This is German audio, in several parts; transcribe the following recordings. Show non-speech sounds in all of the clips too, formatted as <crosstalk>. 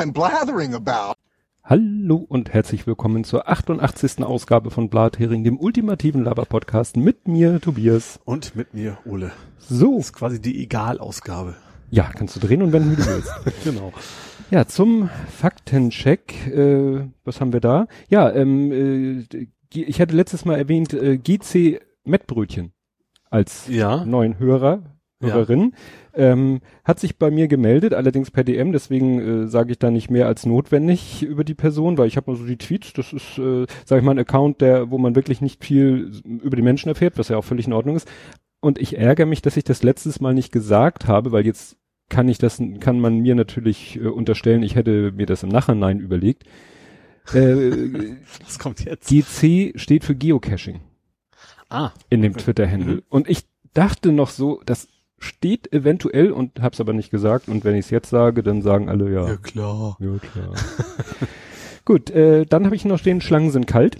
I'm blathering about. Hallo und herzlich willkommen zur 88. Ausgabe von Blathering, dem ultimativen Laber-Podcast mit mir, Tobias. Und mit mir, Ole. So. Das ist quasi die Egalausgabe. Ja, kannst du drehen und wenden, wie du willst. <laughs> genau. Ja, zum Faktencheck, äh, was haben wir da? Ja, ähm, äh, ich hatte letztes Mal erwähnt, äh, GC Mettbrötchen als Ja. neuen Hörer, Ja. Hörerin, ähm, hat sich bei mir gemeldet, allerdings per DM, deswegen äh, sage ich da nicht mehr als notwendig über die Person, weil ich habe mal so die Tweets, das ist, äh, sage ich mal, ein Account, der, wo man wirklich nicht viel über die Menschen erfährt, was ja auch völlig in Ordnung ist. Und ich ärgere mich, dass ich das letztes Mal nicht gesagt habe, weil jetzt kann ich das, kann man mir natürlich äh, unterstellen, ich hätte mir das im Nachhinein überlegt. Äh, <laughs> Was kommt jetzt? GC steht für Geocaching ah. in dem Twitter-Handle. Mhm. Und ich dachte noch so, das steht eventuell und hab's aber nicht gesagt. Und wenn ich es jetzt sage, dann sagen alle ja. Ja, klar. Ja, klar. <laughs> Gut, äh, dann habe ich noch stehen, Schlangen sind kalt.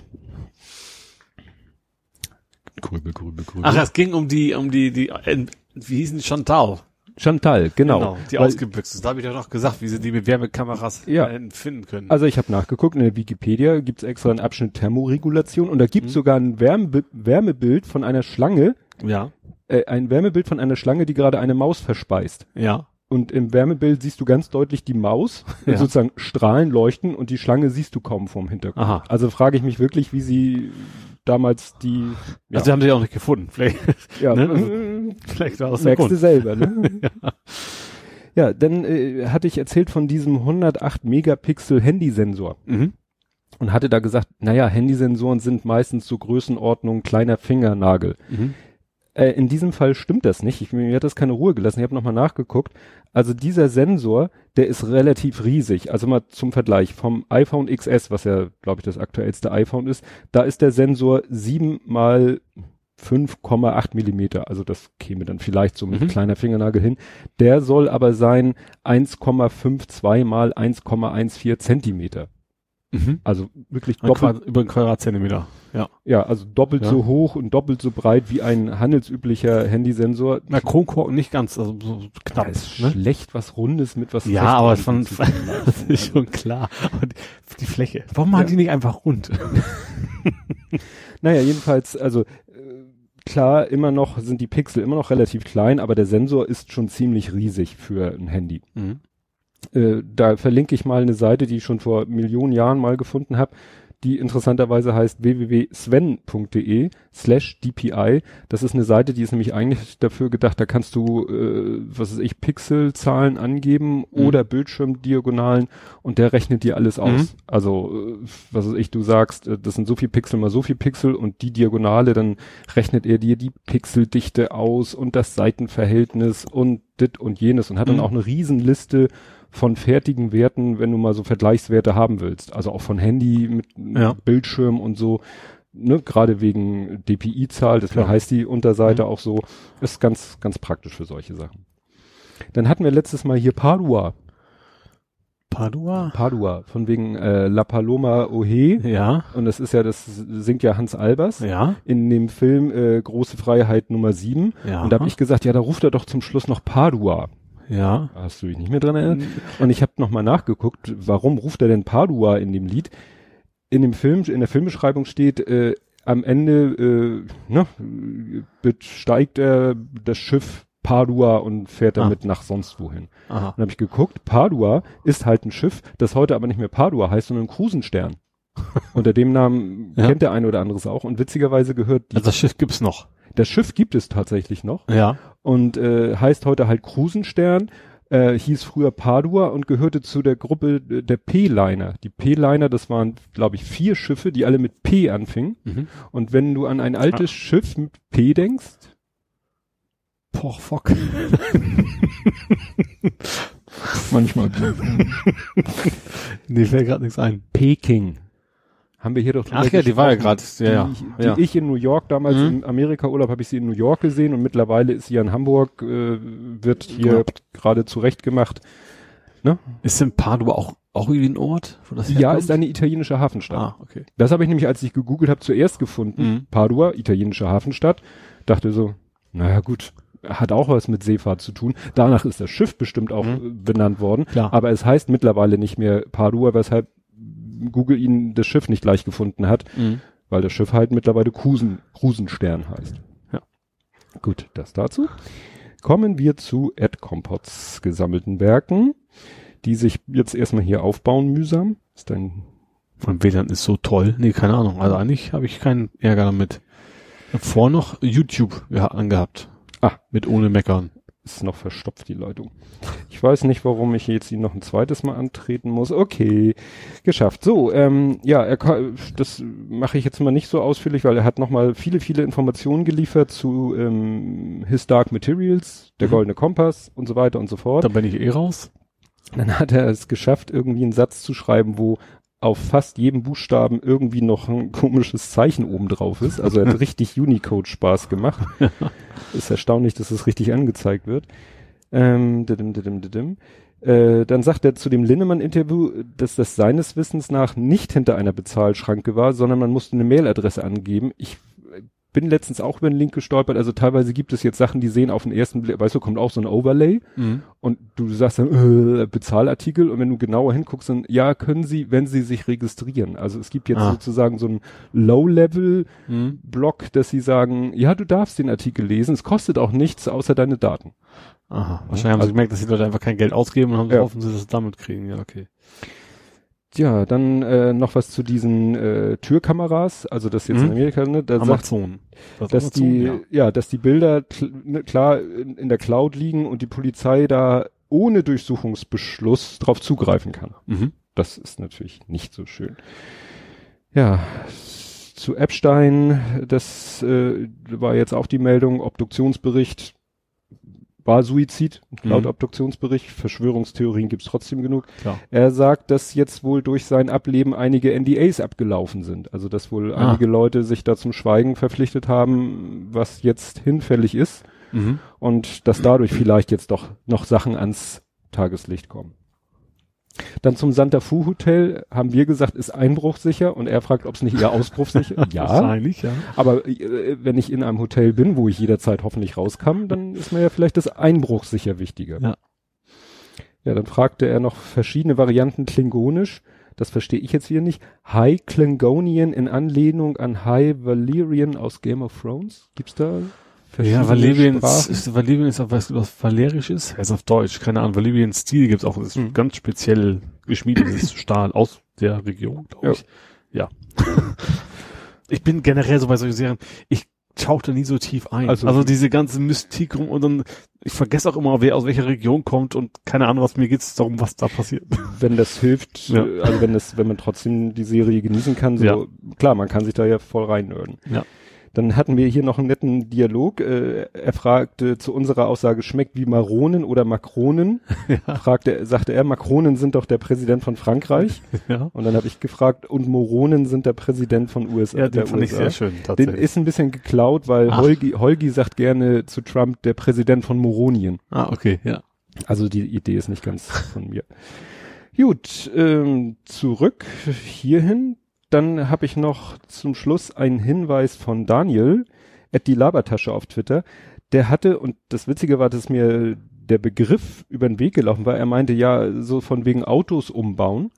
Grübel, grübel, grübel. Ach, es ging um die, um die, die, äh, wie hießen die Chantal? Chantal, genau. die Weil- ausgebüxt ist. Da habe ich doch noch gesagt, wie sie die mit Wärmekameras Ja. finden können. Also ich habe nachgeguckt, in der Wikipedia gibt's extra einen Abschnitt Thermoregulation und da gibt's Mhm. sogar ein Wärme Wärmebild von einer Schlange, ja. Äh, ein Wärmebild von einer Schlange, die gerade eine Maus verspeist. Ja. Und im Wärmebild siehst du ganz deutlich die Maus, <laughs> Ja. sozusagen Strahlen leuchten und die Schlange siehst du kaum vom Hintergrund. Aha. Also frage ich mich wirklich, wie sie damals die, ja, Also haben sie auch nicht gefunden. Vielleicht, ja, ne? äh, vielleicht war das der merkst du selber, ne? <laughs> ja. dann äh, hatte ich erzählt von diesem 108 Megapixel Handysensor Mhm. und hatte da gesagt, naja, Handysensoren sind meistens so Größenordnung kleiner Fingernagel. Mhm. Äh, in diesem Fall stimmt das nicht. Ich, mir hat das keine Ruhe gelassen. Ich habe nochmal nachgeguckt. Also dieser Sensor, der ist relativ riesig. Also mal zum Vergleich vom iPhone XS, was ja, glaube ich, das aktuellste iPhone ist, da ist der Sensor 7 mal 5,8 Millimeter. Also das käme dann vielleicht so mit Mhm. kleiner Fingernagel hin. Der soll aber sein 1,52 mal 1,14 Zentimeter. Mhm. Also wirklich Ein doppelt Quadrat, über einen Quadratzentimeter. Ja. ja, also doppelt Ja. so hoch und doppelt so breit wie ein handelsüblicher Handysensor. Na, Kronkorken nicht ganz, also so knapp. Da ist ne? schlecht was Rundes mit was Ja, aber von, <laughs> das ist schon klar. Die, die Fläche. Warum machen Ja. die nicht einfach rund? <laughs> <laughs> Naja, jedenfalls, also äh, klar, immer noch sind die Pixel immer noch relativ klein, aber der Sensor ist schon ziemlich riesig für ein Handy. Mhm. Äh, da verlinke ich mal eine Seite, die ich schon vor Millionen Jahren mal gefunden habe, die interessanterweise heißt www.sven.de slash DPI. Das ist eine Seite, die ist nämlich eigentlich dafür gedacht, da kannst du, äh, was weiß ich, Pixelzahlen angeben Mhm. oder Bildschirmdiagonalen und der rechnet dir alles aus. Mhm. Also, äh, was weiß ich, du sagst, äh, das sind so viel Pixel mal so viel Pixel und die Diagonale, dann rechnet er dir die Pixeldichte aus und das Seitenverhältnis und dit und jenes und hat dann Mhm. auch eine Riesenliste von fertigen Werten, wenn du mal so Vergleichswerte haben willst. Also auch von Handy mit Ja. Bildschirm und so. Ne, gerade wegen DPI-Zahl, deswegen heißt die Unterseite Mhm. auch so, ist ganz, ganz praktisch für solche Sachen. Dann hatten wir letztes Mal hier Padua. Padua? Padua, von wegen äh, La Paloma Ohe. Ja. Und das ist ja, das singt ja Hans Albers Ja. in dem Film äh, Große Freiheit Nummer 7. Ja. Und da habe ich gesagt, ja, da ruft er doch zum Schluss noch Padua. Ja. Hast du dich nicht mehr dran erinnert? Und ich habe nochmal nachgeguckt, warum ruft er denn Padua in dem Lied? In dem Film, in der Filmbeschreibung steht, äh, am Ende äh, ne, besteigt er das Schiff Padua und fährt Ah. damit nach sonst wohin. Aha. Dann habe ich geguckt, Padua ist halt ein Schiff, das heute aber nicht mehr Padua heißt, sondern Cruisenstern. <laughs> Unter dem Namen Ja. kennt der eine oder andere es auch. Und witzigerweise gehört die, Also das Schiff gibt's noch. das Schiff gibt es tatsächlich noch Ja. Und äh, heißt heute halt Cruisenstern, äh, hieß früher Padua und gehörte zu der Gruppe äh, der P-Liner. Die P-Liner, das waren, glaube ich, vier Schiffe, die alle mit P anfingen. Mhm. Und wenn du an ein altes Schiff mit P denkst, Poch, fuck. <laughs> manchmal <laughs> Nee, fällt gerade nichts ein. Peking. Haben wir hier doch Ach ja, die war ja gerade. Ja, ja. die, ja. ich in New York damals Mhm. im Amerika-Urlaub habe ich sie in New York gesehen und mittlerweile ist sie ja in Hamburg, äh, wird hier Ja. gerade zurechtgemacht. Ist denn Padua auch, auch irgendwie ein Ort? Wo das Ja, herkommt? ist eine italienische Hafenstadt. Ah, okay. Das habe ich nämlich, als ich gegoogelt habe, zuerst gefunden. Mhm. Padua, italienische Hafenstadt. Dachte so, naja gut, hat auch was mit Seefahrt zu tun. Danach ist das Schiff bestimmt auch Mhm. benannt worden. Klar. Aber es heißt mittlerweile nicht mehr Padua, weshalb Google ihnen das Schiff nicht gleich gefunden hat, Mhm. weil das Schiff halt mittlerweile Cruisen, Cruisenstern heißt. Ja. Gut, das dazu. Kommen wir zu Ed Compots gesammelten Werken, die sich jetzt erstmal hier aufbauen mühsam. Ist ein Von WLAN ist so toll. Nee, keine Ahnung. Also eigentlich habe ich keinen Ärger damit. Vor noch YouTube angehabt. Ah. Mit ohne Meckern. Ist noch verstopft, die Leitung. Ich weiß nicht, warum ich jetzt ihn noch ein zweites Mal antreten muss. Okay, geschafft. So, ähm, ja, er, das mache ich jetzt mal nicht so ausführlich, weil er hat noch mal viele, viele Informationen geliefert zu ähm, His Dark Materials, der Mhm. Goldene Kompass und so weiter und so fort. Da bin ich eh raus. Dann hat er es geschafft, irgendwie einen Satz zu schreiben, wo auf fast jedem Buchstaben irgendwie noch ein komisches Zeichen oben drauf ist. Also er hat <laughs> richtig Unicode Spaß gemacht. <laughs> ist erstaunlich, dass es richtig angezeigt wird. Ähm, didim, didim, didim. Äh, dann sagt er zu dem Linnemann-Interview, dass das seines Wissens nach nicht hinter einer Bezahlschranke war, sondern man musste eine Mailadresse angeben. Ich bin letztens auch über den Link gestolpert. Also teilweise gibt es jetzt Sachen, die sehen auf den ersten Blick, weißt du, kommt auch so ein Overlay Mhm. und du sagst dann äh, Bezahlartikel und wenn du genauer hinguckst, dann ja, können sie, wenn sie sich registrieren. Also es gibt jetzt Ah. sozusagen so ein Low-Level Mhm. Dass sie sagen, ja, du darfst den Artikel lesen, es kostet auch nichts außer deine Daten. Aha. Wahrscheinlich haben sie Also- gemerkt, dass die Leute einfach kein Geld ausgeben und haben Ja. hoffen, sie das damit kriegen. Ja, okay. Ja, dann äh, noch was zu diesen äh, Türkameras, also das jetzt Mhm. in Amerika, ne, da sagt, Amazon. Was dass Amazon? die, ja. ja. dass die Bilder ne, klar in, in der Cloud liegen und die Polizei da ohne Durchsuchungsbeschluss drauf zugreifen kann. Mhm. Das ist natürlich nicht so schön. Ja, zu Epstein, das äh, war jetzt auch die Meldung, Obduktionsbericht war Suizid, laut Mhm. Obduktionsbericht. Verschwörungstheorien gibt's trotzdem genug. Klar. Er sagt, dass jetzt wohl durch sein Ableben einige NDAs abgelaufen sind. Also dass wohl Ah. einige Leute sich da zum Schweigen verpflichtet haben, was jetzt hinfällig ist Mhm. und dass dadurch vielleicht jetzt doch noch Sachen ans Tageslicht kommen. Dann zum Santa Fu Hotel haben wir gesagt, ist einbruchsicher und er fragt, ob es nicht eher ausbruchsicher <laughs> Ja, Wahrscheinlich, ja. aber äh, wenn ich in einem hotel bin, wo ich jederzeit hoffentlich raus kann, dann ist mir ja vielleicht das Einbruchsicher wichtiger. Ja. Ja, dann fragte er noch verschiedene Varianten Klingonisch. Das verstehe ich jetzt hier nicht. High Klingonian in Anlehnung an High Valyrian aus Game of Thrones. Gibt's da Ja, Valyrian Sprachen? ist, auch, weißt du, was Valerisch ist? Er ist auf Deutsch, keine Ahnung. Valyrian Stil gibt's auch, das ist Mhm. ganz speziell geschmiedetes Stahl aus der Region, glaube Ja. ich. Ja. <laughs> ich bin generell so bei solchen Serien, ich tauchte nie so tief ein. Also- Also, diese ganze Mystik rum und dann, ich vergesse auch immer, wer aus welcher Region kommt und keine Ahnung, was mir geht's darum, was da passiert. <laughs> wenn das hilft, Ja. also wenn das, wenn man trotzdem die Serie genießen kann, so Ja. klar, man kann sich da ja voll reinnörden. Ja. Dann hatten wir hier noch einen netten Dialog. Äh, er fragte zu unserer Aussage, schmeckt wie Maronen oder Makronen? <laughs> Ja. Fragte, sagte er, Makronen sind doch der Präsident von Frankreich. <laughs> ja. Und dann habe ich gefragt, und Moronen sind der Präsident von USA. Ja, den fand ich USA. sehr schön, Den tatsächlich. ist ein bisschen geklaut, weil Ach. Holgi, Holgi sagt gerne zu Trump der Präsident von Moronien. ah, okay, ja. Also die Idee ist nicht ganz von mir. Gut, ähm, zurück hierhin. Dann habe ich noch zum Schluss einen Hinweis von Daniel, at die Labertasche auf Twitter. Der hatte, und das Witzige war, dass mir der Begriff über den Weg gelaufen war. Er meinte ja, so von wegen Autos umbauen.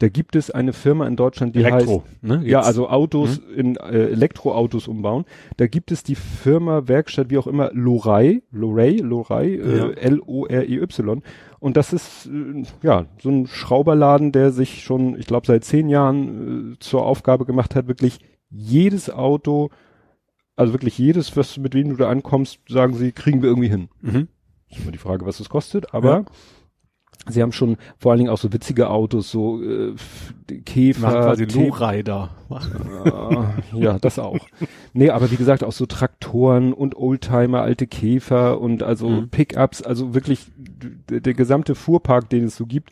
Da gibt es eine Firma in Deutschland, die heißt Elektro, ne? ja, also Autos in äh, Elektroautos umbauen. Da gibt es die Firma, Werkstatt, wie auch immer, Lorei, Lorei, Lorei, Ja. äh, L-O-R-E-Y. Und das ist äh, ja so ein Schrauberladen, der sich schon, ich glaube, seit zehn Jahren äh, zur Aufgabe gemacht hat, wirklich jedes Auto, also wirklich jedes, was mit wem du da ankommst, sagen sie, kriegen wir irgendwie hin. Mhm. Ist immer die Frage, was es kostet, aber sie haben schon vor allen Dingen auch so witzige Autos, so äh, Käfer, Machen quasi Lowrider. Ah, ja, das auch. Nee, aber wie gesagt, auch so Traktoren und Oldtimer, alte Käfer und also Mhm. Pickups, also wirklich der gesamte Fuhrpark, den es so gibt,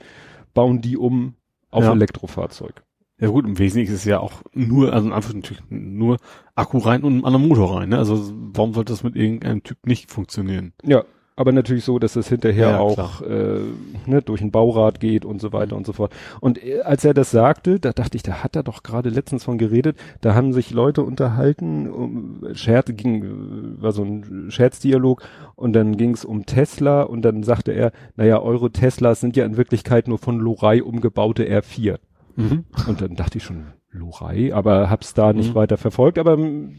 bauen die um auf Ja. Elektrofahrzeug. Ja gut, im Wesentlichen ist es ja auch nur, also in Anführungszeichen natürlich nur Akku rein und ein anderer Motor rein. Ne? Also warum sollte das mit irgendeinem Typ nicht funktionieren? Ja, aber natürlich so, dass es hinterher Ja, auch äh, ne, durch ein Baurat geht und so weiter und so fort. Und äh, als er das sagte, da dachte ich, da hat er doch gerade letztens von geredet, da haben sich Leute unterhalten, um, Scherz ging, war so ein Scherzdialog und dann ging es um Tesla und dann sagte er, naja, eure Teslas sind ja in Wirklichkeit nur von Lorei umgebaute R4. Mhm. Und dann dachte ich schon, Lorei, aber hab's da nicht Mhm. weiter verfolgt, aber mm,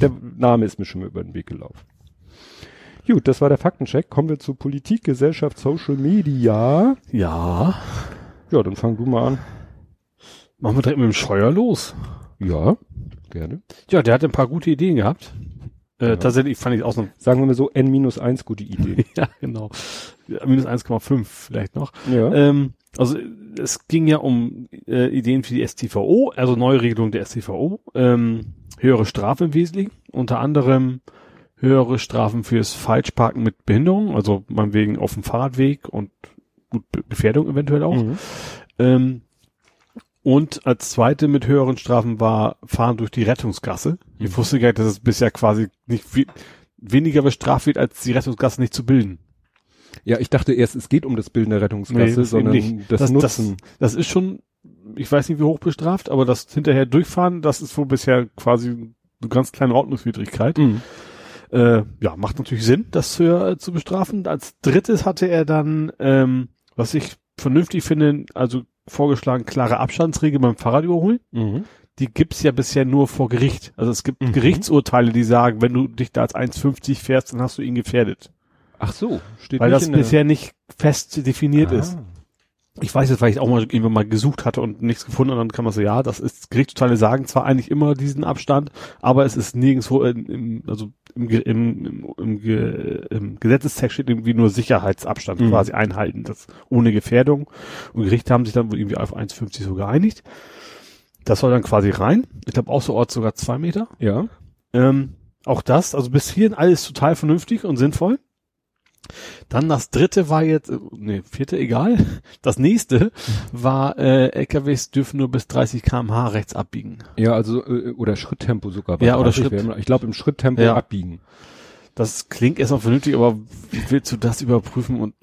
der Name ist mir schon mal über den Weg gelaufen. Gut, das war der Faktencheck. Kommen wir zu Politik, Gesellschaft, Social Media. Ja. Ja, dann fang du mal an. Machen wir direkt mit dem Scheuer los. Ja, gerne. Ja, der hat ein paar gute Ideen gehabt. Äh, Ja. Tatsächlich fand ich auch so Sagen wir mal so N-1 gute Idee. <laughs> Ja, genau. Minus 1,5 vielleicht noch. ja. Ähm, also es ging ja um äh, Ideen für die STVO, also Neuregelung der STVO, ähm, höhere Strafen im Wesentlichen, unter anderem höhere Strafen fürs Falschparken mit Behinderung, also meinetwegen auf dem Fahrradweg und gut, Gefährdung eventuell auch. Mhm. Ähm, und als zweite mit höheren Strafen war Fahren durch die Rettungsgasse. Ich Mhm. wusste gar nicht, dass es bisher quasi nicht we weniger bestraft wird, als die Rettungsgasse nicht zu bilden. ja, ich dachte erst, es geht um das Bilden der Nee, Rettungsgasse, das sondern das, Das- Nutzen. Das ist schon, ich weiß nicht, wie hoch bestraft, aber das hinterher durchfahren, das ist wohl bisher quasi eine ganz kleine Ordnungswidrigkeit. Mhm. Äh, ja, macht natürlich Sinn, das höher zu bestrafen. Als drittes hatte er dann, ähm, was ich vernünftig finde, also vorgeschlagen, klare Abstandsregel beim Fahrrad überholen. Mhm. Die gibt's ja bisher nur vor Gericht. Also es gibt Mhm. Gerichtsurteile, die sagen, wenn du dich da als 1,50 fährst, dann hast du ihn gefährdet. Ach so, steht Weil das bisher nicht fest definiert ist. Ich weiß jetzt, weil ich auch mal irgendwann mal gesucht hatte und nichts gefunden und dann kann man so, ja, das ist, Gerichtsurteile sagen zwar eigentlich immer diesen Abstand, aber es ist nirgendwo, in, im, also im, im, im, im Gesetzestext steht irgendwie nur Sicherheitsabstand Mhm. quasi einhalten, das ohne Gefährdung. Und Gerichte haben sich dann wohl irgendwie auf 1,50 so geeinigt. Das soll dann quasi rein. Ich glaube außerorts sogar zwei Meter. Ja. Ähm, auch das, also bis hierhin alles total vernünftig und sinnvoll. Dann das dritte war jetzt, äh, nee, vierte, egal. Das nächste war, äh, LKWs dürfen nur bis 30 kmh rechts abbiegen. Ja, also, äh, oder Schritttempo sogar. Ja, oder 30 Schritt- wäre- Ich glaube, im Schritttempo Ja. abbiegen. Das klingt erstmal vernünftig, aber wie willst du das überprüfen und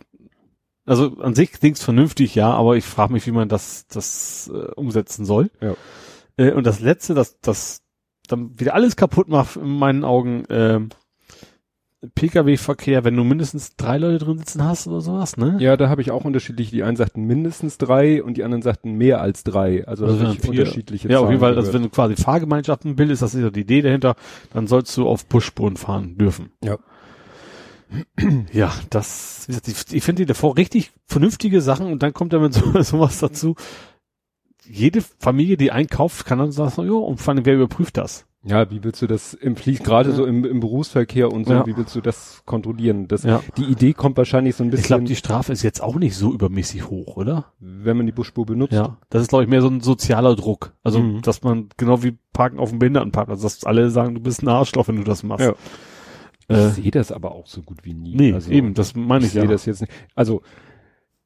also an sich klingt's vernünftig, ja, aber ich frage mich, wie man das, das äh, umsetzen soll. Ja. Äh, und das letzte, das, das dann wieder alles kaputt macht in meinen Augen, ähm, Pkw-Verkehr, wenn du mindestens drei Leute drin sitzen hast oder sowas, ne? Ja, da habe ich auch unterschiedlich. Die einen sagten mindestens drei und die anderen sagten mehr als drei. Also, Also da wenn habe ich vier- unterschiedliche Ja, auf jeden Fall, also wenn du quasi Fahrgemeinschaften bildest, das ist ja die Idee dahinter, dann sollst du auf Busspuren fahren dürfen. Ja. <clears throat> Ja, das, wie gesagt, ich, ich finde die davor richtig vernünftige Sachen und dann kommt damit so, <laughs> sowas dazu. Jede Familie, die einkauft, kann dann sagen, ja, und vor allem, wer überprüft das? Ja, wie willst du das im Fließ, gerade so im, im Berufsverkehr und so, Ja. wie willst du das kontrollieren? Das, Ja. Die Idee kommt wahrscheinlich so ein Ich bisschen, glaube, die Strafe ist jetzt auch nicht so übermäßig hoch, oder? wenn man die Busspur benutzt. Ja. Das ist, glaube ich, mehr so ein sozialer Druck. Also, Mhm. dass man, genau wie Parken auf dem Behindertenparkplatz, dass alle sagen, du bist ein Arschloch, wenn du das machst. Ja. Ich Äh, sehe das aber auch so gut wie nie. nee, also, eben, das meine ich ich, sehe ja. das jetzt nicht. Also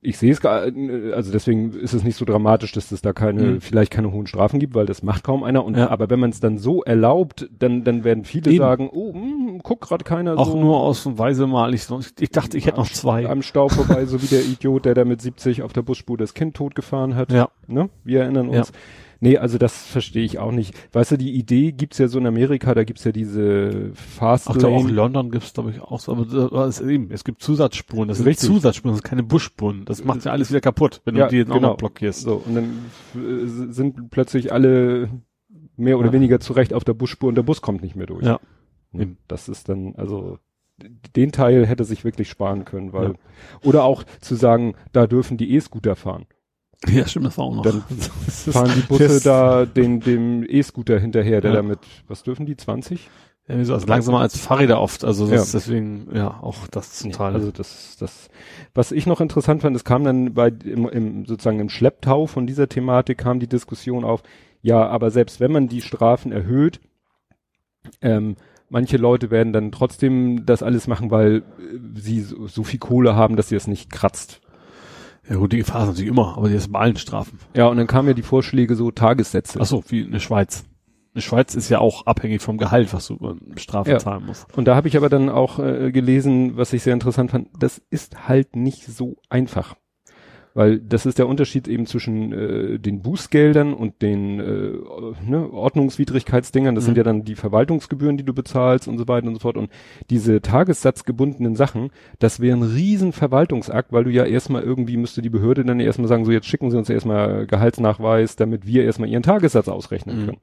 ich sehe es gar, also deswegen ist es nicht so dramatisch, dass es da keine, Mhm. vielleicht keine hohen Strafen gibt, weil das macht kaum einer. Und Ja. aber wenn man es dann so erlaubt, dann dann werden viele Eben. sagen, oh, hm, guck gerade keiner Auch so nur ausweise mal, ich, ich dachte, ich hätte noch zwei. am Stau vorbei, so wie der Idiot, der da mit 70 auf der Busspur das Kind totgefahren hat. Ja. Ne? Wir erinnern uns. Nee, also das verstehe ich auch nicht. Weißt du, die Idee gibt's ja so in Amerika, da gibt's ja diese Fast Ach, da auch in Lane. London gibt's glaube ich auch so, aber ist eben, es gibt Zusatzspuren, das sind Richtig. Zusatzspuren, das sind keine Busspuren. Das macht ja alles wieder kaputt, wenn Ja, du die jetzt auch genau. noch blockierst. So, und dann äh, sind plötzlich alle mehr oder Ja. weniger zurecht auf der Busspur und der Bus kommt nicht mehr durch. Ja. Ne? Das ist dann, also den Teil hätte sich wirklich sparen können, weil oder auch zu sagen, da dürfen die E-Scooter fahren. Ja, stimmt, das war auch noch. Dann <laughs> Das fahren die Busse das- da den dem E-Scooter hinterher, der Ja. damit, was dürfen die 20? Ja, wieso, also langsamer als Fahrräder oft, also das Ja. deswegen, ja, auch das total. Also das, das, was ich noch interessant fand, es kam dann bei im, im sozusagen im Schlepptau von dieser Thematik kam die Diskussion auf, ja, aber selbst wenn man die Strafen erhöht, ähm, manche Leute werden dann trotzdem das alles machen, weil äh, sie so, so viel Kohle haben, dass sie es nicht kratzt. Ja gut, die Gefahr ist natürlich immer, aber die ist bei allen Strafen. Ja, und dann kamen ja die Vorschläge so Tagessätze. Ach so, wie in der Schweiz. Die Schweiz ist ja auch abhängig vom Gehalt, was du Strafe Ja. zahlen musst. Und da habe ich aber dann auch äh, gelesen, was ich sehr interessant fand, das ist halt nicht so einfach. Weil das ist der Unterschied eben zwischen äh, den Bußgeldern und den äh, ne, Ordnungswidrigkeitsdingern. Das Mhm. sind ja dann die Verwaltungsgebühren, die du bezahlst und so weiter und so fort. Und diese tagessatzgebundenen Sachen, das wäre ein riesen Verwaltungsakt, weil du ja erstmal irgendwie müsste die Behörde dann erstmal sagen, so jetzt schicken sie uns erstmal Gehaltsnachweis, damit wir erstmal ihren Tagessatz ausrechnen Mhm. können.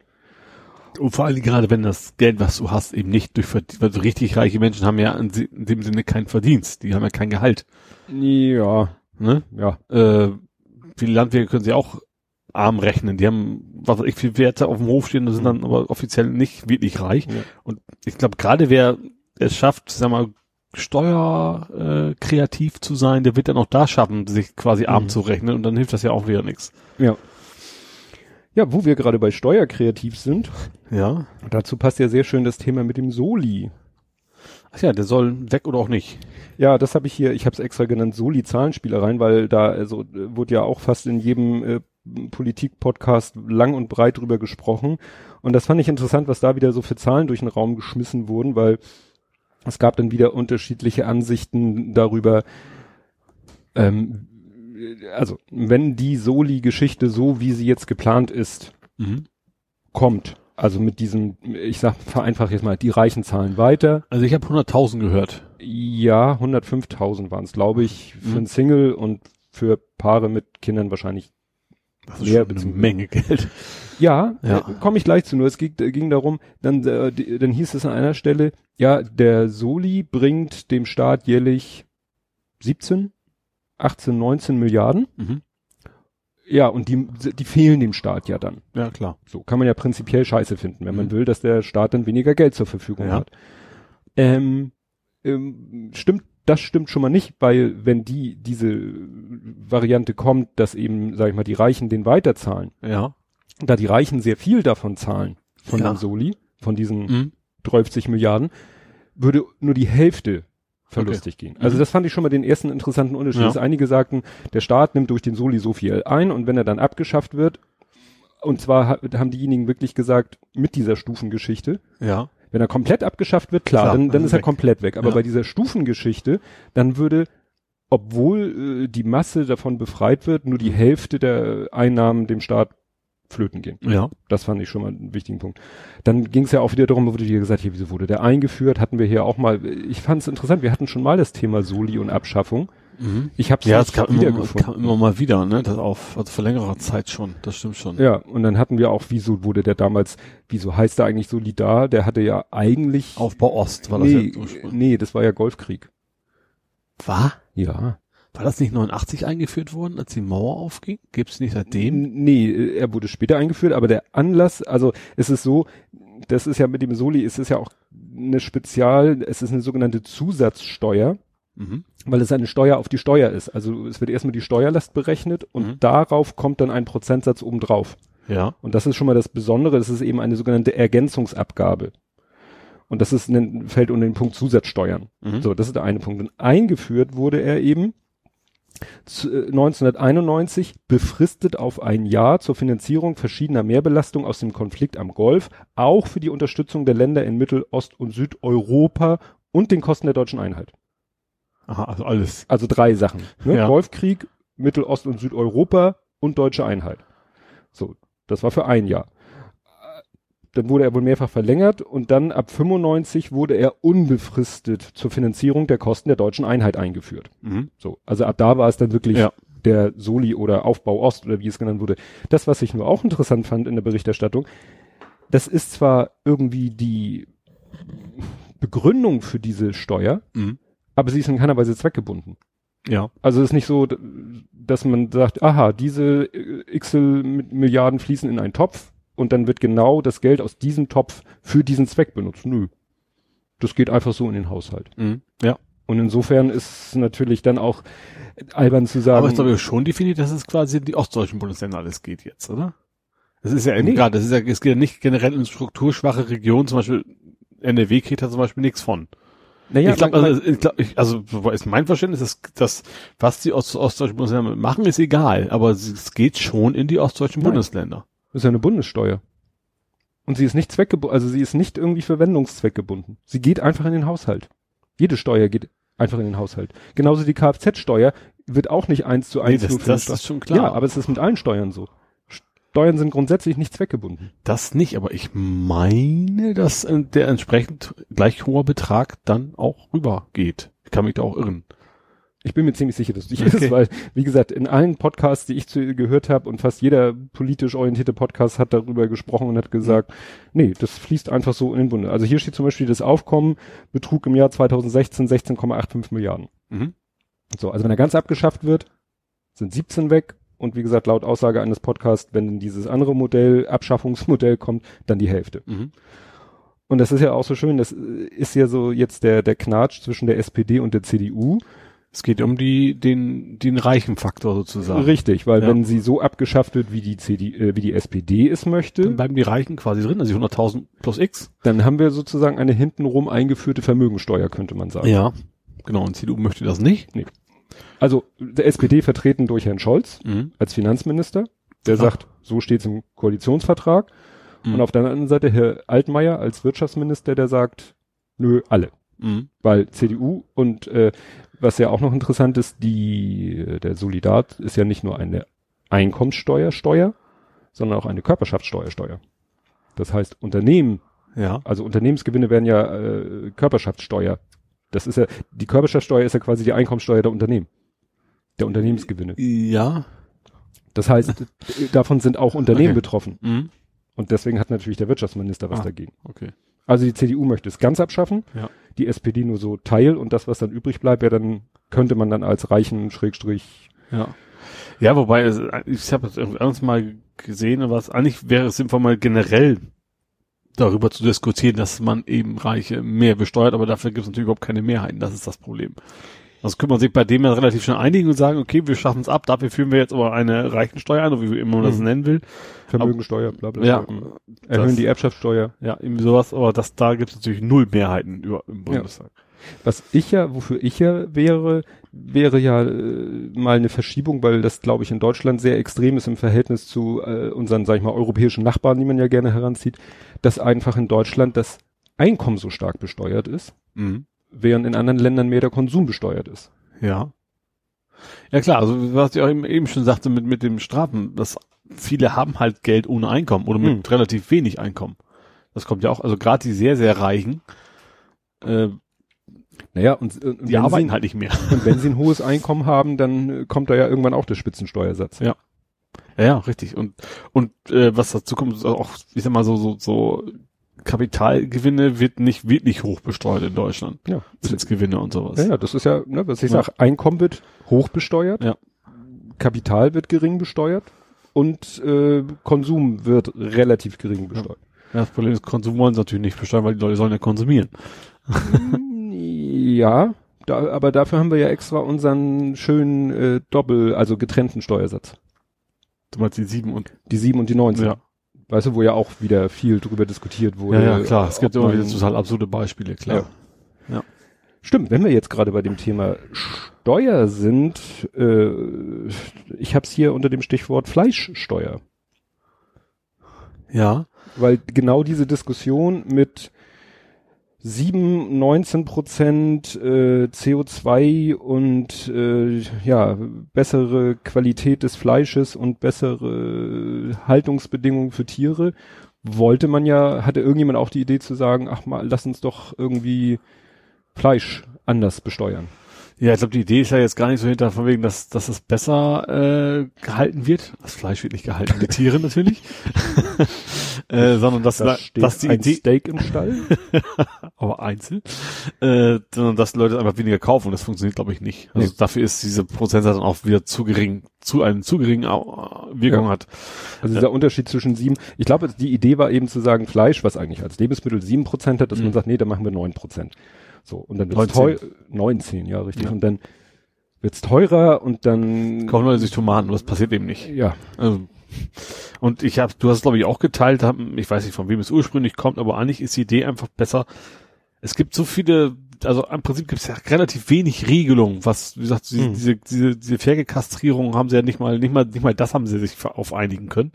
Und vor allem gerade, wenn das Geld, was du hast, eben nicht durch Verdienst, weil so richtig reiche Menschen haben ja in, dem Sinne keinen Verdienst, die haben ja kein Gehalt. Ja, Ne? ja. Äh, viele Landwirte können sie auch arm rechnen. Die haben, was weiß ich, viel Werte auf dem Hof stehen und sind dann aber offiziell nicht wirklich reich. Ja. Und ich glaube, gerade wer es schafft, sag mal, steuerkreativ äh, kreativ zu sein, der wird dann auch da schaffen, sich quasi arm Mhm. zu rechnen und dann hilft das ja auch wieder nichts. Ja. Ja, wo wir gerade bei Steuerkreativ sind, Ja. dazu passt ja sehr schön das Thema mit dem Soli. Ach ja, der soll weg oder auch nicht. Ja, das habe ich hier, ich habe es extra genannt, Soli-Zahlenspielereien, weil da also äh, wurde ja auch fast in jedem äh, Politik-Podcast lang und breit drüber gesprochen. Und das fand ich interessant, was da wieder so für Zahlen durch den Raum geschmissen wurden, weil es gab dann wieder unterschiedliche Ansichten darüber, ähm, also wenn die Soli-Geschichte so, wie sie jetzt geplant ist, Mhm. kommt. Also mit diesem, ich sag vereinfacht jetzt mal, die Reichen zahlen weiter. Also ich habe 100.000 gehört. Ja, 105.000 waren es, glaube ich, für Mhm. ein Single und für Paare mit Kindern wahrscheinlich. Das Mehr ist schon eine Menge Geld. Ja, Ja. äh, komme ich gleich zu. Nur es ging, äh, ging darum, dann, äh, die, dann hieß es an einer Stelle, ja, der Soli bringt dem Staat jährlich 17, 18, 19 Milliarden. Mhm. Ja, und die, die fehlen dem Staat ja dann. Ja, klar. So kann man ja prinzipiell scheiße finden, wenn man Mhm. will, dass der Staat dann weniger Geld zur Verfügung Ja. hat. Ähm, ähm, stimmt, das stimmt schon mal nicht, weil wenn die diese Variante kommt, dass eben, sag ich mal, die Reichen den weiterzahlen, Ja. da die Reichen sehr viel davon zahlen, von Ja. dem Soli, von diesen Mhm. 30 Milliarden, würde nur die Hälfte verlustig gehen. Also Mhm. das fand ich schon mal den ersten interessanten Unterschied. Ja. Dass einige sagten, der Staat nimmt durch den Soli so viel ein und wenn er dann abgeschafft wird, und zwar ha- haben diejenigen wirklich gesagt, mit dieser Stufengeschichte, Ja. Wenn er komplett abgeschafft wird, klar, Klar, dann, dann also ist er weg. komplett weg. Aber Ja. bei dieser Stufengeschichte, dann würde, obwohl äh, die Masse davon befreit wird, nur die Hälfte der Einnahmen dem Staat flöten gehen. Ja. Das fand ich schon mal einen wichtigen Punkt. Dann ging es ja auch wieder darum, wurde hier gesagt, hier, wieso wurde der eingeführt? Hatten wir hier auch mal, ich fand es interessant, wir hatten schon mal das Thema Soli und Abschaffung. Mhm. Ich habe es Ja, nicht es kam immer, wiedergefunden. kam immer mal wieder, ne? Das auf, also vor längerer Zeit schon. Das stimmt schon. Ja, und dann hatten wir auch, wieso wurde der damals, wieso heißt er eigentlich Solidar? Der hatte ja eigentlich, Aufbau Ost war das nee, ja nee, das war ja Golfkrieg. War? Ja. War das nicht 89 eingeführt worden, als die Mauer aufging? Gibt's nicht seitdem? Nee, er wurde später eingeführt, aber der Anlass, also es ist so, das ist ja mit dem Soli, es ist ja auch eine Spezial, es ist eine sogenannte Zusatzsteuer, Mhm. weil es eine Steuer auf die Steuer ist. Also es wird erstmal die Steuerlast berechnet und Mhm. darauf kommt dann ein Prozentsatz obendrauf. Ja. Und das ist schon mal das Besondere, das ist eben eine sogenannte Ergänzungsabgabe. Und das ist, ein, fällt unter den Punkt Zusatzsteuern. Mhm. So, das ist der eine Punkt. Und eingeführt wurde er eben zu, äh, 1991 befristet auf ein Jahr zur Finanzierung verschiedener Mehrbelastungen aus dem Konflikt am Golf, auch für die Unterstützung der Länder in Mittel-, Ost- und Südeuropa und den Kosten der deutschen Einheit. Aha, also alles. Also drei Sachen. Ne? Ja. Golfkrieg, Mittel-, Ost- und Südeuropa und deutsche Einheit. So, das war für ein Jahr. Dann wurde er wohl mehrfach verlängert und dann ab 95 wurde er unbefristet zur Finanzierung der Kosten der deutschen Einheit eingeführt. Mhm. So, also ab da war es dann wirklich Ja. der Soli oder Aufbau Ost oder wie es genannt wurde. Das, was ich nur auch interessant fand in der Berichterstattung, das ist zwar irgendwie die Begründung für diese Steuer, Mhm. Aber sie ist in keiner Weise zweckgebunden. Ja. Also es ist nicht so, dass man sagt, aha, diese äh, x Milliarden fließen in einen Topf und dann wird genau das Geld aus diesem Topf für diesen Zweck benutzt. Nö. Das geht einfach so in den Haushalt. Mhm. Ja. Und insofern ist es natürlich dann auch albern zu sagen. Aber ich glaube schon definiert, dass es quasi in die ostdeutschen Bundesländer alles geht jetzt, oder? Das ist ja Nee. gerade, das ist ja, es geht ja nicht generell in strukturschwache Regionen, zum Beispiel NRW kriegt da zum Beispiel nichts von. Naja, ich glaube, also, ich glaub, ich, also so ist mein Verständnis, dass, dass was die Ost ostdeutschen Bundesländer machen, ist egal, aber es geht schon in die ostdeutschen Nein. Bundesländer. das ist ja eine Bundessteuer. Und sie ist nicht zweckgebunden, also sie ist nicht irgendwie Verwendungszweck gebunden. Sie geht einfach in den Haushalt. Jede Steuer geht einfach in den Haushalt. Genauso die Kfz-Steuer wird auch nicht eins zu eins Nee, das- das ist schon klar. Ja, aber es ist mit allen Steuern so. Steuern sind grundsätzlich nicht zweckgebunden. Das nicht, aber ich meine, dass äh, der entsprechend gleich hoher Betrag dann auch rübergeht. Ich kann mich da auch irren. Ich bin mir ziemlich sicher, dass es nicht Okay. ist, weil, wie gesagt, in allen Podcasts, die ich zu, gehört habe und fast jeder politisch orientierte Podcast hat darüber gesprochen und hat gesagt, nee, das fließt einfach so in den Bunde. Also hier steht zum Beispiel, das Aufkommen betrug im Jahr 2016 16,85 Milliarden. Mhm. So, also wenn er ganz abgeschafft wird, sind 17 weg und wie gesagt, laut Aussage eines Podcasts, wenn dieses andere Modell, Abschaffungsmodell kommt, dann die Hälfte. Mhm. Und das ist ja auch so schön, das ist ja so jetzt der, der Knatsch zwischen der SPD und der CDU. Es geht um die, den, den reichen Faktor sozusagen. Richtig, weil Ja. wenn sie so abgeschafft wird, wie die CD, äh, wie die SPD es Dann möchte, bleiben die Reichen quasi drin, also die 100.000 plus X. dann haben wir sozusagen eine hintenrum eingeführte Vermögensteuer, könnte man sagen. Ja. Genau, und CDU möchte das nicht. Also der SPD vertreten durch Herrn Scholz Mhm. als Finanzminister, der Ach. sagt, so steht's im Koalitionsvertrag. Mhm. Und auf der anderen Seite Herr Altmaier als Wirtschaftsminister, der sagt, nö, alle. Mhm. Weil CDU und äh, was ja auch noch interessant ist, die äh, der Solidat ist ja nicht nur eine Einkommenssteuersteuer, sondern auch eine Körperschaftssteuersteuer. Das heißt, Unternehmen, Ja. also Unternehmensgewinne werden ja äh, Körperschaftssteuer. Das ist ja die Körperschaftssteuer ist ja quasi die Einkommenssteuer der Unternehmen, der Unternehmensgewinne. Ja. Das heißt, davon sind auch Unternehmen Okay. betroffen. Mhm. Und deswegen hat natürlich der Wirtschaftsminister was Ah. dagegen. Okay. Also die CDU möchte es ganz abschaffen, Ja. die SPD nur so Teil und das, was dann übrig bleibt, ja dann könnte man dann als reichen Schrägstrich. Ja. Ja, wobei, ich habe das irgendwie anders mal gesehen, was eigentlich wäre es sinnvoll, mal generell darüber zu diskutieren, dass man eben Reiche mehr besteuert, aber dafür gibt es natürlich überhaupt keine Mehrheiten. Das ist das Problem. Also könnte man sich bei dem ja relativ schnell einigen und sagen, okay, wir schaffen es ab, dafür führen wir jetzt aber eine Reichensteuer ein, oder wie immer man das Mhm. nennen will. Vermögensteuer, bla bla. Ja, bla. Erhöhen das- die Erbschaftssteuer. ja, irgendwie sowas, aber das, da gibt es natürlich null Mehrheiten über, im Bundestag. Was ich ja, wofür ich ja wäre, wäre ja äh, mal eine Verschiebung, weil das, glaube ich, in Deutschland sehr extrem ist im Verhältnis zu äh, unseren, sag ich mal, europäischen Nachbarn, die man ja gerne heranzieht, dass einfach in Deutschland das Einkommen so stark besteuert ist, Mhm. während in anderen Ländern mehr der Konsum besteuert ist. Ja. Ja klar, also was ich auch eben, eben schon sagte mit, mit dem Strafen, dass viele haben halt Geld ohne Einkommen oder mit relativ wenig Einkommen. Das kommt ja auch, also gerade die sehr, sehr Reichen, äh, Naja, und, und, die wenn arbeiten sie, halt nicht mehr. und wenn sie ein <laughs> hohes Einkommen haben, dann äh, kommt da ja irgendwann auch der Spitzensteuersatz. Ja. Ja, ja, richtig. Und, und äh, was dazu kommt, ist auch, ich sag mal so, so, so Kapitalgewinne wird nicht wirklich hoch besteuert in Deutschland. Ja. Zinsgewinne und sowas. Ja, ja, das ist ja, ne, was ich Ja. sag, Einkommen wird hoch besteuert, Ja. Kapital wird gering besteuert und äh, Konsum wird relativ gering besteuert. Ja, das Problem ist, Konsum wollen sie natürlich nicht besteuern, weil die Leute sollen ja konsumieren. <laughs> ja, da, aber dafür haben wir ja extra unseren schönen äh, Doppel, also getrennten Steuersatz. Du meinst die sieben und Die 7 und die 19. Ja. Weißt du, wo ja auch wieder viel drüber diskutiert wurde. Ja, ja, klar. Es gibt immer wieder total absurde Beispiele, klar. Stimmt, wenn wir jetzt gerade bei dem Thema Steuer sind, äh, ich habe es hier unter dem Stichwort Fleischsteuer. Ja. weil genau diese Diskussion mit 7, 19 Prozent äh, CO2 und äh, ja bessere Qualität des Fleisches und bessere Haltungsbedingungen für Tiere. Wollte man ja hatte irgendjemand auch die Idee zu sagen ach mal lass uns doch irgendwie Fleisch anders besteuern Ja, ich glaube, die Idee ist ja jetzt gar nicht so hinter, von wegen, dass, dass es besser äh, gehalten wird. Das Fleisch wird nicht gehalten, die Tiere natürlich. <laughs> äh, sondern dass, da dass die ein Idee, Steak im Stall <laughs> aber einzeln, äh, sondern dass Leute einfach weniger kaufen. Das funktioniert, glaube ich, nicht. Also Nee. dafür ist diese Prozentsatz dann auch wieder zu gering, zu einem zu geringen Au- Wirkung Ja. hat. Also dieser Unterschied zwischen sieben, ich glaube, die Idee war eben zu sagen, Fleisch, was eigentlich als Lebensmittel sieben Prozent hat, dass Mhm. man sagt, nee, da machen wir neun Prozent. So, und dann wird's 19. teuer, 19, ja, richtig. Ja. Und dann wird's teurer und dann, Kaufen Leute sich Tomaten, das passiert eben nicht. ja, Also, und ich habe, du hast es glaube ich auch geteilt, hab, ich weiß nicht von wem es ursprünglich kommt, aber eigentlich ist die Idee einfach besser. Es gibt so viele, also im Prinzip gibt es ja relativ wenig Regelungen, was, wie gesagt, diese, Hm. diese, diese, diese Pferdekastrierung haben sie ja nicht mal, nicht mal, nicht mal das haben sie sich auf einigen können.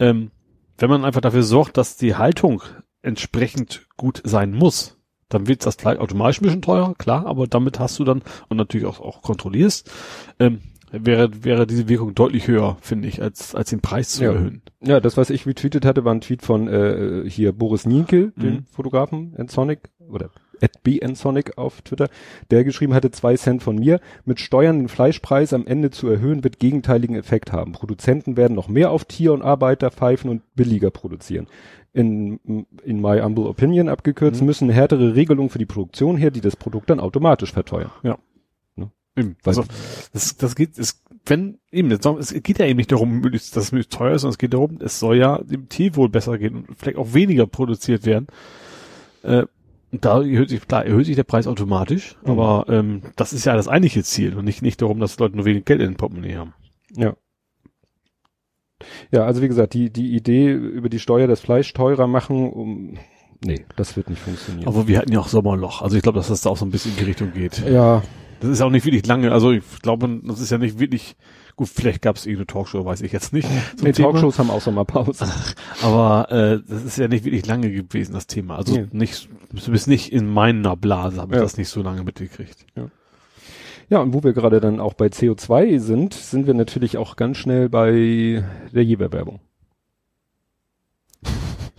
Ähm, wenn man einfach dafür sorgt, dass die Haltung entsprechend gut sein muss, dann wird das gleich automatisch ein bisschen teurer, klar, aber damit hast du dann und natürlich auch, auch kontrollierst, ähm, wäre, wäre diese Wirkung deutlich höher, finde ich, als, als den Preis zu Ja. erhöhen. Ja, das, was ich retweetet hatte, war ein Tweet von äh, hier Boris Nienke, Mhm. dem Fotografen, Nsonic, oder at bnsonic auf Twitter, der geschrieben hatte, zwei Cent von mir, mit Steuern den Fleischpreis am Ende zu erhöhen, wird gegenteiligen Effekt haben. Produzenten werden noch mehr auf Tier- und Arbeiter pfeifen und billiger produzieren. In, in my humble opinion abgekürzt, Mhm. müssen härtere Regelungen für die Produktion her, die das Produkt dann automatisch verteuern. Eben. Weil- Also, das, das geht, es, wenn, eben, es geht ja eben nicht darum, dass es möglichst teuer ist, sondern es geht darum, es soll ja dem Tierwohl besser gehen und vielleicht auch weniger produziert werden. Äh, da erhöht sich, klar, erhöht sich der Preis automatisch, Mhm. aber ähm, das ist ja das eigentliche Ziel und nicht, nicht darum, dass Leute nur wenig Geld in den Portemonnaie haben. Ja. Ja, also wie gesagt, die, die Idee über die Steuer das Fleisch teurer machen, um, nee, das wird nicht funktionieren. Aber wir hatten ja auch Sommerloch. Also ich glaube, dass das da auch so ein bisschen in die Richtung geht. ja, Das ist auch nicht wirklich lange. Also ich glaube, das ist ja nicht wirklich, gut, vielleicht gab es irgendeine Talkshow, weiß ich jetzt nicht. <laughs> nee, Thema. Talkshows haben auch Sommerpause. Aber äh, das ist ja nicht wirklich lange gewesen, das Thema. Also Nee. nicht, du bist nicht in meiner Blase, habe ich Ja. das nicht so lange mitgekriegt. Ja, und wo wir gerade dann auch bei CO2 sind, sind wir natürlich auch ganz schnell bei der Jeber-Werbung.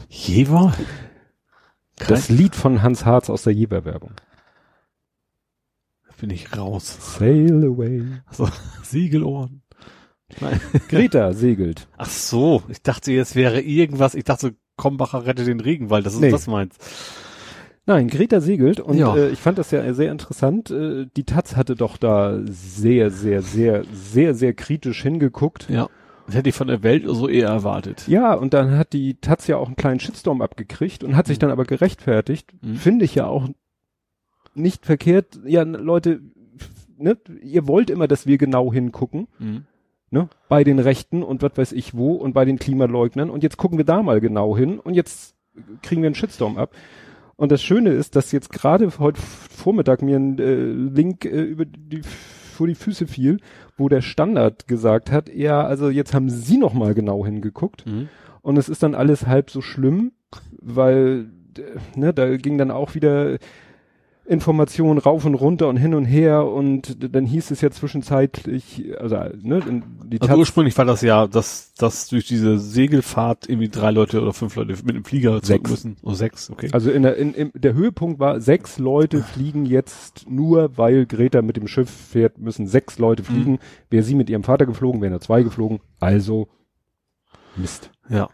Jever? Das Lied von Hans Harz aus der Jeber-Werbung. bin ich raus. Sail away. Also, <laughs> Siegelohren. Nein. <laughs> Greta segelt. Ach so, ich dachte jetzt wäre irgendwas, ich dachte Kombacher rette den Regenwald, das ist Nee. das meinst. Nein, Greta segelt und Ja. äh, ich fand das ja sehr interessant. Äh, die Taz hatte doch da sehr, sehr, sehr, sehr, sehr kritisch hingeguckt. Ja. Das hätte ich von der Welt so eher erwartet. Ja, und dann hat die Taz ja auch einen kleinen Shitstorm abgekriegt und hat sich Mhm. dann aber gerechtfertigt. Mhm. Finde ich ja auch nicht verkehrt. Ja, Leute, ne, ihr wollt immer, dass wir genau hingucken, Mhm. ne, bei den Rechten und was weiß ich wo und bei den Klimaleugnern und jetzt gucken wir da mal genau hin und jetzt kriegen wir einen Shitstorm ab. Und das Schöne ist, dass jetzt gerade heute Vormittag mir ein äh, Link äh, über die vor die Füße fiel, wo der Standard gesagt hat, ja, also jetzt haben sie noch mal genau hingeguckt Mhm. und es ist dann alles halb so schlimm, weil ne, da ging dann auch wieder Informationen rauf und runter und hin und her und dann hieß es ja zwischenzeitlich, also ne, die Also Taz, ursprünglich war das ja, dass, dass durch diese Segelfahrt irgendwie drei Leute oder fünf Leute mit dem Flieger zurück müssen. Oh, sechs, okay. also in der, in, in, der Höhepunkt war, sechs Leute fliegen jetzt nur, weil Greta mit dem Schiff fährt, müssen sechs Leute fliegen. Wäre sie mit ihrem Vater geflogen, wären nur zwei geflogen. Also Mist. Ja.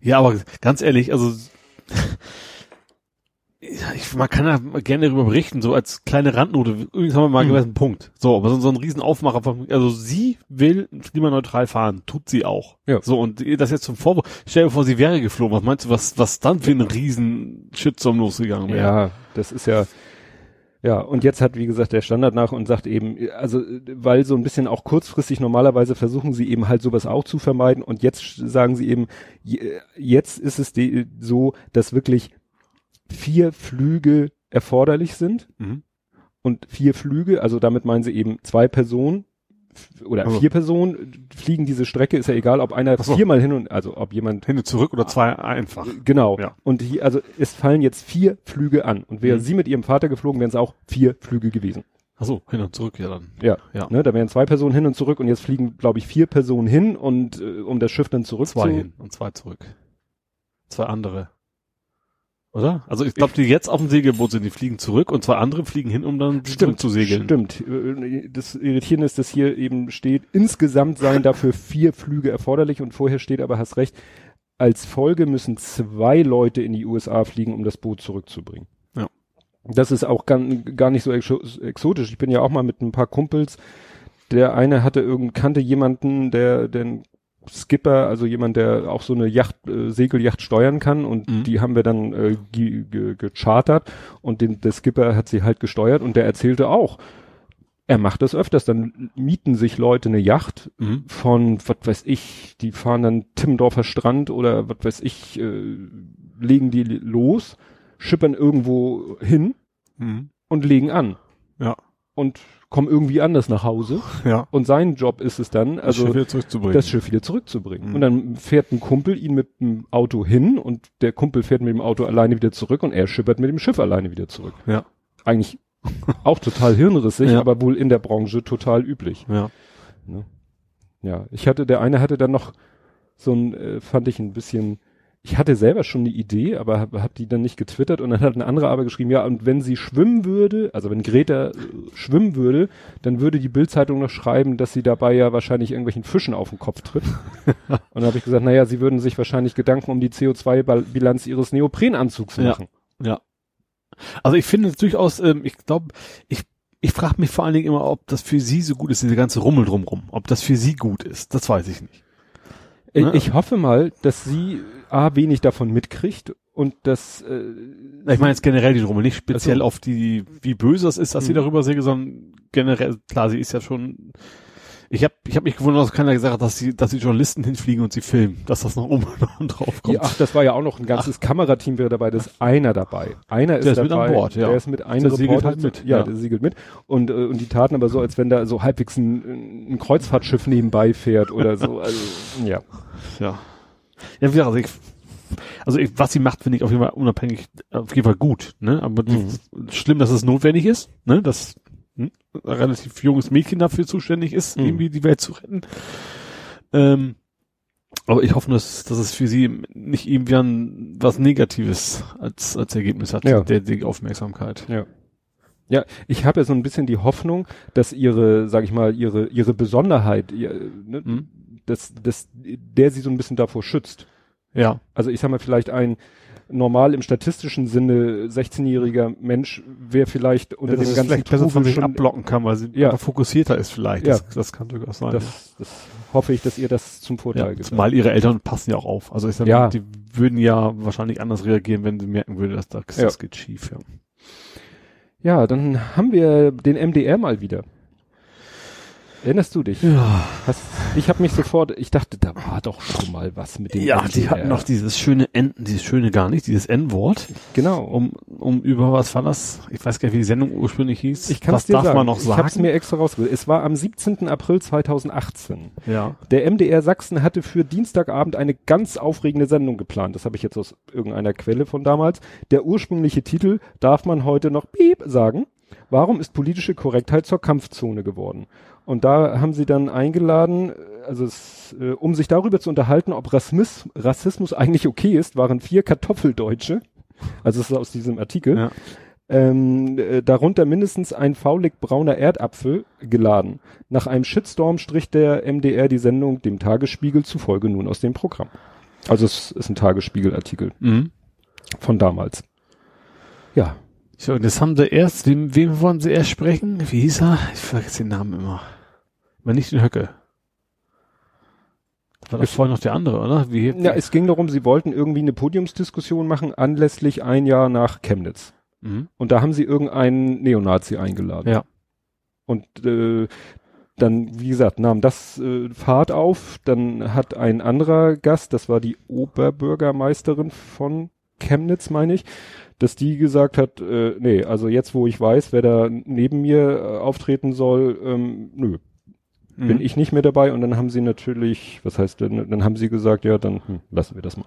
Ja, aber ganz ehrlich, also ich, man kann ja gerne darüber berichten, so als kleine Randnote. Übrigens haben wir mal Hm. einen gewissen Punkt. So, aber so, so ein Riesenaufmacher von, also sie will klimaneutral fahren, tut sie auch. Ja. So, und das jetzt zum Vorwurf, stell dir vor, sie wäre geflogen. Was meinst du, was, was dann für ein riesen Shitstorm losgegangen wäre? Ja, das ist ja, ja, und jetzt hat, wie gesagt, der Standard nach und sagt eben, also, weil so ein bisschen auch kurzfristig normalerweise versuchen sie eben halt sowas auch zu vermeiden und jetzt sagen sie eben, je- jetzt ist es so, dass wirklich vier Flüge erforderlich sind Mhm. und vier Flüge, also damit meinen sie eben zwei Personen oder Also- vier Personen fliegen diese Strecke, ist ja egal, ob einer so. viermal hin und, also ob jemand Hin und zurück oder zwei einfach. Genau. Ja. Und hier, also es fallen jetzt vier Flüge an. Und wäre Mhm. sie mit ihrem Vater geflogen, wären es auch vier Flüge gewesen. Ach so, hin und zurück, ja dann. Ja. Ja. Ne, da wären zwei Personen hin und zurück und jetzt fliegen, glaube ich, vier Personen hin und äh, um das Schiff dann zurück Zwei zu. hin und zwei zurück. Zwei andere. Oder? Also ich glaube, die jetzt auf dem Segelboot sind, die fliegen zurück und zwei andere fliegen hin, um dann Stimmt, zu segeln. Stimmt. Das Irritierende ist, dass hier eben steht, insgesamt seien dafür vier Flüge erforderlich und vorher steht aber, hast recht, als Folge müssen zwei Leute in die USA fliegen, um das Boot zurückzubringen. Ja. Das ist auch gar, gar nicht so exo exotisch. Ich bin ja auch mal mit ein paar Kumpels. Der eine hatte irgend, kannte jemanden, der den Skipper, also jemand, der auch so eine Yacht, äh, Segelyacht steuern kann und Mhm. die haben wir dann äh, ge ge gechartert und den, der Skipper hat sie halt gesteuert und der erzählte auch, er macht das öfters, dann mieten sich Leute eine Yacht Mhm. von, was weiß ich, die fahren dann Timmendorfer Strand oder was weiß ich, äh, legen die los, schippern irgendwo hin Mhm. und legen an. Ja. und komme irgendwie anders nach Hause. Ja. Und sein Job ist es dann, also Schiff wieder zurückzubringen. das Schiff wieder zurückzubringen. Mhm. Und dann fährt ein Kumpel ihn mit dem Auto hin und der Kumpel fährt mit dem Auto alleine wieder zurück und er schippert mit dem Schiff alleine wieder zurück. ja. Eigentlich auch total hirnrissig, Ja. aber wohl in der Branche total üblich. Ja. Ja, ich hatte, der eine hatte dann noch so ein, äh, fand ich ein bisschen, ich hatte selber schon eine Idee, aber hab, hab die dann nicht getwittert und dann hat ein anderer aber geschrieben, ja, und wenn sie schwimmen würde, also wenn Greta äh, schwimmen würde, dann würde die Bildzeitung noch schreiben, dass sie dabei ja wahrscheinlich irgendwelchen Fischen auf den Kopf tritt. <laughs> und dann habe ich gesagt, naja, sie würden sich wahrscheinlich Gedanken um die CO2-Bilanz ihres Neoprenanzugs Ja. machen. Ja. Also ich finde es durchaus, ähm, ich glaube, ich, ich frage mich vor allen Dingen immer, ob das für sie so gut ist, diese ganze Rummel drumrum. Ob das für sie gut ist, das weiß ich nicht. Ich, Ne? ich hoffe mal, dass sie A, wenig davon mitkriegt und dass, äh, Ich meine jetzt generell die Rummel, nicht speziell Also- auf die, wie böse es ist, dass sie Mhm. darüber sehe, sondern generell, klar, sie ist ja schon, ich habe ich hab mich gewundert, dass keiner gesagt hat, dass sie, dass die Journalisten hinfliegen und sie filmen, dass das noch <laughs> oben drauf kommt. Ja, ach, das war ja auch noch ein ganzes Kamerateam wäre dabei, da ist einer dabei. Einer ist, Der ist mit dabei, an Bord, ja. Der ist mit einem Der siegelt halt mit, Ja, ja. der siegelt mit. Und, äh, und die taten aber so, als wenn da so halbwegs ein, ein Kreuzfahrtschiff nebenbei fährt oder so. Also, ja. Ja. Ja, wie gesagt, also ich, also ich, was sie macht, finde ich auf jeden Fall unabhängig, auf jeden Fall gut, ne? Aber Mhm. schlimm, dass es notwendig ist, ne? Dass ein relativ junges Mädchen dafür zuständig ist, Mhm. irgendwie die Welt zu retten. Ähm, aber ich hoffe, dass, dass es für sie nicht irgendwie ein, was Negatives als, als Ergebnis hat, Ja. der, die Aufmerksamkeit. Ja. Ja, ich habe ja so ein bisschen die Hoffnung, dass ihre, sag ich mal, ihre, ihre Besonderheit, ihr, ne, Mhm. Dass, dass der sie so ein bisschen davor schützt. Ja. Also ich sag mal, vielleicht ein normal im statistischen Sinne 16-jähriger Mensch wäre vielleicht unter dass dem ganzen vielleicht besser von sich abblocken kann, weil sie Ja. fokussierter ist vielleicht. Ja. Das, das kann durchaus sein. das, das hoffe ich, dass ihr das zum Vorteil Ja, gibt. zumal ihre Eltern passen ja auch auf. Also ich sag Ja. mal, die würden ja wahrscheinlich anders reagieren, wenn sie merken würden, dass das, Ja. das geht schief. Ja. Ja, dann haben wir den MDR mal wieder. Erinnerst du dich? Ja, Hast, ich habe mich sofort, ich dachte, da war doch schon mal was mit dem ja MDR. die hatten noch dieses schöne N, dieses schöne gar nicht, dieses N-Wort, Genau. um, um über was war das? Ich weiß gar nicht, wie die Sendung ursprünglich hieß. ich kann was es dir darf sagen. man noch Ich habe sagen? es mir extra rausgesucht. Es war am 17. April 2018. ja. Der MDR Sachsen hatte für Dienstagabend eine ganz aufregende Sendung geplant. Das habe ich jetzt aus irgendeiner Quelle von damals. Der ursprüngliche Titel darf man heute noch Piep sagen. Warum ist politische Korrektheit zur Kampfzone geworden? Und da haben sie dann eingeladen, äh, also es, äh, um sich darüber zu unterhalten, ob Rassismus, Rassismus eigentlich okay ist, waren vier Kartoffeldeutsche. Also es ist aus diesem Artikel. Ja. Ähm, äh, darunter mindestens ein faulig brauner Erdapfel geladen. Nach einem Shitstorm strich der MDR die Sendung dem Tagesspiegel zufolge nun aus dem Programm. Also es ist ein Tagesspiegelartikel Mhm. von damals. Ja, So, das haben sie erst, wem, wem wollen sie erst sprechen? Wie hieß er? Ich vergesse den Namen immer. Aber nicht den Höcke. Das war doch vorher noch der andere, oder? Wie, ja, es ging darum, sie wollten irgendwie eine Podiumsdiskussion machen, anlässlich ein Jahr nach Chemnitz. mhm. Und da haben sie irgendeinen Neonazi eingeladen. Ja. Und äh, dann, wie gesagt, nahm das äh, Fahrt auf. Dann hat ein anderer Gast, das war die Oberbürgermeisterin von Chemnitz, meine ich, dass die gesagt hat, äh, nee, also jetzt, wo ich weiß, wer da neben mir äh, auftreten soll, ähm, nö, Mhm. bin ich nicht mehr dabei. Und dann haben sie natürlich, was heißt denn, dann haben sie gesagt, ja, dann hm, lassen wir das mal.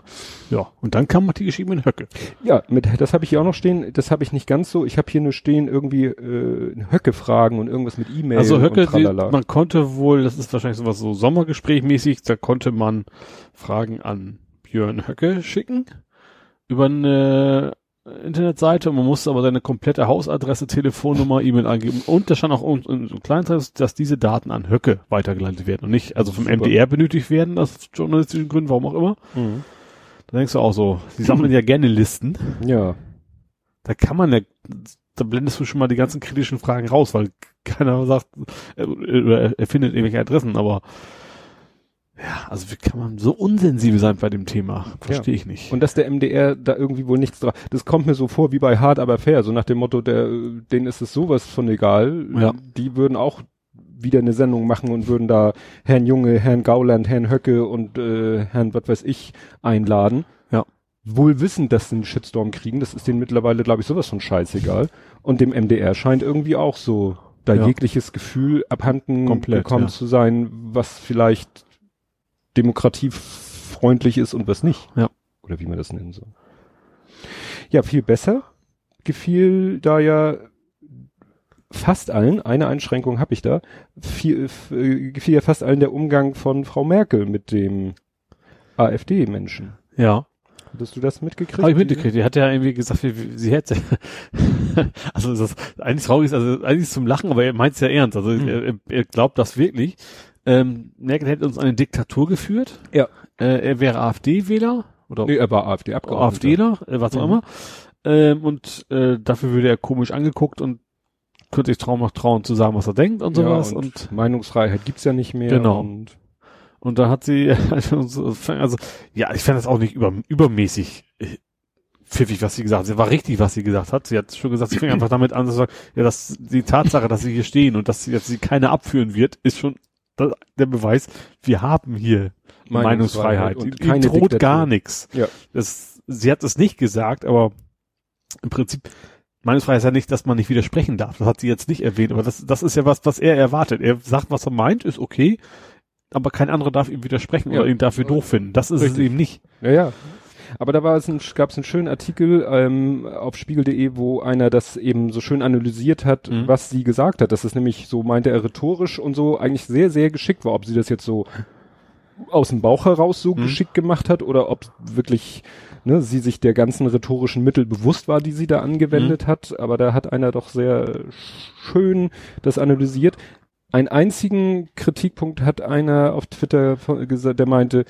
Ja, und dann kam noch die geschriebenen Höcke. Ja, mit, das habe ich hier auch noch stehen. Das habe ich nicht ganz so. Ich habe hier nur stehen irgendwie äh, Höcke-Fragen und irgendwas mit E-Mail Also Höcke, die, man konnte wohl, das ist wahrscheinlich sowas so Sommergesprächmäßig, da konnte man Fragen an Björn Höcke schicken über eine Internetseite und man musste aber seine komplette Hausadresse, Telefonnummer, E-Mail angeben und da stand auch in in Text, dass diese Daten an Höcke weitergeleitet werden und nicht, also vom Super. MDR benötigt werden, aus journalistischen Gründen, warum auch immer. Mhm. Da denkst du auch so, die sammeln ja gerne Listen. Ja. Da kann man ja, da blendest du schon mal die ganzen kritischen Fragen raus, weil keiner sagt, äh, oder er findet irgendwelche Adressen, aber ja, also wie kann man so unsensibel sein bei dem Thema? Verstehe ich nicht. Und dass der MDR da irgendwie wohl nichts drauf. Das kommt mir so vor wie bei Hard aber fair, so nach dem Motto, der, denen ist es sowas von egal. Ja. Die würden auch wieder eine Sendung machen und würden da Herrn Junge, Herrn Gauland, Herrn Höcke und äh, Herrn was weiß ich einladen. Ja. Wohl wissen, dass sie einen Shitstorm kriegen, das ist denen mittlerweile, glaube ich, sowas von scheißegal. Und dem MDR scheint irgendwie auch so da Ja. jegliches Gefühl abhanden Komplett, gekommen ja. zu sein, was vielleicht demokratiefreundlich ist und was nicht. Ja. Oder wie man das nennen soll. Ja, viel besser gefiel da ja fast allen, eine Einschränkung habe ich da, viel, äh, gefiel ja fast allen der Umgang von Frau Merkel mit dem AfD-Menschen. Ja. Hattest du das mitgekriegt? Habe ich mitgekriegt. Die hat ja irgendwie gesagt, sie hätte. <laughs> also das eigentlich traurig ist, also eigentlich ist zum Lachen, aber er meint es ja ernst. Also Mhm. er, er glaubt das wirklich. Ähm, Merkel hätte uns eine Diktatur geführt. Ja. Äh, er wäre AfD-Wähler oder Nee, er war AfD-Abgeordneter. AfDler, äh, was auch Mhm. immer. Ähm, und äh, dafür würde er komisch angeguckt und könnte sich trauen, noch trauen zu sagen, was er denkt und sowas. ja, und, und, Meinungsfreiheit gibt's ja nicht mehr. Genau. Und und da hat sie, <laughs> also ja, ich fand das auch nicht über, übermäßig äh, pfiffig, was sie gesagt hat. Sie war richtig, was sie gesagt hat. Sie hat schon gesagt, sie fing einfach damit an zu sagen, ja, dass die Tatsache, dass sie hier stehen und dass sie jetzt sie keine abführen wird, ist schon das, der Beweis, wir haben hier Meinungsfreiheit. und Die- keine droht Diktatur. gar nichts. Ja. Das, sie hat es nicht gesagt, aber im Prinzip Meinungsfreiheit ist ja nicht, dass man nicht widersprechen darf. Das hat sie jetzt nicht erwähnt, aber das, das ist ja was, was er erwartet. Er sagt, was er meint, ist okay, aber kein anderer darf ihm widersprechen Ja. oder ihn dafür doof finden. Das ist Richtig. es eben nicht. Ja, ja. Aber da war es ein, gab es einen schönen Artikel ähm, auf spiegel.de, wo einer das eben so schön analysiert hat, Mhm. was sie gesagt hat. Das ist nämlich, so meinte er rhetorisch und so, eigentlich sehr, sehr geschickt war. Ob sie das jetzt so aus dem Bauch heraus so Mhm. geschickt gemacht hat oder ob wirklich ne, sie sich der ganzen rhetorischen Mittel bewusst war, die sie da angewendet hat. Aber da hat einer doch sehr schön das analysiert. Einen einzigen Kritikpunkt hat einer auf Twitter gesagt, der meinte,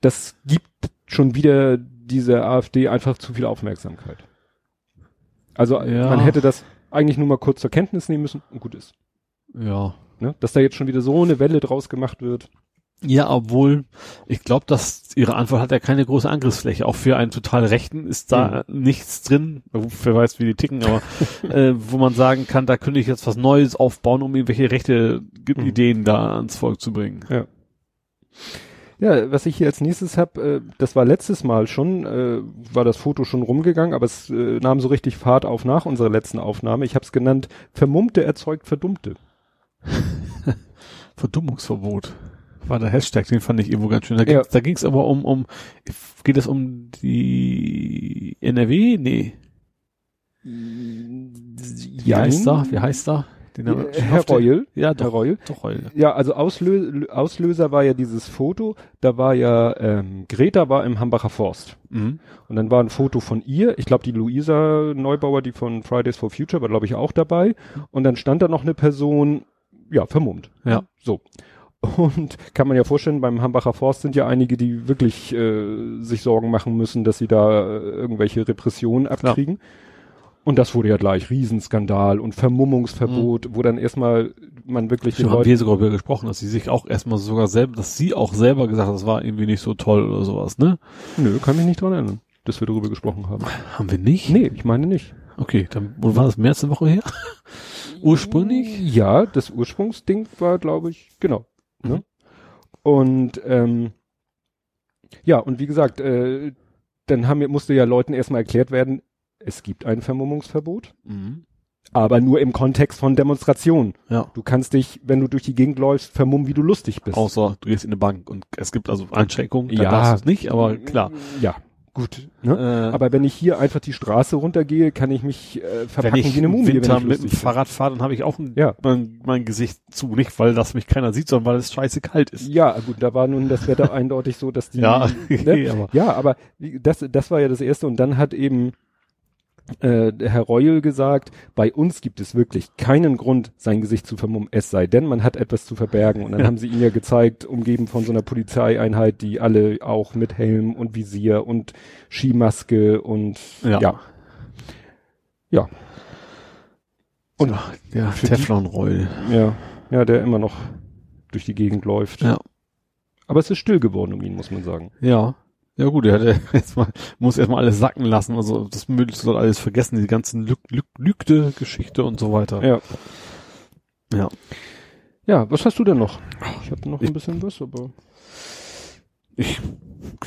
das gibt schon wieder dieser AfD einfach zu viel Aufmerksamkeit. Also Ja. man hätte das eigentlich nur mal kurz zur Kenntnis nehmen müssen und gut ist. Ja. Ne? Dass da jetzt schon wieder so eine Welle draus gemacht wird. Ja, obwohl, ich glaube, dass ihre Antwort hat ja keine große Angriffsfläche. Auch für einen total Rechten ist da nichts drin. Wer weiß, wie die ticken, aber <laughs> äh, wo man sagen kann, da könnte ich jetzt was Neues aufbauen, um irgendwelche rechte Ge- Mhm. Ideen da ans Volk zu bringen. Ja, was ich hier als nächstes habe, äh, das war letztes Mal schon, äh, war das Foto schon rumgegangen, aber es äh, nahm so richtig Fahrt auf nach unserer letzten Aufnahme. Ich habe es genannt, Vermummte erzeugt Verdummte. <laughs> Verdummungsverbot war der Hashtag, den fand ich irgendwo ganz schön. Da Ja. ging's, da ging's aber um, um, geht es um die NRW? Nee. Wie heißt er? Wie heißt er? Den haben wir Herr Reul. Ja, Herr doch. Reul. Doch, Reul. Ja, also Auslö Auslöser war ja dieses Foto, da war ja, ähm, Greta war im Hambacher Forst. Mhm. Und dann war ein Foto von ihr, ich glaube die Luisa Neubauer, die von Fridays for Future, war glaube ich auch dabei. Und dann stand da noch eine Person, ja, vermummt. Ja. So. Und kann man ja vorstellen, beim Hambacher Forst sind ja einige, die wirklich äh, sich Sorgen machen müssen, dass sie da äh, irgendwelche Repressionen abkriegen. Und das wurde ja gleich Riesenskandal und Vermummungsverbot, wo dann erstmal man wirklich Schon haben Leuten wir sogar über gesprochen, dass sie sich auch erstmal sogar selber, dass sie auch selber gesagt hat, das war irgendwie nicht so toll oder sowas, ne? Nö, kann mich nicht dran erinnern, dass wir darüber gesprochen haben. Haben wir nicht? Nee, ich meine nicht. Okay, dann, wo war das, mehr als eine Woche her? <laughs> Ursprünglich? Ja, das Ursprungsding war, glaube ich, genau. Ne? Mhm. Und ähm, ja, und wie gesagt, äh, dann haben, wir- musste ja Leuten erstmal erklärt werden, es gibt ein Vermummungsverbot, Mhm. aber nur im Kontext von Demonstrationen. Ja. Du kannst dich, wenn du durch die Gegend läufst, vermummen, wie du lustig bist. Außer du gehst in eine Bank und es gibt also Einschränkungen, da Ja. darfst du es nicht, aber klar. Ja, gut. Ne? Äh, Aber wenn ich hier einfach die Straße runtergehe, kann ich mich äh, verpacken wie eine Mumie, Winter wenn ich mit dem. Fahrrad fahre, dann habe ich auch ein, Ja. mein, mein Gesicht zu, nicht weil das mich keiner sieht, sondern weil es scheiße kalt ist. Ja, gut, da war nun das Wetter eindeutig so, dass die. Ja, <laughs> ne? okay, <laughs> aber Ja, aber das, das war ja das Erste. Und dann hat eben äh, Herr Reul gesagt, bei uns gibt es wirklich keinen Grund, sein Gesicht zu vermummen, es sei denn, man hat etwas zu verbergen. Und dann Ja. <laughs> haben sie ihn ja gezeigt, umgeben von so einer Polizeieinheit, die alle auch mit Helm und Visier und Skimaske und Ja. ja. Ja, Und ja, die- Teflonroll. ja, ja, der immer noch durch die Gegend läuft. Ja. Aber es ist still geworden um ihn, muss man sagen. Ja. Ja gut, er hat <laughs> jetzt mal, muss erstmal alles sacken lassen, also das Mögliche soll alles vergessen, die ganzen Lüg Lüg Lügde Geschichte und so weiter. Ja. Ja. Ja, was hast du denn noch? Ich habe noch ein bisschen was, aber. Ich,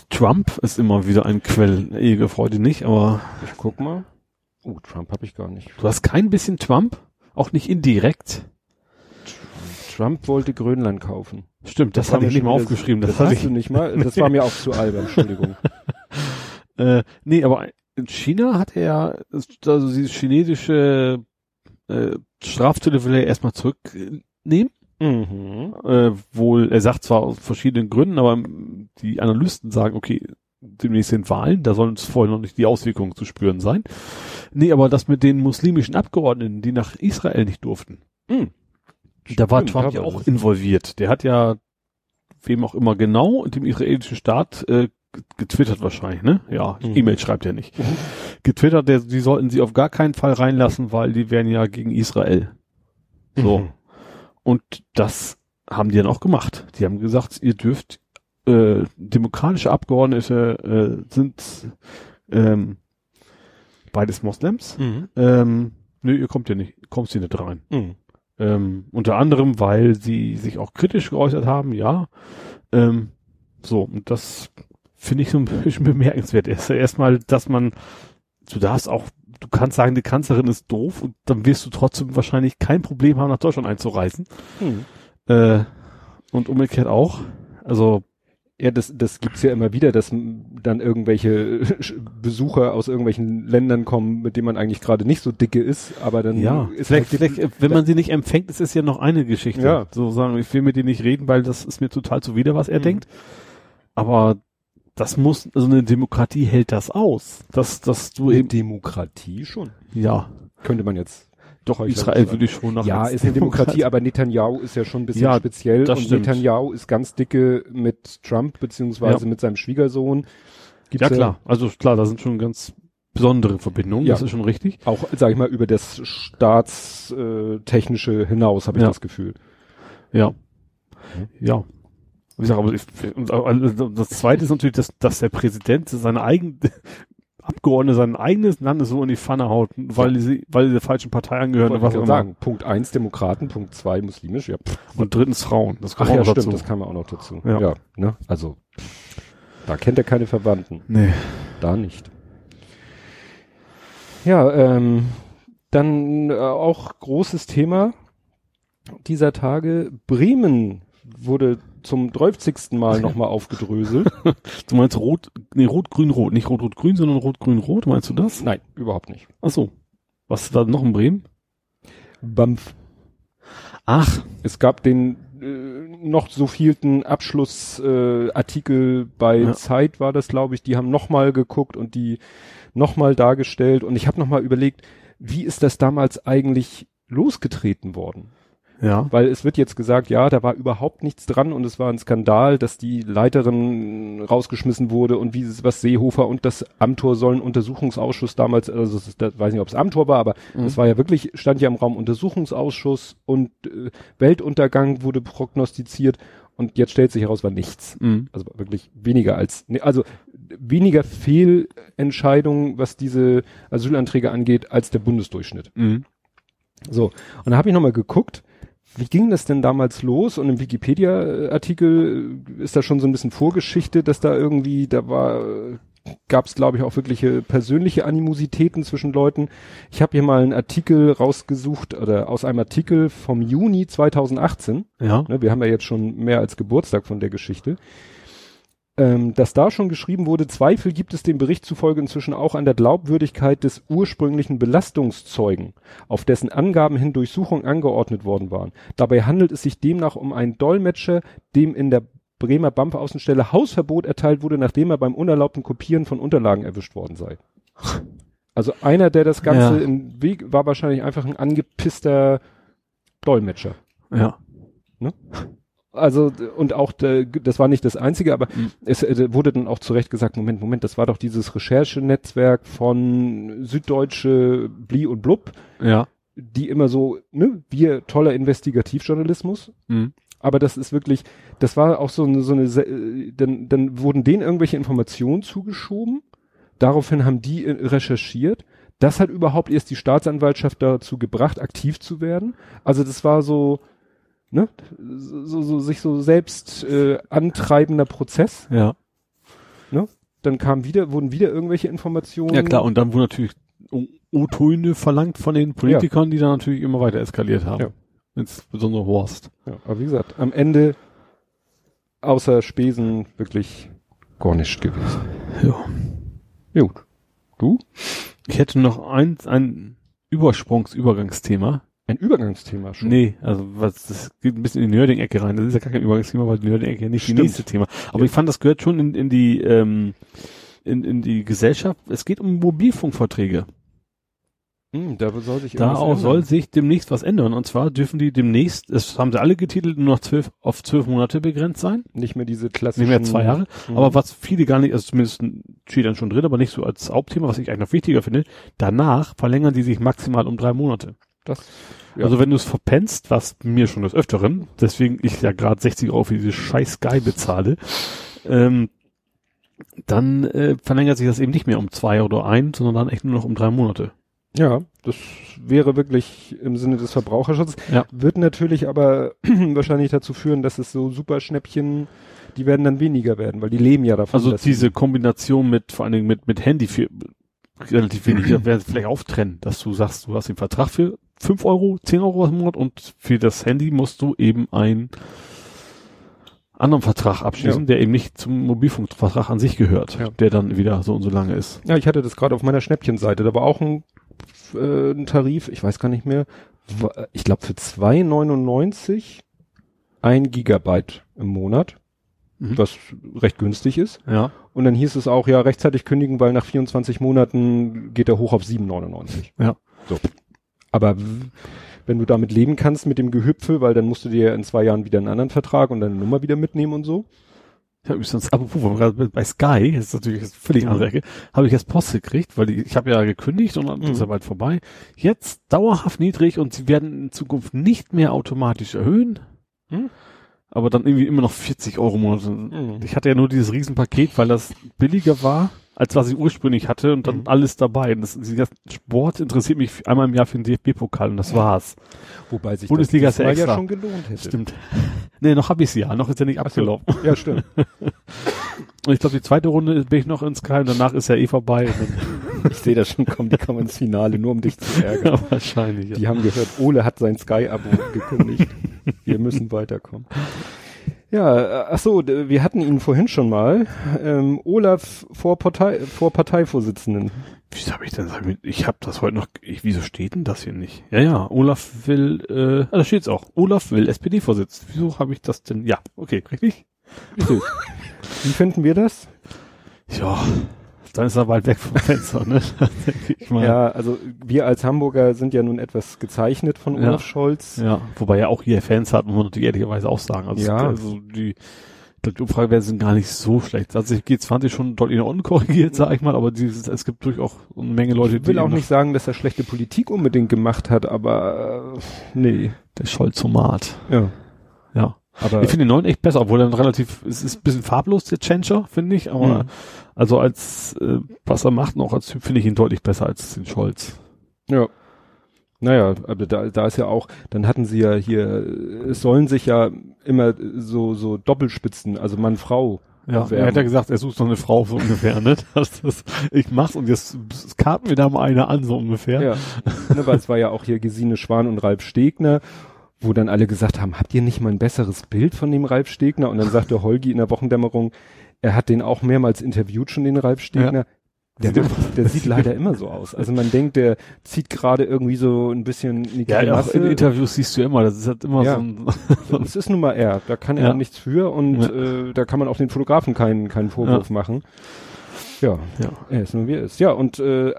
Trump ist immer wieder ein Quell ewiger Freude nicht, aber Ich guck mal. Oh, Trump habe ich gar nicht. du hast kein bisschen Trump? Auch nicht indirekt. Trump wollte Grönland kaufen. Stimmt, das, Das habe ich nicht mal aufgeschrieben. Das, Das hast ich. du nicht mal. Das war mir auch zu albern, Entschuldigung. <laughs> Äh, nee, aber in China hat er ja, also dieses chinesische äh, Strafzölle will er erstmal zurücknehmen. mhm. Äh, wohl, er sagt zwar aus verschiedenen Gründen, aber die Analysten sagen, okay, demnächst sind Wahlen, da sollen es vorher noch nicht die Auswirkungen zu spüren sein. Nee, aber das mit den muslimischen Abgeordneten, die nach Israel nicht durften, Mhm. Da war Trump ja auch involviert. Der hat ja, wem auch immer genau, dem israelischen Staat äh, getwittert wahrscheinlich, ne? Ja, Mhm. E-Mail schreibt er nicht. Getwittert, der, die sollten sie auf gar keinen Fall reinlassen, weil die wären ja gegen Israel. So. Mhm. Und das haben die dann auch gemacht. Die haben gesagt, ihr dürft äh, demokratische Abgeordnete äh, sind ähm, beides Moslems. Mhm. Ähm, nö, ihr kommt ja nicht, kommst hier nicht rein. Mhm. Ähm, unter anderem, weil sie sich auch kritisch geäußert haben, ja. Ähm, so, und das finde ich so ein bisschen <laughs> bemerkenswert. Erst erstmal, dass man, du darfst auch, du kannst sagen, die Kanzlerin ist doof und dann wirst du trotzdem wahrscheinlich kein Problem haben, nach Deutschland einzureisen. Mhm. Äh, und umgekehrt auch. Also, Ja, das, das gibt's ja immer wieder, dass dann irgendwelche <laughs> Besucher aus irgendwelchen Ländern kommen, mit denen man eigentlich gerade nicht so dicke ist, aber dann ja, ist vielleicht, halt- vielleicht, äh, wenn man sie nicht empfängt, ist es ja noch eine Geschichte. Ja. So sagen, ich will mit dir nicht reden, weil das ist mir total zuwider, was er Mhm. denkt. Aber das muss, also eine Demokratie hält das aus. Dass, dass du eine eben, Demokratie schon. ja, Könnte man jetzt. Doch, Israel würde ich schon nach Ja, ist eine Demokratie, aber Netanyahu ist ja schon ein bisschen Ja, speziell das und stimmt. Netanyahu ist ganz dicke mit Trump beziehungsweise Ja. mit seinem Schwiegersohn. Gibt's Ja, klar. Also klar, da sind schon ganz besondere Verbindungen. Ja. Das ist schon richtig. Auch, sag ich mal, über das staatstechnische hinaus, habe ich Ja. das Gefühl. Ja. Ja. Wie gesagt, aber ich, und, also das zweite ist natürlich, dass, dass der Präsident seine eigene Abgeordnete sein eigenes Land so in die Pfanne haut, weil sie, weil sie der falschen Partei angehören oder was auch immer. sagen. Punkt eins Demokraten, Punkt zwei muslimisch, ja. pff. Und drittens Frauen. Das Ach kommt ja, auch noch stimmt, dazu. das kam ja auch noch dazu. Ja. Ja, ne? Also, da kennt er keine Verwandten. Nee. Da nicht. Ja, ähm, dann äh, auch großes Thema dieser Tage. Bremen wurde zum 30. Mal nochmal aufgedröselt. <laughs> Du meinst rot, nee, rot, grün, rot. Nicht rot, rot, grün, sondern rot, grün, rot. Meinst du das? Nein, überhaupt nicht. Ach so. Was war noch in Bremen? BAMF. Ach. Es gab den äh, noch so vielten Abschlussartikel äh, Artikel bei Ja. Zeit war das, glaube ich. Die haben nochmal geguckt und die nochmal dargestellt. Und ich habe nochmal überlegt, wie ist das damals eigentlich losgetreten worden? Ja. Weil es wird jetzt gesagt, ja, da war überhaupt nichts dran und es war ein Skandal, dass die Leiterin rausgeschmissen wurde und wie was Seehofer und das Amtor sollen Untersuchungsausschuss damals, also es ist, da weiß nicht, ob es Amtor war, aber Mhm. es war ja wirklich, stand ja im Raum Untersuchungsausschuss und äh, Weltuntergang wurde prognostiziert und jetzt stellt sich heraus, war nichts. Mhm. Also wirklich weniger als, also weniger Fehlentscheidungen, was diese Asylanträge angeht, als der Bundesdurchschnitt. Mhm. So, und da habe ich nochmal geguckt, wie ging das denn damals los? Und im Wikipedia-Artikel ist da schon so ein bisschen Vorgeschichte, dass da irgendwie, da war, gab es glaube ich auch wirkliche persönliche Animositäten zwischen Leuten. Ich habe hier mal einen Artikel rausgesucht oder aus einem Artikel vom Juni 2018. Ja. Ne, wir haben ja jetzt schon mehr als Geburtstag von der Geschichte. Ähm, dass da schon geschrieben wurde, Zweifel gibt es dem Bericht zufolge inzwischen auch an der Glaubwürdigkeit des ursprünglichen Belastungszeugen, auf dessen Angaben hin Durchsuchung angeordnet worden waren. Dabei handelt es sich demnach um einen Dolmetscher, dem in der Bremer BAMF-Außenstelle Hausverbot erteilt wurde, nachdem er beim unerlaubten Kopieren von Unterlagen erwischt worden sei. Also einer, der das Ganze Ja. im Weg, war wahrscheinlich einfach ein angepisster Dolmetscher. Ja. Also und auch das war nicht das einzige, aber Mhm. es äh, wurde dann auch zu Recht gesagt, Moment, Moment, das war doch dieses Recherchenetzwerk von Süddeutsche Bli und Blub, Ja. die immer so, ne, wir toller Investigativjournalismus, Mhm. aber das ist wirklich, das war auch so eine, so eine, äh, dann, dann wurden denen irgendwelche Informationen zugeschoben, daraufhin haben die äh, recherchiert, das hat überhaupt erst die Staatsanwaltschaft dazu gebracht, aktiv zu werden. Also das war so, ne, so, so sich so selbst äh, antreibender Prozess. Ja. Dann kam wieder, wurden wieder irgendwelche Informationen. Ja klar, und dann wurde natürlich O-Töne verlangt von den Politikern, ja. die dann natürlich immer weiter eskaliert haben. Ja. Insbesondere Horst. Ja, aber wie gesagt, am Ende außer Spesen wirklich gar nichts gewesen. Ja. Gut. Du? Ich hätte noch eins, ein Übersprungsübergangsthema. Ein Übergangsthema schon? Nee, also was, das geht ein bisschen in die Nerding-Ecke rein. Das ist ja gar kein Übergangsthema, weil die Nerding-Ecke ja nicht Stimmt. die nächste Thema. Aber ja. ich fand, das gehört schon in, in die, ähm, in, in die Gesellschaft. Es geht um Mobilfunkverträge. Hm, da soll sich da auch soll sich demnächst was ändern. Und zwar dürfen die demnächst, das haben sie alle getitelt, nur noch zwölf, auf zwölf Monate begrenzt sein. Nicht mehr diese klassischen. Nicht mehr zwei Jahre. Mhm. Aber was viele gar nicht, also zumindest steht dann schon drin, aber nicht so als Hauptthema, was ich eigentlich noch wichtiger finde. Danach verlängern die sich maximal um drei Monate. Das, ja. Also wenn du es verpennst, was mir schon des Öfteren, deswegen ich ja gerade 60 Euro für diese scheiß Sky bezahle, ähm, dann äh, verlängert sich das eben nicht mehr um zwei oder ein, sondern dann echt nur noch um drei Monate. Ja, das wäre wirklich im Sinne des Verbraucherschutzes. Ja. Wird natürlich aber <clears throat> wahrscheinlich dazu führen, dass es so Superschnäppchen, die werden dann weniger werden, weil die leben ja davon. Also diese Kombination mit, vor allen Dingen mit, mit Handy für relativ wenig, <clears throat> werden vielleicht auftrennen, dass du sagst, du hast den Vertrag für fünf Euro, zehn Euro im Monat und für das Handy musst du eben ein anderen Vertrag abschließen, ja. der eben nicht zum Mobilfunkvertrag an sich gehört, ja. der dann wieder so und so lange ist. Ja, ich hatte das gerade auf meiner Schnäppchenseite, da war auch ein äh, einen Tarif, ich weiß gar nicht mehr, ich glaube für 2,99 ein Gigabyte im Monat, mhm. was recht günstig ist. Ja. Und dann hieß es auch, ja, rechtzeitig kündigen, weil nach 24 Monaten geht er hoch auf 7,99. Ja. So. Aber wenn du damit leben kannst mit dem Gehüpfe, weil dann musst du dir in zwei Jahren wieder einen anderen Vertrag und deine Nummer wieder mitnehmen und so. Habe übrigens, apropos, bei Sky, das ist natürlich eine völlig mhm. andere Ecke, habe ich jetzt Post gekriegt, weil ich, ich habe ja gekündigt und dann mhm. ist ja bald vorbei. Jetzt dauerhaft niedrig und sie werden in Zukunft nicht mehr automatisch erhöhen. Mhm. Aber dann irgendwie immer noch 40 Euro im Monat. Mhm. Ich hatte ja nur dieses Riesenpaket, weil das billiger war als was ich ursprünglich hatte und dann mhm. alles dabei. Und das, das Sport interessiert mich einmal im Jahr für den DFB-Pokal und das war's. Wobei sich Bundesliga das ja, ja schon gelohnt hätte. Stimmt. <laughs> nee, noch hab ich's ja, noch ist ja nicht abgelaufen. So. Ja, stimmt. <laughs> und ich glaube, die zweite Runde bin ich noch ins Sky und danach ist ja eh vorbei. <laughs> ich sehe das schon kommen, die kommen ins Finale, nur um dich zu ärgern. Ja, wahrscheinlich. Ja. Die haben gehört, Ole hat sein Sky-Abo gekündigt. Wir müssen weiterkommen. Ja, äh, ach so, wir hatten ihn vorhin schon mal. Ähm, Olaf vor, Partei, vor Parteivorsitzenden. Wieso habe ich denn, ich habe das heute noch, ich, wieso steht denn das hier nicht? Ja, ja, Olaf will, äh, ah, da steht's auch. Olaf will SPD-Vorsitz. Wieso habe ich das denn? Ja, okay, richtig? Richtig. Wie finden wir das? Ja, dann ist er weit weg vom Fenster, ne? <laughs> ja, also wir als Hamburger sind ja nun etwas gezeichnet von Olaf ja. Scholz. Ja, wobei er auch hier Fans hat, muss man natürlich ehrlicherweise auch sagen. Also, ja. also die, die Umfragewerte sind gar nicht so schlecht. Also G20 schon deutlich nach unten <laughs> korrigiert, sag ich mal, aber dieses, es gibt durchaus auch eine Menge Leute, die. Ich will auch nicht sagen, dass er schlechte Politik unbedingt gemacht hat, aber äh, nee. Der Scholzomat. Ja. Ja. Aber ich finde den neuen echt besser, obwohl er relativ, es ist ein bisschen farblos, der Changer, finde ich, aber mhm. also als, äh, was er macht, noch als Typ, finde ich ihn deutlich besser als den Scholz. Ja. Naja, aber da, da ist ja auch, dann hatten sie ja hier, es sollen sich ja immer so, so Doppelspitzen, also Mann, Frau. Ja, er hat ja gesagt, er sucht noch eine Frau so ungefähr, ne? <laughs> Das, das, ich mach's und jetzt karten wir da mal eine an, so ungefähr. Ja, ne, weil es war ja auch hier Gesine Schwan und Ralf Stegner wo dann alle gesagt haben, habt ihr nicht mal ein besseres Bild von dem Ralf Stegner? Und dann sagte Holgi in der Wochendämmerung, er hat den auch mehrmals interviewt schon, den Ralf Stegner. Ja. Der, der sieht leider immer so aus. Also man denkt, der zieht gerade irgendwie so ein bisschen in die Ja, auch in Interviews siehst du immer, das ist halt immer ja. so ein... <laughs> das ist nun mal er, da kann er ja. nichts für und ja. äh, da kann man auch den Fotografen keinen, keinen Vorwurf machen. Ja, ja, er ist nur wie er ist. Ja, und äh,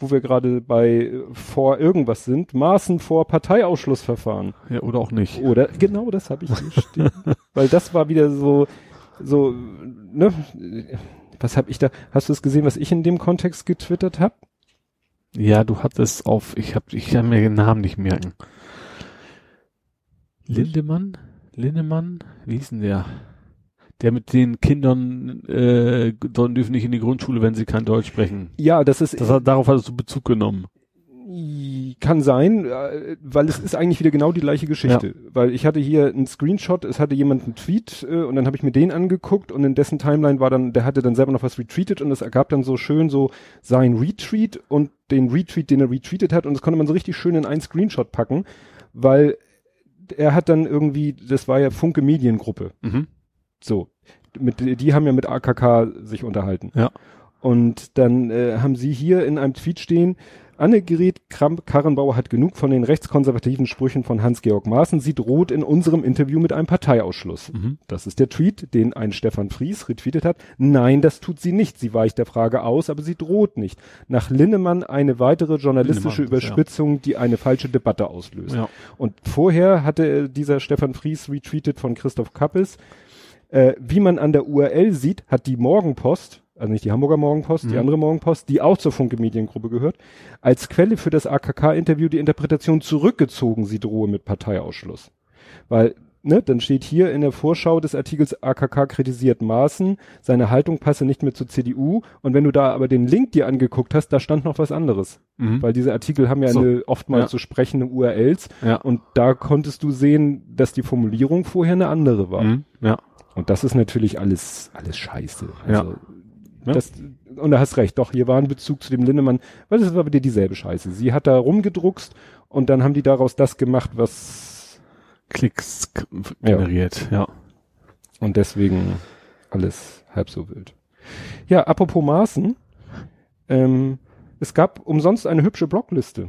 wo wir gerade bei vor irgendwas sind, Maßen vor Parteiausschlussverfahren. Ja, oder auch nicht. Oder genau das habe ich stehen. <laughs> Weil das war wieder so so ne was habe ich da hast du es gesehen, was ich in dem Kontext getwittert habe? Ja, du hattest auf ich habe ich kann mir den Namen nicht merken. Lindemann? Lindemann? Wie hieß denn der? Der mit den Kindern äh, dürfen nicht in die Grundschule, wenn sie kein Deutsch sprechen. Ja, das ist. Das hat, darauf hast du Bezug genommen. Kann sein, äh, weil es ist eigentlich wieder genau die gleiche Geschichte. Ja. Weil ich hatte hier einen Screenshot, es hatte jemand einen Tweet äh, und dann habe ich mir den angeguckt und in dessen Timeline war dann, der hatte dann selber noch was retweetet und es ergab dann so schön so sein Retweet und den Retweet, den er retweetet hat und das konnte man so richtig schön in einen Screenshot packen, weil er hat dann irgendwie, das war ja Funke Mediengruppe. Mhm. So. Mit, die haben ja mit AKK sich unterhalten. Ja. Und dann äh, haben sie hier in einem Tweet stehen, Annegret Kramp-Karrenbauer hat genug von den rechtskonservativen Sprüchen von Hans-Georg Maaßen. Sie droht in unserem Interview mit einem Parteiausschluss. Mhm. Das ist der Tweet, den ein Stefan Fries retweetet hat. Nein, das tut sie nicht. Sie weicht der Frage aus, aber sie droht nicht. Nach Linnemann eine weitere journalistische Linnemann, Überspitzung, ja. die eine falsche Debatte auslöst. Ja. Und vorher hatte dieser Stefan Fries retweetet von Christoph Kappes, äh, wie man an der URL sieht, hat die Morgenpost also nicht die Hamburger Morgenpost, mhm. die andere Morgenpost, die auch zur Funke Mediengruppe gehört, als Quelle für das AKK-Interview die Interpretation zurückgezogen, sie drohe mit Parteiausschluss. Weil, ne, dann steht hier in der Vorschau des Artikels AKK kritisiert Maaßen, seine Haltung passe nicht mehr zur CDU und wenn du da aber den Link dir angeguckt hast, da stand noch was anderes. Mhm. Weil diese Artikel haben ja so. eine oftmals ja. so sprechende URLs ja. und da konntest du sehen, dass die Formulierung vorher eine andere war. Mhm. Ja. Und das ist natürlich alles, alles scheiße. Also, ja? Das, und da hast recht, doch, hier war ein Bezug zu dem Lindemann, weil das war wieder dieselbe Scheiße. Sie hat da rumgedruckst und dann haben die daraus das gemacht, was Klicks generiert, ja. ja. Und deswegen alles halb so wild. Ja, apropos Maßen, ähm, es gab umsonst eine hübsche Blogliste.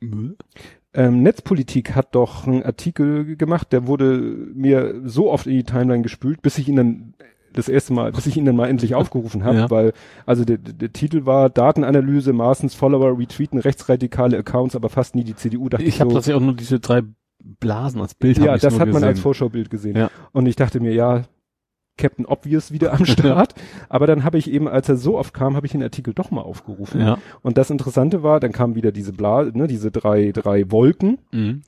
Ähm, Netzpolitik hat doch einen Artikel gemacht, der wurde mir so oft in die Timeline gespült, bis ich ihn dann das erste Mal, bis ich ihn dann mal endlich <laughs> aufgerufen habe, ja. weil also der, der Titel war Datenanalyse, Maßens Follower retweeten rechtsradikale Accounts, aber fast nie die CDU. Dachte ich habe so, tatsächlich auch nur diese drei Blasen als Bild. Ja, das hat man als Vorschaubild gesehen. Ja. Und ich dachte mir, ja, Captain Obvious wieder <laughs> am Start. aber dann habe ich eben, als er so oft kam, habe ich den Artikel doch mal aufgerufen. Ja. Und das Interessante war, dann kamen wieder diese Bla, ne, diese drei, drei Wolken. Mhm.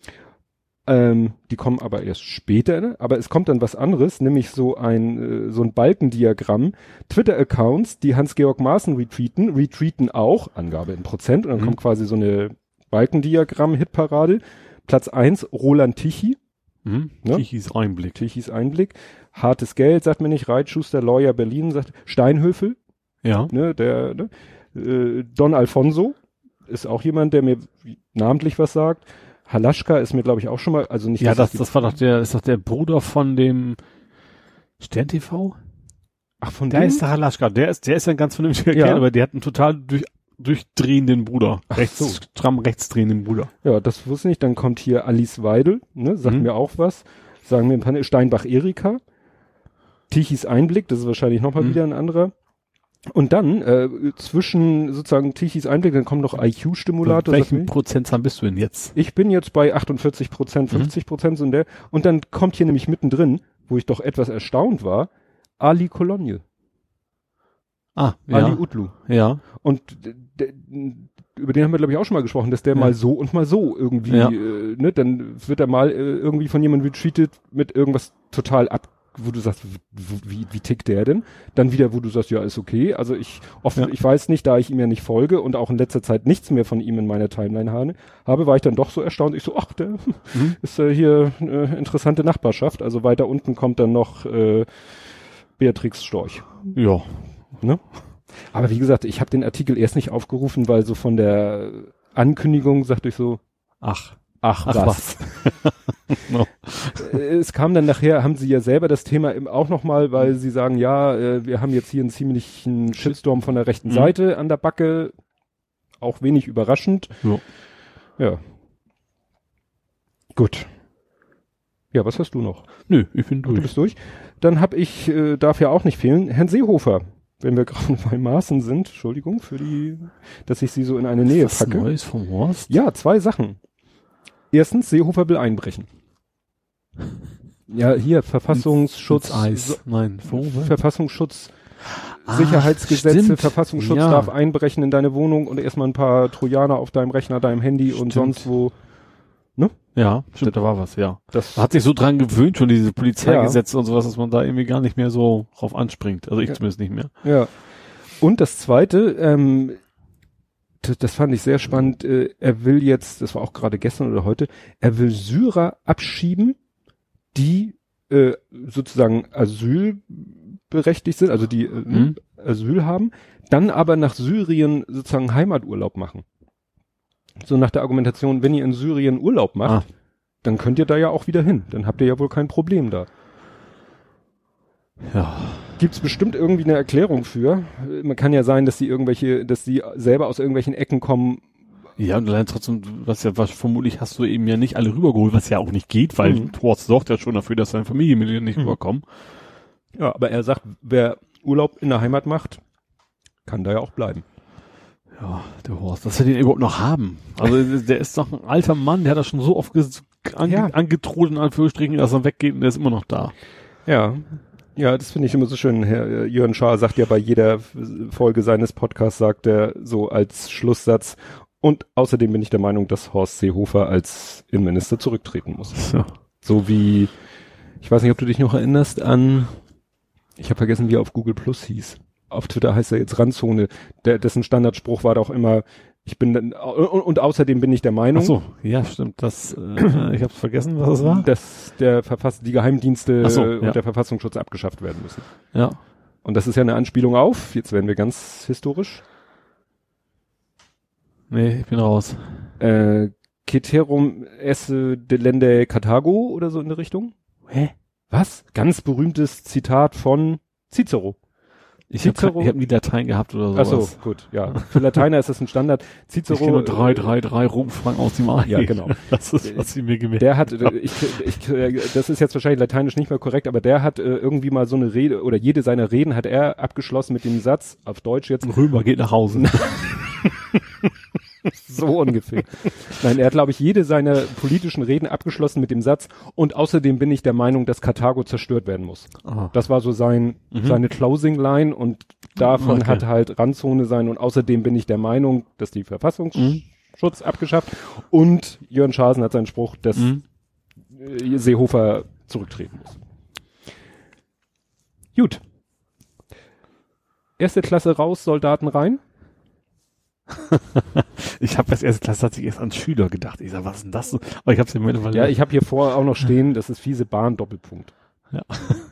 Ähm, die kommen aber erst später, ne? aber es kommt dann was anderes, nämlich so ein, äh, so ein Balkendiagramm. Twitter-Accounts, die Hans-Georg Maaßen retweeten, retweeten auch, Angabe in Prozent, und dann mhm. kommt quasi so eine Balkendiagramm-Hitparade. Platz eins Roland Tichy. Mhm. Ne? Tichys Einblick. Tichys Einblick. Hartes Geld, sagt mir nicht, Reitschuster, Lawyer Berlin, sagt Steinhöfel. Ja. Ne, der, ne? Äh, Don Alfonso ist auch jemand, der mir namentlich was sagt. Halaschka ist mir, glaube ich, auch schon mal, also nicht. Ja, das, das war doch der, ist doch der Bruder von dem Stern TV? Ach, von der dem? ist der Halaschka. Der ist, der ist ein ganz vernünftiger ja. Kerl, aber der hat einen total durch, durchdrehenden Bruder. Ach rechts, so. stramm rechtsdrehenden Bruder. Ja, das wusste ich nicht. Dann kommt hier Alice Weidel, ne, sagt mhm. mir auch was. Sagen wir ein paar, Steinbach Erika. Tichys Einblick, das ist wahrscheinlich nochmal mhm. wieder ein anderer. Und dann äh, zwischen sozusagen Tichys Einblick, dann kommt noch IQ-Stimulator. Welchen Prozentzahl bist du denn jetzt? Ich bin jetzt bei 48 Prozent, 50 mhm. Prozent mhm. der. Und dann kommt hier nämlich mittendrin, wo ich doch etwas erstaunt war, Ali Cologne. Ah, Ali ja. Utlu. Ja. Und über den haben wir glaube ich auch schon mal gesprochen, dass der ja. mal so und mal so irgendwie, ja. äh, ne, dann wird er mal äh, irgendwie von jemandem retweetet mit irgendwas total ab wo du sagst, wie, wie tickt der denn? Dann wieder, wo du sagst, ja, ist okay. Also ich oft, ja. ich weiß nicht, da ich ihm ja nicht folge und auch in letzter Zeit nichts mehr von ihm in meiner Timeline habe, war ich dann doch so erstaunt. Ich so, ach, der mhm. <laughs> ist äh, hier eine interessante Nachbarschaft. Also weiter unten kommt dann noch äh, Beatrix Storch. Ja. Ne? Aber wie gesagt, ich habe den Artikel erst nicht aufgerufen, weil so von der Ankündigung sagte ich so, ach, Ach, Ach was. was. <laughs> no. Es kam dann nachher, haben sie ja selber das Thema auch nochmal, weil sie sagen, ja, äh, wir haben jetzt hier einen ziemlichen Shitstorm von der rechten mhm. Seite an der Backe. Auch wenig überraschend. Ja. ja. Gut. Ja, was hast du noch? Nö, ich bin durch. Du bist durch. Dann habe ich, äh, darf ja auch nicht fehlen, Herrn Seehofer. Wenn wir <laughs> gerade bei Maßen sind, Entschuldigung für die, dass ich sie so in eine Nähe was packe. Neues vom Horst? Ja, zwei Sachen. Erstens, Seehofer will einbrechen. Ja, hier, Verfassungsschutz. Eis. Nein, Verfassungsschutz. Ah, Sicherheitsgesetze, stimmt. Verfassungsschutz ja. darf einbrechen in deine Wohnung und erstmal ein paar Trojaner auf deinem Rechner, deinem Handy stimmt. und sonst wo. Ne? Ja, stimmt, da war was, ja. Das hat sich so dran gewöhnt, schon diese Polizeigesetze ja. und sowas, dass man da irgendwie gar nicht mehr so drauf anspringt. Also ich ja. zumindest nicht mehr. Ja. Und das zweite, ähm, das, fand ich sehr spannend. Äh, er will jetzt, das war auch gerade gestern oder heute, er will Syrer abschieben, die äh, sozusagen asylberechtigt sind, also die äh, Mhm. Asyl haben, dann aber nach Syrien sozusagen Heimaturlaub machen. So nach der Argumentation, wenn ihr in Syrien Urlaub macht, Ah. dann könnt ihr da ja auch wieder hin. Dann habt ihr ja wohl kein Problem da. Ja. Gibt's bestimmt irgendwie eine Erklärung für. Man kann ja sein, dass sie irgendwelche, dass sie selber aus irgendwelchen Ecken kommen. Ja, und allein trotzdem, was ja, was vermutlich hast du eben ja nicht alle rübergeholt, was ja auch nicht geht, weil Mhm. Horst sorgt ja schon dafür, dass seine Familienmitglieder nicht Mhm. rüberkommen. Ja, aber er sagt, wer Urlaub in der Heimat macht, kann da ja auch bleiben. Ja, der Horst, dass wir den überhaupt noch haben. Also der ist doch ein alter Mann, der hat das schon so oft ange Ja. angedroht, in Anführungsstrichen, dass er weggeht und der ist immer noch da. Ja. Ja, das finde ich immer so schön. Herr äh, Jörn Schaar sagt ja bei jeder Folge seines Podcasts, sagt er so als Schlusssatz. Und außerdem bin ich der Meinung, dass Horst Seehofer als Innenminister zurücktreten muss. Ja. So wie, ich weiß nicht, ob du dich noch erinnerst an, ich habe vergessen, wie er auf Google Plus hieß. Auf Twitter heißt er jetzt Randzone. Der, dessen Standardspruch war doch immer, ich bin dann, und, außerdem bin ich der Meinung, Ach so, ja, stimmt. Das, äh, ich habe vergessen, was das war. dass der Verfass die Geheimdienste so, äh, und ja. der Verfassungsschutz abgeschafft werden müssen. Ja. Und das ist ja eine Anspielung auf, jetzt werden wir ganz historisch, Nee, ich bin raus. äh, Ceterum esse delende Carthago oder so in der Richtung. Hä? Was? Ganz berühmtes Zitat von Cicero. Ich habe Cicero- ich hab nie Latein gehabt oder Ach sowas. so, gut, ja. <laughs> Für Lateiner ist das ein Standard. Cicero. Ich kenne nur drei, drei, drei Rumfragen aus dem Ei. Ja, genau. <laughs> Das ist, was ich mir gemerkt Der hat, äh, ich, ich, äh, das ist jetzt wahrscheinlich lateinisch nicht mehr korrekt, aber der hat äh, irgendwie mal so eine Rede oder jede seiner Reden hat er abgeschlossen mit dem Satz auf Deutsch jetzt Ein Römer geht nach Hause. <laughs> <laughs> so ungefähr. Nein, er hat glaube ich jede seiner politischen Reden abgeschlossen mit dem Satz und außerdem bin ich der Meinung, dass Karthago zerstört werden muss. Aha. Das war so sein Mhm. seine Closing Line und davon Okay. hat halt Randzone sein und außerdem bin ich der Meinung, dass die Verfassungsschutz abgeschafft und Jörn Schasen hat seinen Spruch, dass Mhm. äh, Seehofer zurücktreten muss. Gut. Erste Klasse raus, Soldaten rein. <laughs> Ich habe als erste Klasse hat sich erst an Schüler gedacht. Ich sag, was ist denn das? so? Aber ich habe es Moment Ja, ich habe hier vorher auch noch stehen, das ist fiese Bahn-Doppelpunkt. Ja.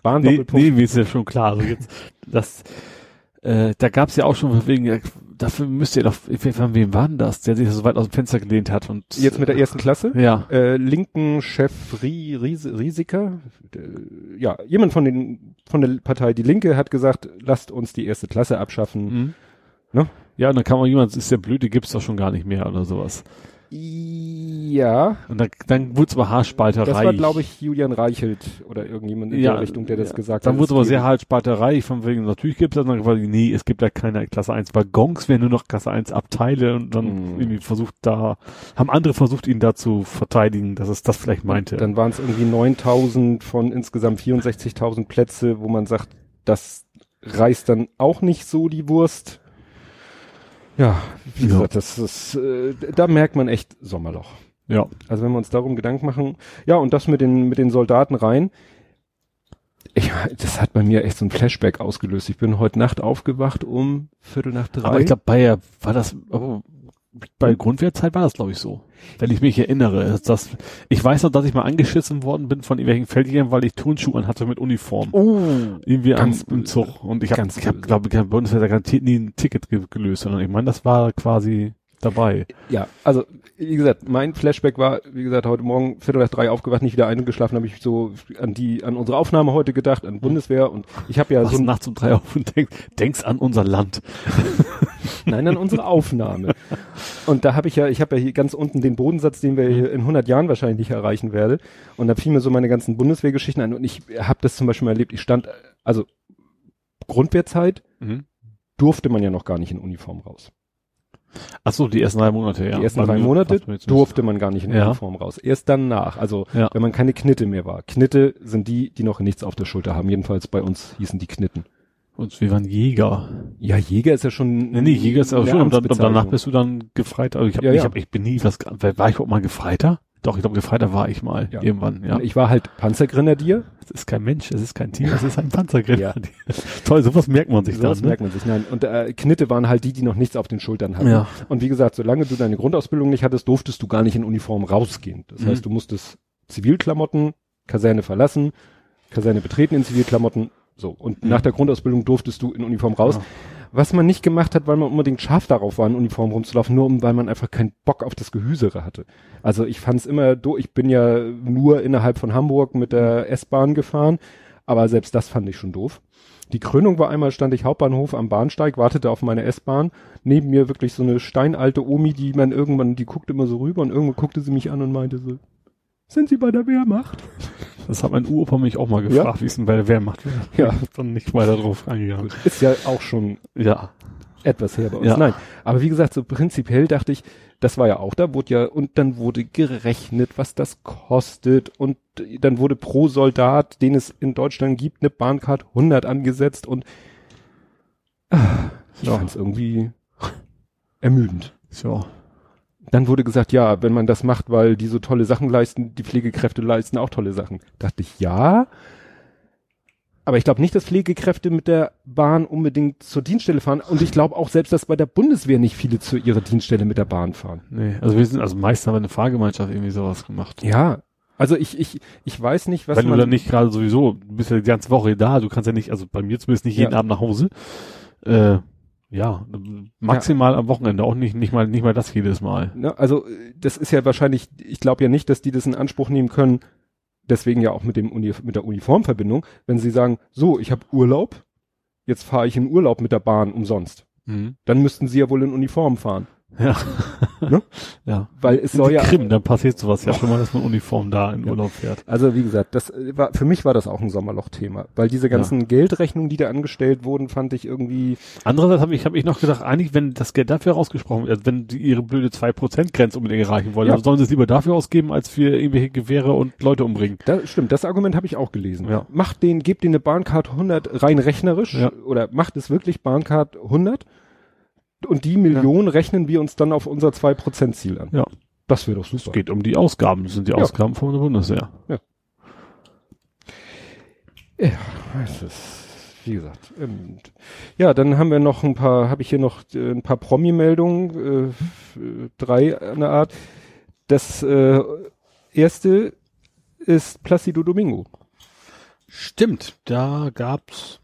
Bahn nee, Doppelpunkt. nee, mir ist ja schon klar. Also jetzt, das, äh, da gab's ja auch schon wegen, äh, dafür müsst ihr doch, von wem war denn das, der sich so weit aus dem Fenster gelehnt hat und Jetzt mit der ersten Klasse. ja, Äh, linken Chef Rie, Ries, Risiker, äh, ja, jemand von den von der Partei Die Linke hat gesagt, lasst uns die erste Klasse abschaffen. mhm. Ne? Ja, und dann kam auch jemand, ist der blöde, gibt's doch schon gar nicht mehr oder sowas. Ja, Und dann, dann wurde es aber Haarspalterei. das war glaube ich Julian Reichelt oder irgendjemand in ja, der Richtung, der das ja. gesagt Dann hat. wurde es aber Es sehr Haarspalterei von wegen, natürlich gibt's das, und dann die, nee, es gibt ja keine Klasse 1 Waggons, werden nur noch Klasse 1 Abteile und dann Mhm. irgendwie versucht da, haben andere versucht, ihn da zu verteidigen, dass es das vielleicht meinte. Dann waren es irgendwie 9000 von insgesamt 64.000 Plätze, wo man sagt, das reißt dann auch nicht so die Wurst. Ja, wie Ja. gesagt, das ist, äh, da merkt man echt Sommerloch. ja. Also wenn wir uns darum Gedanken machen, ja, und das mit den, mit den Soldaten rein, ich, das hat bei mir echt so ein Flashback ausgelöst. Ich bin heute Nacht aufgewacht um Viertel nach drei. Aber ich glaube, bei, war das, oh, bei Grundwehrzeit war das, glaube ich, so. Wenn ich mich erinnere. Ist Das, ich weiß noch, dass ich mal angeschissen worden bin von irgendwelchen Feldjägern, weil ich Turnschuhe anhatte mit Uniform. oh, Irgendwie am, im. Zug. Und ich habe, hab, glaube ich, hab Bundeswehr garantiert nie ein Ticket ge gelöst, sondern ich meine, das war quasi dabei. ja, also wie gesagt, mein Flashback war, wie gesagt, heute Morgen Viertel nach drei aufgewacht, nicht wieder eingeschlafen, habe ich so an die, an unsere Aufnahme heute gedacht, an Bundeswehr und ich habe ja Wachst so nachts um drei auf und denkst, denkst an unser Land. <laughs> Nein, an unsere Aufnahme. Und da habe ich ja, ich habe ja hier ganz unten den Bodensatz, den wir hier in 100 Jahren wahrscheinlich nicht erreichen werde. Und da fielen mir so meine ganzen Bundeswehrgeschichten ein. Und ich habe das zum Beispiel mal erlebt. Ich stand, also Grundwehrzeit Mhm. durfte man ja noch gar nicht in Uniform raus. Ach so, die ersten drei Monate, ja. Die ersten Bei drei Monate durfte man gar nicht in Ja. Uniform raus. Erst danach, also Ja. wenn man keine Knitte mehr war. Knitte sind die, die noch nichts auf der Schulter haben. Jedenfalls bei uns hießen die Knitten. Und wir waren Jäger. Ja, Jäger ist ja schon. Nee, nee, Jäger ist eine schon, und, dann, danach bist du dann gefreit. Also ich habe Ja, ich ja. hab, ich bin nie was, war ich überhaupt mal Gefreiter? Doch, ich glaube, Gefreiter war ich mal, Ja. irgendwann, ja. Ich war halt Panzergrenadier. Es ist kein Mensch, es ist kein Tier, es ist ein <laughs> Panzergrenadier. Ja. <laughs> Toll, sowas merkt man sich sowas dann. Ne? merkt man sich, nein. Und äh, Knitte waren halt die, die noch nichts auf den Schultern hatten. Ja. Und wie gesagt, solange du deine Grundausbildung nicht hattest, durftest du gar nicht in Uniform rausgehen. Das Mhm. heißt, du musstest Zivilklamotten, Kaserne verlassen, Kaserne betreten in Zivilklamotten, so. Und Mhm. nach der Grundausbildung durftest du in Uniform raus. Ja. Was man nicht gemacht hat, weil man unbedingt scharf darauf war, in Uniform rumzulaufen, nur um, weil man einfach keinen Bock auf das Gehüsere hatte. Also ich fand es immer, do, ich bin ja nur innerhalb von Hamburg mit der S-Bahn gefahren, aber selbst das fand ich schon doof. Die Krönung war einmal, stand ich Hauptbahnhof am Bahnsteig, wartete auf meine S-Bahn. Neben mir wirklich so eine steinalte Omi, die man irgendwann, die guckte immer so rüber und irgendwann guckte sie mich an und meinte so, sind Sie bei der Wehrmacht? Das hat mein Uropa mich auch mal gefragt, wie es denn bei der Wehrmacht wäre. Ja. Dann nicht weiter drauf eingegangen. Ist ja auch schon Ja. etwas her bei uns. Ja. Nein, aber wie gesagt, so prinzipiell dachte ich, das war ja auch da, wurde ja, und dann wurde gerechnet, was das kostet und dann wurde pro Soldat, den es in Deutschland gibt, eine Bahncard 100 angesetzt und ah, ich Ja. fand's irgendwie ermüdend. So. Dann wurde gesagt, ja, wenn man das macht, weil die so tolle Sachen leisten, die Pflegekräfte leisten auch tolle Sachen. Dachte ich, ja. Aber ich glaube nicht, dass Pflegekräfte mit der Bahn unbedingt zur Dienststelle fahren. Und ich glaube auch selbst, dass bei der Bundeswehr nicht viele zu ihrer Dienststelle mit der Bahn fahren. Nee, also wir sind, also meist haben wir eine Fahrgemeinschaft irgendwie sowas gemacht. Ja. Also ich, ich, ich weiß nicht, was Wenn man. du dann nicht gerade sowieso, du bist ja die ganze Woche da, du kannst ja nicht, also bei mir zumindest nicht jeden Ja. Abend nach Hause. Äh, ja, maximal am Wochenende, auch nicht, nicht mal, nicht mal das jedes Mal. Ne, also äh, das ist ja wahrscheinlich, ich glaube ja nicht, dass die das in Anspruch nehmen können, deswegen ja auch mit dem Uni, mit der Uniformverbindung, wenn sie sagen, so, ich habe Urlaub, jetzt fahre ich in Urlaub mit der Bahn umsonst. Mhm. Dann müssten sie ja wohl in Uniform fahren. Ja. Ne? Ja. Weil es soll ja. Krim, dann passiert sowas ja schon mal, dass man Uniform da in Ja. Urlaub fährt. Also wie gesagt, das äh, war für mich war das auch ein Sommerloch-Thema, weil diese ganzen Geldrechnungen, die da angestellt wurden, fand ich irgendwie Andererseits habe ich, hab ich noch gedacht, eigentlich, wenn das Geld dafür rausgesprochen wird, also wenn die ihre blöde 2%-Grenze unbedingt erreichen wollen, Ja. dann sollen sie es lieber dafür ausgeben, als für irgendwelche Gewehre und Leute umbringen. Da, stimmt, das Argument habe ich auch gelesen. Ja. Macht den, gebt denen eine Bahncard 100 rein rechnerisch Ja. oder macht es wirklich Bahncard 100 und die Million rechnen wir uns dann auf unser 2% Ziel an. Ja. Das wäre doch super. Es geht um die Ausgaben, das sind die Ja. Ausgaben von der Bundeswehr. Ja, es ist, wie gesagt. ähm, ja, dann haben wir noch ein paar, habe ich hier noch äh, ein paar Promi-Meldungen, äh, drei an der Art. Das äh, erste ist Placido Domingo. Stimmt, da gab's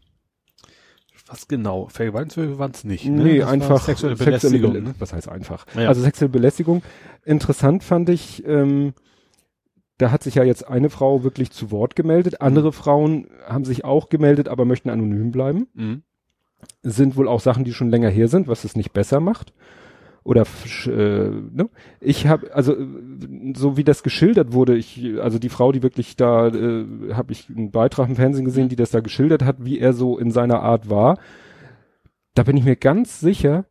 was genau? Vergewaltigungswürfe waren es nicht. Ne? Nee, Das einfach sexuelle Belästigung. Belä- ne? Was heißt einfach? Ja. Also sexuelle Belästigung. Interessant fand ich, ähm, da hat sich ja jetzt eine Frau wirklich zu Wort gemeldet. Andere Frauen haben sich auch gemeldet, aber möchten anonym bleiben. Mhm. Sind wohl auch Sachen, die schon länger her sind, was es nicht besser macht. Oder äh, ne? ich habe also so wie das geschildert wurde, ich also die Frau, die wirklich da äh, habe ich einen Beitrag im Fernsehen gesehen, die das da geschildert hat, wie er so in seiner Art war. Da bin ich mir ganz sicher,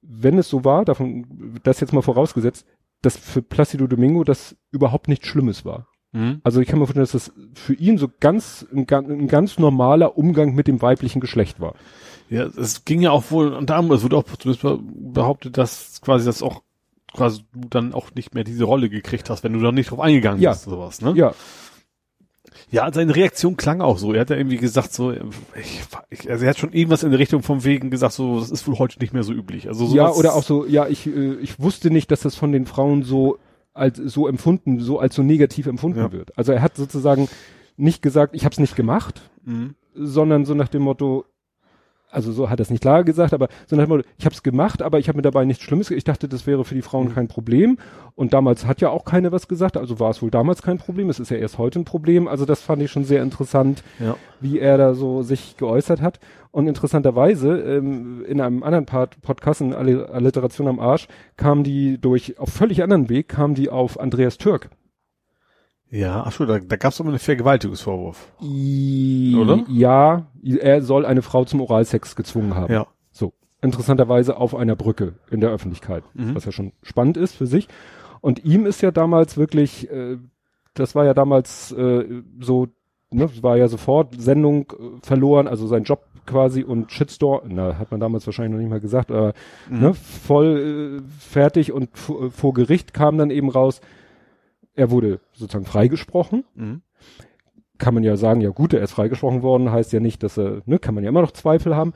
wenn es so war, davon das jetzt mal vorausgesetzt, dass für Placido Domingo das überhaupt nichts Schlimmes war. Mhm. Also ich kann mir vorstellen, dass das für ihn so ganz ein, ein ganz normaler Umgang mit dem weiblichen Geschlecht war. Ja, es ging ja auch wohl, und da es wurde auch behauptet, dass quasi das auch quasi du dann auch nicht mehr diese Rolle gekriegt hast, wenn du dann nicht drauf eingegangen Ja. bist, sowas, ne? Ja, Ja, seine Reaktion klang auch so. Er hat ja irgendwie gesagt so, ich, ich, also er hat schon irgendwas in der Richtung vom Wegen gesagt, so, das ist wohl heute nicht mehr so üblich. Also sowas, ja, oder auch so, ja, ich, äh, ich wusste nicht, dass das von den Frauen so als so empfunden, so als so negativ empfunden Ja. wird. Also er hat sozusagen nicht gesagt, ich habe es nicht gemacht, Mhm. sondern so nach dem Motto, also so hat er es nicht klar gesagt, aber so nach dem ich habe es gemacht, aber ich habe mir dabei nichts Schlimmes, ich dachte, das wäre für die Frauen kein Problem. Und damals hat ja auch keiner was gesagt, also war es wohl damals kein Problem, es ist ja erst heute ein Problem. Also das fand ich schon sehr interessant, Ja. wie er da so sich geäußert hat. Und interessanterweise, ähm, in einem anderen Part, Podcast, in Alliteration am Arsch, kam die durch, auf völlig anderen Weg, kam die auf Andreas Türk. Ja, ach so, da, da gab es immer einen Vergewaltigungsvorwurf. I Oder? Ja, er soll eine Frau zum Oralsex gezwungen haben. Ja. So. Interessanterweise auf einer Brücke in der Öffentlichkeit, Mhm. was ja schon spannend ist für sich. Und ihm ist ja damals wirklich, äh, das war ja damals äh, so, ne, war ja sofort Sendung äh, verloren, also sein Job quasi und Shitstorm, na, hat man damals wahrscheinlich noch nicht mal gesagt, aber Mhm. ne, voll äh, fertig und vor Gericht kam dann eben raus, er wurde sozusagen freigesprochen Mhm. kann man ja sagen, ja gut, er ist freigesprochen worden, heißt ja nicht, dass er, ne, kann man ja immer noch Zweifel haben.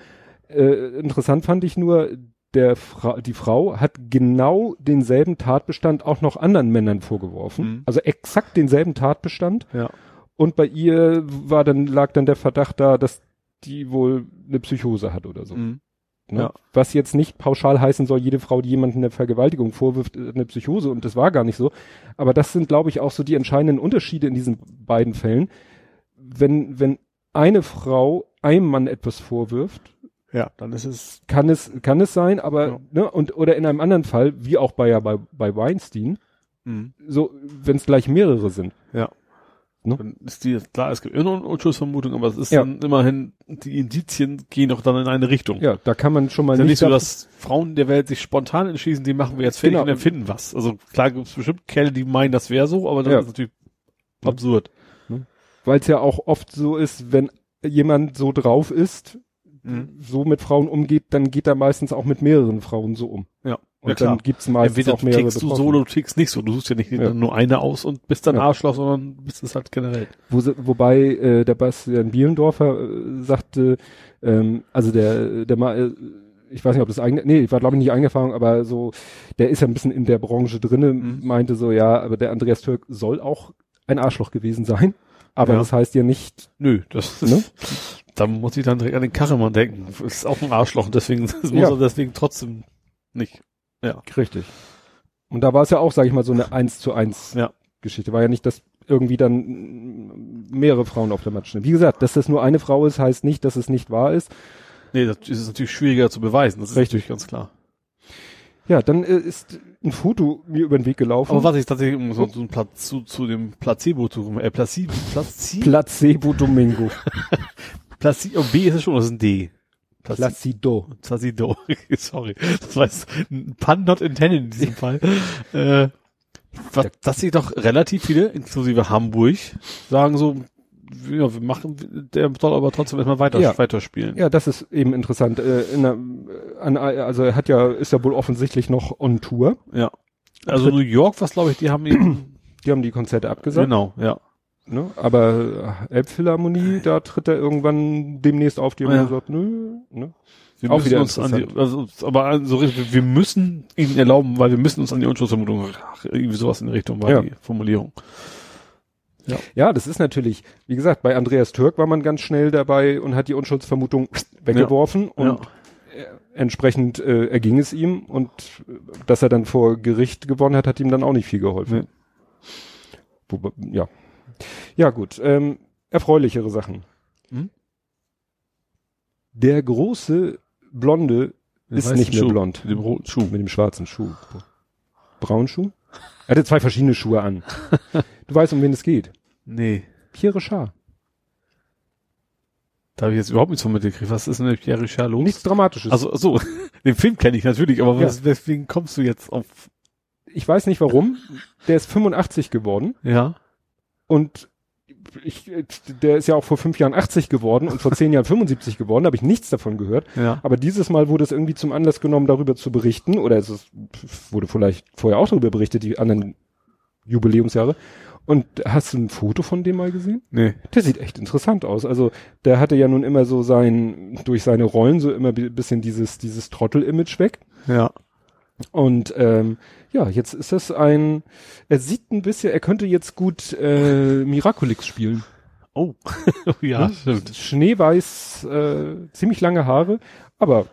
Äh, interessant fand ich nur, der Fra die Frau hat genau denselben Tatbestand auch noch anderen Männern vorgeworfen. Mhm. Also exakt denselben Tatbestand. Ja. Und bei ihr war dann, lag dann der Verdacht da, dass die wohl eine Psychose hat oder so. Mhm. Ne? Ja. Was jetzt nicht pauschal heißen soll, jede Frau, die jemanden eine Vergewaltigung vorwirft, äh, eine Psychose und das war gar nicht so. Aber das sind, glaube ich, auch so die entscheidenden Unterschiede in diesen beiden Fällen. Wenn, wenn eine Frau einem Mann etwas vorwirft, Ja, dann ist es. kann es, kann es sein, aber, Ja. ne, und, oder in einem anderen Fall, wie auch bei, ja, bei, bei Weinstein, Mhm. so, wenn es gleich mehrere sind. Ja. Ne? Dann ist die, klar, es gibt immer eine Unschuldsvermutung, aber es ist Ja. dann immerhin, die Indizien gehen doch dann in eine Richtung. Ja, da kann man schon mal ist ja nicht, nicht so, dass Frauen der Welt sich spontan entschließen, die machen wir jetzt fertig Genau. und erfinden was. Also klar gibt es bestimmt Kerle, die meinen, das wäre so, aber das Ja. ist natürlich Ja. absurd. weil es ja auch oft so ist, wenn jemand so drauf ist, Mhm. so mit Frauen umgeht, dann geht er meistens auch mit mehreren Frauen so um. Ja. Und ja, dann gibt's meistens Entweder auch mehrere tickst du Betroffene. so oder du tickst nicht so. Du suchst ja nicht Ja. nur eine aus und bist dann Ja. Arschloch, sondern bist es halt generell. Wo, wobei äh, der Bastian Bielendorfer äh, sagte, ähm, also der, der mal, äh, ich weiß nicht, ob das eigene, nee, war glaube ich nicht eigene Erfahrung, aber so, der ist ja ein bisschen in der Branche drinne, Mhm. meinte so, ja, aber der Andreas Türk soll auch ein Arschloch gewesen sein. Aber Ja. das heißt ja nicht, Nö, das Ne? da muss ich dann direkt an den Kachemann denken. Ist auch ein Arschloch, deswegen das muss Ja. er deswegen trotzdem nicht. Ja. richtig. Und da war es ja auch, sage ich mal, so eine eins zu eins Ja. Geschichte. War ja nicht, dass irgendwie dann mehrere Frauen auf der Matte stehen. Wie gesagt, dass das nur eine Frau ist, heißt nicht, dass es nicht wahr ist. Nee, das ist natürlich schwieriger zu beweisen. Das ist Richtig. natürlich ganz klar. Ja, dann äh, ist ein Foto mir über den Weg gelaufen. Aber was ich tatsächlich um so, so ein Platz zu, zu dem Placebo zu kommen, äh, Placebo, Placebo, Placebo Domingo. <laughs> Placebo, B ist es schon, das ist ein D. Placi- Placido. Placido, <laughs> sorry. Das war jetzt ein Pun not intended in diesem <laughs> Fall. Äh, was, dass sie doch relativ viele, inklusive Hamburg, sagen so, ja, wir machen, der soll aber trotzdem erstmal weiter, Ja. weiterspielen. Ja, das ist eben interessant. Äh, in der, an, also er hat ja, ist ja wohl offensichtlich noch on Tour. Ja. Also New York, was glaube ich, die haben ihn, Die haben die Konzerte abgesagt. genau, ja. Ne? Aber äh, Elbphilharmonie, da tritt er irgendwann demnächst auf, die haben Ja. gesagt, nö. Ne? Wir Auch müssen wieder uns an die, also, aber so richtig, wir müssen ihnen erlauben, weil wir müssen uns an die Unschuldsvermutung, irgendwie sowas in die Richtung war Ja. die Formulierung. Ja, das ist natürlich, wie gesagt, bei Andreas Türk war man ganz schnell dabei und hat die Unschuldsvermutung weggeworfen und Ja. entsprechend äh, erging es ihm und äh, dass er dann vor Gericht gewonnen hat, hat ihm dann auch nicht viel geholfen. Nee. Wobei, ja. Ja, gut. Ähm, erfreulichere Sachen. Hm? Der große Blonde Den ist nicht mehr Schuh, blond. Mit dem roten Schuh. Mit dem schwarzen Schuh. Braunen Schuh? Er hatte zwei verschiedene Schuhe an. Du weißt, um wen es geht. Nee. Pierre Richard. Da habe ich jetzt überhaupt nichts von mitgekriegt. Was ist denn mit Pierre Richard los? Nichts Dramatisches. Also, so, <laughs> den Film kenne ich natürlich, aber Ja. was, weswegen kommst du jetzt auf, ich weiß nicht warum. Der ist 85 geworden ja? Und ich, der ist ja auch vor fünf Jahren 80 geworden und vor zehn Jahren 75 geworden. Da habe ich nichts davon gehört. Ja. Aber dieses Mal wurde es irgendwie zum Anlass genommen, darüber zu berichten. Oder es ist, wurde vielleicht vorher auch darüber berichtet, die anderen Jubiläumsjahre. Und hast du ein Foto von dem mal gesehen? Nee. Der sieht echt interessant aus. Also der hatte ja nun immer so sein, durch seine Rollen so immer ein bisschen dieses, dieses Trottel-Image weg. Ja. Und ähm, ja, jetzt ist das ein, er sieht ein bisschen, er könnte jetzt gut äh, Miraculix spielen. Oh. <laughs> ja, Ne? stimmt. Schneeweiß, äh, ziemlich lange Haare, aber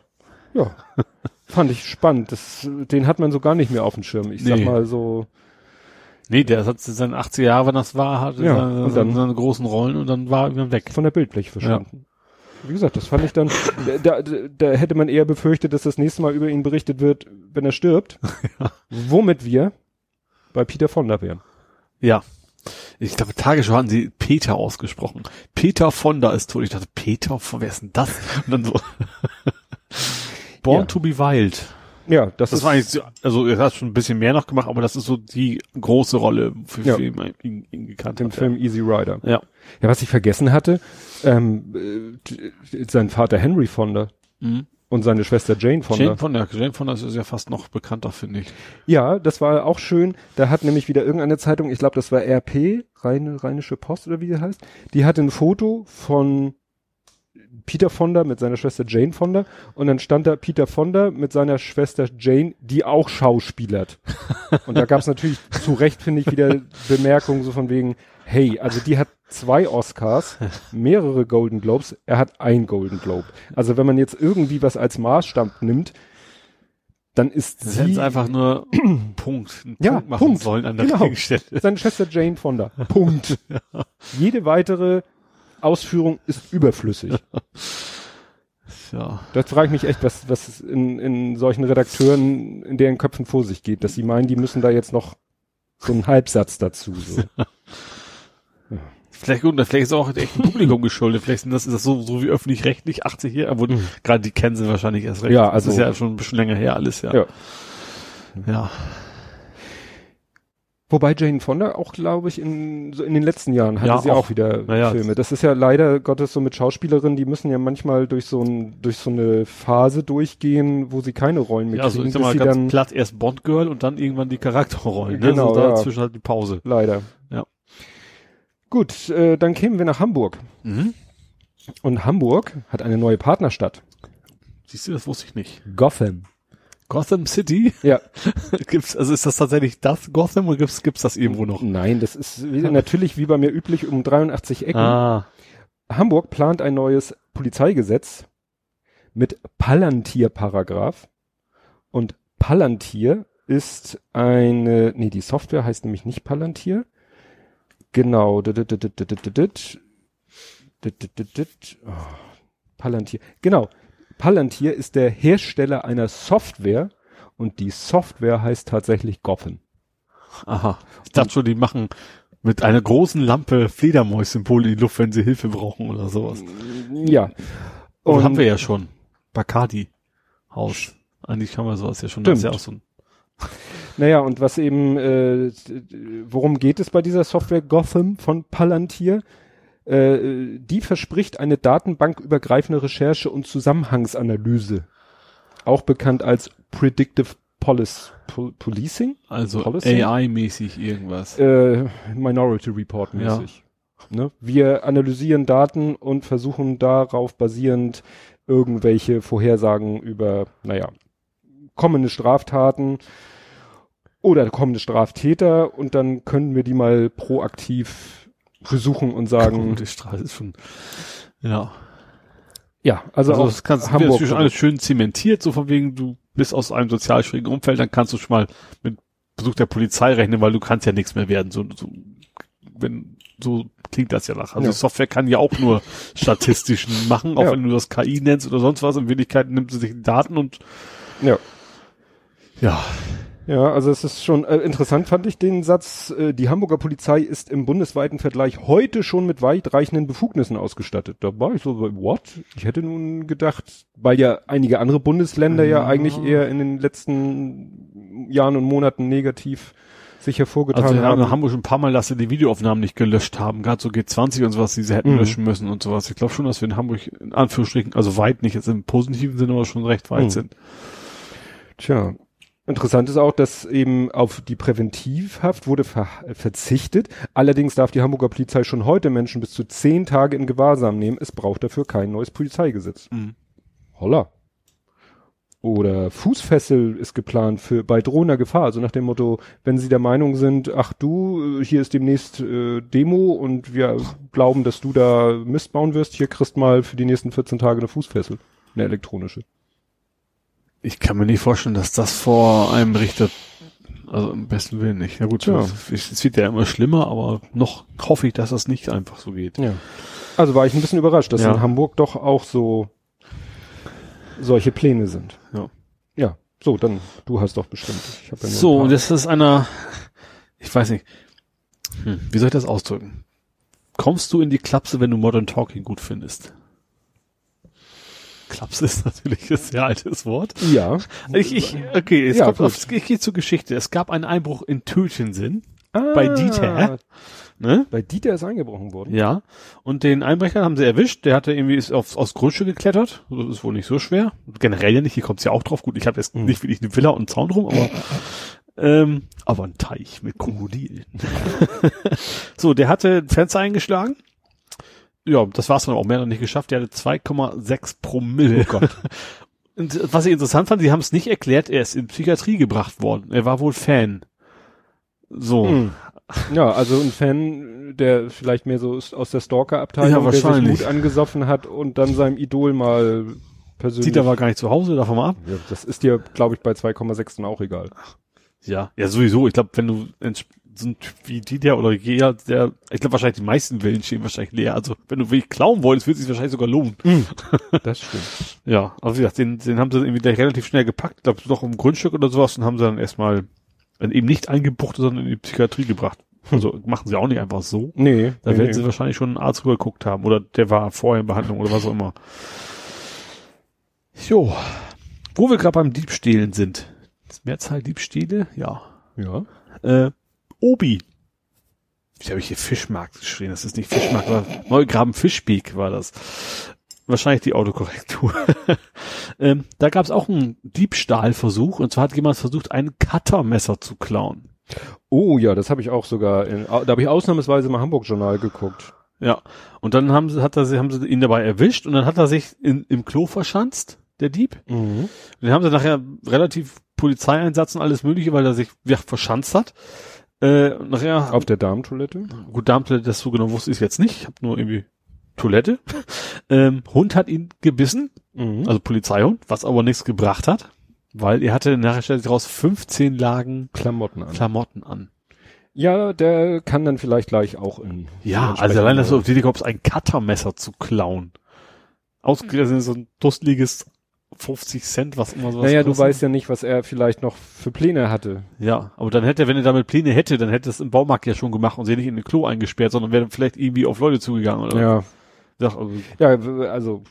ja, <laughs> fand ich spannend. Das, den hat man so gar nicht mehr auf dem Schirm. Ich sag Nee. mal so, Nee, der hat seine 80 Jahre, wenn das war, hatte Ja, seine, und dann- seine großen Rollen und dann war er weg. von der Bildfläche verschwunden. Wie gesagt, das fand ich dann, da, da, hätte man eher befürchtet, dass das nächste Mal über ihn berichtet wird, wenn er stirbt. <laughs> Womit wir bei Peter Fonda wären. Ja. Ich glaube, Tagesschau hatten sie Peter ausgesprochen. Peter Fonda ist tot. Ich dachte, Peter, wer ist denn das? Und dann so. <laughs> Born Ja. to be Wild. Ja, das, Das ist, war eigentlich, so- also er hat schon ein bisschen mehr noch gemacht, aber das ist so die große Rolle, für Ja. man ihn, ihn gekannt dem hat. Film Easy Rider. Ja. Ja, was ich vergessen hatte, ähm, äh, sein Vater Henry Fonda. Mhm. Und seine Schwester Jane Fonda. Jane Fonda, Jane Fonda ist ja fast noch bekannter, finde ich. Ja, das war auch schön. Da hat nämlich wieder irgendeine Zeitung, ich glaube, das war RP, Rheinische Post oder wie die heißt, die hatte ein Foto von Peter Fonda mit seiner Schwester Jane Fonda und dann stand da Peter Fonda mit seiner Schwester Jane, die auch schauspielert. <laughs> und da gab es natürlich zu Recht, finde ich, wieder Bemerkungen so von wegen, hey, also die hat zwei Oscars, mehrere Golden Globes, er hat ein Golden Globe. Also wenn man jetzt irgendwie was als Maßstab nimmt, dann ist Das sie sie einfach nur <clears throat> Punkt, einen Ja, Punkt machen Punkt. sollen an der Genau. Stelle. seine Schwester Jane Fonda. Punkt. <laughs> Jede weitere Ausführung ist überflüssig. <laughs> Ja. Das frage ich mich echt, was, was in, in solchen Redakteuren in deren Köpfen vor sich geht, dass sie meinen, die müssen da jetzt noch so einen Halbsatz dazu. So. <laughs> Vielleicht, gut, vielleicht ist auch echt ein Publikum geschuldet. Vielleicht sind das, ist das so, so wie öffentlich-rechtlich, 80 Jahre, aber gerade die kennen sie wahrscheinlich erst recht. Mhm. Ja, also- Das ist ja schon ein bisschen länger her alles, ja. Ja. Ja. Wobei Jane Fonda auch, glaube ich, in, so in den letzten Jahren hatte Ja, sie auch. auch, wieder Naja. Filme. Das ist ja leider Gottes so mit Schauspielerinnen, die müssen ja manchmal durch so ein, durch so eine Phase durchgehen, wo sie keine Rollen mehr Ja, also kriegen, ich sag mal ganz dann, platt erst Bond Girl und dann irgendwann die Charakterrollen. Ne? Genau, so ja. dazwischen halt die Pause. leider. Ja. Gut, äh, dann kämen wir nach Hamburg. Mhm. Und Hamburg hat eine neue Partnerstadt. Siehst du, das wusste ich nicht. Gotham. Gotham City? Ja. gibt's, also ist das tatsächlich das Gotham oder gibt's, gibt's das irgendwo noch? Nein, das ist wie, natürlich wie bei mir üblich um 83 Ecken. Ah. Hamburg plant ein neues Polizeigesetz mit Palantir-Paragraph. Und Palantir ist eine, nee, die Software heißt nämlich nicht Palantir. Genau. Oh, Palantir. Genau. Palantir ist der Hersteller einer Software und die Software heißt tatsächlich Gotham. Aha. Ich dachte schon, die machen mit einer großen Lampe Fledermaus-Symbole in die Luft, wenn sie Hilfe brauchen oder sowas. Ja. Und Und haben wir ja schon. Bacardi Haus. Eigentlich haben wir sowas ja schon. Das ist ja auch so ein <laughs> Naja, und was eben, äh, worum geht es bei dieser Software Gotham von Palantir? Äh, die verspricht eine datenbankübergreifende Recherche und Zusammenhangsanalyse. Auch bekannt als Predictive Police, Pol Policing, also? AI-mäßig irgendwas. äh, Minority Report mäßig. Ne? Wir analysieren Daten und versuchen darauf basierend irgendwelche Vorhersagen über, naja, kommende Straftaten oder kommende Straftäter und dann können wir die mal proaktiv besuchen und sagen, die Straße ist schon, ja. ja, also, Also, das kannst Hamburg. du schon alles schön zementiert, so von wegen, du bist aus einem sozial schwierigen Umfeld, dann kannst du schon mal mit Besuch der Polizei rechnen, weil du kannst ja nichts mehr werden. So, so, wenn, so klingt das ja nach. Also Ja. Software kann ja auch nur <laughs> statistischen machen, auch Ja. wenn du das KI nennst oder sonst was. In Wirklichkeit nimmt sie sich die Daten und ja. ja, Ja, also es ist schon äh, interessant, fand ich den Satz, äh, die Hamburger Polizei ist im bundesweiten Vergleich heute schon mit weitreichenden Befugnissen ausgestattet. Da war ich so, what? Ich hätte nun gedacht, weil ja einige andere Bundesländer ja Ja. eigentlich eher in den letzten Jahren und Monaten negativ sich hervorgetan also haben haben. in Hamburg schon ein paar Mal, dass sie die Videoaufnahmen nicht gelöscht haben, gerade so G20 und sowas, die sie hätten Mhm. löschen müssen und sowas. Ich glaube schon, dass wir in Hamburg in Anführungsstrichen, also weit nicht jetzt im positiven Sinne, aber schon recht weit Mhm. sind. Tja. Interessant ist auch, dass eben auf die Präventivhaft wurde ver verzichtet. Allerdings darf die Hamburger Polizei schon heute Menschen bis zu zehn Tage in Gewahrsam nehmen. Es braucht dafür kein neues Polizeigesetz. Mhm. Holla. Oder Fußfessel ist geplant für bei drohender Gefahr. Also nach dem Motto, wenn Sie der Meinung sind, ach du, äh, hier ist demnächst äh, Demo und wir glauben, dass du da Mist bauen wirst, hier kriegst mal für die nächsten 14 Tage eine Fußfessel, eine elektronische. Ich kann mir nicht vorstellen, dass das vor einem Richter, also im besten Willen nicht. Ja gut, Ja. es, wird ja immer schlimmer, aber noch hoffe ich, dass das nicht einfach so geht. Ja. Also war ich ein bisschen überrascht, dass Ja. in Hamburg doch auch so solche Pläne sind. Ja. Ja. So, dann du hast doch bestimmt. Ja So, das ist einer, ich weiß nicht, hm, wie soll ich das ausdrücken? Kommst du in die Klapse, wenn du Modern Talking gut findest? Klapse ist natürlich ein sehr altes Wort. ja. Ich, ich, okay, es Ja, kommt gut. auf, ich gehe zur Geschichte. Es gab einen Einbruch in Tötensinn. Bei Dieter? Ne? Bei Dieter ist eingebrochen worden. Ja. Und den Einbrecher haben sie erwischt. Der hatte irgendwie ist aufs, aufs Grundstück geklettert. Das ist wohl nicht so schwer. Generell ja nicht. Hier kommt's ja auch drauf. Gut, ich habe jetzt Mhm. nicht wirklich eine Villa und einen Zaun rum, aber ähm, aber ein Teich mit Krokodilen. <laughs> so, der hatte ein Fenster eingeschlagen. Ja, das war's dann auch mehr noch nicht geschafft. Der hatte 2,6 Promille. Oh Gott. <laughs> Und was ich interessant fand, sie haben es nicht erklärt, er ist in Psychiatrie gebracht worden. Er war wohl Fan. So. Hm. Ja, also ein Fan, der vielleicht mehr so aus der Stalker-Abteilung, Ja, der sich. Mut angesoffen hat und dann seinem Idol mal persönlich. Dieter war gar nicht zu Hause, davon mal ab. ja, das ist dir, glaube ich, bei 2,6 dann auch egal. Ja, ja, sowieso. Ich glaube, wenn du so ein Typ wie Dieter oder jeder, der, ich glaube wahrscheinlich die meisten Villen stehen wahrscheinlich leer. Also wenn du wirklich klauen wolltest, wird es sich wahrscheinlich sogar lohnen. <laughs> Das stimmt. Ja, also wie gesagt, den, den haben sie dann irgendwie gleich relativ schnell gepackt, ich glaube doch im Grundstück oder sowas und haben sie dann erstmal eben nicht eingebuchtet, sondern in die Psychiatrie gebracht. Also machen sie auch nicht einfach so. Nee. Da nee, werden nee. sie wahrscheinlich schon einen Arzt rübergeguckt haben oder der war vorher in Behandlung oder was auch immer. Jo, wo wir gerade beim Diebstählen sind. Mehrzahl Diebstähle? Ja. Ja. Äh, Obi. Ich habe hier Fischmarkt geschrieben. Das ist nicht Fischmarkt, war Neugraben Fischbeek war das. Wahrscheinlich die Autokorrektur. <laughs> ähm, da gab es auch einen Diebstahlversuch und zwar hat jemand versucht, ein Cuttermesser zu klauen. Oh ja, das habe ich auch sogar, in, da habe ich ausnahmsweise mal Hamburg-Journal geguckt. Ja. Und dann haben sie, hat er, sie- haben sie ihn dabei erwischt und dann hat er sich in, im Klo verschanzt, der Dieb. Mhm. Und dann haben sie nachher relativ Polizeieinsatz und alles mögliche, weil er sich ja, verschanzt hat. Äh, nachher Auf der Damentoilette? Gut, Darmtoilette, das so genau wusste ich jetzt nicht. Ich habe nur irgendwie Toilette. <laughs> Ähm, Hund hat ihn gebissen, Mhm. also Polizeihund, was aber nichts gebracht hat, weil er hatte nachher stellt sich raus 15 Lagen Klamotten an. Klamotten an. Ja, der kann dann vielleicht gleich auch in. Ja, also allein, dass du auf die Idee kommst, ein Cuttermesser zu klauen. Ausgerechnet so ein dusseliges 50 Cent, was immer sowas Naja, du kostet. weißt ja nicht, was er vielleicht noch für Pläne hatte. Ja, aber dann hätte er, wenn er damit Pläne hätte, dann hätte er es im Baumarkt ja schon gemacht und sie nicht in den Klo eingesperrt, sondern wäre dann vielleicht irgendwie auf Leute zugegangen oder Ja. Sag, also, Ja, also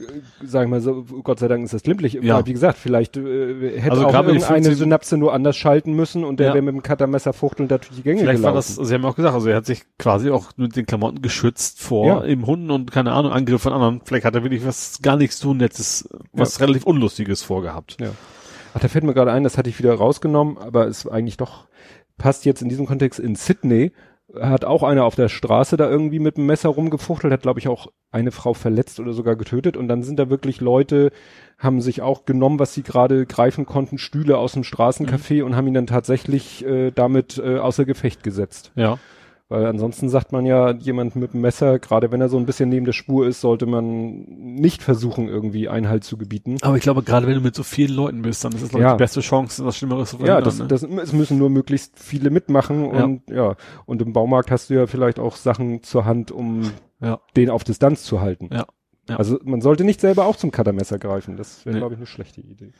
äh, sag ich mal so, Gott sei Dank ist das glimpflich. Ja. Ja. Wie gesagt, vielleicht äh, hätte Also auch irgendeine 15 Synapse nur anders schalten müssen und der Ja. wäre mit dem Cuttermesser fuchtelnd durch die Gänge Vielleicht war gelaufen. das, Sie haben ja auch gesagt, also er hat sich quasi auch mit den Klamotten geschützt vor Ja. im Hunden und keine Ahnung, Angriff von anderen. Vielleicht hat er wirklich was gar nichts so Nettes, was relativ Unlustiges vorgehabt. Ja. Ach, da fällt mir gerade ein, das hatte ich wieder rausgenommen, aber es eigentlich doch passt jetzt in diesem Kontext in Sydney. Hat auch einer auf der Straße da irgendwie mit dem Messer rumgefuchtelt, hat glaube ich auch eine Frau verletzt oder sogar getötet und dann sind da wirklich Leute, haben sich auch genommen, was sie gerade greifen konnten, Stühle aus dem Straßencafé und haben ihn dann tatsächlich äh, damit äh, außer Gefecht gesetzt. Ja. Weil ansonsten sagt man ja, jemand mit dem Messer, gerade wenn er so ein bisschen neben der Spur ist, sollte man nicht versuchen, irgendwie Einhalt zu gebieten. Aber ich glaube, gerade wenn du mit so vielen Leuten bist, dann ist es glaube ich, Ja. die beste Chance, was Schlimmeres zu Ja, verhindern. das, ne? das, es müssen nur möglichst viele mitmachen und ja. und im Baumarkt hast du ja vielleicht auch Sachen zur Hand, um Ja. den auf Distanz zu halten. Ja. Ja. Also man sollte nicht selber auch zum Cuttermesser greifen. Das wäre, Nee. glaube ich, eine schlechte Idee.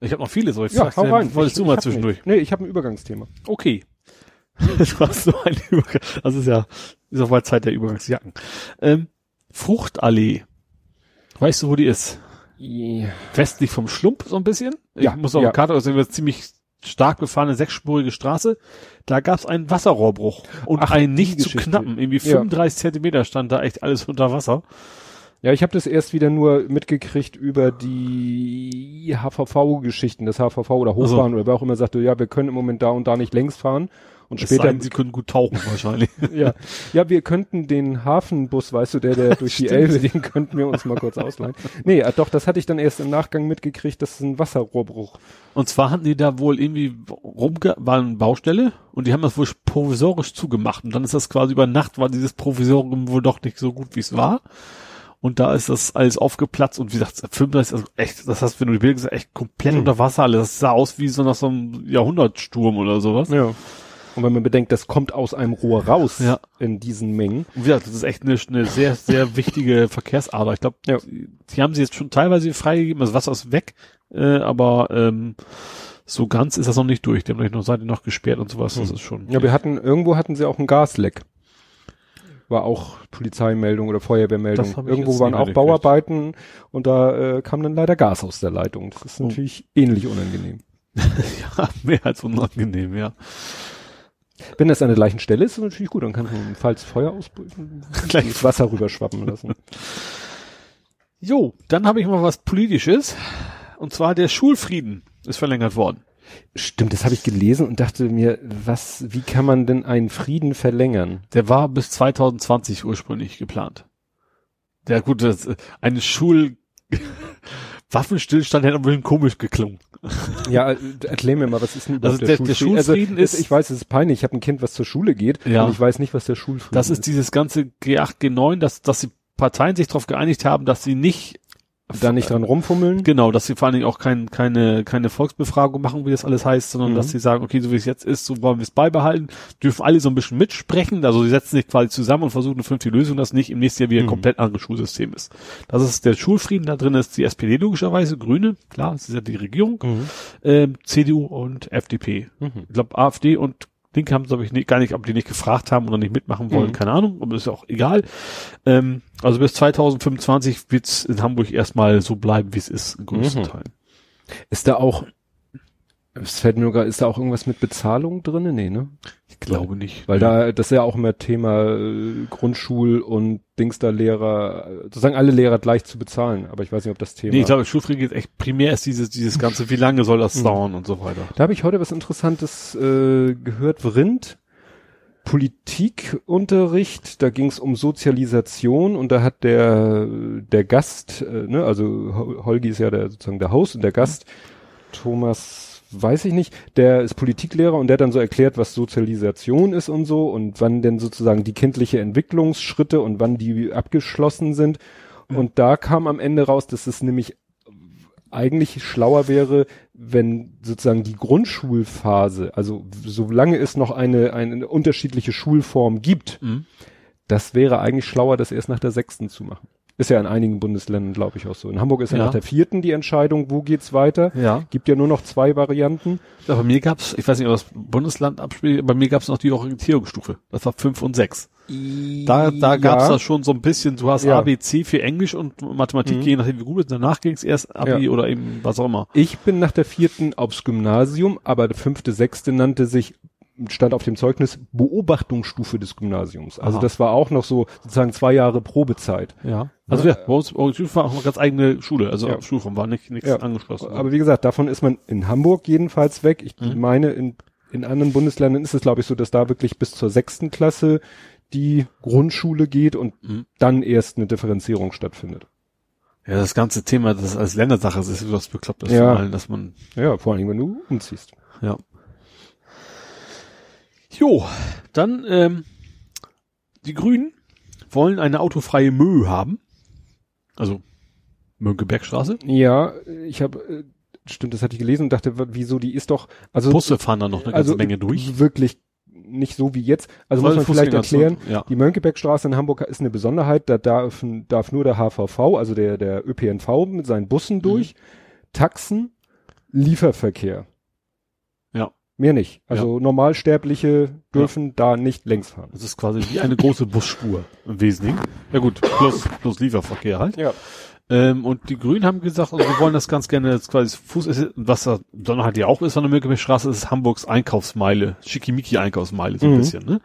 Ich habe noch viele so. Ich Ja, hau rein. Wolltest Ich- du mal zwischendurch? Nicht. Nee, ich habe ein Übergangsthema. Okay. <laughs> du hast so ein Übergang. Das ist ja, ist auch mal Zeit der Übergangsjacken. Ähm, Fruchtallee. Weißt du, wo die ist? westlich vom Schlump so ein bisschen. Ich Ja, muss auf ja. der Karte aussehen, eine ziemlich stark befahrene sechsspurige Straße. Da gab es einen Wasserrohrbruch und Ach, einen nicht zu knappen. Irgendwie Ja. 35 Zentimeter stand da echt alles unter Wasser. Ja, ich habe das erst wieder nur mitgekriegt über die HVV-Geschichten, das HVV oder. Hochbahn oder wer auch immer sagte, ja, wir können im Moment da und da nicht längs fahren. Und Es später, denn, sie können gut tauchen wahrscheinlich. <laughs> ja, ja, wir könnten den Hafenbus, weißt du, der, der <laughs> durch die. Elbe, den könnten wir uns mal kurz ausleihen. Nee, äh, doch, das hatte ich dann erst im Nachgang mitgekriegt, das ist ein Wasserrohrbruch. Und zwar hatten die da wohl irgendwie rumge, war eine Baustelle und die haben das wohl provisorisch zugemacht. Und dann ist das quasi über Nacht war dieses Provisorium wohl doch nicht so gut, wie es war. Und da ist das alles aufgeplatzt und wie gesagt, 35, also echt, das heißt, wenn du die Bilder echt komplett Hm. unter Wasser alles. Das sah aus wie so nach so einem Jahrhundertsturm oder sowas. Ja. Und wenn man bedenkt, das kommt aus einem Rohr raus Ja. in diesen Mengen. Und wie gesagt, das ist echt eine, eine sehr, sehr wichtige Verkehrsader. Ich glaube, Ja. die, die haben sie jetzt schon teilweise freigegeben, das Wasser ist weg, äh, aber ähm, so ganz ist das noch nicht durch. Die haben noch Seite noch gesperrt und sowas. Das Hm. ist schon. Ja, wir hatten, irgendwo hatten sie auch ein Gasleck. War auch Polizeimeldung oder Feuerwehrmeldung. Das Irgendwo waren auch. Bauarbeiten und da äh, kam dann leider Gas aus der Leitung. Das ist Oh. natürlich ähnlich unangenehm. <laughs> ja, mehr als unangenehm, ja. Wenn das an der gleichen Stelle ist, ist das natürlich gut. Dann kann man, falls Feuer <laughs> Gleich. das Wasser rüberschwappen lassen. <laughs> Jo, dann habe ich mal was Politisches. Und zwar der Schulfrieden ist verlängert worden. Stimmt, das habe ich gelesen und dachte mir, was, wie kann man denn einen Frieden verlängern? Der war bis 2020 ursprünglich geplant. Der gut, das, äh, eine Schul <laughs> Waffenstillstand hätte aber ein bisschen komisch geklungen. Ja, äh, erklär mir mal, was ist denn Also überhaupt der- der Schulfrieden also, ist- Ich weiß, es ist peinlich, ich habe ein Kind, was zur Schule geht Ja. und ich weiß nicht, was der Schulfrieden Das ist dieses ganze G8, G9, dass, dass die Parteien sich darauf geeinigt haben, dass sie nicht Da nicht dran rumfummeln? Genau, dass sie vor allen Dingen auch kein, keine, keine Volksbefragung machen, wie das alles heißt, sondern Mhm. dass sie sagen, okay, so wie es jetzt ist, so wollen wir es beibehalten, dürfen alle so ein bisschen mitsprechen, also sie setzen sich quasi zusammen und versuchen eine vernünftige Lösung, dass nicht im nächsten Jahr wieder ein Mhm. komplett anderes Schulsystem ist. Das ist der Schulfrieden, da drin ist die SPD logischerweise, Grüne, klar, das ist ja die Regierung, Mhm. ähm, CDU und FDP. Mhm. Ich glaube, AfD und Linke haben, glaube ich, nicht, gar nicht, ob die nicht gefragt haben oder nicht mitmachen wollen, Mhm. keine Ahnung, aber ist ja auch egal. Ähm, also bis 2025 wird's in Hamburg erstmal so bleiben, wie es ist, in größten Mhm. Teilen. Ist da auch, es fällt mir gerade, ist da auch irgendwas mit Bezahlung drinne? Nee, ne? Ich glaube nicht. Weil da, das ist ja auch immer Thema äh, Grundschul- und Dings da Lehrer, äh, sozusagen alle Lehrer gleich zu bezahlen. Aber ich weiß nicht, ob das Thema. Nee, ich glaube, Schulfrieden geht echt primär ist dieses, dieses ganze, wie lange soll das Mhm. dauern und so weiter. Da habe ich heute was Interessantes äh, gehört. Vrind, Politikunterricht, da ging es um Sozialisation und da hat der der Gast, äh, ne, also Ho- Holgi ist ja der sozusagen der Host und der Gast, Thomas, weiß ich nicht, der ist Politiklehrer und der hat dann so erklärt, was Sozialisation ist und so und wann denn sozusagen die kindliche Entwicklungsschritte und wann die abgeschlossen sind. Und da kam am Ende raus, dass es nämlich eigentlich schlauer wäre, wenn sozusagen die Grundschulphase, also solange es noch eine, eine unterschiedliche Schulform gibt, Mhm. das wäre eigentlich schlauer, das erst nach der sechsten zu machen. Ist ja in einigen Bundesländern, glaube ich, auch so. In Hamburg ist ja, Ja. nach der vierten die Entscheidung, wo geht's weiter. Ja. Gibt ja nur noch zwei Varianten. ja. Bei mir gab's, ich weiß nicht, ob das Bundesland abspielt, bei mir gab's noch die Orientierungsstufe. Das war fünf und sechs. Da, da gab's ja. das schon so ein bisschen, du hast Ja. A, B, C für Englisch und Mathematik, Mhm. je nachdem wie gut es ist. Danach ging's erst Abi Ja. oder eben was auch immer. Ich bin nach der vierten aufs Gymnasium, aber der fünfte, sechste nannte sich, stand auf dem Zeugnis, Beobachtungsstufe des Gymnasiums. Also Aha. das war auch noch so sozusagen zwei Jahre Probezeit. Ja. Also ja, bei uns war auch eine ganz eigene Schule, also Ja. Schulform war nicht nichts Ja. angeschlossen. Aber wie gesagt, davon ist man in Hamburg jedenfalls weg. Ich Mhm. meine, in, in anderen Bundesländern ist es, glaube ich, so, dass da wirklich bis zur sechsten Klasse die Grundschule geht und Mhm. dann erst eine Differenzierung stattfindet. ja, das ganze Thema, das als Ländersache ist, ist was bekloppt ist Ja. vor allem, dass man Ja, vor allem, wenn du umziehst. Ja. Jo, dann ähm, die Grünen wollen eine autofreie Mö haben. Also Mönckebergstraße. Ja, ich habe, äh, stimmt, das hatte ich gelesen und dachte, wieso, die ist doch, also, Busse fahren da noch eine ganze also Menge durch. wirklich nicht so wie jetzt. Also Voll muss man vielleicht erklären, Ja. Die Mönckebergstraße in Hamburg ist eine Besonderheit, da darf, darf nur der HVV, also der, der ÖPNV mit seinen Mhm. Bussen durch, Taxen, Lieferverkehr. Ja. Mehr nicht. Also Normalsterbliche dürfen da nicht längs fahren. Das ist quasi wie eine große Busspur im Wesentlichen. Ja gut, plus, plus Lieferverkehr halt. Ja. Ähm, und die Grünen haben gesagt, also wir wollen das ganz gerne jetzt quasi Fuß, was da Besonderheit ja auch ist an der Mönckebergstraße, ist Hamburgs Einkaufsmeile, Schickimicki-Einkaufsmeile so ein Mhm. bisschen. Ne?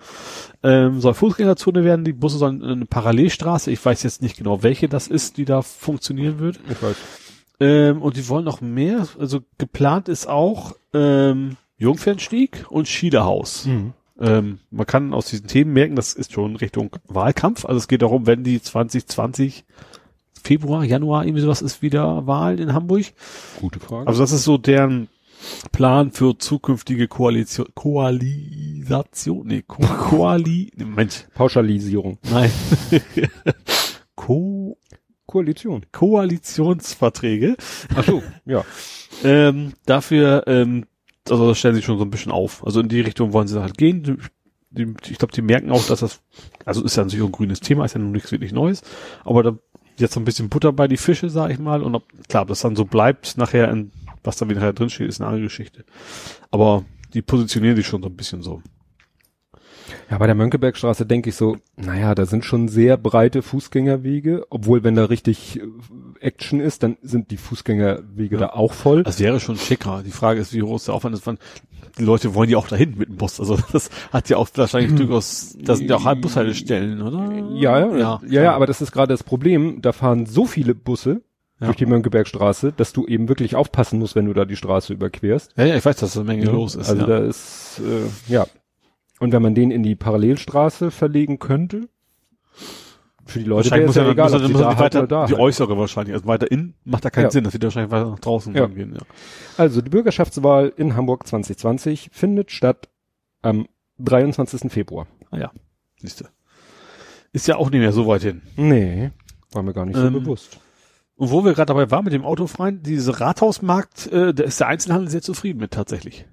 Ähm, soll Fußgängerzone werden, die Busse sollen eine Parallelstraße, ich weiß jetzt nicht genau, welche das ist, die da funktionieren wird. Ich weiß. Ähm, und die wollen noch mehr, also geplant ist auch ähm, Jungfernstieg und Schiederhaus. Mhm. Ähm, man kann aus diesen Themen merken, das ist schon Richtung Wahlkampf. Also es geht darum, wenn die 2020 Februar, Januar, irgendwie sowas ist wieder Wahl in Hamburg. Gute Frage. Also das ist so deren Plan für zukünftige Koalition, Koalisation, nee, Ko <laughs> Koali, Mensch, Pauschalisierung. nein. <laughs> Ko Koalition. Koalitionsverträge. Ach so, ja. Ähm, dafür, ähm, also das stellen sie schon so ein bisschen auf. Also in die Richtung wollen sie halt gehen. Die, die, ich glaube, die merken auch, dass das, also ist ja natürlich ein grünes Thema, ist ja noch nichts wirklich Neues, aber da jetzt so ein bisschen Butter bei die Fische, sag ich mal. Und ob, klar, ob das dann so bleibt nachher, in, was da wieder drin steht, ist eine andere Geschichte. Aber die positionieren sich schon so ein bisschen so. Ja, bei der Mönckebergstraße denke ich so, naja, da sind schon sehr breite Fußgängerwege, obwohl wenn da richtig äh, Action ist, dann sind die Fußgängerwege Ja. da auch voll. Das wäre schon schicker. Die Frage ist, wie groß der Aufwand ist. Wann- Die Leute wollen ja auch dahin mit dem Bus. Also <laughs> das hat ja auch wahrscheinlich <clears throat> durchaus, da sind ja auch halt Bushaltestellen, oder? Ja, ja, ja, ja, ja, aber das ist gerade das Problem. Da fahren so viele Busse Ja. durch die Mönckebergstraße, dass du eben wirklich aufpassen musst, wenn du da die Straße überquerst. Ja, ja, ich weiß, dass da eine Menge los ist. Also ja. da ist, äh, ja. Und wenn man den in die Parallelstraße verlegen könnte, für die Leute wäre es ja ja, egal, ob sie da halt weiter, da die halt. äußere wahrscheinlich. Also weiter innen macht da keinen Ja. Sinn, dass wir wahrscheinlich weiter nach draußen Ja. gehen. Ja. Also die Bürgerschaftswahl in Hamburg 2020 findet statt am 23. Februar. Siehste. Ist ja auch nicht mehr so weit hin. Nee, war mir gar nicht so Ähm, bewusst. Und wo wir gerade dabei waren mit dem Autofreien, diese Rathausmarkt, äh, da ist der Einzelhandel sehr zufrieden mit tatsächlich.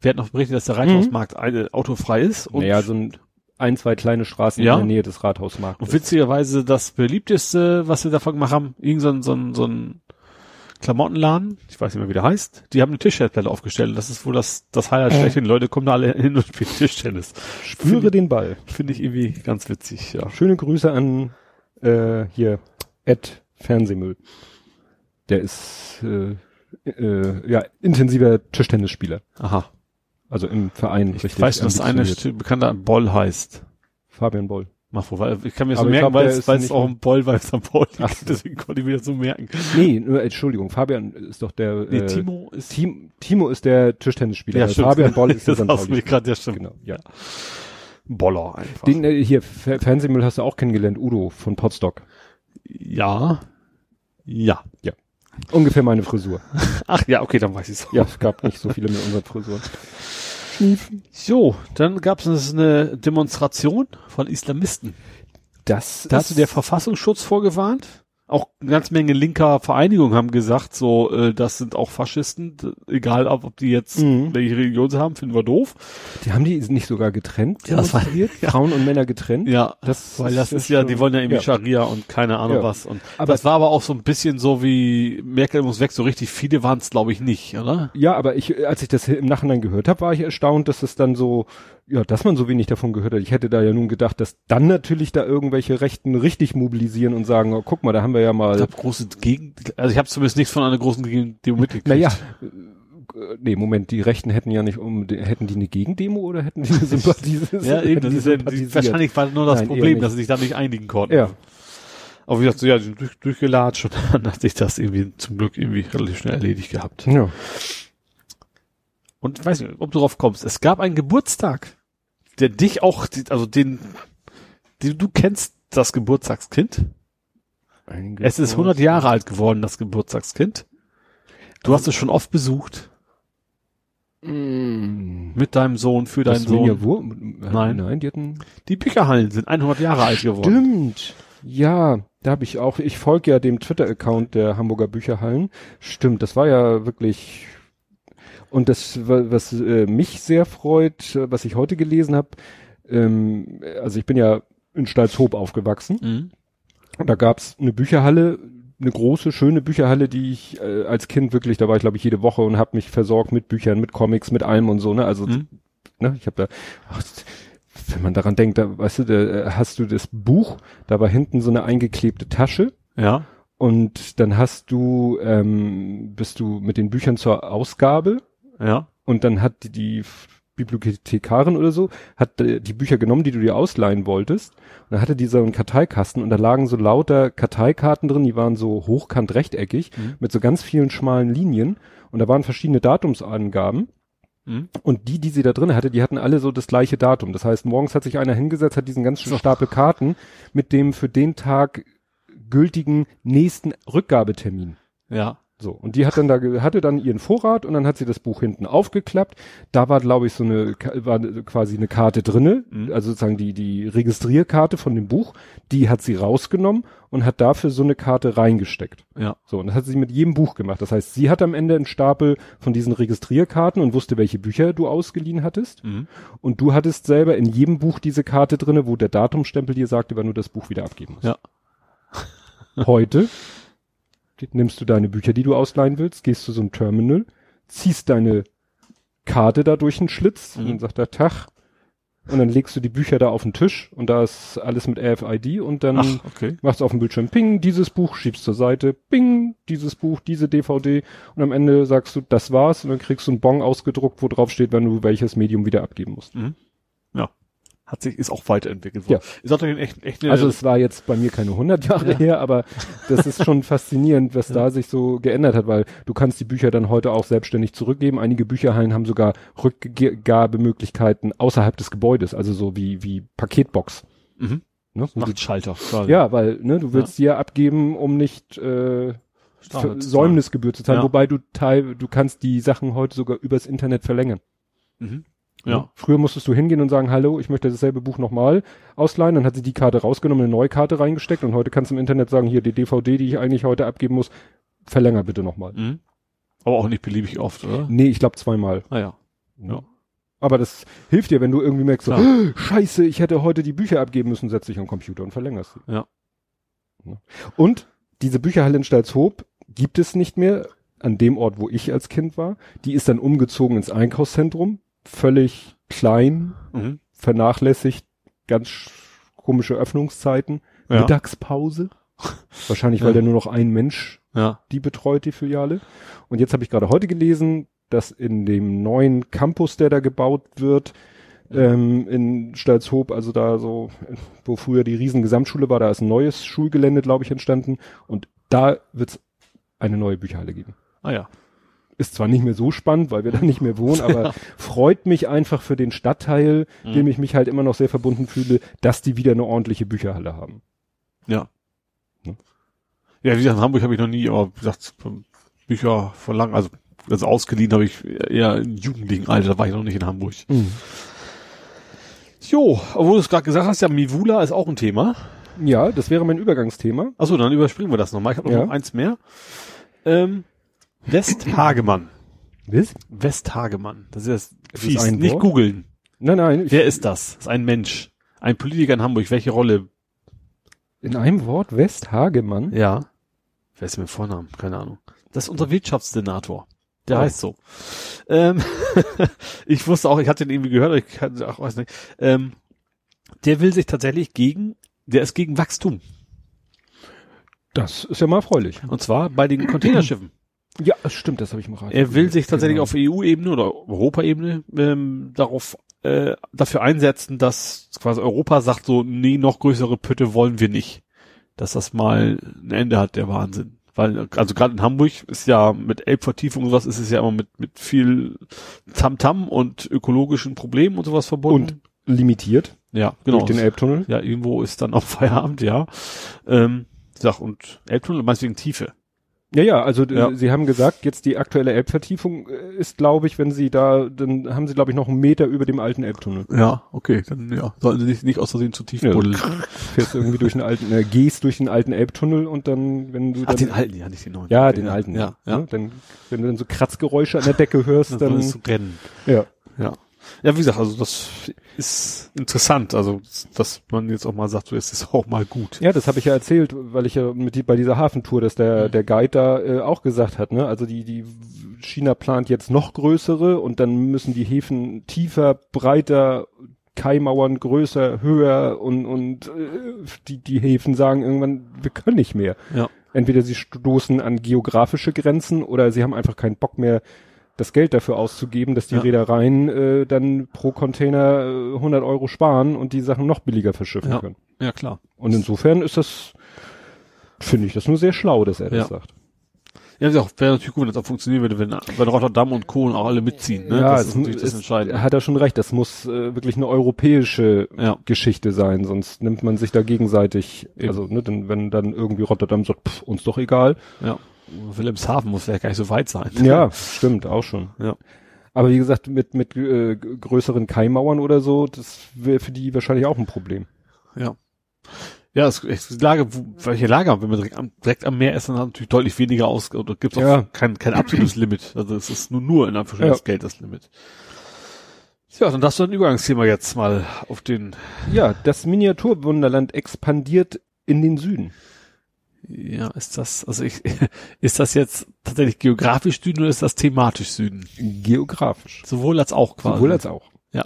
Wir hatten noch berichtet, dass der Rathausmarkt eine, autofrei ist und, naja, so ein, ein, zwei kleine Straßen Ja. in der Nähe des Rathausmarktes. und witzigerweise das beliebteste, was wir davon gemacht haben, irgend so ein, so ein, so ein Klamottenladen, ich weiß nicht mehr, wie der heißt, die haben eine Tischtennisplatte aufgestellt. Das ist wohl das, das Highlight Äh. schlechthin. Die Leute kommen da alle <laughs> hin und spielen Tischtennis. Spüre den Ball. Finde ich irgendwie ganz witzig, ja. Schöne Grüße an äh, hier Ed Fernsehmüll. Der ist äh, äh, ja intensiver Tischtennisspieler. Aha. Also im Verein Ich richtig. weiß, dass eine bekannter Boll heißt. Fabian Boll. Mach wohl, weil ich kann mir so merken, weil der es, ist auch ein Boll bei St. Gibt, so. deswegen konnte ich mir das so merken. Nee, nur Entschuldigung, Fabian ist doch der Nee, äh, Timo ist, Tim, Timo ist der Tischtennisspieler. weil stimmt. Fabian Boll ist <laughs> der das du Pauli. mich gerade, ja stimmt. Genau, ja. Boller einfach. Den äh, hier Fer Fernsehmüll hast du auch kennengelernt, Udo von Potsdok. ja. Ja. Ungefähr meine Frisur. Ach ja, okay, dann weiß ich's. Ja, es gab nicht so viele mit unseren Frisuren. So, dann gab es eine Demonstration von Islamisten. Das Da hatte der Verfassungsschutz vorgewarnt. Auch eine ganze Menge linker Vereinigungen haben gesagt, so, äh, das sind auch Faschisten, egal ob, ob die jetzt Mhm. welche Religion sie haben, finden wir doof. Die haben die nicht sogar getrennt Ja, das war-? <laughs> Frauen und Männer getrennt? Ja, Das weil das ist ist ja, die wollen ja irgendwie ja. Scharia und keine Ahnung Ja. was. Und Aber- das war aber auch so ein bisschen so wie Merkel muss weg, so richtig viele waren es glaube ich nicht, oder? Ja, aber ich, als ich das im Nachhinein gehört habe, war ich erstaunt, dass es dann so, ja, dass man so wenig davon gehört hat. Ich hätte da ja nun gedacht, dass dann natürlich da irgendwelche Rechten richtig mobilisieren und sagen, oh, guck mal, da haben wir ja Ich mal, habe große Gegen, also ich habe zumindest nichts von einer großen Gegen Demo mitgekriegt. naja, äh, nee, Moment, die Rechten hätten ja nicht um, hätten die eine Gegendemo oder hätten die eine <laughs> Sympathie? Ja, eben, <laughs> das ist ja, wahrscheinlich war nur das Nein, Problem, dass sie sich da nicht einigen konnten. Ja. Aber wie gesagt, so, ja, die sind durch, durchgelatscht und dann hat sich das irgendwie zum Glück irgendwie relativ schnell erledigt gehabt. Ja. Und ich weiß nicht, ob du drauf kommst. Es gab einen Geburtstag, der dich auch, also den, den du kennst, das Geburtstagskind. Es ist 100 Jahre alt geworden, das Geburtstagskind. Du hast es schon oft besucht. Mm. Mit deinem Sohn, für deinen Das Sohn. Wur Nein. Nein, die hatten Die Bücherhallen sind 100 Jahre alt geworden. Stimmt. Ja, da habe ich auch, ich folge ja dem Twitter-Account der Hamburger Bücherhallen. Stimmt, das war ja wirklich. Und das, wa- was äh, mich sehr freut, was ich heute gelesen habe, ähm, also ich bin ja in Stalzhoop aufgewachsen. Mhm. Da gab's eine Bücherhalle, eine große, schöne Bücherhalle, die ich äh, als Kind wirklich, da war ich glaube ich jede Woche und habe mich versorgt mit Büchern, mit Comics, mit allem und so, ne? Also Mhm. ne, ich habe da, ach, wenn man daran denkt, da, weißt du, da äh, hast du das Buch, da war hinten so eine eingeklebte Tasche Ja. und dann hast du, ähm, bist du mit den Büchern zur Ausgabe Ja. und dann hat die, die Bibliothekarin oder so, hat äh, die Bücher genommen, die du dir ausleihen wolltest. Und dann hatte die so einen Karteikasten und da lagen so lauter Karteikarten drin, die waren so hochkant rechteckig, Mhm. mit so ganz vielen schmalen Linien. Und da waren verschiedene Datumsangaben. Mhm. Und die, die sie da drin hatte, die hatten alle so das gleiche Datum. Das heißt, morgens hat sich einer hingesetzt, hat diesen ganzen So. Stapel Karten mit dem für den Tag gültigen nächsten Rückgabetermin. Ja. So, und die hat dann da, hatte dann ihren Vorrat und dann hat sie das Buch hinten aufgeklappt. Da war, glaube ich, so eine, war quasi eine Karte drinne, Mhm. also sozusagen die, die Registrierkarte von dem Buch. Die hat sie rausgenommen und hat dafür so eine Karte reingesteckt. Ja. So, und das hat sie mit jedem Buch gemacht. Das heißt, sie hat am Ende einen Stapel von diesen Registrierkarten und wusste, welche Bücher du ausgeliehen hattest. Mhm. Und du hattest selber in jedem Buch diese Karte drinne, wo der Datumstempel dir sagte, wann du das Buch wieder abgeben musst. Ja. Heute <laughs> nimmst du deine Bücher, die du ausleihen willst, gehst zu so einem Terminal, ziehst deine Karte da durch einen Schlitz Mhm. und dann sagt der Tag, und dann legst du die Bücher da auf den Tisch und da ist alles mit RFID und dann Ach, okay. machst du auf dem Bildschirm Ping, dieses Buch, schiebst zur Seite, Ping, dieses Buch, diese DVD und am Ende sagst du, das war's und dann kriegst du einen Bon ausgedruckt, wo drauf steht, wenn du welches Medium wieder abgeben musst. Mhm. Ja. Hat sich, ist auch weiterentwickelt Ja. worden. Ist auch echt, echt eine, Also es war jetzt bei mir keine 100 Jahre Ja. her, aber das ist schon faszinierend, was da sich so geändert hat, weil du kannst die Bücher dann heute auch selbstständig zurückgeben. Einige Bücherhallen haben sogar Rückgabemöglichkeiten außerhalb des Gebäudes, also so wie, wie Paketbox. mhm. Ne? Nachtschalter. quasi. Ja, weil ne, du willst die ja abgeben, um nicht äh, Säumnisgebühr zu zahlen, Ja. wobei du teil, du kannst die Sachen heute sogar übers Internet verlängern. Mhm. Ja. Früher musstest du hingehen und sagen, hallo, ich möchte dasselbe Buch nochmal ausleihen, dann hat sie die Karte rausgenommen, eine neue Karte reingesteckt und heute kannst du im Internet sagen, hier die DVD, die ich eigentlich heute abgeben muss, verlänger bitte nochmal. Mhm. Aber auch nicht beliebig oft, oder? Nee, ich glaube zweimal. Ah ja. Ja. Aber das hilft dir, wenn du irgendwie merkst, so. "Oh, scheiße, ich hätte heute die Bücher abgeben müssen, setz dich am Computer und verlängerst sie. Ja. Ne? Und diese Bücherhalle in Stalzhoop gibt es nicht mehr an dem Ort, wo ich als Kind war. Die ist dann umgezogen ins Einkaufszentrum, völlig klein, Mhm. vernachlässigt, ganz sch- komische Öffnungszeiten, Ja. Mittagspause. <laughs> Wahrscheinlich, weil Ja. da nur noch ein Mensch Ja. die betreut, die Filiale. Und jetzt habe ich gerade heute gelesen, dass in dem neuen Campus, der da gebaut wird, ähm, in Stalzhoop, also da so, wo früher die riesen Gesamtschule war, da ist ein neues Schulgelände, glaube ich, entstanden. Und da wird es eine neue Bücherhalle geben. Ah ja. Ist zwar nicht mehr so spannend, weil wir da nicht mehr wohnen, <laughs> aber freut mich einfach für den Stadtteil, Mhm. dem ich mich halt immer noch sehr verbunden fühle, dass die wieder eine ordentliche Bücherhalle haben. Ja. Ne? Ja, wie gesagt, in Hamburg habe ich noch nie, aber wie gesagt, Bücher von lang, also also ausgeliehen habe ich eher im jugendlichen Alter, da war ich noch nicht in Hamburg. Jo, obwohl du es gerade gesagt hast, ja, Mivula ist auch ein Thema. Ja, das wäre mein Übergangsthema. Achso, dann überspringen wir das nochmal. Ich habe Ja. noch eins mehr. Ähm, Westhagemann. Was? Westhagemann. Das ist Ist das fies. ein Nicht Wort? googeln. Nein, nein. Wer ist das? Das ist ein Mensch. Ein Politiker in Hamburg. Welche Rolle? in einem Wort Westhagemann? Ja. Wer ist mit Vornamen? Keine Ahnung. Das ist unser Wirtschaftssenator. Der Oh. heißt so. Ähm, <laughs> ich wusste auch, ich hatte den irgendwie gehört, aber ich hatte auch weiß nicht. Ähm, der will sich tatsächlich gegen, der ist gegen Wachstum. Das ist ja mal erfreulich. Und zwar bei den Containerschiffen. Ja, stimmt, das habe ich im Radio. Er will sich tatsächlich Genau. auf EU-Ebene oder Europaebene ähm, darauf äh, dafür einsetzen, dass quasi Europa sagt so, nee, noch größere Pütte wollen wir nicht. Dass das mal ein Ende hat, der Wahnsinn. Weil, also gerade in Hamburg ist ja mit Elbvertiefung und sowas ist es ja immer mit, mit viel Tamtam und ökologischen Problemen und sowas verbunden. limitiert ja, genau. durch den Elbtunnel. ja, irgendwo ist dann auch <laughs> Feierabend, ja. Ähm, sag, und Elbtunnel meist wegen Tiefe. Ja, ja, also d- Ja. Sie haben gesagt, jetzt die aktuelle Elbvertiefung äh, ist, glaube ich, wenn Sie da, dann haben Sie, glaube ich, noch einen Meter über dem alten Elbtunnel. Ja, okay, dann ja, sollten sie nicht, nicht aus Versehen zu tief Ja. buddeln. <laughs> Fährst irgendwie durch den alten, äh, gehst durch den alten Elbtunnel und dann, wenn du Ach, dann, den alten, ja, nicht den neuen. ja, den alten, Ja, ja. Ne? Dann, wenn du dann so Kratzgeräusche an der Decke hörst, <laughs> Dann dann, ist zu rennen. ja. Ja. Ja, wie gesagt, also das ist interessant, also dass man jetzt auch mal sagt, so jetzt ist auch mal gut. Ja, das habe ich ja erzählt, weil ich ja mit die, bei dieser Hafentour, dass der Mhm. der Guide da äh, auch gesagt hat, ne? Also die die China plant jetzt noch größere und dann müssen die Häfen tiefer, breiter, Kaimauern größer, höher und und äh, die die Häfen sagen irgendwann, wir können nicht mehr. Ja. Entweder sie stoßen an geografische Grenzen oder sie haben einfach keinen Bock mehr das Geld dafür auszugeben, dass die Ja. Reedereien äh, dann pro Container äh, 100 Euro sparen und die Sachen noch billiger verschiffen Ja. können. Ja, klar. Und insofern ist das, finde ich das nur sehr schlau, dass er das Ja. sagt. Ja, wäre natürlich gut, wenn das auch funktionieren würde, wenn, wenn Rotterdam und Co. auch alle mitziehen, ne? das ist natürlich das Entscheidende. Hat er schon recht, das muss äh, wirklich eine europäische Ja. Geschichte sein, sonst nimmt man sich da gegenseitig, Eben. also ne, denn, wenn dann irgendwie Rotterdam sagt, pff, uns doch egal. Ja. Wilhelmshaven muss vielleicht gar nicht so weit sein. Ja, stimmt, auch schon. Ja. Aber wie gesagt, mit, mit äh, größeren Kaimauern oder so, das wäre für die wahrscheinlich auch ein Problem. Ja. Ja, es ist die Lage, wo, welche Lage, wenn man direkt am, direkt am Meer ist, dann hat natürlich deutlich weniger aus, oder gibt es auch Ja. kein, kein absolutes <clears throat> Limit. Also es ist nur, nur in Anführungsstrichen Ja. das Geld das Limit. Ja, dann darfst du ein Übergangsthema jetzt mal auf den, Ja, das Miniaturwunderland expandiert in den Süden. Ja, ist das, also ich, <laughs> ist das jetzt tatsächlich geografisch Süden oder ist das thematisch Süden? Geografisch. Sowohl als auch quasi. Sowohl als auch. Ja.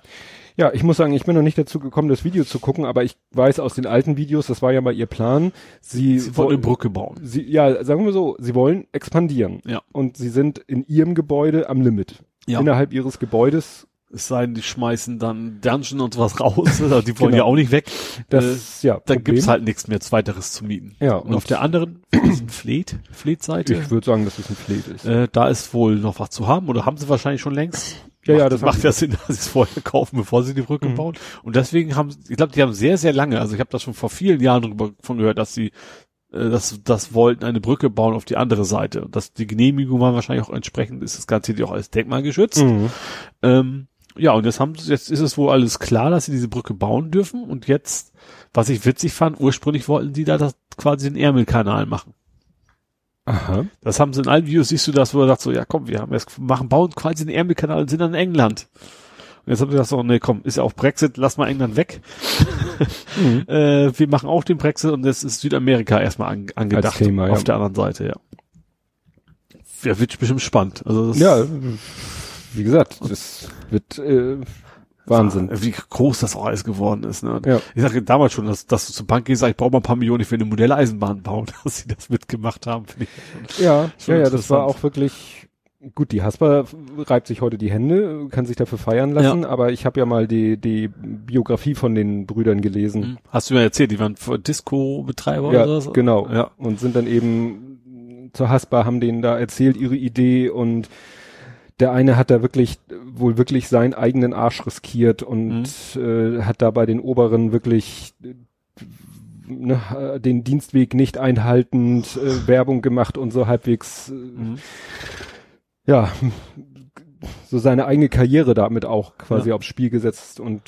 Ja, ich muss sagen, ich bin noch nicht dazu gekommen, das Video zu gucken, aber ich weiß aus den alten Videos, das war ja mal ihr Plan. Sie, Sie wollen eine Brücke bauen. Sie, ja, sagen wir so, sie wollen expandieren. Ja. Und sie sind in ihrem Gebäude am Limit. Ja. Innerhalb ihres Gebäudes. Es sei denn, die schmeißen dann Dungeon und was raus. Die wollen <laughs> Genau. ja auch nicht weg. Das, äh, ja, da Problem. gibt's halt nichts mehr Zweiteres zu mieten. Ja, Und, auf der anderen, <clears throat> ist ein Fleet, Fleet-Seite, Ich würde sagen, dass es ein Fleet ist. äh, da ist wohl noch was zu haben oder haben sie wahrscheinlich schon längst. Ja, ja, macht, das macht ja Sinn, <laughs> dass sie es vorher kaufen, bevor sie die Brücke Mhm. bauen. Und deswegen haben, ich glaube, die haben sehr, sehr lange, also ich habe das schon vor vielen Jahren drüber von gehört, dass sie äh, das, das wollten eine Brücke bauen auf die andere Seite. Und das, die Genehmigung war wahrscheinlich auch entsprechend, ist das Ganze hier auch als Denkmal geschützt. Mhm. Ähm, ja, und jetzt haben sie, jetzt ist es wohl alles klar, dass sie diese Brücke bauen dürfen. Und jetzt, was ich witzig fand, ursprünglich wollten die da das, quasi den Ärmelkanal machen. Aha. Das haben sie in allen Videos, siehst du das, wo er sagt so, ja komm, wir haben jetzt, machen, bauen quasi den Ärmelkanal und sind dann in England. Und jetzt haben sie gesagt so, nee, komm, ist ja auch Brexit, lass mal England weg. <laughs> Mhm. Äh, wir machen auch den Brexit und jetzt ist Südamerika erstmal an, angedacht. Thema, ja. Auf der anderen Seite, ja. Ja, wird bestimmt spannend. Also das Ja, wie gesagt, das wird äh, Wahnsinn. Wie groß das auch alles geworden ist. Ne? Ja. Ich sage damals schon, dass, dass du zur Bank gehst, sag, ich brauche mal ein paar Millionen, ich will eine Modelleisenbahn bauen, <laughs> dass sie das mitgemacht haben. Ich. Ja, ja, ja, das war auch wirklich gut. Die Hasper reibt sich heute die Hände, kann sich dafür feiern lassen, aber ich habe ja mal die die Biografie von den Brüdern gelesen. Hast du mir erzählt, die waren Disco-Betreiber Ja, oder so? genau. Ja. Und sind dann eben zur Haspa, haben denen da erzählt ihre Idee und der eine hat da wirklich wohl wirklich seinen eigenen Arsch riskiert und äh, hat da bei den Oberen wirklich ne, den Dienstweg nicht einhaltend äh, Werbung gemacht und so halbwegs äh, Mhm. ja so seine eigene Karriere damit auch quasi Ja. aufs Spiel gesetzt und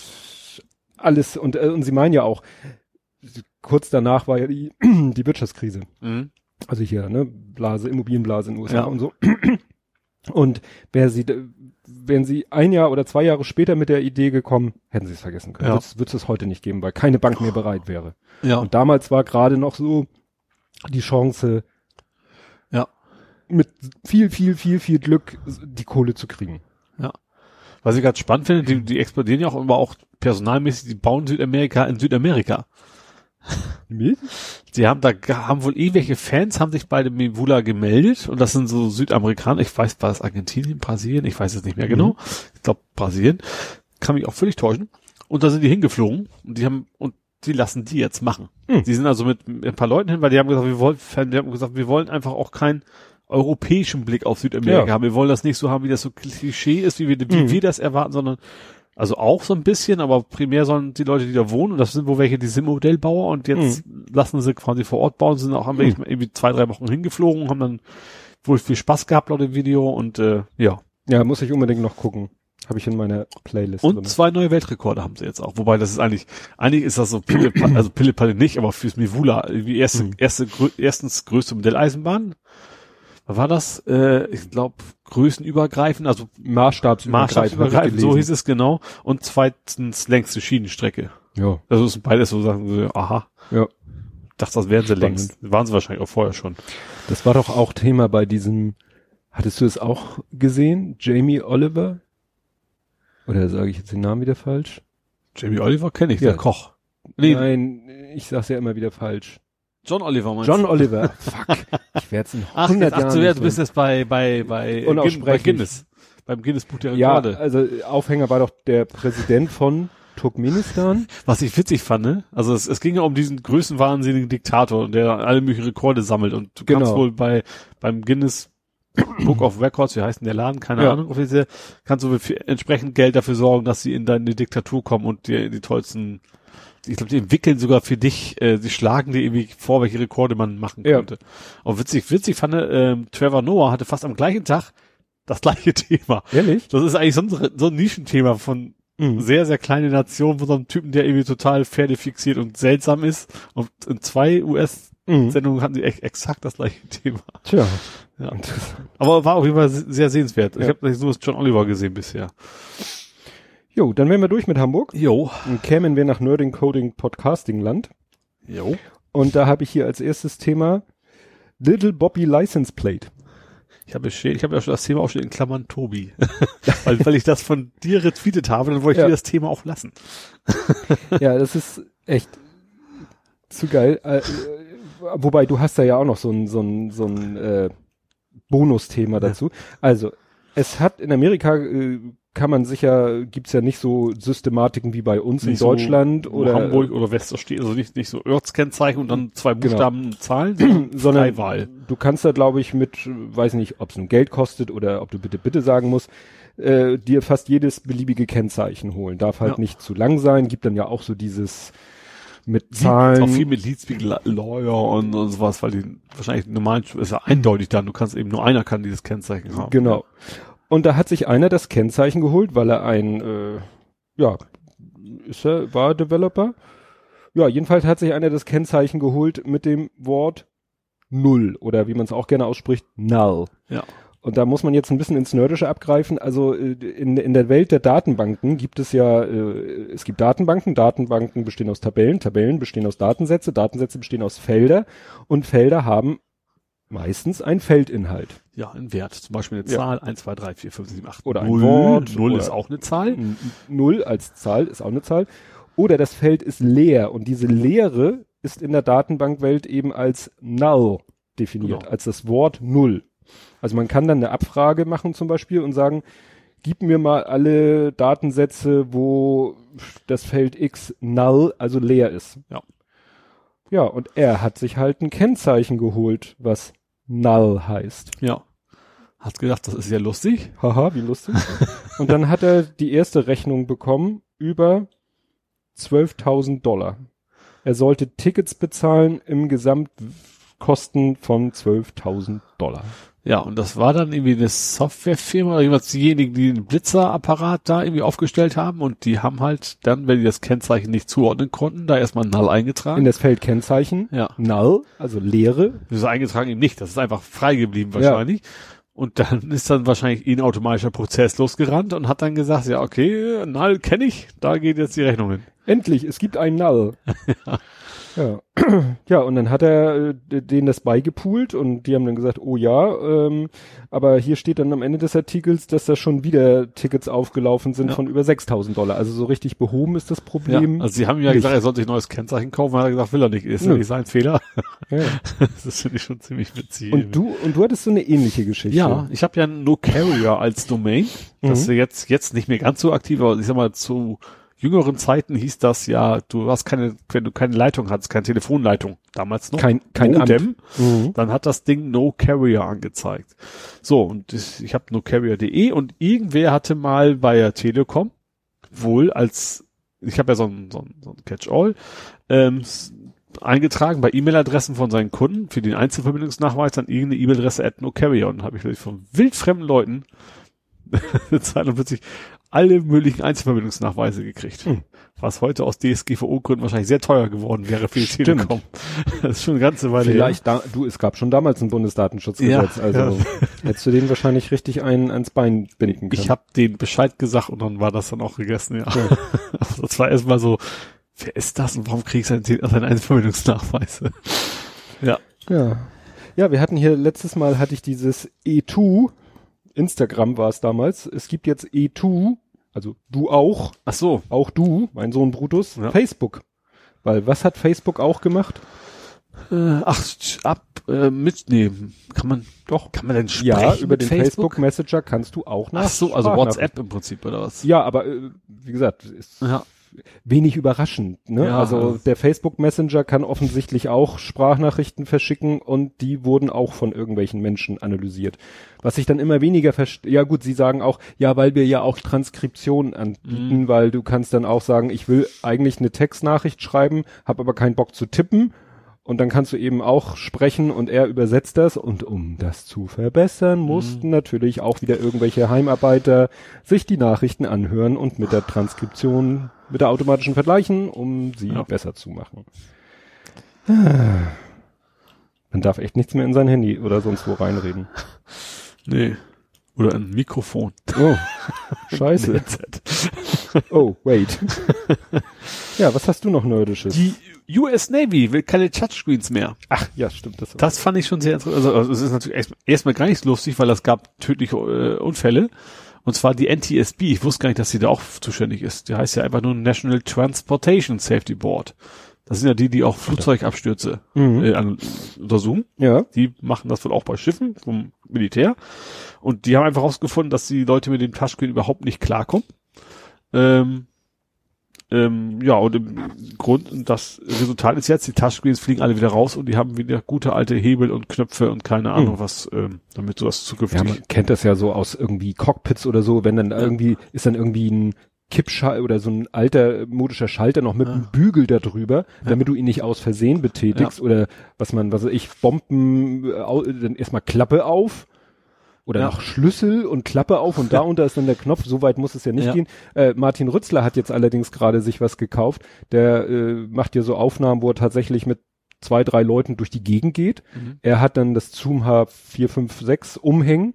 alles und äh, und sie meinen ja auch kurz danach war ja die <clears throat> die Wirtschaftskrise Mhm. also hier, ne, Blase, Immobilienblase in den USA Ja. und so. Und wäre sie, wären sie ein Jahr oder zwei Jahre später mit der Idee gekommen, hätten sie es vergessen können. Ja. Das wird es heute nicht geben, weil keine Bank mehr bereit wäre. Ja. Und damals war gerade noch so die Chance, Ja. mit viel, viel, viel, viel Glück die Kohle zu kriegen. Was ich ganz spannend finde, die, die explodieren ja auch immer auch personalmäßig, die bauen Südamerika in Südamerika. Die haben da, haben wohl irgendwelche Fans, haben sich bei dem Mivula gemeldet und das sind so Südamerikaner, ich weiß, war das Argentinien, Brasilien, ich weiß es nicht mehr genau. Ich glaube Brasilien. Kann mich auch völlig täuschen. Und da sind die hingeflogen und die haben, und die lassen die jetzt machen. Hm. Die sind also mit, mit ein paar Leuten hin, weil die haben gesagt, wir wollen, wir haben gesagt, wir wollen einfach auch keinen europäischen Blick auf Südamerika Ja. haben. Wir wollen das nicht so haben, wie das so Klischee ist, wie wir, wie Mhm. wir das erwarten, sondern also auch so ein bisschen, aber primär sollen die Leute, die da wohnen, und das sind wohl welche, die sind Modellbauer und jetzt lassen sie quasi vor Ort bauen, sind auch haben wirklich irgendwie zwei, drei Wochen hingeflogen, haben dann wohl viel Spaß gehabt laut dem Video und äh, ja. Ja, muss ich unbedingt noch gucken. Habe ich in meiner Playlist Und drin. zwei neue Weltrekorde haben sie jetzt auch. Wobei das ist eigentlich, eigentlich ist das so Pille, also Pille nicht, aber fürs Mivula, wie erste, Mhm. erste, grö erstens größte Modelleisenbahn. War das? Äh, ich glaube, größenübergreifend, also Maßstabsübergreifend. Maßstabsübergreifend, so hieß es genau. Und zweitens längste Schienenstrecke. Ja, Also sind beides so Sachen, so, aha. ja. Dachte, das wären sie längst. Waren sie wahrscheinlich auch vorher schon. Das war doch auch Thema bei diesem, hattest du es auch gesehen? Jamie Oliver? Oder sage ich jetzt den Namen wieder falsch? Jamie Oliver kenne ich, Ja. der Koch. Nee, Nein, ich sag's ja immer wieder falsch. John Oliver meinst John du? Oliver. <laughs> Fuck. Ich werde es in Ach, 100 jetzt, ach Jahren du, ja, nicht du bist jetzt bei, bei, bei, bei. Guinness. Beim Guinness Buch der Ja, Rekorde. also Aufhänger war doch der Präsident von Turkmenistan. <laughs> Was ich witzig fand, ne? Also es, es ging ja um diesen größenwahnsinnigen Diktator, der alle möglichen Rekorde sammelt und du kannst Genau. wohl bei beim Guinness Book of Records, wie heißt denn der Laden? Keine Ja. Ahnung, offiziell, kannst du für entsprechend Geld dafür sorgen, dass sie in deine Diktatur kommen und dir die tollsten ich glaube, die entwickeln sogar für dich, äh, die schlagen dir irgendwie vor, welche Rekorde man machen Ja. könnte. Und witzig, witzig fand, ähm, Trevor Noah hatte fast am gleichen Tag das <laughs> gleiche Thema. Ehrlich? Das ist eigentlich so ein, so ein Nischenthema von Mhm. sehr, sehr kleine Nation von so einem Typen, der irgendwie total pferdefixiert und seltsam ist. Und in zwei US-Sendungen Mhm. hatten sie ex exakt das gleiche <laughs> Thema. Tja. Ja. Aber war auf jeden Fall sehr sehenswert. Ich Ja. habe nur John Oliver gesehen bisher. Jo, dann wären wir durch mit Hamburg. Jo. Dann kämen wir nach Nerding Coding Podcasting Land. Jo. Und da habe ich hier als erstes Thema Little Bobby License Plate. Ich habe ich habe ja schon das Thema auch schon in Klammern Tobi. <laughs> weil, weil ich das von dir retweetet habe, dann wollte ich Ja. dir das Thema auch lassen. <laughs> Ja, das ist echt zu geil. Äh, äh, wobei, du hast da ja auch noch so ein, so ein, so ein äh, Bonusthema dazu. Also, es hat in Amerika äh, kann man sicher, gibt's ja nicht so Systematiken wie bei uns in Nicht so, Deutschland wo oder Hamburg oder Westerstedt, also nicht, nicht so Ortskennzeichen und dann zwei Genau. Buchstaben Zahlen, <clears throat> sondern Freiwahl. du kannst da glaube ich mit, weiß nicht, ob es nun Geld kostet oder ob du bitte bitte sagen musst, äh, dir fast jedes beliebige Kennzeichen holen. Darf halt Ja. nicht zu lang sein, gibt dann ja auch so dieses mit Zahlen. Auch viel mit Leadspeak Lawyer und, und sowas, weil die wahrscheinlich normalen ist ja eindeutig dann. Du kannst eben nur einer kann dieses Kennzeichen haben. Genau. Und da hat sich einer das Kennzeichen geholt, weil er ein, äh, ja, ist er, war er Developer? Ja, jedenfalls hat sich einer das Kennzeichen geholt mit dem Wort Null oder wie man es auch gerne ausspricht, Null. Ja. Und da muss man jetzt ein bisschen ins Nerdische abgreifen. Also äh, in, in der Welt der Datenbanken gibt es ja, äh, es gibt Datenbanken, Datenbanken bestehen aus Tabellen, Tabellen bestehen aus Datensätze, Datensätze bestehen aus Felder und Felder haben meistens einen Feldinhalt. Ja, ein Wert. Zum Beispiel eine Ja. Zahl, 1, 2, 3, 4, 5, 7, 8. Oder ein Null. Wort Null oder- ist auch eine Zahl. N- Null als Zahl ist auch eine Zahl. Oder das Feld ist leer und diese Leere ist in der Datenbankwelt eben als null definiert, Genau. als das Wort Null. Also man kann dann eine Abfrage machen zum Beispiel und sagen, gib mir mal alle Datensätze, wo das Feld X null, also leer ist. Ja. Ja, und er hat sich halt ein Kennzeichen geholt, was null heißt. Ja. Hat gedacht, das ist ja lustig. Haha, wie lustig. <laughs> und dann hat er die erste Rechnung bekommen über 12.000 Dollar. Er sollte Tickets bezahlen im Gesamtkosten von 12.000 Dollar. Ja, und das war dann irgendwie eine Softwarefirma oder irgendwas, diejenigen, die den Blitzerapparat da irgendwie aufgestellt haben und die haben halt dann, wenn die das Kennzeichen nicht zuordnen konnten, da erstmal Null eingetragen. In das Feld Kennzeichen, ja. null, also Leere. Das ist eingetragen eben nicht, das ist einfach frei geblieben wahrscheinlich. Und dann <laughs> ist dann wahrscheinlich ein automatischer Prozess losgerannt und hat dann gesagt, ja, okay, Null kenne ich, da geht jetzt die Rechnung hin. Endlich, es gibt einen Null. ja. <laughs> <clears throat> ja, und dann hat er äh, denen das beigepoolt und die haben dann gesagt, oh ja, ähm, aber hier steht dann am Ende des Artikels, dass da schon wieder Tickets aufgelaufen sind Ja. von über 6.000 Dollar. Also so richtig behoben ist das Problem. Ja, also sie haben ja nicht. gesagt, er sollte sich ein neues Kennzeichen kaufen, hat er gesagt, will er nicht, ist ja nicht sein Fehler. <laughs> Ja. Das finde ich schon ziemlich witzig. Und du, und du hattest so eine ähnliche Geschichte. Ja, ich habe ja No Carrier als Domain. Das ist Mhm. ja jetzt, jetzt nicht mehr ganz so aktiv, aber ich sag mal, zu jüngeren Zeiten hieß das ja, du hast keine, wenn du keine Leitung hattest, keine Telefonleitung, damals noch. Kein, kein Modem. Mhm. dann hat das Ding No Carrier angezeigt. So, und ich, ich habe nocarrier.de und irgendwer hatte mal bei der Telekom wohl als, ich habe ja so ein, so ein, so ein Catch-all, ähm, eingetragen bei E-Mail-Adressen von seinen Kunden für den Einzelverbindungsnachweis dann irgendeine E-Mail-Adresse at nocarrier und dann habe ich wirklich von wildfremden Leuten <laughs> und plötzlich alle möglichen Einzelverbindungsnachweise gekriegt. Hm. Was heute aus DSGVO-Gründen wahrscheinlich sehr teuer geworden wäre für die Stimmt. Telekom. Das ist schon eine ganze Weile. Vielleicht da, du, es gab schon damals ein Bundesdatenschutzgesetz, Ja, also ja. hättest du den wahrscheinlich richtig ein, ans Bein binden können. Ich habe den Bescheid gesagt und dann war das dann auch gegessen, ja. <laughs> Also das war erstmal so, wer ist das und warum krieg ich seine, seine Einzelverbindungsnachweise? ja. Ja. Ja, wir hatten hier letztes Mal hatte ich dieses E2, Instagram war es damals. Es gibt jetzt E2, also du auch, Ach so. auch du, mein Sohn Brutus, Ja. Facebook. Weil was hat Facebook auch gemacht? Äh, ach, ab, äh, mitnehmen. Kann man, Doch. kann man denn sprechen Ja, über den Facebook? Messenger kannst du auch nach. Ach so, also. WhatsApp im Prinzip oder was? Ja, aber äh, wie gesagt, ist Ja. Wenig überraschend. Ne? Ja, also der Facebook Messenger kann offensichtlich auch Sprachnachrichten verschicken und die wurden auch von irgendwelchen Menschen analysiert. Was ich dann immer weniger verstehe. Ja gut, sie sagen auch, ja, weil wir ja auch Transkription anbieten, Mhm. weil du kannst dann auch sagen, ich will eigentlich eine Textnachricht schreiben, habe aber keinen Bock zu tippen. Und dann kannst du eben auch sprechen und er übersetzt das. Und um das zu verbessern, Mhm. mussten natürlich auch wieder irgendwelche Heimarbeiter sich die Nachrichten anhören und mit der Transkription, mit der automatischen vergleichen, um sie Ja. besser zu machen. Man darf echt nichts mehr in sein Handy oder sonst wo reinreden. Nee. Oder ein Mikrofon. Oh, scheiße. <laughs> Oh, wait. ja, was hast du noch Nerdisches? Die US Navy will keine Touchscreens mehr. Ach, ja, stimmt. Das, Das fand ich schon sehr interessant. Also, also es ist natürlich erst- erstmal gar nicht lustig, weil es gab tödliche äh, Unfälle. Und zwar die NTSB. Ich wusste gar nicht, dass sie da auch zuständig ist. Die heißt ja einfach nur National Transportation Safety Board. Das sind ja die, die auch Flugzeugabstürze Mhm. äh, an, untersuchen. ja. Die machen das wohl auch bei Schiffen vom Militär. Und die haben einfach herausgefunden, dass die Leute mit dem Touchscreen überhaupt nicht klarkommen. Ähm, ähm, ja, und im Grund, und das Resultat ist jetzt, die Touchscreens fliegen alle wieder raus und die haben wieder gute alte Hebel und Knöpfe und keine Ahnung Hm. was, ähm, damit sowas Ja, zukünftig. man kennt das ja so aus irgendwie Cockpits oder so, wenn dann irgendwie, ist dann irgendwie ein Kippschalter oder so ein alter modischer Schalter noch mit Ja. einem Bügel da drüber, damit du ihn nicht aus Versehen betätigst oder was man, was weiß ich, Bomben, äh, dann erstmal Klappe auf oder Ja. noch Schlüssel und Klappe auf und da <laughs> unter ist dann der Knopf, so weit muss es ja nicht Ja. gehen. Äh, Martin Rützler hat jetzt allerdings gerade sich was gekauft, der äh, macht ja so Aufnahmen, wo er tatsächlich mit zwei, drei Leuten durch die Gegend geht. Mhm. Er hat dann das Zoom H456 umhängen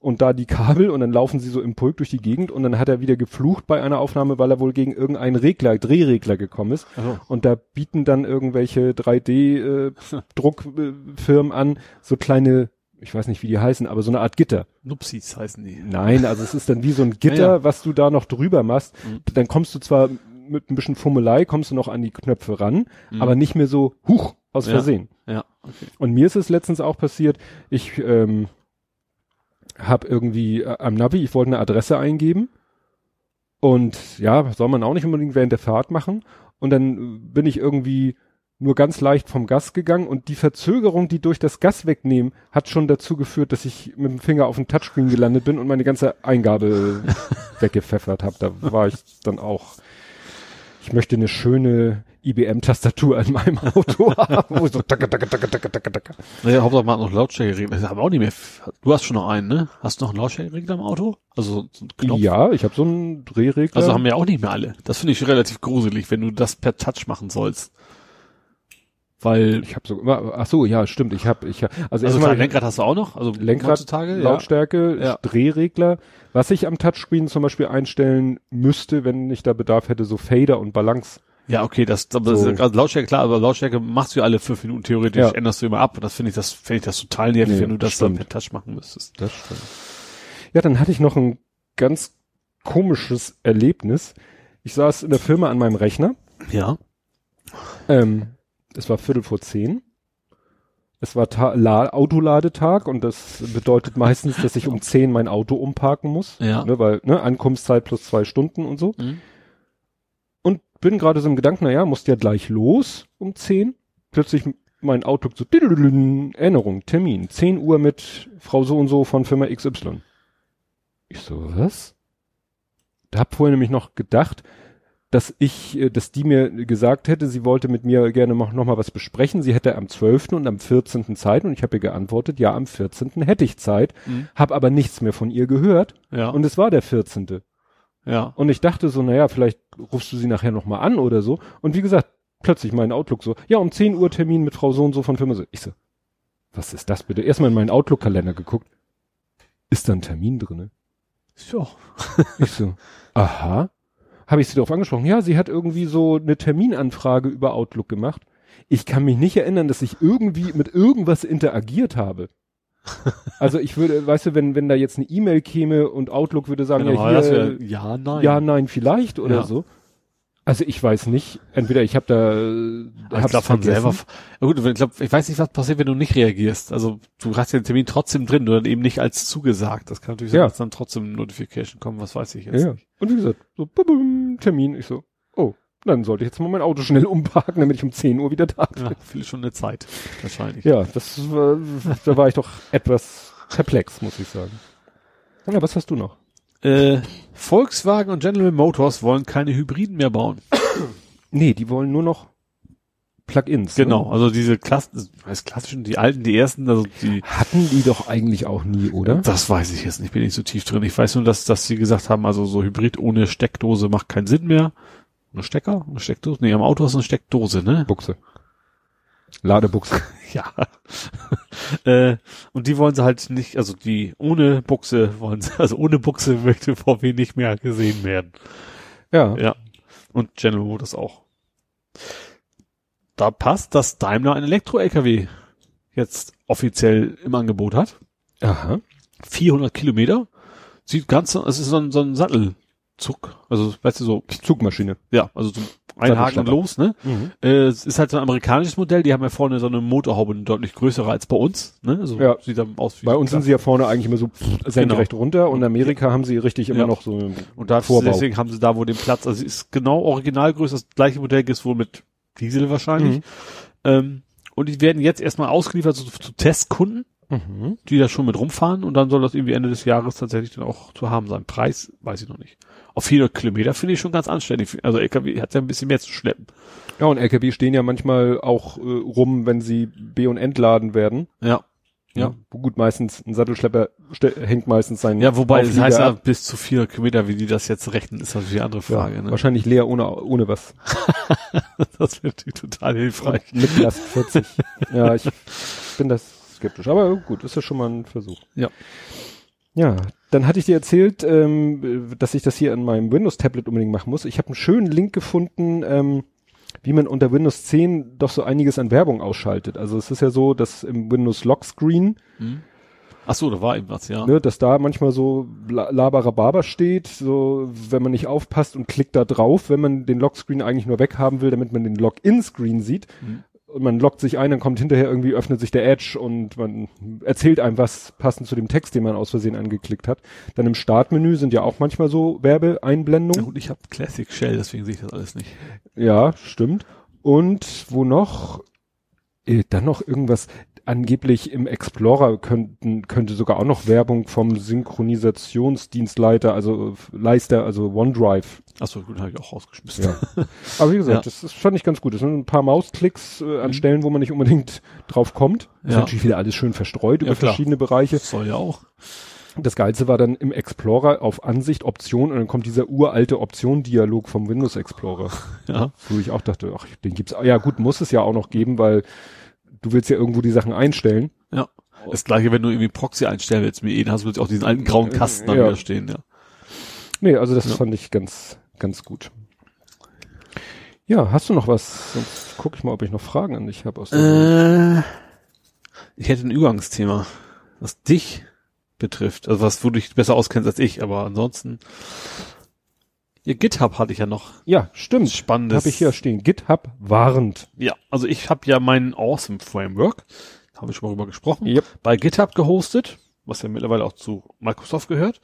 und da die Kabel und dann laufen sie so im Pulk durch die Gegend und dann hat er wieder geflucht bei einer Aufnahme, weil er wohl gegen irgendeinen Regler, Drehregler gekommen ist. Also, Und da bieten dann irgendwelche 3D-Druckfirmen <laughs> an, so kleine, ich weiß nicht, wie die heißen, aber so eine Art Gitter. Nupsis heißen die. Nein, also es ist dann wie so ein <laughs> Gitter, Ja, ja. was du da noch drüber machst. Mhm. Dann kommst du zwar mit ein bisschen Fummelei, kommst du noch an die Knöpfe ran, Mhm. aber nicht mehr so, huch, aus Ja. Versehen. Ja, okay. Und mir ist es letztens auch passiert, ich ähm, habe irgendwie äh, am Navi, ich wollte eine Adresse eingeben und ja, soll man auch nicht unbedingt während der Fahrt machen und dann bin ich irgendwie nur ganz leicht vom Gas gegangen und die Verzögerung, die durch das Gas wegnehmen, hat schon dazu geführt, dass ich mit dem Finger auf dem Touchscreen gelandet bin und meine ganze Eingabe <laughs> weggepfeffert habe. Da war ich dann auch, ich möchte eine schöne IBM-Tastatur an meinem <laughs> Auto haben, wo so tacke, tacke, tacke, tacke, tacke, tacke. Naja, Hauptsache man hat noch Lautstärkeregler. Haben wir auch nicht mehr. Du hast schon noch einen, ne? Hast du noch einen Lautstärkeregler im Auto? Also so einen Knopf? Ja, ich habe so einen Drehregler. Also haben wir auch nicht mehr alle. Das finde ich relativ gruselig, wenn du das per Touch machen sollst. Weil, ich habe so immer, ach so, ja, stimmt, ich habe ich hab, also, also klar, Lenkrad hast du auch noch, also Lenkrad. Lautstärke, Ja. Drehregler. Was ich am Touchscreen zum Beispiel einstellen müsste, wenn ich da Bedarf hätte, so Fader und Balance. Ja, okay, das, aber So. das ist, also Lautstärke, klar, aber Lautstärke machst du alle fünf Minuten theoretisch, Ja. änderst du immer ab. Und das finde ich, das finde ich das total nervig, Nee, wenn du das dann stimmt. per Touch machen müsstest. Das stimmt. Ja, dann hatte ich noch ein ganz komisches Erlebnis. Ich saß in der Firma an meinem Rechner. Ja. Ähm, es war Viertel vor zehn. Es war Ta La Autoladetag und das bedeutet meistens, dass ich um zehn mein Auto umparken muss. Ja. Ne, weil, ne, Ankunftszeit plus zwei Stunden und so. Mhm. Und bin gerade so im Gedanken, naja, musst ja gleich los um zehn. Plötzlich mein Outlook so, Erinnerung, Termin, 10 Uhr mit Frau so und so von Firma XY. Ich so, was? Da hab vorher nämlich noch gedacht, dass ich, äh, dass die mir gesagt hätte, sie wollte mit mir gerne noch, noch mal was besprechen. Sie hätte am 12. und am 14. Zeit und ich habe ihr geantwortet, ja, am 14. hätte ich Zeit, Mhm. habe aber nichts mehr von ihr gehört Ja. und es war der 14. ja. Und ich dachte so, naja, vielleicht rufst du sie nachher noch mal an oder so. Und wie gesagt, plötzlich mein Outlook so, ja, um 10 Uhr Termin mit Frau so und so von Firma so. Ich so, was ist das bitte? Erstmal in meinen Outlook-Kalender geguckt. Ist da ein Termin drinne? Ja. Ich so, aha. Habe ich sie darauf angesprochen? Ja, sie hat irgendwie so eine Terminanfrage über Outlook gemacht. Ich kann mich nicht erinnern, dass ich irgendwie mit irgendwas interagiert habe. <laughs> Also ich würde, weißt du, wenn, wenn da jetzt eine E-Mail käme und Outlook würde sagen, Genau, ja, hier, wär, ja, nein. ja, nein, vielleicht oder Ja. so. Also ich weiß nicht. Entweder ich habe da, Aber ich glaube von selber. Ja gut, ich glaube, ich weiß nicht, was passiert, wenn du nicht reagierst. Also du hast ja den Termin trotzdem drin, nur dann eben nicht als zugesagt. Das kann natürlich sein, Ja. dass dann trotzdem eine Notification kommen, was weiß ich jetzt ja. nicht. Und wie gesagt, so bum, bum, Termin. Ich so, oh, dann sollte ich jetzt mal mein Auto schnell umparken, damit ich um 10 Uhr wieder da bin. Ja, viel schon eine Zeit, wahrscheinlich. Ja, das war, da war ich doch etwas perplex, muss ich sagen. Ja, was hast du noch? Äh, Volkswagen und General Motors wollen keine Hybriden mehr bauen. Nee, die wollen nur noch Plugins. Genau, Ne? also diese Klassen, heißt klassischen, die alten, die ersten, also die, Hatten die doch eigentlich auch nie, oder? das weiß ich jetzt nicht, bin ich so tief drin. Ich weiß nur, dass, dass sie gesagt haben, also so Hybrid ohne Steckdose macht keinen Sinn mehr. Eine Stecker? Eine Steckdose? Nee, am Auto ist eine Steckdose, ne? Buchse. Ladebuchse. <laughs> Ja. <laughs> äh, und die wollen sie halt nicht, also die ohne Buchse wollen sie, <laughs> also ohne Buchse möchte VW nicht mehr gesehen werden. Ja. Ja. Und General Motors auch. Da passt, dass Daimler ein Elektro-LKW jetzt offiziell im Angebot hat. Aha. 400 Kilometer. Sieht ganz, es ist so ein, so ein Sattelzug. Also, weißt du, so, Zugmaschine. ja, also so einhaken und Sattelschlepper. los, ne? Mhm. Äh, es ist halt so ein amerikanisches Modell, die haben ja vorne so eine Motorhaube, eine deutlich größere als bei uns, ne? Also, Ja. sieht dann aus wie Bei uns sind sie ja vorne eigentlich immer so senkrecht runter und in Amerika haben sie richtig immer Ja. noch so einen Und da, deswegen haben sie da wohl den Platz. Also es ist genau Originalgröße, das gleiche Modell ist wohl mit Diesel wahrscheinlich. Mhm. Ähm, und die werden jetzt erstmal ausgeliefert zu, zu Testkunden, Mhm. die da schon mit rumfahren und dann soll das irgendwie Ende des Jahres tatsächlich dann auch zu haben sein. Preis weiß ich noch nicht. Auf 400 Kilometer finde ich schon ganz anständig. Also LKW hat ja ein bisschen mehr zu schleppen. Ja, und LKW stehen ja manchmal auch äh, rum, wenn sie be- und entladen werden. Ja. Ja. Gut, meistens, ein Sattelschlepper hängt meistens seinen Ja, wobei das Auflieger heißt ja bis zu 400 Kilometer, wie die das jetzt rechnen, ist natürlich eine andere Frage. ja, ne? wahrscheinlich leer ohne, ohne was. <laughs> Das wäre total hilfreich. Mit Last 40. ja, ich bin das skeptisch. Aber gut, ist ja schon mal ein Versuch. Ja. Ja, dann hatte ich dir erzählt, ähm, dass ich das hier an meinem Windows-Tablet unbedingt machen muss. Ich habe einen schönen Link gefunden, ähm, wie man unter Windows 10 doch so einiges an Werbung ausschaltet. Also es ist ja so, dass im Windows Lockscreen, Ach so, da war eben was, ja. ne, dass da manchmal so La- Labarababa steht, so wenn man nicht aufpasst und klickt da drauf, wenn man den Lockscreen eigentlich nur weghaben will, damit man den Login-Screen sieht. Mhm. Und man loggt sich ein, dann kommt hinterher irgendwie, öffnet sich der Edge und man erzählt einem was passend zu dem Text, den man aus Versehen angeklickt hat. Dann im Startmenü sind ja auch manchmal so Werbeeinblendungen. gut, ich habe Classic Shell, deswegen sehe ich das alles nicht. Ja, stimmt. Und wo noch? Äh, dann noch irgendwas. Angeblich im Explorer könnten, könnte sogar auch noch Werbung vom Synchronisationsdienstleiter, also äh, Leister, also OneDrive. Ach so, gut, habe ich auch rausgeschmissen. Ja. Aber wie gesagt, Ja. das, das fand ich ganz gut. Das sind ein paar Mausklicks äh, an Mhm. Stellen, wo man nicht unbedingt drauf kommt. Das ist Ja. natürlich wieder alles schön verstreut über klar. verschiedene Bereiche. Soll ja auch. Das Geilste war dann im Explorer auf Ansicht Option und dann kommt dieser uralte Option-Dialog vom Windows Explorer. Ja. Wo ich auch dachte, ach, den gibt's, ja gut, muss es ja auch noch geben, weil du willst ja irgendwo die Sachen einstellen. Ja. Das gleiche, wenn du irgendwie Proxy einstellen willst, mit ihnen hast du jetzt auch diesen alten grauen Kasten da Ja. wieder stehen, ja. Nee, also das Ja. fand ich ganz, ganz gut. Ja, hast du noch was? Sonst gucke ich mal, ob ich noch Fragen an dich habe. Äh, ich hätte ein Übergangsthema, was dich betrifft. Also was, wo du dich besser auskennst als ich, aber ansonsten. Ihr GitHub hatte ich ja noch. ja, stimmt. Spannendes. Habe ich hier stehen. GitHub warnt. Ja, also ich habe ja meinen Awesome Framework, haben wir schon mal drüber gesprochen, Yep. bei GitHub gehostet, was ja mittlerweile auch zu Microsoft gehört.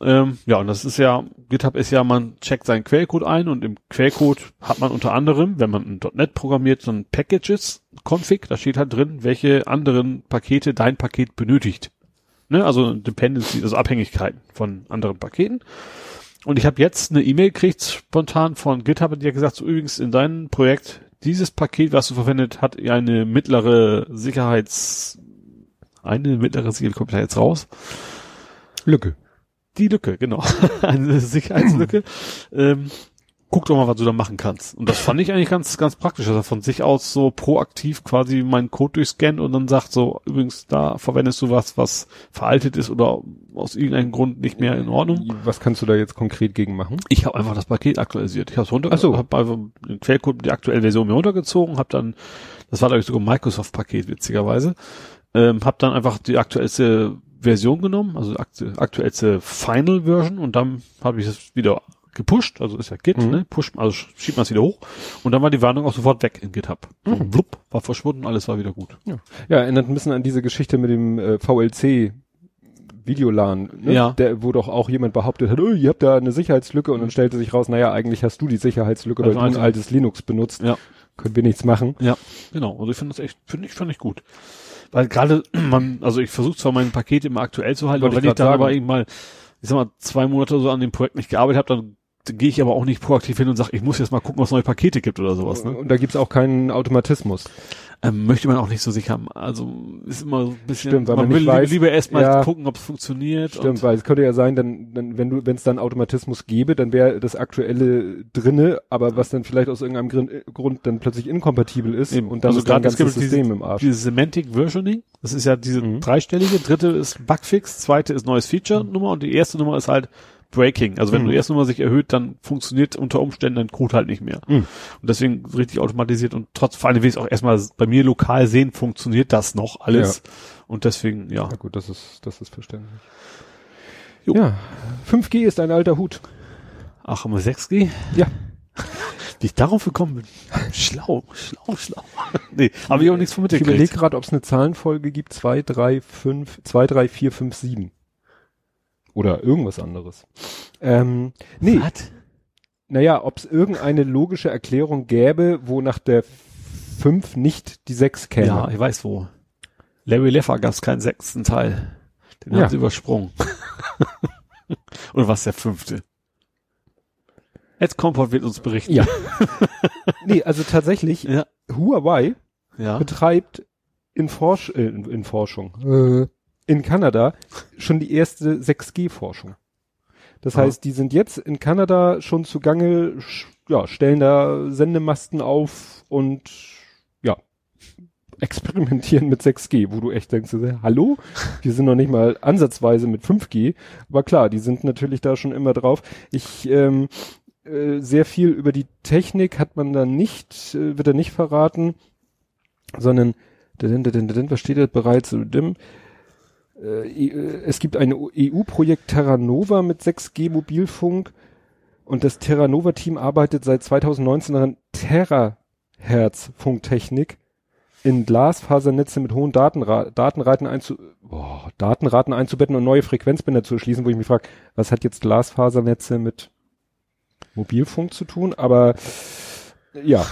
Ähm, ja, und das ist ja, GitHub ist ja, man checkt seinen Quellcode ein und im Quellcode hat man unter anderem, wenn man in .NET programmiert, so ein Packages-Config, da steht halt drin, welche anderen Pakete dein Paket benötigt. Ne? Also Dependency, also Abhängigkeiten von anderen Paketen. Und ich habe jetzt eine E-Mail gekriegt, spontan von GitHub, die hat gesagt, so übrigens in deinem Projekt, dieses Paket, was du verwendet, hat eine mittlere Sicherheits, eine mittlere Sicherheit, kommt da jetzt raus. Lücke. Die Lücke, genau. <laughs> eine Sicherheitslücke. ähm, guck doch mal, was du da machen kannst. Und das fand ich eigentlich ganz, ganz praktisch, dass er von sich aus so proaktiv quasi meinen Code durchscannt und dann sagt so, übrigens, da verwendest du was, was veraltet ist oder aus irgendeinem Grund nicht mehr in Ordnung. Was kannst du da jetzt konkret gegen machen? Ich habe einfach das Paket aktualisiert. Ich habe es runter, Ach so. habe einfach den Quellcode, die aktuelle Version mir runtergezogen, habe dann, das war glaube ich sogar ein Microsoft-Paket witzigerweise, ähm, habe dann einfach die aktuellste Version genommen, also aktu aktuellste Final Version und dann habe ich es wieder gepusht, also ist ja Git, Mhm. ne? Push, also schiebt man es wieder hoch und dann war die Warnung auch sofort weg in GitHub. So, Mhm. Blub, war verschwunden, alles war wieder gut. Ja, erinnert ein bisschen an diese Geschichte mit dem äh, VLC Videolan, ne? Ja. Der, wo doch auch jemand behauptet hat, oh, ihr habt da eine Sicherheitslücke und dann stellte sich raus, naja, eigentlich hast du die Sicherheitslücke, weil Also du ein also- altes Linux benutzt. Ja. Können wir nichts machen. Ja, genau. Also ich finde das echt, finde ich, fand ich gut. Weil gerade <clears throat> man, also ich versuche zwar mein Paket immer aktuell zu halten, Wollte aber wenn ich dann sagen. aber eben mal, ich sag mal, zwei Monate so an dem Projekt nicht gearbeitet habe, dann gehe ich aber auch nicht proaktiv hin und sage, ich muss jetzt mal gucken, was neue Pakete gibt oder sowas. Ne? Und da gibt's auch keinen Automatismus. Ähm, möchte man auch nicht so sicher haben. Also ist immer so ein bisschen, Stimmt, weil man will nicht weiß- lieber erstmal ja. gucken, ob es funktioniert. Stimmt, weil es könnte ja sein, dann, dann wenn du, wenn es dann Automatismus gäbe, dann wäre das aktuelle drinne, aber was dann vielleicht aus irgendeinem Grund, Grund dann plötzlich inkompatibel ist Eben. und dann Also ist es ganzes System diese- im Arsch. Dieses Semantic Versioning, das ist ja diese Mhm. dreistellige, dritte ist Bugfix, zweite ist neues Feature-Nummer und die erste Nummer ist halt Breaking. Also wenn Mhm. du erst Nummer sich erhöht, dann funktioniert unter Umständen dein Code halt nicht mehr. Mhm. Und deswegen richtig automatisiert und trotz, vor allem will ich es auch erstmal bei mir lokal sehen, funktioniert das noch alles. Und deswegen, ja. Ja gut, das ist, das ist verständlich. Jo. Ja, 5G ist ein alter Hut. Ach, haben wir 6G? Ja. Wie ich darauf gekommen bin. Schlau, schlau, schlau. <laughs> nee, habe ich auch nichts von Ich überlege mitgekriegt. gerade, ob es eine Zahlenfolge gibt, 2, 3, 5, 2, 3, 4, 5, 7. Oder irgendwas anderes. Ähm, nee, Was? naja, ob es irgendeine logische Erklärung gäbe, wo nach der 5 nicht die 6 käme. Ja, ich weiß wo. Larry Leffer gab es keinen sechsten Teil. Den Ja. haben sie übersprungen. <laughs> Und was der fünfte? Ed Kompott wird uns berichten. Ja. <laughs> nee, also tatsächlich, Ja. Huawei Ja. betreibt in, Forsch äh, in, in Forschung in Kanada schon die erste 6G-Forschung. Das Ah. heißt, die sind jetzt in Kanada schon zugange, ja, stellen da Sendemasten auf und ja, experimentieren mit 6G, wo du echt denkst, hallo? Wir sind noch nicht mal ansatzweise mit 5G. Aber klar, die sind natürlich da schon immer drauf. Ich, ähm, äh, sehr viel über die Technik hat man da nicht, äh, wird da nicht verraten, sondern, was steht da bereits? Äh, es gibt ein EU-Projekt Terranova mit 6G Mobilfunk und das Terranova-Team arbeitet seit 2019 daran, Terahertz-Funktechnik in Glasfasernetze mit hohen Datenra Datenraten, einzu boah, Datenraten einzubetten und neue Frequenzbänder zu erschließen, wo ich mich frage, was hat jetzt Glasfasernetze mit Mobilfunk zu tun? Aber ja,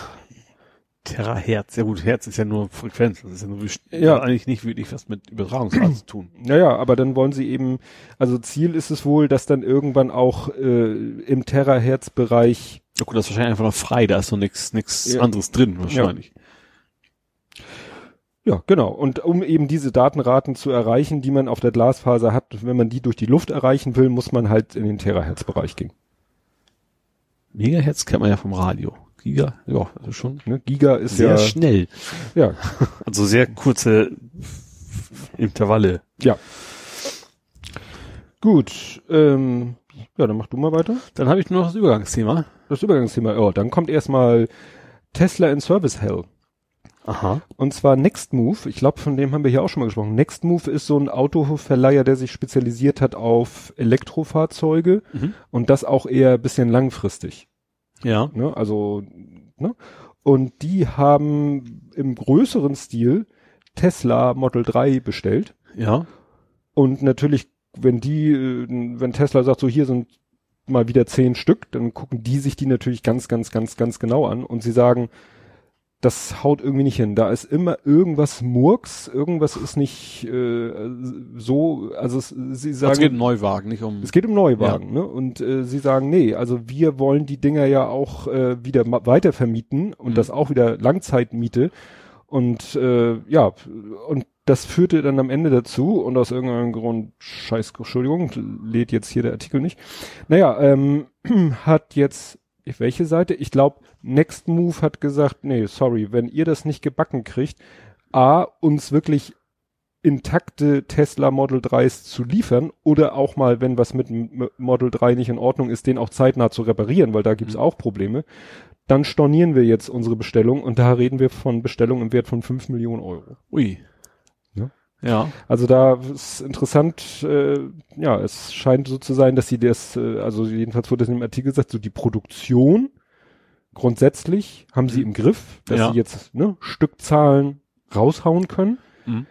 Terahertz. Ja gut, Herz ist ja nur Frequenz. Das ist ja nur Ja. hat eigentlich nicht wirklich was mit Übertragungsart zu tun. Naja, aber dann wollen sie eben, also Ziel ist es wohl, dass dann irgendwann auch äh, im Terahertz-Bereich, Ja gut, das ist wahrscheinlich einfach noch frei. Da ist noch nichts nichts Ja. anderes drin wahrscheinlich. ja genau, und um eben diese Datenraten zu erreichen, die man auf der Glasfaser hat, wenn man die durch die Luft erreichen will, muss man halt in den Terahertz-Bereich gehen. Megahertz kennt man ja vom Radio. Giga, ja, also schon Ne? Giga ist sehr ja, schnell. ja, <laughs> Also sehr kurze Intervalle. ja. Gut, ähm, ja, dann mach du mal weiter. Dann habe ich nur noch das Übergangsthema. Das Übergangsthema, oh, dann kommt erstmal Tesla in Service Hell. Aha. Und zwar Nextmove, ich glaube, von dem haben wir hier auch schon mal gesprochen. Nextmove ist so ein Autoverleiher, der sich spezialisiert hat auf Elektrofahrzeuge Mhm. und das auch eher ein bisschen langfristig. Ja. Ne? Also, ne? Und die haben im größeren Stil Tesla Model 3 bestellt. Ja. Und natürlich, wenn die, wenn Tesla sagt, so hier sind mal wieder zehn Stück, dann gucken die sich die natürlich ganz, ganz, ganz, ganz genau an und sie sagen, das haut irgendwie nicht hin. Da ist immer irgendwas Murks, irgendwas ist nicht äh, so, also es, sie sagen, Also es geht um Neuwagen, nicht um. es geht um Neuwagen, ne? Und äh, sie sagen, nee, also wir wollen die Dinger ja auch äh, wieder weiter vermieten und Mhm. das auch wieder Langzeitmiete. Und äh, ja, und das führte dann am Ende dazu, und aus irgendeinem Grund, scheiß, Entschuldigung, lädt jetzt hier der Artikel nicht. Naja, ähm, <clears throat> hat jetzt, welche Seite? Ich glaube, Next Move hat gesagt, nee, sorry, wenn ihr das nicht gebacken kriegt, A, uns wirklich intakte Tesla Model 3s zu liefern oder auch mal, wenn was mit Model 3 nicht in Ordnung ist, den auch zeitnah zu reparieren, weil da gibt's Mhm. auch Probleme, dann stornieren wir jetzt unsere Bestellung und da reden wir von Bestellungen im Wert von 5 Millionen Euro. Ui. Ja. Ja. Also da ist interessant, äh, ja, es scheint so zu sein, dass sie das, äh, also jedenfalls wurde es in dem Artikel gesagt, so die Produktion grundsätzlich haben sie im Griff, dass Ja. sie jetzt ne, Stückzahlen raushauen können. Mhm.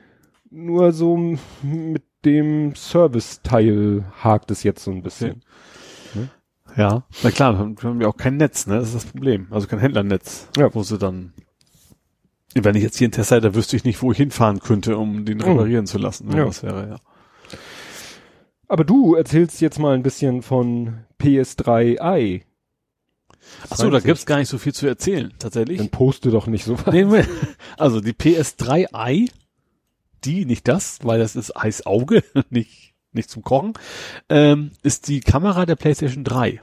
Nur so mit dem Service-Teil hakt es jetzt so ein bisschen. Ja. Na klar, wir haben- wir haben ja auch kein Netz, ne? Das ist das Problem. Also kein Händlernetz. Ja. Wo sie dann. Wenn ich jetzt hier einen Test hätte, wüsste ich nicht, wo ich hinfahren könnte, um den reparieren zu lassen. Ne? Ja. Das wäre ja. Aber du erzählst jetzt mal ein bisschen von PS3i. Ach so, da gibt's gar nicht so viel zu erzählen, tatsächlich. Dann poste doch nicht so was. Also die PS3i, die, nicht das, weil das ist heiß Auge, <laughs> nicht, nicht zum Kochen, ähm, ist die Kamera der PlayStation 3.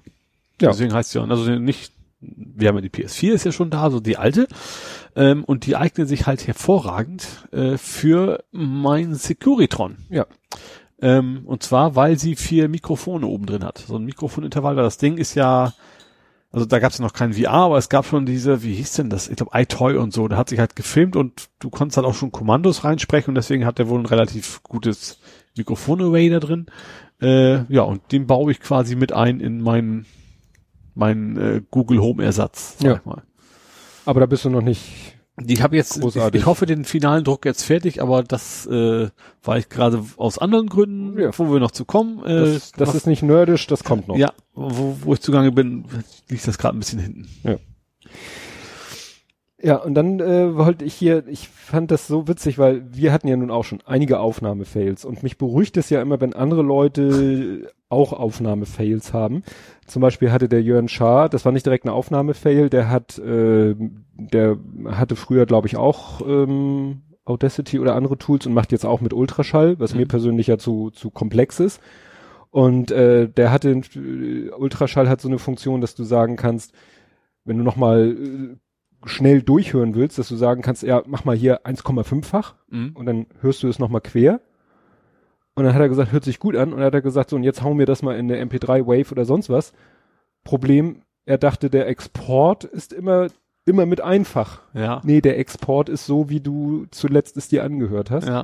Ja. Deswegen heißt sie ja, also nicht, wir haben ja die PS4 ist ja schon da, so die alte, ähm, und die eignet sich halt hervorragend äh, für mein Securitron. Ja. Ähm, und zwar, weil sie vier Mikrofone oben drin hat. So ein Mikrofonintervall, weil das Ding ist ja, also da gab es noch kein VR, aber es gab schon diese, wie hieß denn das? Ich glaube iToy und so. Da hat sich halt gefilmt und du konntest halt auch schon Kommandos reinsprechen und deswegen hat der wohl ein relativ gutes Mikrofon-Array da drin. Äh, ja, und den baue ich quasi mit ein in meinen mein äh, Google Home Ersatz, sag ja. ich mal. Aber da bist du noch nicht ich habe jetzt, ich, ich, hoffe, den finalen Druck jetzt fertig, aber das äh, war ich gerade aus anderen Gründen, ja. wo wir noch zu kommen. Äh, das, das was, ist nicht nerdisch, das kommt noch. Ja, wo, wo ich zugange bin, liegt das gerade ein bisschen hinten. Ja. Ja, und dann äh, wollte ich hier, ich fand das so witzig, weil wir hatten ja nun auch schon einige Aufnahmefails und mich beruhigt es ja immer, wenn andere Leute <laughs> auch Aufnahmefails haben. Zum Beispiel hatte der Jörn Schaar, das war nicht direkt eine Aufnahmefail, der hat, äh, der hatte früher, glaube ich, auch ähm, Audacity oder andere Tools und macht jetzt auch mit Ultraschall, was mhm. mir persönlich ja zu, zu komplex ist. Und äh, der hatte, äh, Ultraschall hat so eine Funktion, dass du sagen kannst, wenn du nochmal äh, schnell durchhören willst, dass du sagen kannst, ja, mach mal hier 1,5-fach mhm. und dann hörst du es nochmal quer. Und dann hat er gesagt, hört sich gut an. Und dann hat er gesagt, so, und jetzt hauen wir das mal in der MP3 Wave oder sonst was. Problem, er dachte, der Export ist immer, immer mit einfach. Ja. Nee, der Export ist so, wie du zuletzt es dir angehört hast. Ja.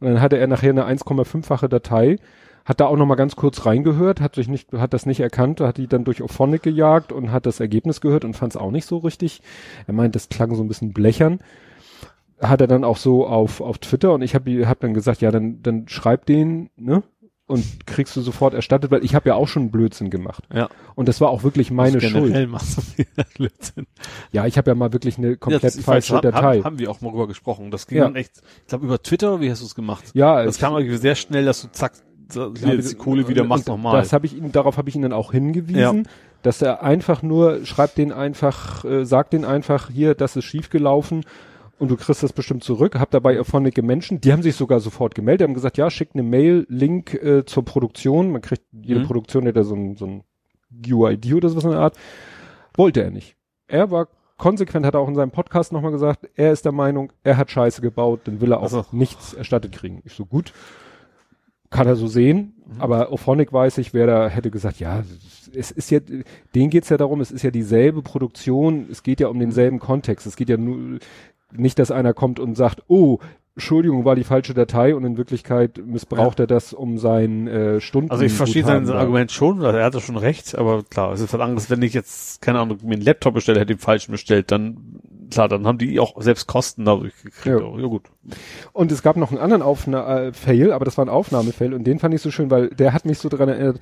Und dann hatte er nachher eine 1,5-fache Datei hat da auch noch mal ganz kurz reingehört, hat sich nicht, hat das nicht erkannt, hat die dann durch Ophonic gejagt und hat das Ergebnis gehört und fand es auch nicht so richtig. Er meint, das klang so ein bisschen blechern. Hat er dann auch so auf, auf Twitter und ich habe hab dann gesagt, ja, dann, dann schreib den, ne? Und kriegst du sofort erstattet, weil ich habe ja auch schon Blödsinn gemacht. Ja. Und das war auch wirklich meine Schuld. Machst <laughs> du Blödsinn. Ja, ich habe ja mal wirklich eine komplett ja, falsche Datei. Haben, haben wir auch mal drüber gesprochen. Das ging ja. dann echt, ich glaube über Twitter, wie hast du es gemacht? Ja. Das kam sehr schnell, dass du zack, jetzt die Kohle wieder, mach nochmal. Das habe ich ihm, darauf habe ich ihn dann auch hingewiesen, ja. dass er einfach nur, schreibt den einfach, äh, sagt den einfach, hier, das ist schiefgelaufen und du kriegst das bestimmt zurück. Hab dabei erfahrene Menschen, die haben sich sogar sofort gemeldet, haben gesagt, ja, schickt eine Mail, Link äh, zur Produktion. Man kriegt, jede mhm. Produktion hätte so ein, so ein UID oder sowas in der Art. Wollte er nicht. Er war konsequent, hat er auch in seinem Podcast nochmal gesagt, er ist der Meinung, er hat Scheiße gebaut, dann will er auch also. nichts erstattet kriegen. Ich so, gut kann er so sehen, mhm. aber Ophonic weiß ich, wer da hätte gesagt, ja, es ist ja, denen geht's ja darum, es ist ja dieselbe Produktion, es geht ja um denselben Kontext, es geht ja nur, nicht, dass einer kommt und sagt, oh, Entschuldigung, war die falsche Datei und in Wirklichkeit missbraucht ja. er das um sein äh, Stunden. Also ich verstehe sein Argument schon, er hat schon recht, aber klar, es ist was anderes, wenn ich jetzt, keine Ahnung, mir einen Laptop bestelle, hätte den falschen bestellt, dann klar, dann haben die auch selbst Kosten dadurch gekriegt. Ja. ja gut. Und es gab noch einen anderen Aufna äh, Fail, aber das war ein Aufnahmefail und den fand ich so schön, weil der hat mich so daran erinnert,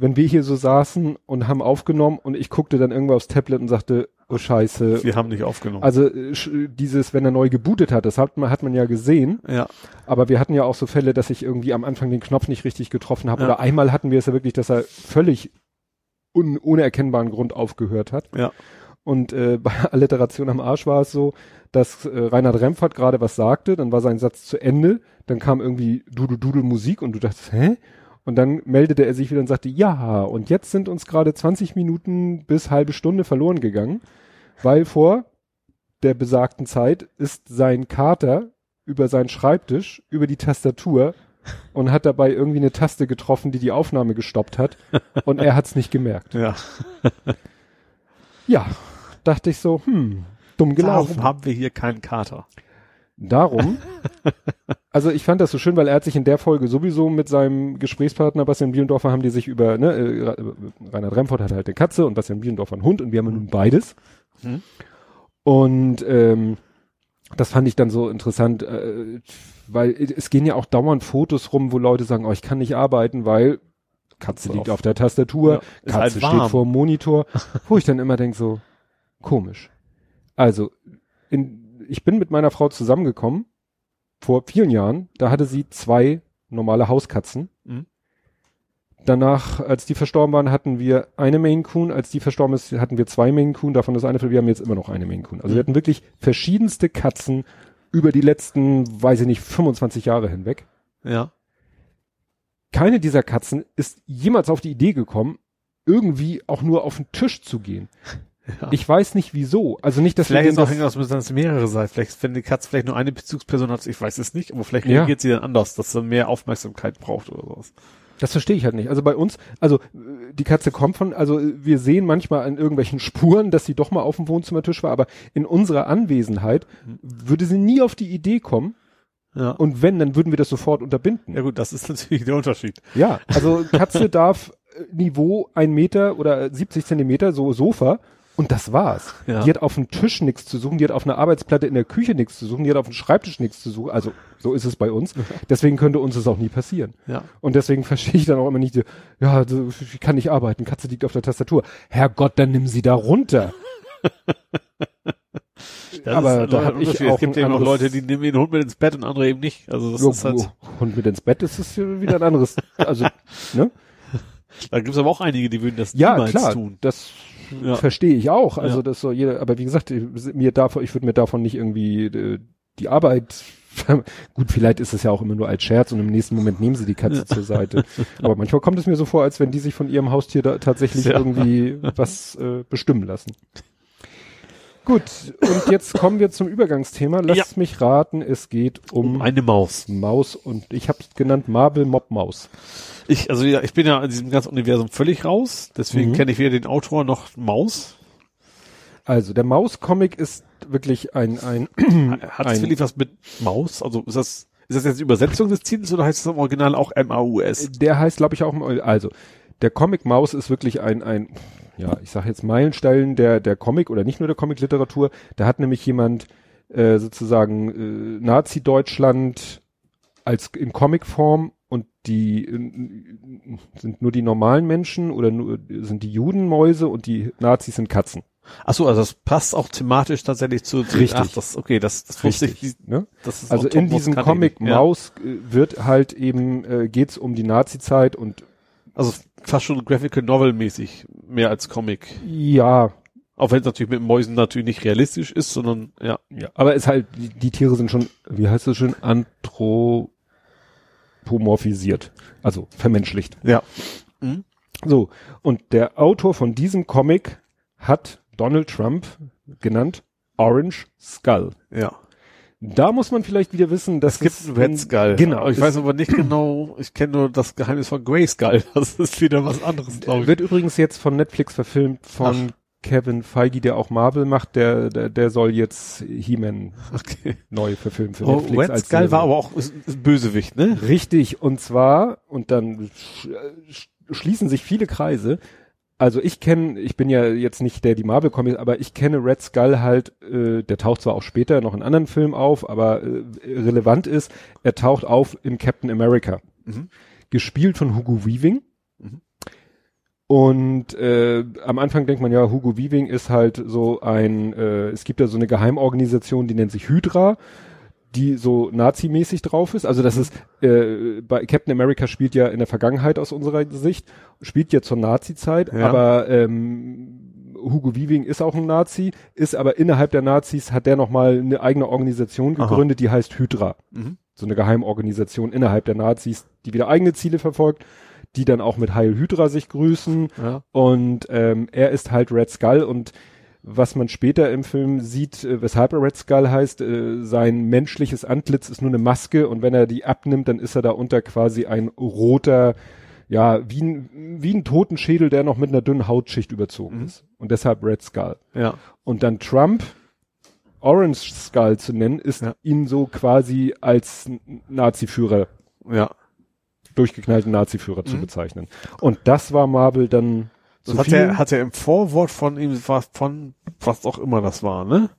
wenn wir hier so saßen und haben aufgenommen und ich guckte dann irgendwo aufs Tablet und sagte, oh Scheiße. Wir haben nicht aufgenommen. Also äh, dieses, wenn er neu gebootet hat, das hat man, hat man ja gesehen. Ja. Aber wir hatten ja auch so Fälle, dass ich irgendwie am Anfang den Knopf nicht richtig getroffen habe. Ja. Oder einmal hatten wir es ja wirklich, dass er völlig un, ohne erkennbaren Grund aufgehört hat. Ja. Und äh, <laughs> bei Alliteration am Arsch war es so, dass äh, Reinhard Remfert gerade was sagte, dann war sein Satz zu Ende, dann kam irgendwie Dudel Dudel Musik und du dachtest, hä? Und dann meldete er sich wieder und sagte, ja, und jetzt sind uns gerade 20 Minuten bis halbe Stunde verloren gegangen, weil vor der besagten Zeit ist sein Kater über seinen Schreibtisch, über die Tastatur und hat dabei irgendwie eine Taste getroffen, die die Aufnahme gestoppt hat und er hat's nicht gemerkt. Ja. ja, dachte ich so, hm, dumm gelaufen. Warum haben wir hier keinen Kater? Darum, <laughs> also ich fand das so schön, weil er hat sich in der Folge sowieso mit seinem Gesprächspartner Bastian Bielendorfer haben die sich über, ne, äh, Reinhard Remford hat halt eine Katze und Bastian Bielendorfer einen Hund und wir haben nun beides. Mhm. Und ähm, das fand ich dann so interessant, äh, weil es gehen ja auch dauernd Fotos rum, wo Leute sagen, oh, ich kann nicht arbeiten, weil Katze liegt auf, auf der Tastatur, ja, Katze halt steht vor dem Monitor, wo ich dann immer denke so, komisch. Also, in, ich bin mit meiner Frau zusammengekommen, vor vielen Jahren, da hatte sie zwei normale Hauskatzen. Mhm. Danach, als die verstorben waren, hatten wir eine Maine Coon. Als die verstorben ist, hatten wir zwei Maine Coon. Davon ist eine, wir haben jetzt immer noch eine Maine Coon. Also mhm. wir hatten wirklich verschiedenste Katzen über die letzten, weiß ich nicht, 25 Jahre hinweg. Ja. Keine dieser Katzen ist jemals auf die Idee gekommen, irgendwie auch nur auf den Tisch zu gehen. Ja. Ich weiß nicht wieso. Also nicht, dass Vielleicht wir ist auch irgendwas, dass es mehrere sein. Vielleicht, wenn die Katze vielleicht nur eine Bezugsperson hat, ich weiß es nicht, aber vielleicht Ja. reagiert sie dann anders, dass sie mehr Aufmerksamkeit braucht oder sowas. das verstehe ich halt nicht. Also bei uns, also äh, die Katze kommt von, also äh, wir sehen manchmal an irgendwelchen <laughs> Spuren, dass sie doch mal auf dem Wohnzimmertisch war, aber in unserer Anwesenheit würde sie nie auf die Idee kommen. Ja. Und wenn, dann würden wir das sofort unterbinden. ja gut, das ist <laughs> natürlich der Unterschied. Ja, also Katze darf äh, Niveau ein Meter oder 70 Zentimeter, so Sofa. Und das war's. Ja. Die hat auf dem Tisch nichts zu suchen, die hat auf einer Arbeitsplatte in der Küche nichts zu suchen, die hat auf dem Schreibtisch nichts zu suchen. Also so ist es bei uns. <laughs> Deswegen könnte uns das auch nie passieren. Ja. Und deswegen <laughs> verstehe ich dann auch immer nicht, so, ja, ich kann nicht arbeiten, Katze liegt auf der Tastatur. Herrgott, dann nimm sie da runter. <laughs> Das Aber da ein hab ich auch Es gibt eben auch anderes- Leute, die nehmen den Hund mit ins Bett und andere eben nicht. Also das Jo, ist halt, Hund mit ins Bett, das ist wieder ein anderes. Also, ne? da gibt es aber auch einige, die würden das Ja, niemals klar, tun. das Ja. verstehe ich auch. Also Ja. das soll jeder, aber wie gesagt, mir davon, ich würde mir davon nicht irgendwie äh, die Arbeit <laughs> Gut, vielleicht ist es ja auch immer nur als Scherz und im nächsten Moment nehmen sie die Katze zur Seite. <laughs> Aber manchmal kommt es mir so vor, als wenn die sich von ihrem Haustier da tatsächlich Ja. irgendwie was äh, bestimmen lassen. Gut, und jetzt kommen wir zum Übergangsthema. Lasst Ja. mich raten, es geht um, Um eine Maus. Maus und ich habe es genannt Marble Mob Maus. Ich, also ja, ich bin ja in diesem ganzen Universum völlig raus, deswegen Mhm. kenne ich weder den Autor noch Maus. Also der Maus-Comic ist wirklich ein, ein, Hat es <clears throat> wirklich was mit Maus? Also ist das, ist das jetzt die Übersetzung des Titels oder heißt es im Original auch M-A-U-S? der heißt, glaube ich, auch, also der Comic Maus ist wirklich ein, ein, ja, ich sage jetzt Meilenstein der, der Comic oder nicht nur der Comic-Literatur. Da hat nämlich jemand äh, sozusagen äh, Nazi-Deutschland als in Comicform und die äh, sind nur die normalen Menschen oder nur sind die Juden Mäuse und die Nazis sind Katzen. Ach so, also das passt auch thematisch tatsächlich zu, Richtig. Ach, das, okay, das, das wusste ich. Richtig. Ne? Das Also in diesem Comic ich. Maus äh, wird halt eben äh, geht's um die Nazi-Zeit und Ja. Also fast schon Graphical Novel mäßig, mehr als Comic. ja, Auch wenn es natürlich mit Mäusen natürlich nicht realistisch ist, sondern ja. Ja, aber ist halt, die, die Tiere sind schon, wie heißt das schön, anthropomorphisiert. Also vermenschlicht. Ja. So, und der Autor von diesem Comic hat Donald Trump genannt Orange Skull. Ja. Da muss man vielleicht wieder wissen, dass Es gibt Red Skull. Genau. Aber ich weiß aber nicht genau, ich kenne nur das Geheimnis von Grey Skull. <laughs> Das ist wieder was anderes, glaube ich. wird übrigens jetzt von Netflix verfilmt von Kevin Feige, der auch Marvel macht. Der, der, der soll jetzt He-Man Okay. neu verfilmen für Oh, Netflix. Red als Skull Serie. war aber auch ist, ist Bösewicht, ne? Richtig, und zwar, und dann sch sch schließen sich viele Kreise. Also ich kenne, ich bin ja jetzt nicht der die Marvel Comics, aber ich kenne Red Skull halt, äh, der taucht zwar auch später noch in anderen Filmen auf, aber äh, relevant ist, er taucht auf in Captain America. Mhm. Gespielt von Hugo Weaving. Mhm. Und äh, am Anfang denkt man ja, Hugo Weaving ist halt so ein, äh, es gibt ja so eine Geheimorganisation, die nennt sich Hydra, die so nazimäßig drauf ist. Also das ist, äh, bei Captain America spielt ja in der Vergangenheit aus unserer Sicht, spielt ja zur Nazi-Zeit, Ja. aber ähm, Hugo Weaving ist auch ein Nazi, ist aber innerhalb der Nazis, hat der nochmal eine eigene Organisation Aha. gegründet, die heißt Hydra Mhm. so eine Geheimorganisation innerhalb der Nazis, die wieder eigene Ziele verfolgt, die dann auch mit Heil Hydra sich grüßen. Ja. Und ähm, er ist halt Red Skull und was man später im Film sieht, äh, weshalb er Red Skull heißt, äh, sein menschliches Antlitz ist nur eine Maske und wenn er die abnimmt, dann ist er darunter quasi ein roter, ja, wie ein, wie ein Totenschädel, der noch mit einer dünnen Hautschicht überzogen Mhm. ist. Und deshalb Red Skull. Ja. Und dann Trump Orange Skull zu nennen, ist Ja. ihn so quasi als Nazi-Führer, Ja. durchgeknallten Nazi-Führer zu Mhm. bezeichnen. Und das war Marvel dann Das zu hat viel. er, hat er im Vorwort von ihm, was, von was auch immer das war, ne?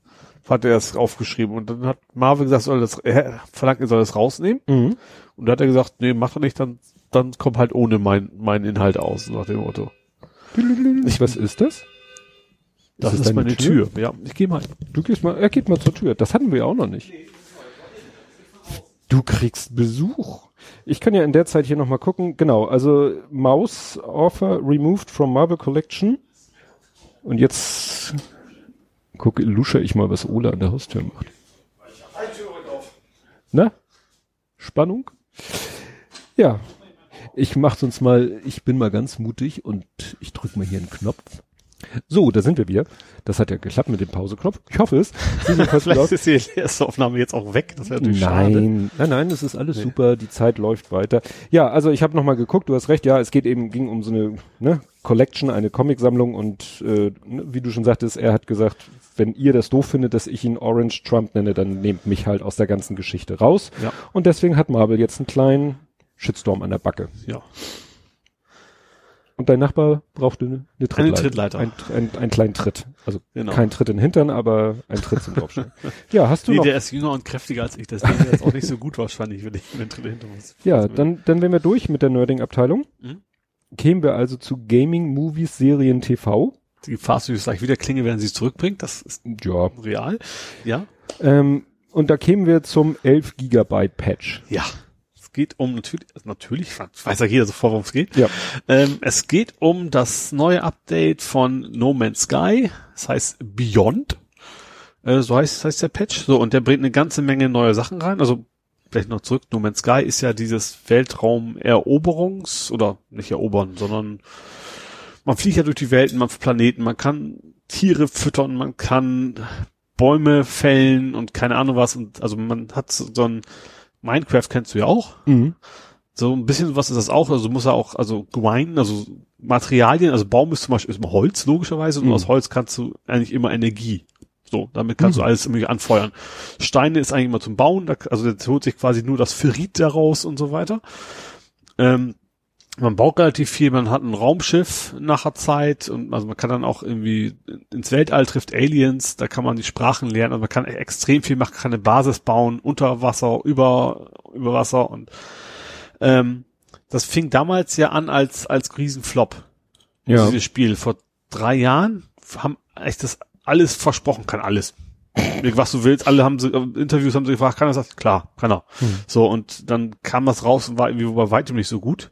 Hat er es aufgeschrieben und dann hat Marvel gesagt, soll das, er verlangt, er soll das rausnehmen. mhm. Und da hat er gesagt, nee, mach doch nicht, dann, dann kommt halt ohne mein, mein Inhalt aus, nach dem Motto. Ich, was ist das? Das ist, deine meine Tür? Ja, ich gehe mal. Du gehst mal, er geht mal zur Tür. Das hatten wir ja auch noch nicht. Du kriegst Besuch. Ich kann ja in der Zeit hier nochmal gucken. Genau, also Maus Offer removed from Marvel Collection. Und jetzt gucke, lusche ich mal, was Ola an der Haustür macht. Na? Spannung? Ja. Ich mach sonst mal, ich bin mal ganz mutig und ich drück mal hier einen Knopf. So, da sind wir wieder. Das hat ja geklappt mit dem Pauseknopf. Ich hoffe es. <laughs> Vielleicht ist die erste Aufnahme jetzt auch weg. Das wäre natürlich nein, schade. nein, nein, es ist alles nee. super. Die Zeit läuft weiter. Ja, also ich habe noch mal geguckt. Du hast recht. Ja, es geht eben ging um so eine ne, Collection, eine Comicsammlung und äh, ne, wie du schon sagtest, er hat gesagt, wenn ihr das doof findet, dass ich ihn Orange Trump nenne, dann nehmt mich halt aus der ganzen Geschichte raus. Ja. Und deswegen hat Marvel jetzt einen kleinen Shitstorm an der Backe. Ja. Und dein Nachbar brauchte eine, eine Trittleiter. Eine Trittleiter. Ein, ein, einen kleinen Tritt. Also genau. kein Tritt in den Hintern, aber ein Tritt zum Draufstellen. <laughs> ja, hast du nee, noch? der ist jünger und kräftiger als ich. Das ist jetzt auch nicht so gut wahrscheinlich, wenn ich einen Tritt Hintern muss. Ja, dann, dann wären wir durch mit der Nerding-Abteilung. Mhm. Kämen wir also zu Gaming, Movies, Serien, TV. Die Gefahr, dass gleich wieder klinge, wenn sie es zurückbringt. Das ist ja real. Ja. Ähm, und da kämen wir zum 11 Gigabyte Patch. Ja geht um natürlich, natürlich, weiß ja jeder sofort, worum es geht. Ja. Ähm, es geht um das neue Update von No Man's Sky. Das heißt Beyond. Äh, so heißt, heißt der Patch. So, und der bringt eine ganze Menge neue Sachen rein. Also, vielleicht noch zurück. No Man's Sky ist ja dieses Weltraumeroberungs, oder nicht erobern, sondern man fliegt ja durch die Welten, man Planeten, man kann Tiere füttern, man kann Bäume fällen und keine Ahnung was. Und also man hat so ein Minecraft kennst du ja auch. Mhm. So ein bisschen was ist das auch. Also muss er auch, also grinden, also Materialien, also Baum ist zum Beispiel ist immer Holz, logischerweise. Und mhm. aus Holz kannst du eigentlich immer Energie. So, damit kannst mhm. du alles irgendwie anfeuern. Steine ist eigentlich immer zum Bauen, da, also der holt sich quasi nur das Ferrit daraus und so weiter. Ähm, man baut relativ viel, man hat ein Raumschiff nachher Zeit und also man kann dann auch irgendwie ins Weltall trifft Aliens, da kann man die Sprachen lernen, also man kann extrem viel machen, kann eine Basis bauen, unter Wasser, über, über Wasser und ähm, das fing damals ja an als, als Riesenflop. Ja. Dieses Spiel. Vor drei Jahren haben echt das alles versprochen, kann alles. Was du willst, alle haben sie, Interviews haben sie gefragt, kann er das? Klar, kann er. Hm. So, und dann kam das raus und war irgendwie bei weitem nicht so gut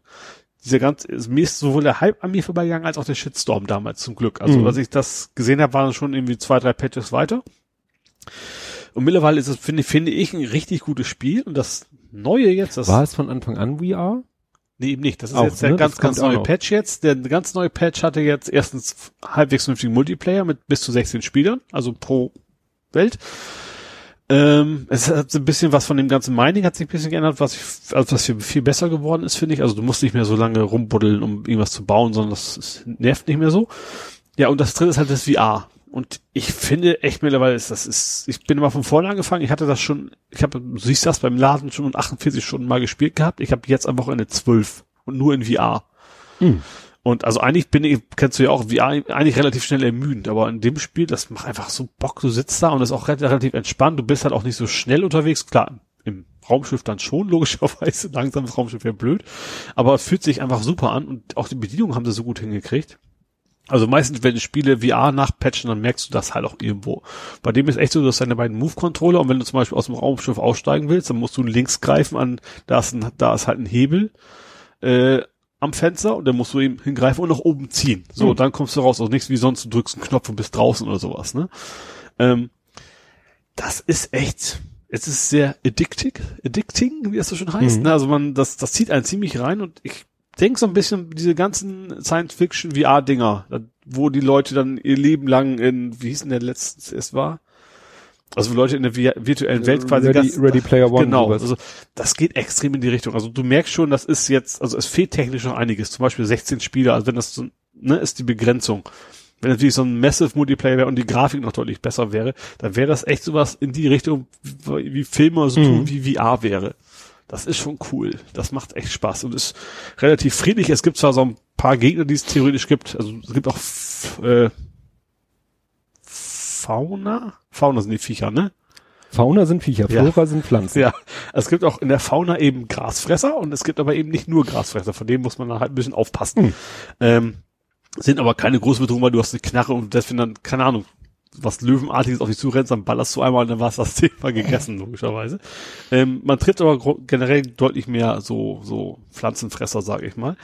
dieser ganze, mir ist sowohl der Hype an mir vorbeigegangen, als auch der Shitstorm damals, zum Glück. Also, mhm. als ich das gesehen habe, waren schon irgendwie zwei, drei Patches weiter. Und mittlerweile ist es, finde, finde ich, ein richtig gutes Spiel. Und das Neue jetzt, das War es von Anfang an VR? Nee, eben nicht. Das ist auch, jetzt der ne? ganz, ganz neue Patch jetzt. Der ganz neue Patch hatte jetzt erstens halbwegs vernünftigen Multiplayer mit bis zu 16 Spielern, also pro Welt. Ähm, es hat ein bisschen was von dem ganzen Mining hat sich ein bisschen geändert, was ich, also was viel besser geworden ist, finde ich. Also du musst nicht mehr so lange rumbuddeln, um irgendwas zu bauen, sondern das, das nervt nicht mehr so. Ja, und das dritte ist halt das VR. Und ich finde echt mittlerweile ist das ist, ich bin immer von vorne angefangen. Ich hatte das schon, ich habe, du siehst das beim Laden schon 48 Stunden mal gespielt gehabt. Ich habe jetzt am Wochenende 12 und nur in VR. Hm. Und also eigentlich bin ich, kennst du ja auch, wie eigentlich relativ schnell ermüdend, aber in dem Spiel, das macht einfach so Bock, du sitzt da und ist auch relativ entspannt, du bist halt auch nicht so schnell unterwegs, klar, im Raumschiff dann schon, <laughs> logischerweise, langsames Raumschiff wäre blöd, aber fühlt sich einfach super an und auch die Bedienung haben sie so gut hingekriegt. Also meistens, wenn Spiele VR nachpatchen, dann merkst du das halt auch irgendwo. Bei dem ist echt so, du hast deine beiden Move-Controller und wenn du zum Beispiel aus dem Raumschiff aussteigen willst, dann musst du links greifen an, da ist, ein, da ist halt ein Hebel, äh, am Fenster und dann musst du eben hingreifen und nach oben ziehen. So, mhm. dann kommst du raus. Also nichts wie sonst, du drückst einen Knopf und bist draußen oder sowas, ne? Ähm, das ist echt, es ist sehr addicting, addicting, wie das so schon heißt. Mhm. Ne? Also man, das, das zieht einen ziemlich rein und ich denke so ein bisschen diese ganzen Science-Fiction-VR-Dinger, wo die Leute dann ihr Leben lang in, wie hieß denn der letzte es war? Also Leute in der virtuellen Welt quasi Ready, ganz, Ready Player One. Genau, also das geht extrem in die Richtung. Also du merkst schon, das ist jetzt, also es fehlt technisch noch einiges. Zum Beispiel 16 Spieler, also wenn das so, ne, ist die Begrenzung. Wenn natürlich so ein Massive Multiplayer wäre und die Grafik noch deutlich besser wäre, dann wäre das echt sowas in die Richtung, wie, Filme so mhm. tun, wie VR wäre. Das ist schon cool. Das macht echt Spaß und ist relativ friedlich. Es gibt zwar so ein paar Gegner, die es theoretisch gibt. Also es gibt auch äh, Fauna? Fauna sind die Viecher, ne? Fauna sind Viecher, Flora ja. sind Pflanzen. Ja, es gibt auch in der Fauna eben Grasfresser und es gibt aber eben nicht nur Grasfresser, von denen muss man dann halt ein bisschen aufpassen. Hm. Ähm, sind aber keine Großbedrohung, weil du hast eine Knarre und deswegen dann, keine Ahnung, was Löwenartiges auf dich zurennst, dann ballerst du einmal und dann war es das <laughs> Thema gegessen, logischerweise. Ähm, man trifft aber generell deutlich mehr so, so Pflanzenfresser, sage ich mal.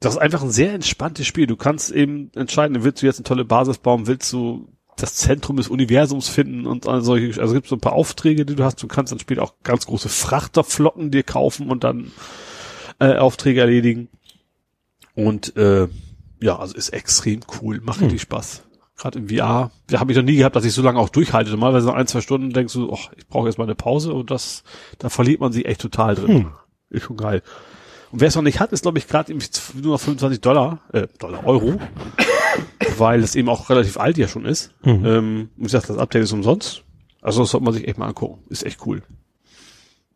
Das ist einfach ein sehr entspanntes Spiel. Du kannst eben entscheiden, willst du jetzt eine tolle Basis bauen, willst du das Zentrum des Universums finden und solche, also gibt es so ein paar Aufträge, die du hast. Du kannst dann später auch ganz große Frachterflotten dir kaufen und dann äh, Aufträge erledigen. Und äh, ja, also ist extrem cool, macht richtig Spaß. Gerade im VR, da habe ich noch nie gehabt, dass ich so lange auch durchhalte. Normalerweise nach ein, zwei Stunden denkst du, ach, ich brauche jetzt mal eine Pause und das, da verliert man sich echt total drin. Hm. Ist schon geil. Und wer es noch nicht hat, ist glaube ich gerade nur noch 25 Dollar, äh, Dollar, Euro, weil es eben auch relativ alt ja schon ist. Mhm. Ähm, ich sag, das Update ist umsonst. Also das sollte man sich echt mal angucken. Ist echt cool.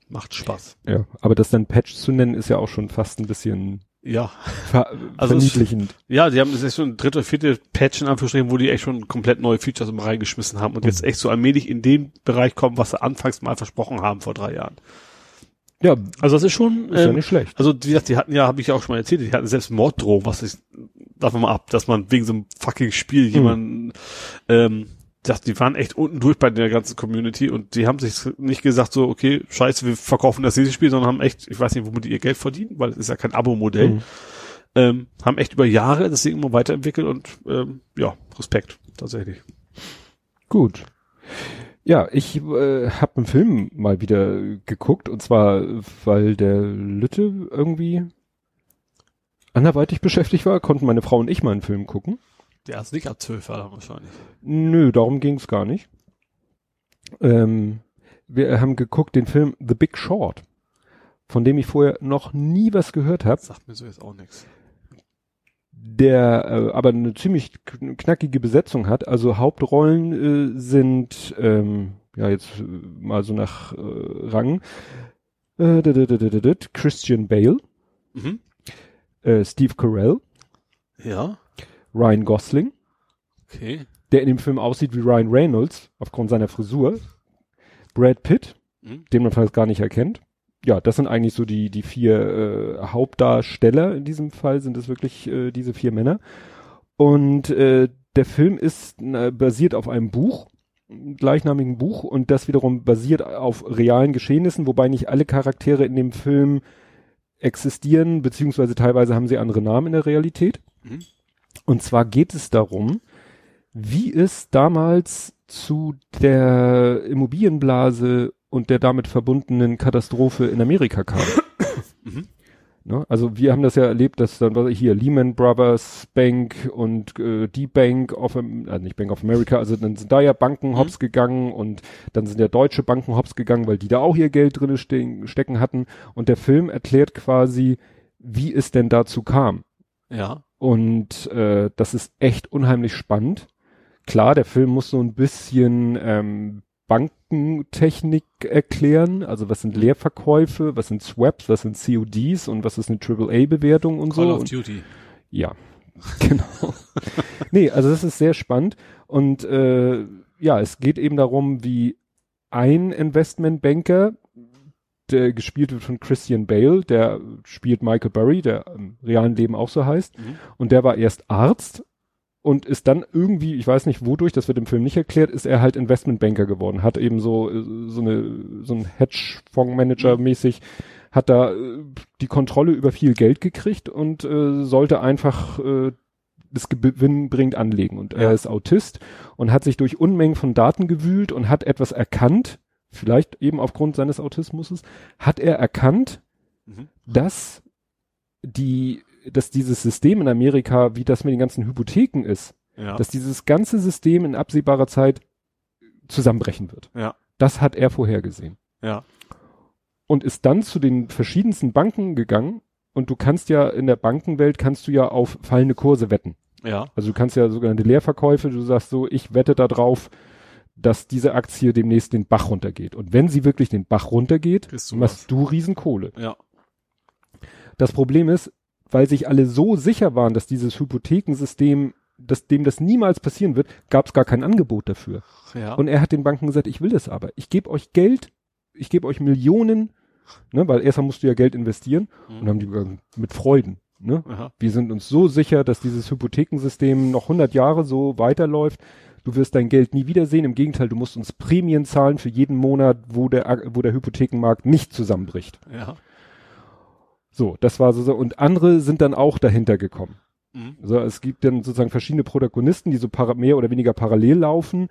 Macht Spaß. Ja, aber das dann Patch zu nennen, ist ja auch schon fast ein bisschen Ja. ver Also es- verniedlichend. Ja, die haben das ist schon dritte oder vierte Patch in Anführungsstrichen, wo die echt schon komplett neue Features immer reingeschmissen haben und jetzt echt so allmählich in den Bereich kommen, was sie anfangs mal versprochen haben vor drei Jahren. Ja, Also das ist schon, ist ja ähm, nicht schlecht. also wie gesagt, die hatten ja, habe ich ja auch schon mal erzählt, die hatten selbst Morddrohung, was ich, davon mal ab, dass man wegen so einem fucking Spiel jemanden, ähm, das, die waren echt unten durch bei der ganzen Community und die haben sich nicht gesagt so, okay, scheiße, wir verkaufen das nächste Spiel, sondern haben echt, ich weiß nicht, womit die ihr Geld verdienen, weil es ist ja kein Abo-Modell, Mhm. ähm, haben echt über Jahre das Ding immer weiterentwickelt und ähm, ja, Respekt, tatsächlich. Gut. Ja, ich äh, habe einen Film mal wieder geguckt und zwar, weil der Lütte irgendwie anderweitig beschäftigt war, konnten meine Frau und ich mal einen Film gucken. Der ist nicht ab 12 war wahrscheinlich. Nö, darum ging's gar nicht. Ähm, wir haben geguckt den Film The Big Short, von dem ich vorher noch nie was gehört habe. Sagt mir so jetzt auch nichts. der äh, aber eine ziemlich kn- knackige Besetzung hat. Also Hauptrollen äh, sind ähm, ja jetzt äh, mal so nach Rang Christian Bale, Mhm. Äh, Steve Carell, Ja, Ryan Gosling, okay. der in dem Film aussieht wie Ryan Reynolds aufgrund seiner Frisur, Brad Pitt, Mhm. den man fast gar nicht erkennt. Ja, das sind eigentlich so die die vier äh, Hauptdarsteller. In diesem Fall sind es wirklich äh, diese vier Männer. Und äh, der Film ist äh, basiert auf einem Buch einem gleichnamigen Buch. Und das wiederum basiert auf realen Geschehnissen, wobei nicht alle Charaktere in dem Film existieren, beziehungsweise teilweise haben sie andere Namen in der Realität. Mhm. Und zwar geht es darum, wie es damals zu der Immobilienblase und der damit verbundenen Katastrophe in Amerika kam. Mhm. Ne? Also wir haben das ja erlebt, dass dann was hier Lehman Brothers Bank und äh, die Bank of äh, nicht Bank of America, also dann sind da ja Banken Mhm. hops gegangen und dann sind ja deutsche Banken hops gegangen, weil die da auch ihr Geld drinne ste stecken hatten und der Film erklärt quasi, wie es denn dazu kam. Ja. Und äh, das ist echt unheimlich spannend. Klar, der Film muss so ein bisschen ähm, Bankentechnik erklären, also was sind Leerverkäufe, was sind Swaps, was sind CODs und was ist eine AAA-Bewertung und Call so. of Und, Duty. ja, <laughs> genau. nee, also das ist sehr spannend und äh, ja, es geht eben darum, wie ein Investmentbanker, der gespielt wird von Christian Bale, der spielt Michael Burry, der im realen Leben auch so heißt, Mhm. und der war erst Arzt und ist dann irgendwie, ich weiß nicht wodurch, das wird im Film nicht erklärt, ist er halt Investmentbanker geworden, hat eben so äh, so eine so ein Hedgefondsmanager mäßig hat da äh, die Kontrolle über viel Geld gekriegt und äh, sollte einfach äh, das Gewinn bringt anlegen und er Ja. ist Autist und hat sich durch Unmengen von Daten gewühlt und hat etwas erkannt, vielleicht eben aufgrund seines Autismus, hat er erkannt, Mhm. dass die, dass dieses System in Amerika, wie das mit den ganzen Hypotheken ist, Ja. dass dieses ganze System in absehbarer Zeit zusammenbrechen wird. ja. Das hat er vorhergesehen. Ja. Und ist dann zu den verschiedensten Banken gegangen und du kannst ja in der Bankenwelt kannst du ja auf fallende Kurse wetten. Ja. Also du kannst ja sogenannte Leerverkäufe, du sagst so, ich wette da drauf, dass diese Aktie demnächst den Bach runtergeht. Und wenn sie wirklich den Bach runtergeht, du machst was. du Riesenkohle. Ja. Das Problem ist, weil sich alle so sicher waren, dass dieses Hypothekensystem, dass dem das niemals passieren wird, gab es gar kein Angebot dafür. Ja. Und er hat den Banken gesagt, ich will das aber. Ich gebe euch Geld, ich gebe euch Millionen, ne, weil erstmal musst du ja Geld investieren Mhm. und haben die gesagt, mit Freuden. Ne? Aha. Wir sind uns so sicher, dass dieses Hypothekensystem noch 100 Jahre so weiterläuft. Du wirst dein Geld nie wiedersehen. Im Gegenteil, du musst uns Prämien zahlen für jeden Monat, wo der, wo der Hypothekenmarkt nicht zusammenbricht. Ja. So, das war so, so. Und andere sind dann auch dahinter gekommen. Mhm. Also es gibt dann sozusagen verschiedene Protagonisten, die so mehr oder weniger parallel laufen.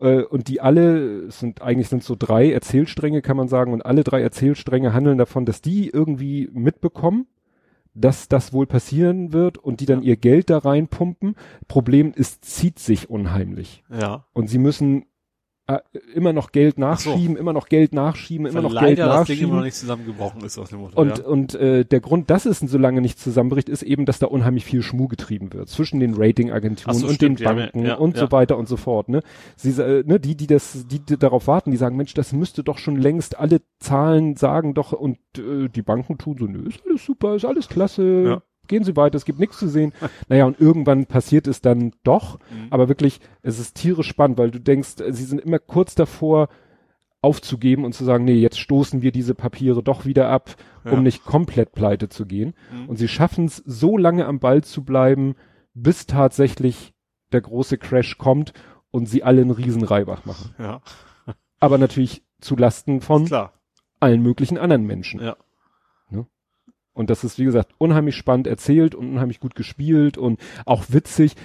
Äh, und die alle, es sind eigentlich sind so drei Erzählstränge, kann man sagen, und alle drei Erzählstränge handeln davon, dass die irgendwie mitbekommen, dass das wohl passieren wird und die dann ihr Geld da reinpumpen. Problem ist, zieht sich unheimlich. Ja. Und sie müssen immer noch Geld nachschieben, immer noch Geld nachschieben, immer noch Geld das Ding immer nachschieben. noch nicht zusammengebrochen ist aus dem Motto. Und, ja. und äh, der Grund, dass es so lange nicht zusammenbricht, ist eben, dass da unheimlich viel Schmuh getrieben wird zwischen den Ratingagenturen so, und stimmt, den ja, Banken ja, und ja. so weiter und so fort. Ne? Sie, äh, ne, die, die das, die, die darauf warten, die sagen, Mensch, das müsste doch schon längst alle Zahlen sagen doch und äh, die Banken tun so, nö, ist alles super, ist alles klasse. Gehen Sie weiter, es gibt nichts zu sehen. <laughs> naja, und irgendwann passiert es dann doch. Mhm. Aber wirklich, es ist tierisch spannend, weil du denkst, äh, sie sind immer kurz davor, aufzugeben und zu sagen, nee, jetzt stoßen wir diese Papiere doch wieder ab, Ja. um nicht komplett pleite zu gehen. Mhm. Und sie schaffen es, so lange am Ball zu bleiben, bis tatsächlich der große Crash kommt und sie alle einen riesen Reibach machen. ja, Aber natürlich zu Lasten von allen möglichen anderen Menschen. Ja. Und das ist, wie gesagt, unheimlich spannend erzählt und unheimlich gut gespielt und auch witzig.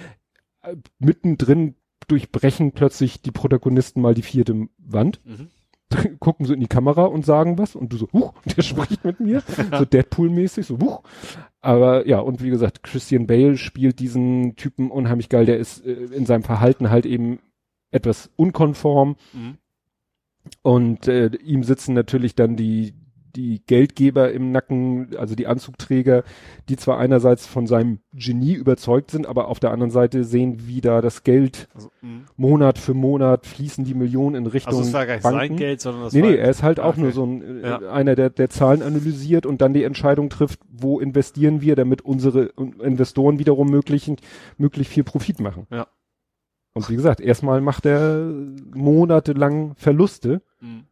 Mittendrin durchbrechen plötzlich die Protagonisten mal die vierte Wand, Mhm. <laughs> gucken so in die Kamera und sagen was und du so, huch, <laughs> der spricht mit mir, so <laughs> Deadpool-mäßig, so, huch. Aber ja, und wie gesagt, Christian Bale spielt diesen Typen unheimlich geil, der ist äh, in seinem Verhalten halt eben etwas unkonform Mhm. und äh, ihm sitzen natürlich dann die die Geldgeber im Nacken, also die Anzugträger, die zwar einerseits von seinem Genie überzeugt sind, aber auf der anderen Seite sehen, wie da das Geld Also, mhm. Monat für Monat fließen die Millionen in Richtung also es war gar nicht Banken. sein Geld, sondern das Nee, nee, er ist halt Ah, auch okay. nur so ein, äh, Ja. einer, der, der Zahlen analysiert und dann die Entscheidung trifft, wo investieren wir, damit unsere Investoren wiederum möglich, möglich viel Profit machen. Ja. Und wie gesagt, erstmal macht er monatelang Verluste Mhm.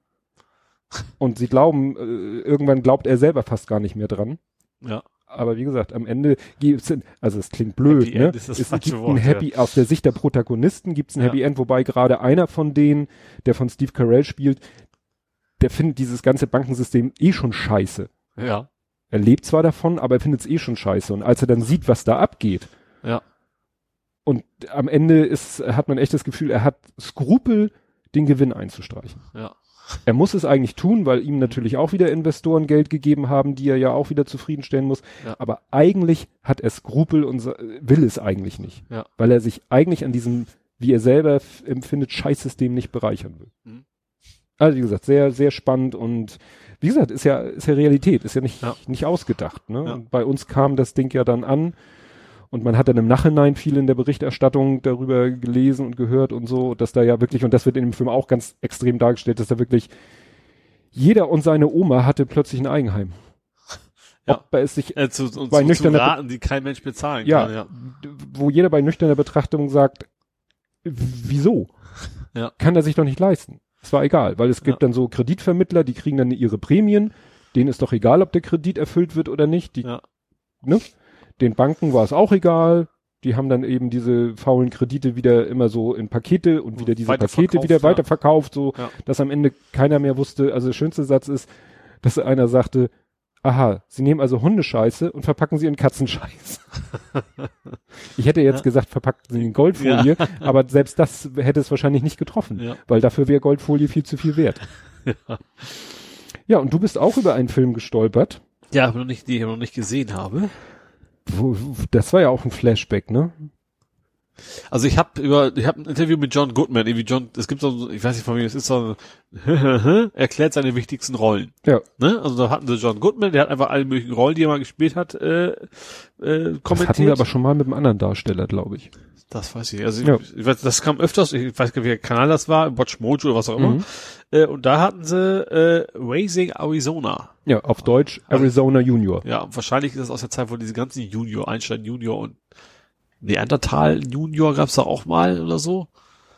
Und sie glauben, äh, irgendwann glaubt er selber fast gar nicht mehr dran. Ja. Aber wie gesagt, am Ende gibt's, ein- also es klingt blöd, Happy ne? End ist das es gibt Wort, ein ja. Happy, aus der Sicht der Protagonisten gibt's ein Ja. Happy End, wobei gerade einer von denen, der von Steve Carell spielt, der findet dieses ganze Bankensystem eh schon scheiße. Ja. Er lebt zwar davon, aber er findet es eh schon scheiße. Und als er dann sieht, was da abgeht, Ja. und am Ende ist, hat man echt das Gefühl, er hat Skrupel, den Gewinn einzustreichen. Ja. Er muss es eigentlich tun, weil ihm natürlich auch wieder Investoren Geld gegeben haben, die er ja auch wieder zufriedenstellen muss. Ja. Aber eigentlich hat er Skrupel und will es eigentlich nicht. Ja. Weil er sich eigentlich an diesem, wie er selber empfindet, Scheißsystem nicht bereichern will. Mhm. Also wie gesagt, sehr, sehr spannend und wie gesagt, ist ja, ist ja Realität, ist ja nicht, Ja. nicht ausgedacht. Ne? Bei uns kam das Ding ja dann an und man hat dann im Nachhinein viel in der Berichterstattung darüber gelesen und gehört und so, dass da ja wirklich, und das wird in dem Film auch ganz extrem dargestellt, dass da wirklich jeder und seine Oma hatte plötzlich ein Eigenheim. Ja. Ob es sich, Äh, zu, Bei zu, zu nüchterner Be- Raten, die kein Mensch bezahlen ja, kann. Ja. wo jeder bei nüchterner Betrachtung sagt, wieso? Ja. Kann er sich doch nicht leisten. Es war egal, weil es gibt Ja. dann so Kreditvermittler, die kriegen dann ihre Prämien. Denen ist doch egal, ob der Kredit erfüllt wird oder nicht. Die, Ja. ne? Den Banken war es auch egal. Die haben dann eben diese faulen Kredite wieder immer so in Pakete und wieder diese Pakete Weiterverkauft, wieder ja. weiterverkauft, so, Ja. dass am Ende keiner mehr wusste. Also der schönste Satz ist, dass einer sagte, aha, sie nehmen also Hundescheiße und verpacken sie in Katzenscheiß. <laughs> ich hätte jetzt Ja. gesagt, verpacken sie in Goldfolie, <laughs> aber selbst das hätte es wahrscheinlich nicht getroffen, Ja. weil dafür wäre Goldfolie viel zu viel wert. <laughs> Ja. Ja, und du bist auch über einen Film gestolpert. Ja, aber noch nicht, die ich noch nicht gesehen habe. Das war ja auch ein Flashback, ne? Also ich habe über, ich habe ein Interview mit John Goodman, irgendwie John, es gibt so, ich weiß nicht von wem es ist, so ein, <laughs> erklärt seine wichtigsten Rollen. Ja. Ne? Also da hatten sie John Goodman, der hat einfach alle möglichen Rollen, die er mal gespielt hat, äh, äh, Das kommentiert. hatten wir aber schon mal mit einem anderen Darsteller, glaube ich. Das weiß ich. nicht. Also ich, Ja. ich weiß, das kam öfters, ich weiß gar nicht, welcher Kanal das war, Watch Mojo oder was auch immer. Mhm. Äh, und da hatten sie äh, Raising Arizona. Ja, auf Deutsch Also- Arizona Junior. Ja, wahrscheinlich ist das aus der Zeit, wo diese ganzen Junior, Einstein Junior und Neandertal Junior gab's da auch mal oder so.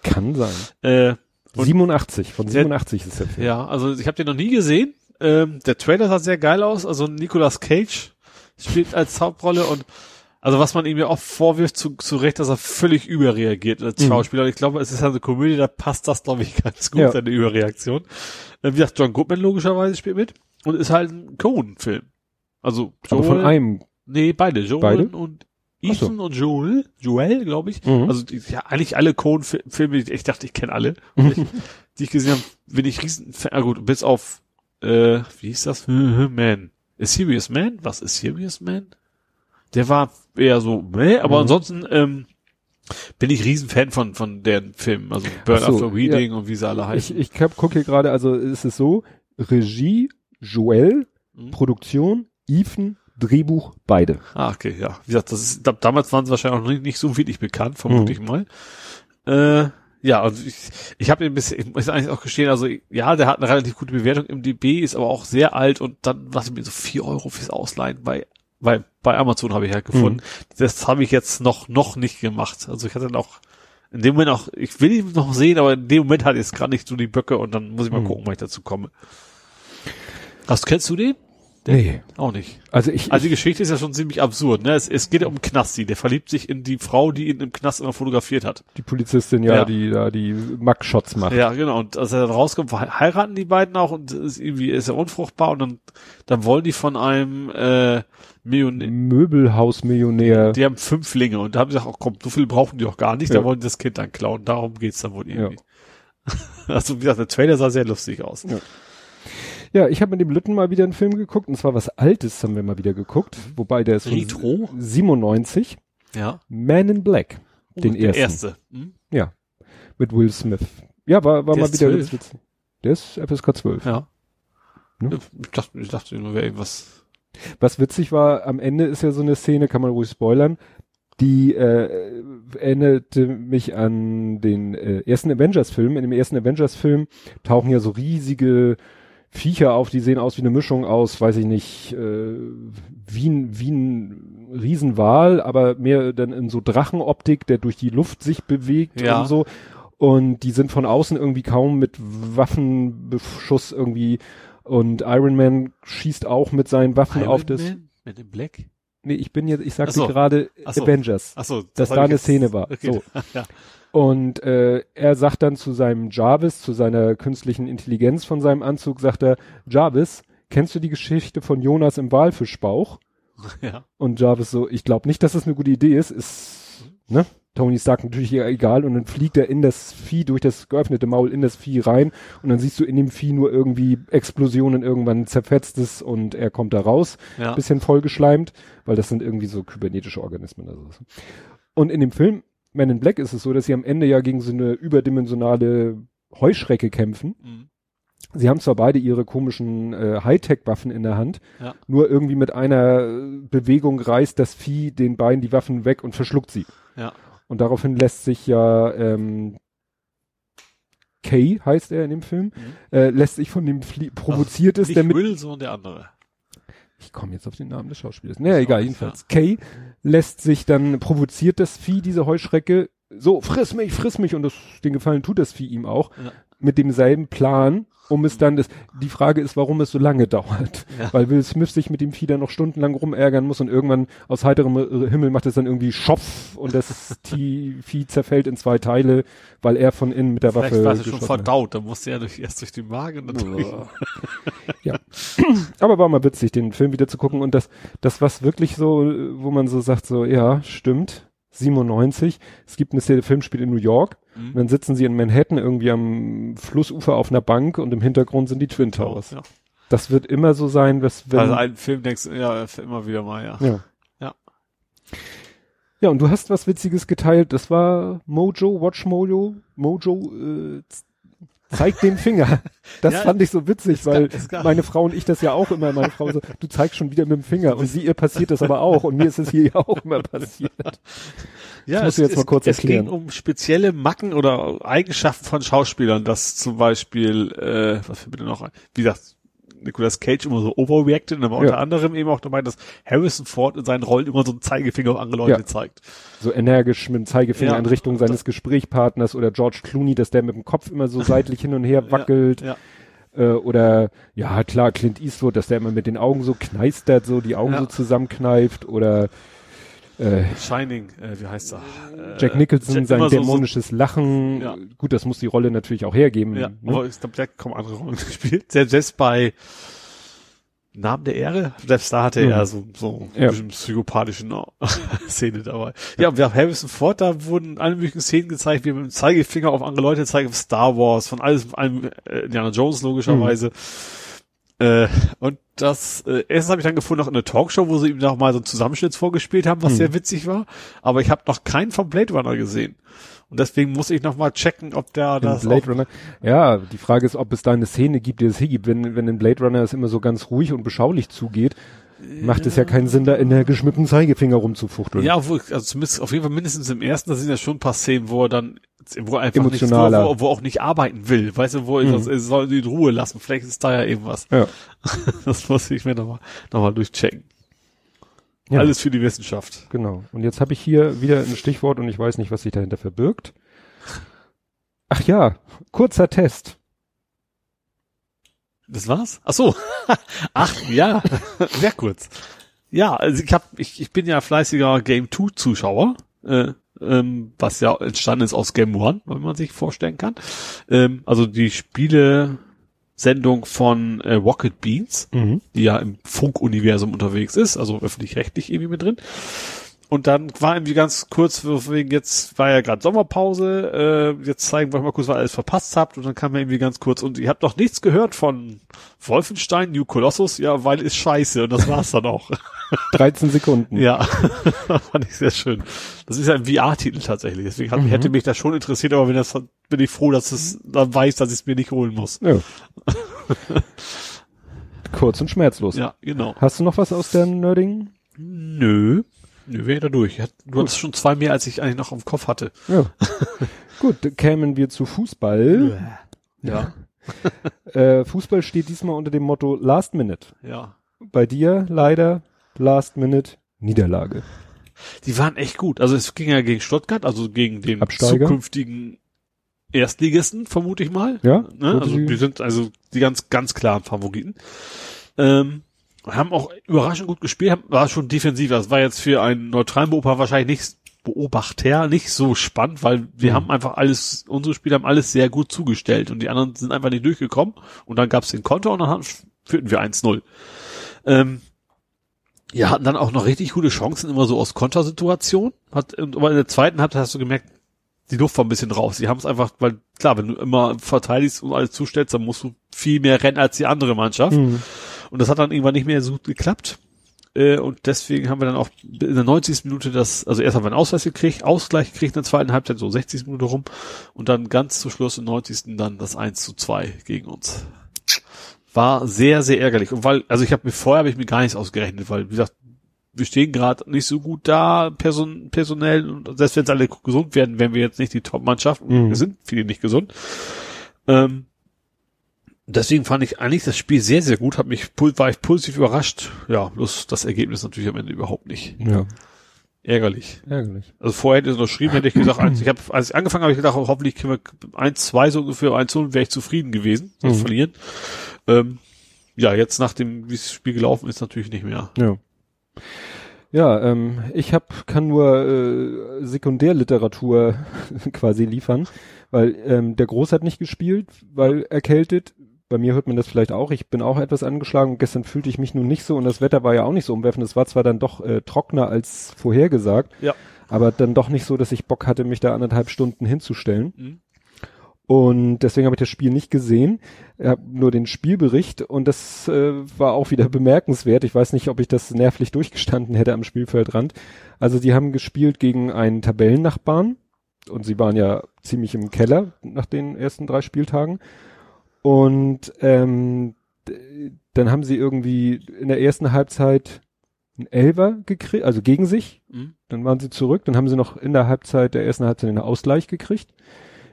Kann sein. Äh, Und- 87, von Der- 87 ist der Film. ja, also ich habe den noch nie gesehen. Ähm, der Trailer sah sehr geil aus. Also Nicolas Cage spielt als Hauptrolle und also was man ihm ja oft vorwirft, zu, zu Recht, dass er völlig überreagiert als Mhm. Schauspieler. Und ich glaube, es ist eine Komödie, da passt das, glaube ich, ganz gut, Ja. seine Überreaktion. Äh, wie gesagt, John Goodman logischerweise spielt mit und ist halt ein Cohen-Film. Also Aber von einem. Nee, beide. Joel Beide? und Ach so. Ethan und Joel. Joel, glaube ich. Mhm. Also die, ja, eigentlich alle Cohen-Filme, die- ich dachte, ich kenne alle, die ich- die ich gesehen habe, bin ich riesen Fan. Ah gut, bis auf, äh, wie hieß das? Man. A Serious Man? Was ist Serious Man? Der war eher so, ne, aber Mhm. ansonsten ähm, bin ich Riesenfan von von deren Filmen, also Burn so, After Reading und wie sie alle Ich, heißen. ich gucke hier gerade, also ist es so, Regie, Joel, Mhm. Produktion, Ethan, Drehbuch, beide. Ah, okay, ja. Wie gesagt, das ist, da, damals waren sie wahrscheinlich auch nicht, nicht so wirklich bekannt, vermute ich mal. Äh, ja, also ich, ich habe ihn bis, ich muss eigentlich auch gestehen, also ja, der hat eine relativ gute Bewertung im DB, ist aber auch sehr alt und dann was ich mir so vier Euro fürs Ausleihen bei, bei, bei Amazon habe ich halt gefunden. Das habe ich jetzt noch, noch nicht gemacht. Also ich hatte noch in dem Moment auch, ich will ihn noch sehen, aber in dem Moment hatte ich jetzt gerade nicht so die Böcke und dann muss ich mal Mhm. gucken, wann ich dazu komme. Hast, kennst du den? Nee. Auch nicht. Also ich, Also die ich Geschichte ist ja schon ziemlich absurd, ne? Es, es geht ja um Knasti, der verliebt sich in die Frau, die ihn im Knast immer fotografiert hat. die Polizistin ja, Ja. die da die Max-Shots macht. Ja, genau. Und als er dann rauskommt, heiraten die beiden auch und ist irgendwie ist er unfruchtbar und dann, dann wollen die von einem äh, Millionär, Möbelhausmillionär. die haben fünf Linge und da haben sie gesagt, oh komm, so viel brauchen die auch gar nicht, Ja. da wollen die das Kind dann klauen. Darum geht's dann wohl irgendwie. <laughs> Also wie gesagt, der Trailer sah sehr lustig aus. Ja. Ja, ich habe mit dem Lütten mal wieder einen Film geguckt, und zwar was Altes haben wir mal wieder geguckt, wobei der ist Retro? 97, Ja. Man in Black, den Oh, der ersten, erste. Hm? ja, mit Will Smith. Ja, war, war Der mal wieder 12. ganz witzig. Der ist FSK 12. Ja. Ne? Ich dachte, ich dachte nur, wäre irgendwas. Was witzig war, am Ende ist ja so eine Szene, kann man ruhig spoilern, die äh, erinnerte mich an den äh, ersten Avengers-Film. In dem ersten Avengers-Film tauchen ja so riesige Viecher auf, die sehen aus wie eine Mischung aus, weiß ich nicht, äh, wie ein, wie ein Riesenwal, aber mehr dann in so Drachenoptik, der durch die Luft sich bewegt Ja. und so. Und die sind von außen irgendwie kaum mit Waffenbeschuss irgendwie und Iron Man schießt auch mit seinen Waffen Iron auf das. Man? Mit dem Black? Nee, ich bin jetzt, ich sagte so. gerade so. Avengers. Ach so, Dass hab da eine jetzt- Szene war. <laughs> Okay. So. ja. Und äh, er sagt dann zu seinem Jarvis, zu seiner künstlichen Intelligenz von seinem Anzug, sagt er, Jarvis, kennst du die Geschichte von Jonas im Walfischbauch? <laughs> ja. Und Jarvis so, ich glaube nicht, dass das eine gute Idee ist. Ist, ne? Tony sagt natürlich ja egal und dann fliegt er in das Vieh durch das geöffnete Maul in das Vieh rein und dann siehst du in dem Vieh nur irgendwie Explosionen, irgendwann zerfetzt es und er kommt da raus Ja. bisschen vollgeschleimt, weil das sind irgendwie so kybernetische Organismen. Also. Und in dem Film Man in Black ist es so, dass sie am Ende ja gegen so eine überdimensionale Heuschrecke kämpfen. Mhm. Sie haben zwar beide ihre komischen äh, Hightech-Waffen in der Hand, Ja. nur irgendwie mit einer äh, Bewegung reißt das Vieh den beiden die Waffen weg und verschluckt sie. Ja. Und daraufhin lässt sich ja ähm, Kay heißt er in dem Film, Mhm. äh, lässt sich von dem Flie provoziert ist, Nicht der mit Will, sondern der andere. Ich komme jetzt auf den Namen des Schauspielers. Naja, egal, jedenfalls. Kay lässt sich dann, provoziert das Vieh, diese Heuschrecke, so, friss mich, friss mich, und das, den Gefallen tut das Vieh ihm auch, Ja. mit demselben Plan, um es dann, das, die Frage ist, warum es so lange dauert. Ja. Weil Will Smith sich mit dem Vieh dann noch stundenlang rumärgern muss und irgendwann aus heiterem äh, Himmel macht es dann irgendwie Schopf und das Vieh zerfällt in zwei Teile, weil er von innen mit der Vielleicht Waffe war schon verdaut, dann musste er durch, erst durch die Magen durch. ja. Aber war mal witzig, den Film wieder zu gucken und das, das was wirklich so, wo man so sagt, so, ja, stimmt, 97. Es gibt eine Szene, der Film spielt in New York und Mhm. dann sitzen sie in Manhattan irgendwie am Flussufer auf einer Bank und im Hintergrund sind die Twin Towers. Ja. Das wird immer so sein, was wenn, Also einen Film denkst ja, immer wieder mal, ja. ja. Ja. Ja, und du hast was Witziges geteilt, das war Mojo, Watch Mojo, Mojo, äh, z- zeigt den Finger. Das Ja, fand ich so witzig, weil gar- meine Frau und ich das ja auch immer, meine Frau so, du zeigst schon wieder mit dem Finger und sie, ihr passiert das aber auch und mir ist es hier ja auch immer passiert. Ja, musst du jetzt mal kurz es erklären. ging um spezielle Macken oder Eigenschaften von Schauspielern, dass zum Beispiel, äh, was für bitte noch, ein- wie gesagt, Nicolas Cage immer so overreacted, aber Ja. unter anderem eben auch dabei, dass Harrison Ford in seinen Rollen immer so einen Zeigefinger auf andere Leute Ja. zeigt. So energisch mit dem Zeigefinger Ja. in Richtung seines Gesprächspartners oder George Clooney, dass der mit dem Kopf immer so seitlich hin und her <laughs> wackelt. Ja, Äh, oder ja klar, Clint Eastwood, dass der immer mit den Augen so kneistert, so die Augen so zusammenkneift oder äh, Shining, äh, wie heißt er? Äh, Jack Nicholson, Jack- sein so- dämonisches Lachen. Ja. Gut, das muss die Rolle natürlich auch hergeben. So, ja, ne? aber ich glaube, der hat kaum andere Rollen <laughs> gespielt. Selbst, selbst bei Namen der Ehre, selbst da hatte Mhm. er so, so Ja. bisschen psychopathischen <laughs> Szene dabei. Ja, wir haben Harrison Ford, da wurden alle möglichen Szenen gezeigt, wie er mit dem Zeigefinger auf andere Leute zeigt, Star Wars, von alles, allem, äh, Indiana Jones logischerweise. Äh, und das, äh, erstens habe ich dann gefunden, noch in einer Talkshow, wo sie ihm noch mal so einen Zusammenschnitt vorgespielt haben, was Hm. sehr witzig war. Aber ich habe noch keinen vom Blade Runner gesehen. Und deswegen muss ich noch mal checken, ob der In das Blade Runner. Ja, die Frage ist, ob es da eine Szene gibt, die es hier gibt. Wenn, wenn in Blade Runner es immer so ganz ruhig und beschaulich zugeht, macht es ja keinen Sinn, da energisch mit dem Zeigefinger rumzufuchteln. Ja, wo, also zumindest auf jeden Fall mindestens im ersten, da sind ja schon ein paar Szenen, wo er dann, wo er einfach Emotionaler. Nicht, wo, wo, wo auch nicht arbeiten will, weißt du, wo er Mhm. das, er soll ihn in Ruhe lassen. Vielleicht ist da ja irgendwas. Ja. <laughs> Das muss ich mir nochmal noch mal durchchecken. Ja. Alles für die Wissenschaft. Genau. Und jetzt habe ich hier wieder ein Stichwort und ich weiß nicht, was sich dahinter verbirgt. Ach ja, kurzer Test. Das war's? Ach so. <laughs> Ach ja, sehr kurz. Ja, also ich hab, ich, ich bin ja fleißiger Game 2 Zuschauer, äh, ähm, was ja entstanden ist aus Game 1, wenn man sich vorstellen kann. Ähm, also die Spiele-Sendung von äh, Rocket Beans, Mhm. die ja im Funk-Universum unterwegs ist, also öffentlich-rechtlich irgendwie mit drin. Und dann war irgendwie ganz kurz, wegen jetzt war ja gerade Sommerpause, äh, jetzt zeigen wir euch mal kurz, was ihr alles verpasst habt. Und dann kam mir irgendwie ganz kurz, und ihr habt noch nichts gehört von Wolfenstein, New Colossus, ja, weil ist scheiße. Und das war's dann auch. <laughs> 13 Sekunden. ja, <laughs> fand ich sehr schön. Das ist ja ein VR-Titel tatsächlich. Deswegen hat, Mhm. hätte mich das schon interessiert, aber wenn das, bin ich froh, dass es dann weiß, dass ich es mir nicht holen muss. Ja. <laughs> Kurz und schmerzlos. Ja, genau. Hast du noch was aus der Nerding? Nö. Nö, wäre da durch. Du hattest schon zwei mehr, als ich eigentlich noch im Kopf hatte. Ja. <laughs> Gut, dann kämen wir zu Fußball. Ja. <laughs> Äh, Fußball steht diesmal unter dem Motto Last Minute. Ja. Bei dir leider Last Minute Niederlage. Die waren echt gut. Also es ging ja gegen Stuttgart, also gegen den Absteiger. zukünftigen Erstligisten, vermute ich mal. Ja, Ne? Also die sind also die ganz, ganz klaren Favoriten. Ähm, haben auch überraschend gut gespielt, haben, war schon defensiv. Das war jetzt für einen neutralen Beobachter wahrscheinlich nicht, Beobachter nicht so spannend, weil wir Mhm. haben einfach alles, unsere Spieler haben alles sehr gut zugestellt und die anderen sind einfach nicht durchgekommen und dann gab's den Konter und dann haben, führten wir 1-0. Ähm, ja, hatten dann auch noch richtig gute Chancen, immer so aus Kontersituationen. Hat, aber in der zweiten Halbzeit hast du gemerkt, die Luft war ein bisschen raus. Die haben es einfach, weil klar, wenn du immer verteidigst und alles zustellst, dann musst du viel mehr rennen als die andere Mannschaft. Mhm. Und das hat dann irgendwann nicht mehr so gut geklappt. Äh, und deswegen haben wir dann auch in der 90. Minute das, also erst haben wir einen Ausgleich gekriegt, Ausgleich gekriegt in der zweiten Halbzeit, so 60 Minuten rum. Und dann ganz zu Schluss in 90. dann das 1 zu 2 gegen uns. War sehr, sehr ärgerlich. Und weil, also ich habe mir vorher habe ich mir gar nichts ausgerechnet, weil, wie gesagt, wir stehen gerade nicht so gut da, person, personell, und selbst wenn es alle gesund werden, wären wir jetzt nicht die Top-Mannschaft. Mhm. Wir sind viele nicht gesund. Ähm, deswegen fand ich eigentlich das Spiel sehr, sehr gut, hab mich, war ich positiv überrascht. Ja, bloß das Ergebnis natürlich am Ende überhaupt nicht. Ja, Ärgerlich. ärgerlich. Also vorher hätte ich es noch geschrieben, hätte ich gesagt, als ich, hab, als ich angefangen habe, habe ich gedacht, oh, hoffentlich können wir 1, 2 so ungefähr, 1 0 wäre ich zufrieden gewesen, Mhm. verlieren. Ähm, ja, jetzt nach dem, wie das Spiel gelaufen ist, natürlich nicht mehr. Ja. Ja, ähm, ich hab, kann nur äh, Sekundärliteratur <laughs> quasi liefern, weil ähm, der Groß hat nicht gespielt, weil erkältet. Bei mir hört man das vielleicht auch. Ich bin auch etwas angeschlagen. und Gestern fühlte ich mich nun nicht so und das Wetter war ja auch nicht so umwerfend. Es war zwar dann doch äh, trockener als vorhergesagt, Ja. aber dann doch nicht so, dass ich Bock hatte, mich da anderthalb Stunden hinzustellen. Mhm. Und deswegen habe ich das Spiel nicht gesehen. Ich habe nur den Spielbericht und das äh, war auch wieder bemerkenswert. Ich weiß nicht, ob ich das nervlich durchgestanden hätte am Spielfeldrand. Also die haben gespielt gegen einen Tabellennachbarn und sie waren ja ziemlich im Keller nach den ersten drei Spieltagen. Und ähm, dann haben sie irgendwie in der ersten Halbzeit einen Elver gekriegt, also gegen sich. Mhm. Dann waren sie zurück. Dann haben sie noch in der Halbzeit, der ersten Halbzeit einen Ausgleich gekriegt.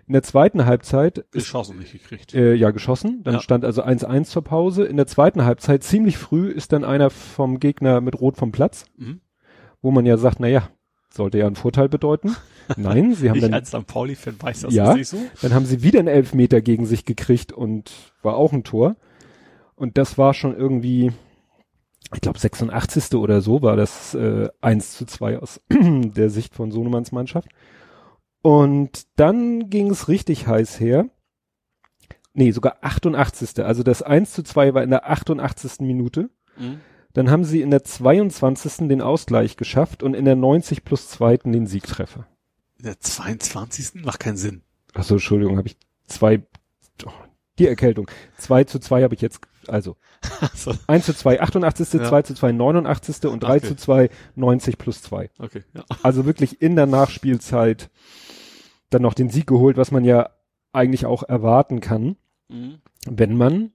In der zweiten Halbzeit ist Chancen nicht gekriegt. äh, ja geschossen. Dann Ja. stand also 1-1 zur Pause. In der zweiten Halbzeit, ziemlich früh, ist dann einer vom Gegner mit Rot vom Platz, Mhm. wo man ja sagt, na ja, sollte ja einen Vorteil bedeuten. Nein, sie haben <laughs> Ich dann, als St. Pauli-Fan weiß das Ja. nicht so. dann haben sie wieder einen Elfmeter gegen sich gekriegt und war auch ein Tor. Und das war schon irgendwie, ich glaube 86. oder so war das äh, 1 zu 2 aus <clears throat> der Sicht von Sonemanns Mannschaft. Und dann ging es richtig heiß her. Nee, sogar 88. Also das 1 zu 2 war in der 88. Minute. Mhm. Dann haben sie in der 22. den Ausgleich geschafft und in der 90 plus 2. den Siegtreffer. In der 22. macht keinen Sinn. Achso, Entschuldigung, habe ich zwei, oh, die Erkältung. 2 zu 2 habe ich jetzt Also <laughs> so, 1 zu 2 88. Ja. 2 zu 2 89. und 3 Okay. zu 2 90 plus 2. okay, ja. Also wirklich in der Nachspielzeit dann noch den Sieg geholt, was man ja eigentlich auch erwarten kann, Mhm. wenn man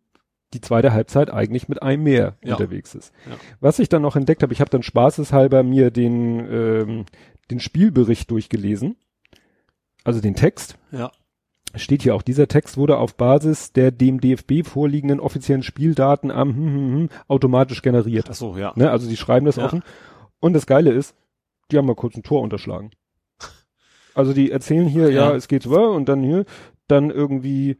die zweite Halbzeit eigentlich mit einem mehr Ja. unterwegs ist. Ja. Was ich dann noch entdeckt habe, ich habe dann spaßeshalber mir den, ähm, den Spielbericht durchgelesen, also den Text. Ja. Steht hier auch, dieser Text wurde auf Basis der dem DFB vorliegenden offiziellen Spieldaten am hm, hm, hm, automatisch generiert. Ach so, ja. Ne? Also die schreiben das Ja. offen. Und das Geile ist, die haben mal kurz ein Tor unterschlagen. Also die erzählen hier, ja, Ja. es geht so und dann hier, dann irgendwie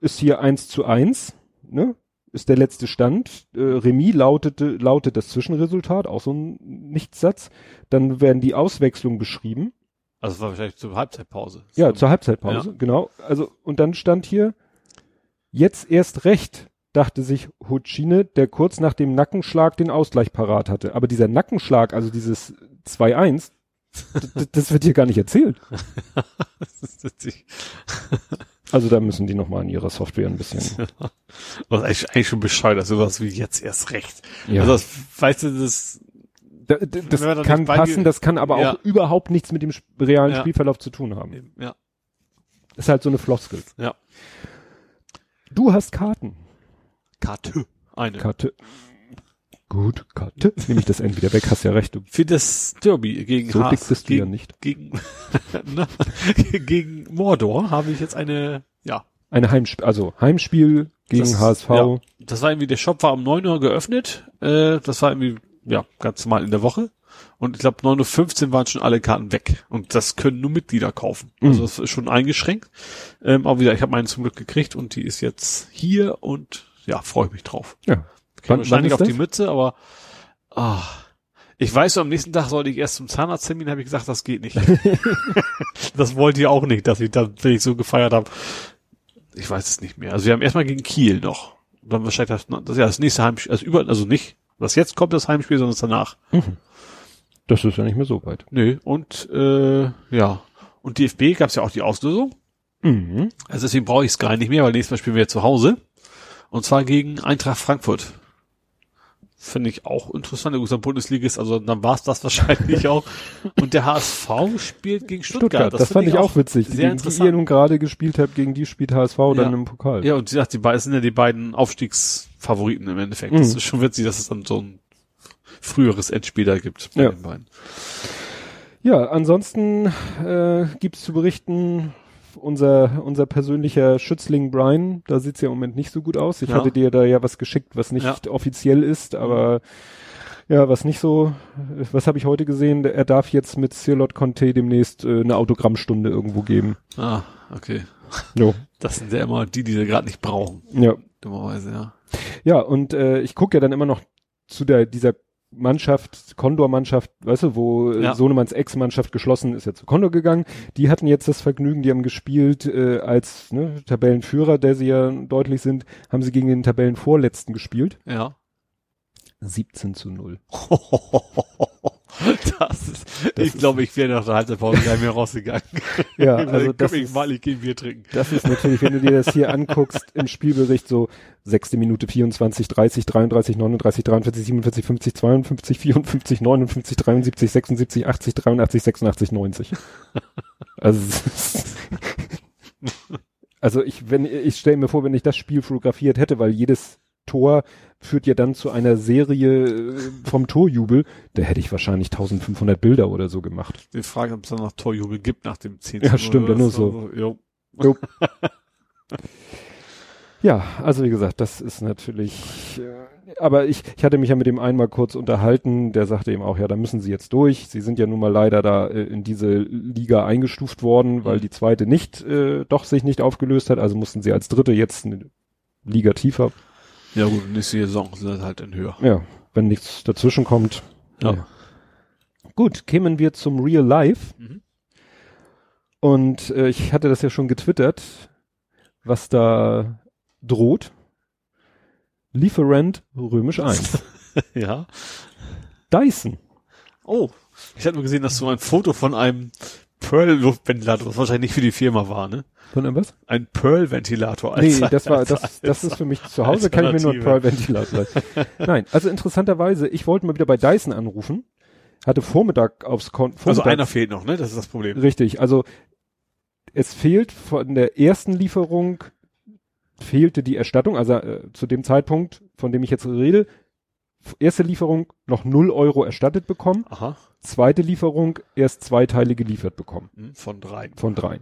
ist hier eins zu eins, ne? Ist der letzte Stand. Äh, Remis lautete, lautet das Zwischenresultat, auch so ein Nichtssatz. Dann werden die Auswechslungen beschrieben. Also es war wahrscheinlich zur Halbzeitpause. Ja, zur Halbzeitpause, genau. Also, und dann stand hier, jetzt erst recht, dachte sich Hutschine, der kurz nach dem Nackenschlag den Ausgleich parat hatte. Aber dieser Nackenschlag, also dieses 2-1, d- das wird hier gar nicht erzählt. <laughs> Das ist. Also da müssen die nochmal an ihrer Software ein bisschen. <laughs> Was eigentlich, eigentlich schon bescheuert, dass sowas wie jetzt erst recht. Ja. Also das, weißt du, das, Da- das kann passen, das kann aber Ja. auch überhaupt nichts mit dem realen Ja. Spielverlauf zu tun haben. ja, Ist halt so eine Floskel. ja. Du hast Karten. Karte. Eine. Karte. Gut, Karte. Nehme ich das N wieder weg, hast ja recht. Für das Derby gegen so dick bist du ja gegen, nicht. gegen, <laughs> ne, gegen Mordor habe ich jetzt eine, ja, Eine Heimspiel, also Heimspiel gegen Das- HSV. ja. das war irgendwie, der Shop war um 9 Uhr geöffnet, äh, das war irgendwie, ja, ganz normal in der Woche. Und ich glaube, 9.15 Uhr waren schon alle Karten weg. Und das können nur Mitglieder kaufen. Also Mhm. das ist schon eingeschränkt. Ähm, aber wieder, ich habe meine zum Glück gekriegt und die ist jetzt hier und ja, freue mich drauf. Ja. Ich Wann- wahrscheinlich auf die Mütze, aber ah, ich weiß, am nächsten Tag sollte ich erst zum Zahnarzttermin, habe ich gesagt, das geht nicht. <laughs> das wollt ihr auch nicht, dass ich dann, wenn ich so gefeiert habe. Ich weiß es nicht mehr. Also wir haben erstmal gegen Kiel noch. Und dann wahrscheinlich das, das, ja, das nächste Heimspiel, also über, also nicht, was jetzt kommt, das Heimspiel, sondern das danach. Das ist ja nicht mehr so weit. Nö. Und äh, ja. Und DFB gab es ja auch die Auslösung. Mhm. Also deswegen brauche ich es gar nicht mehr, weil nächstes Mal spielen wir zu Hause. Und zwar gegen Eintracht Frankfurt. Finde ich auch interessant. Der guter Bundesligist, also dann war es das wahrscheinlich <laughs> auch. Und der HSV spielt gegen Stuttgart. Stuttgart, das, fand finde ich auch witzig. Sehr gegen die interessant. ihr nun gerade gespielt habt, gegen die spielt HSV dann im Pokal. Ja, und sie sagt, die beiden sind ja die beiden Aufstiegsfavoriten im Endeffekt. Mhm. Das ist schon witzig, dass es dann so ein früheres Endspiel da gibt bei Ja. den beiden. Ja, ansonsten äh, gibt's zu berichten, unser, unser persönlicher Schützling Brian, da sieht's ja im Moment nicht so gut aus. Ich Ja. hatte dir da ja was geschickt, was nicht Ja. offiziell ist, aber ja, was nicht so, was habe ich heute gesehen? Er darf jetzt mit Cirlot Conte demnächst äh, eine Autogrammstunde irgendwo geben. Ah, okay. Jo. Das sind ja immer die, die sie gerade nicht brauchen. Ja. Dummerweise, ja. Ja, und äh, ich gucke ja dann immer noch zu der dieser Mannschaft, Condor-Mannschaft, weißt du, wo äh, Ja. Sohnemanns Ex-Mannschaft geschlossen ist, ja zu Condor gegangen. Die hatten jetzt das Vergnügen, die haben gespielt äh, als ne, Tabellenführer, der sie ja deutlich sind, haben sie gegen den Tabellenvorletzten gespielt. Ja. 17 zu 0. <laughs> Das ist, ich glaube, ich wäre nach der Halbzeitpause gar nicht mehr rausgegangen. <laughs> Ja, also das ich ist, mal, ich gehe Bier trinken. das ist natürlich, wenn du dir das hier anguckst im Spielbericht, so sechste Minute 24, 30, 33, 39, 43, 47, 50, 52, 54, 59, 73, 76, 80, 83, 86, 90. Also, <laughs> also ich, wenn, ich stelle mir vor, wenn ich das Spiel fotografiert hätte, weil jedes Tor führt ja dann zu einer Serie äh, vom Torjubel, da hätte ich wahrscheinlich 1500 Bilder oder so gemacht. Die Frage, ob es dann noch Torjubel gibt nach dem 10. Ja, stimmt, nur so. Jo. <laughs> Ja, also wie gesagt, das ist natürlich, äh, aber ich, ich hatte mich ja mit dem einmal kurz unterhalten, der sagte eben auch, ja, da müssen sie jetzt durch. Sie sind ja nun mal leider da äh, in diese Liga eingestuft worden, weil Mhm. die zweite nicht, äh, doch sich nicht aufgelöst hat, also mussten sie als dritte jetzt eine Liga tiefer. Ja gut, nächste Saison sind das halt in höher. Ja, wenn nichts dazwischen kommt. Ja. Gut, kämen wir zum Real Life. Mhm. Und äh, ich hatte das ja schon getwittert, was da droht. Lieferant römisch 1. <laughs> ja. Dyson. Oh, ich hatte nur gesehen, dass du ein Foto von einem Pearl-Luftventilator, was wahrscheinlich nicht für die Firma war, ne? Von irgendwas? Ein Pearl-Ventilator. Nee, <laughs> das war, das, das ist für mich zu Hause, kann ich mir nur ein Pearl-Ventilator. <laughs> Nein, also interessanterweise, ich wollte mal wieder bei Dyson anrufen, hatte Vormittag aufs Konto. Also einer fehlt noch, ne? Das ist das Problem. Richtig, also es fehlt von der ersten Lieferung fehlte die Erstattung, also äh, zu dem Zeitpunkt, von dem ich jetzt rede, erste Lieferung noch 0 Euro erstattet bekommen. Aha. Zweite Lieferung erst zwei Teile geliefert bekommen. Hm, Von drei. Von drei.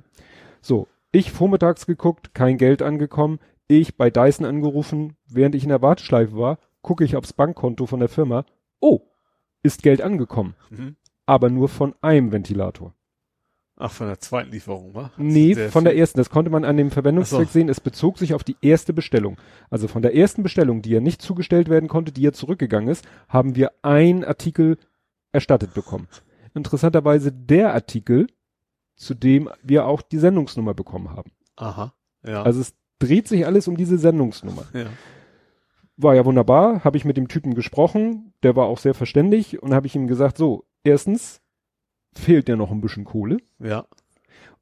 So, ich vormittags geguckt, kein Geld angekommen. Ich bei Dyson angerufen, während ich in der Warteschleife war, gucke ich aufs Bankkonto von der Firma. Oh, ist Geld angekommen. Mhm. Aber nur von einem Ventilator. Ach, von der zweiten Lieferung, wa? Nee, Sehr von der ersten. Das konnte man an dem Verwendungszweck so. sehen. Es bezog sich auf die erste Bestellung. Also von der ersten Bestellung, die ja nicht zugestellt werden konnte, die ja zurückgegangen ist, haben wir ein Artikel erstattet bekommen. Interessanterweise der Artikel, zu dem wir auch die Sendungsnummer bekommen haben. Aha. Ja. Also es dreht sich alles um diese Sendungsnummer. ja. War ja wunderbar, habe ich mit dem Typen gesprochen, der war auch sehr verständig und habe ich ihm gesagt, so, erstens fehlt dir noch ein bisschen Kohle. Ja.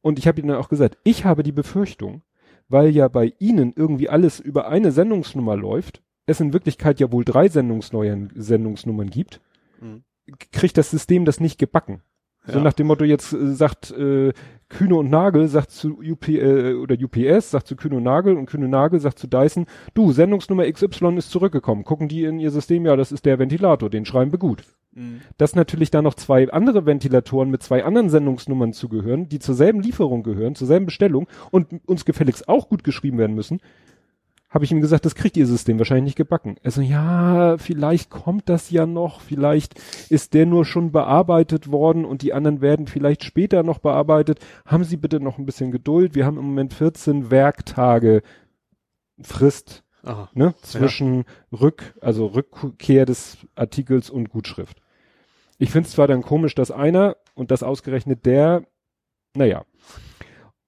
Und ich habe dann auch gesagt, ich habe die Befürchtung, weil ja bei Ihnen irgendwie alles über eine Sendungsnummer läuft, es in Wirklichkeit ja wohl drei Sendungsneuen, Sendungsnummern gibt, Mhm. kriegt das System das nicht gebacken. So Ja. nach dem Motto, jetzt äh, sagt äh, Kühne und Nagel, sagt zu UP, äh, oder UPS, sagt zu Kühne und Nagel und Kühne und Nagel sagt zu Dyson, du, Sendungsnummer XY ist zurückgekommen. Gucken die in ihr System, ja, das ist der Ventilator, den schreiben wir gut Mhm. dass natürlich da noch zwei andere Ventilatoren mit zwei anderen Sendungsnummern zugehören, die zur selben Lieferung gehören, zur selben Bestellung und uns gefälligst auch gut geschrieben werden müssen, habe ich ihm gesagt, das kriegt ihr System wahrscheinlich nicht gebacken. Also ja, vielleicht kommt das ja noch, vielleicht ist der nur schon bearbeitet worden und die anderen werden vielleicht später noch bearbeitet. Haben Sie bitte noch ein bisschen Geduld. Wir haben im Moment 14 Werktage Frist Aha. ne, zwischen Rück, also Rückkehr des Artikels und Gutschrift. Ich finde es zwar dann komisch, dass einer und das ausgerechnet der, naja.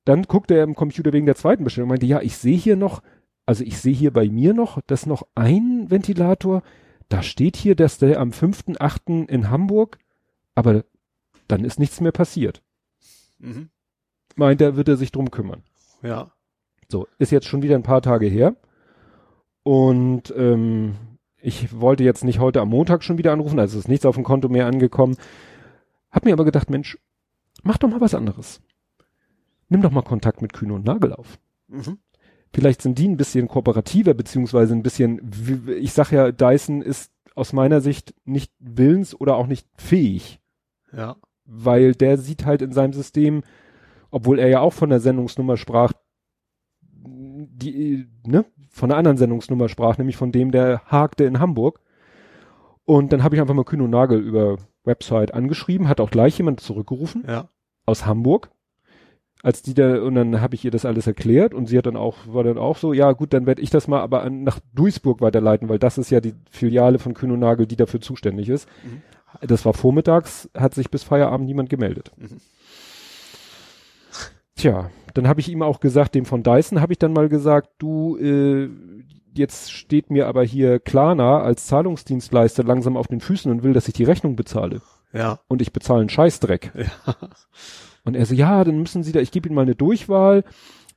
Dann guckte er im Computer wegen der zweiten Bestellung und meinte, ja, ich sehe hier noch, also ich sehe hier bei mir noch, dass noch ein Ventilator, da steht hier, dass der am 5.8. in Hamburg, aber dann ist nichts mehr passiert. Mhm. Meint er, wird er sich drum kümmern. Ja. So, ist jetzt schon wieder ein paar Tage her. Und ähm, ich wollte jetzt nicht heute am Montag schon wieder anrufen, also ist nichts auf dem Konto mehr angekommen. Hab mir aber gedacht, Mensch, mach doch mal was anderes. Nimm doch mal Kontakt mit Kühne und Nagel auf. Mhm. Vielleicht sind die ein bisschen kooperativer, beziehungsweise ein bisschen, ich sag ja, Dyson ist aus meiner Sicht nicht willens oder auch nicht fähig, Ja. weil der sieht halt in seinem System, obwohl er ja auch von der Sendungsnummer sprach, die, ne, von einer anderen Sendungsnummer sprach, nämlich von dem, der hakte in Hamburg. Und dann habe ich einfach mal Kühn und Nagel über Website angeschrieben, hat auch gleich jemand zurückgerufen Ja. aus Hamburg. Als die da, und dann habe ich ihr das alles erklärt und sie hat dann auch, war dann auch so, ja gut, dann werde ich das mal aber an, nach Duisburg weiterleiten, weil das ist ja die Filiale von Kühn und Nagel, die dafür zuständig ist. Mhm. Das war vormittags, hat sich bis Feierabend niemand gemeldet. Mhm. Tja, dann habe ich ihm auch gesagt, dem von Dyson habe ich dann mal gesagt, du, äh, jetzt steht mir aber hier Klarna als Zahlungsdienstleister langsam auf den Füßen und will, dass ich die Rechnung bezahle. Ja. Und ich bezahle einen Scheißdreck. Ja. Und er so, ja, dann müssen Sie da, ich gebe Ihnen mal eine Durchwahl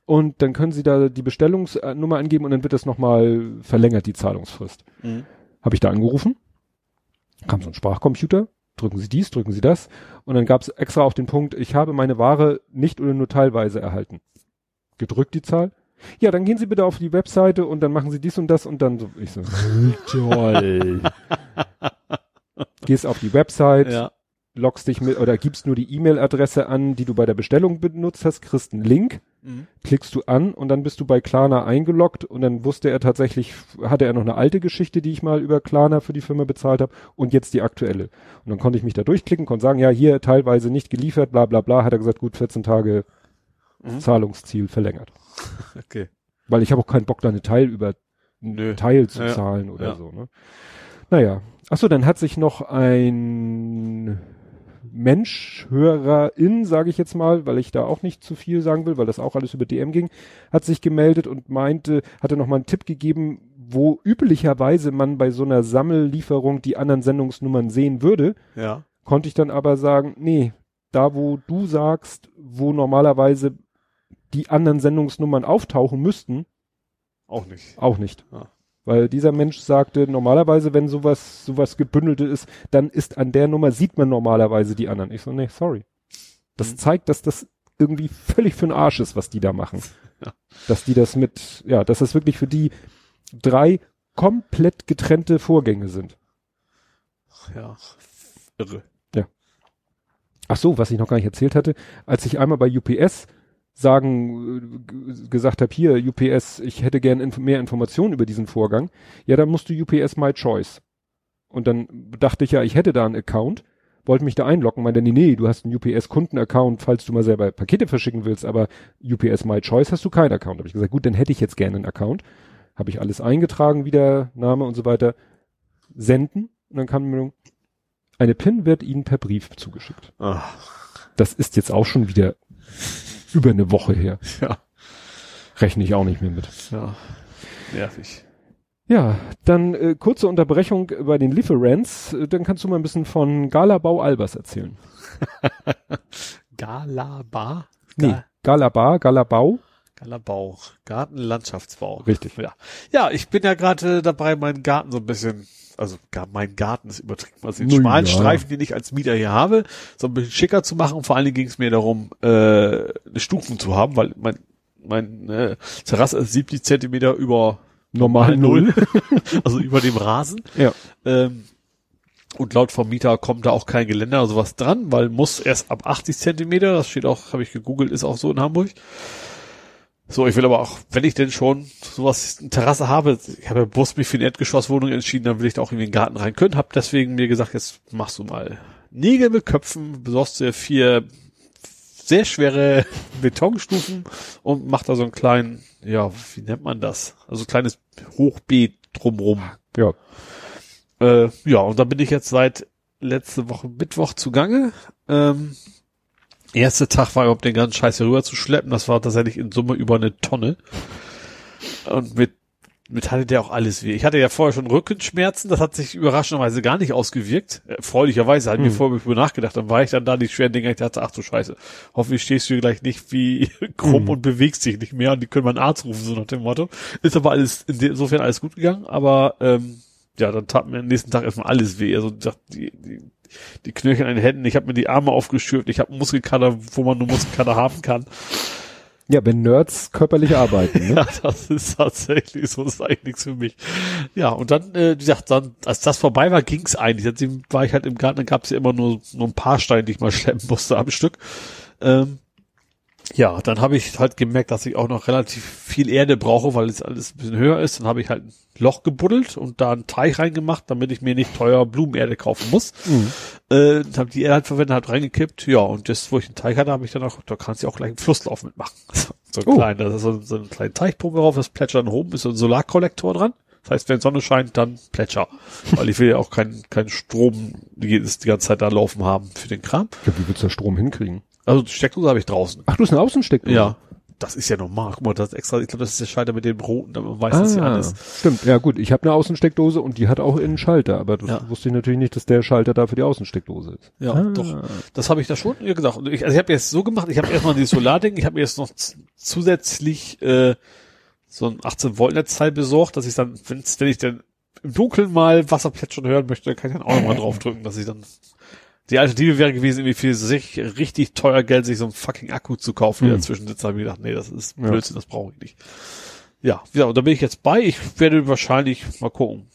und dann können Sie da die Bestellungsnummer angeben und dann wird das nochmal verlängert, die Zahlungsfrist. Mhm. Habe ich da angerufen, kam so ein Sprachcomputer, drücken Sie dies, drücken Sie das und dann gab es extra auf den Punkt, ich habe meine Ware nicht oder nur teilweise erhalten. Gedrückt die Zahl. Ja, dann gehen Sie bitte auf die Webseite und dann machen Sie dies und das und dann so, ich so, toll. Gehst auf die Website, Ja. Loggst dich mit oder gibst nur die E-Mail-Adresse an, die du bei der Bestellung benutzt hast, kriegst einen Link, Mhm. klickst du an und dann bist du bei Klarna eingeloggt und dann wusste er tatsächlich, hatte er noch eine alte Geschichte, die ich mal über Klarna für die Firma bezahlt habe und jetzt die aktuelle. Und dann konnte ich mich da durchklicken, konnte sagen, ja, hier teilweise nicht geliefert, bla bla bla, hat er gesagt, gut, 14 Tage Mhm. Zahlungsziel verlängert. <laughs> Okay. Weil ich habe auch keinen Bock, da eine Teil über Nö. Teil zu Ja. zahlen oder Ja. so. Ne? Naja. Achso, dann hat sich noch ein Mensch, Hörerin, sage ich jetzt mal, weil ich da auch nicht zu viel sagen will, weil das auch alles über DM ging, hat sich gemeldet und meinte, hatte noch mal einen Tipp gegeben, wo üblicherweise man bei so einer Sammellieferung die anderen Sendungsnummern sehen würde, Ja. konnte ich dann aber sagen, nee, da wo du sagst, wo normalerweise die anderen Sendungsnummern auftauchen müssten, Auch nicht. auch nicht. Ah. Weil dieser Mensch sagte, normalerweise, wenn sowas, sowas gebündelte ist, dann ist an der Nummer sieht man normalerweise die anderen. Ich so, nee, sorry. Das Mhm. zeigt, dass das irgendwie völlig für den Arsch ist, was die da machen. <laughs> Ja. Dass die das mit, ja, dass das wirklich für die drei komplett getrennte Vorgänge sind. Ja. Irre. Ach so, was ich noch gar nicht erzählt hatte, als ich einmal bei UPS sagen äh, gesagt habe, hier UPS, ich hätte gern inf mehr Informationen über diesen Vorgang. Ja, dann musst du UPS My Choice. Und dann dachte ich ja, ich hätte da einen Account, wollte mich da einloggen, meinte, nee, nee, du hast einen UPS Kundenaccount, falls du mal selber Pakete verschicken willst, aber UPS My Choice hast du keinen Account. Habe ich gesagt, gut, dann hätte ich jetzt gerne einen Account. Habe ich alles eingetragen, wieder Name und so weiter. Senden und dann kam mir eine PIN wird Ihnen per Brief zugeschickt. Ah. Das ist jetzt auch schon wieder über eine Woche her. Ja. Rechne ich auch nicht mehr mit. Ja. Nervig. Ja, dann äh, kurze Unterbrechung bei den Lieferants. Äh, Dann kannst du mal ein bisschen von Galabau Albers erzählen. <laughs> Galabar? Nee, Ga- Galabar, Galabau. Galabau. Gartenlandschaftsbau. Richtig. Ja. Ja, ich bin ja gerade dabei, meinen Garten so ein bisschen, also mein Garten ist übertrieben, also den schmalen ja. Streifen, den ich als Mieter hier habe, so ein bisschen schicker zu machen. Und vor allen Dingen ging es mir darum, äh, eine Stufen zu haben, weil mein, mein äh, Terrasse ist 70 Zentimeter über Normal Null. <laughs> also über dem Rasen. Ja. Ähm, und laut Vermieter kommt da auch kein Geländer oder sowas dran, weil muss erst ab 80 Zentimeter, das steht auch, habe ich gegoogelt, ist auch so in Hamburg. So, ich will aber auch, wenn ich denn schon sowas, eine Terrasse habe, ich habe ja bewusst mich für eine Erdgeschosswohnung entschieden, dann will ich da auch irgendwie in den Garten rein können, hab deswegen mir gesagt, jetzt machst du mal Nägel mit Köpfen, besorgst dir vier sehr schwere <laughs> Betonstufen und mach da so einen kleinen, ja, wie nennt man das? Also ein kleines Hochbeet drumrum. Ja. Äh, ja, und da bin ich jetzt seit letzte Woche Mittwoch zugange. Ähm, erster Tag war überhaupt den ganzen Scheiß hier rüber zu schleppen. Das war tatsächlich in Summe über eine Tonne. Und mit, mit hatte der auch alles weh. Ich hatte ja vorher schon Rückenschmerzen. Das hat sich überraschenderweise gar nicht ausgewirkt. Äh, Freulicherweise hat mir Hm. vorher über nachgedacht. Dann war ich dann da die schweren Dinge. Ich dachte, ach du Scheiße. Hoffentlich stehst du hier gleich nicht wie <laughs> krumm Hm. und bewegst dich nicht mehr. Und die können mal einen Arzt rufen, so nach dem Motto. Ist aber alles, insofern alles gut gegangen. Aber, ähm, ja, dann tat mir am nächsten Tag erstmal alles weh. Also ich dachte, die, die, die Knöchel an den Händen, ich habe mir die Arme aufgeschürft, ich habe einen Muskelkater, wo man nur Muskelkater haben kann. Ja, wenn Nerds körperlich arbeiten, ne? <laughs> Ja, das ist tatsächlich so, das ist eigentlich nichts für mich. Ja, und dann, äh, wie gesagt, dann, als das vorbei war, ging's eigentlich. Seitdem war ich halt im Garten, dann gab's ja immer nur, nur ein paar Steine, die ich mal schleppen musste am Stück. Ähm, ja, dann habe ich halt gemerkt, dass ich auch noch relativ viel Erde brauche, weil es alles ein bisschen höher ist. Dann habe ich halt ein Loch gebuddelt und da einen Teich reingemacht, damit ich mir nicht teuer Blumenerde kaufen muss. Mhm. Äh, habe die Erde halt verwendet, halt reingekippt. Ja, und das, wo ich einen Teich hatte, habe ich dann auch, da kannst du auch gleich einen Flusslauf mitmachen. <laughs> So ein Oh. kleiner, da ist so, so ein kleiner Teichpumpe drauf, das plätschert dann oben, ist so ein Solarkollektor dran. Das heißt, wenn Sonne scheint, dann plätscher. Weil ich will ja auch keinen keinen Strom die, die ganze Zeit da laufen haben für den Kram. Ja, wie willst du da Strom hinkriegen? Also die Steckdose habe ich draußen. Ach, du hast eine Außensteckdose? Ja. Das ist ja normal. Guck mal, das ist extra, ich glaube, das ist der Schalter mit den Broten, damit man weiß, dass ja Ah, alles. stimmt. Ja gut, ich habe eine Außensteckdose und die hat auch innen einen Schalter, aber das Ja. wusste ich natürlich nicht, dass der Schalter da für die Außensteckdose ist. Ja, Ah. doch. Das habe ich da schon gesagt. Ich, also ich habe jetzt so gemacht, ich habe erstmal dieses Solarding, ich habe mir jetzt noch zusätzlich äh, so ein 18 Volt Netzteil besorgt, dass ich dann, wenn ich dann im Dunkeln mal Wasserplätschern hören möchte, kann ich dann auch nochmal <laughs> draufdrücken, dass ich dann die Alternative wäre gewesen, irgendwie für sich richtig teuer Geld, sich so einen fucking Akku zu kaufen, der Hm. dazwischen sitzt. Da habe ich gedacht, nee, das ist Ja. Blödsinn, das brauche ich nicht. Ja, ja, und da bin ich jetzt bei. Ich werde wahrscheinlich mal gucken.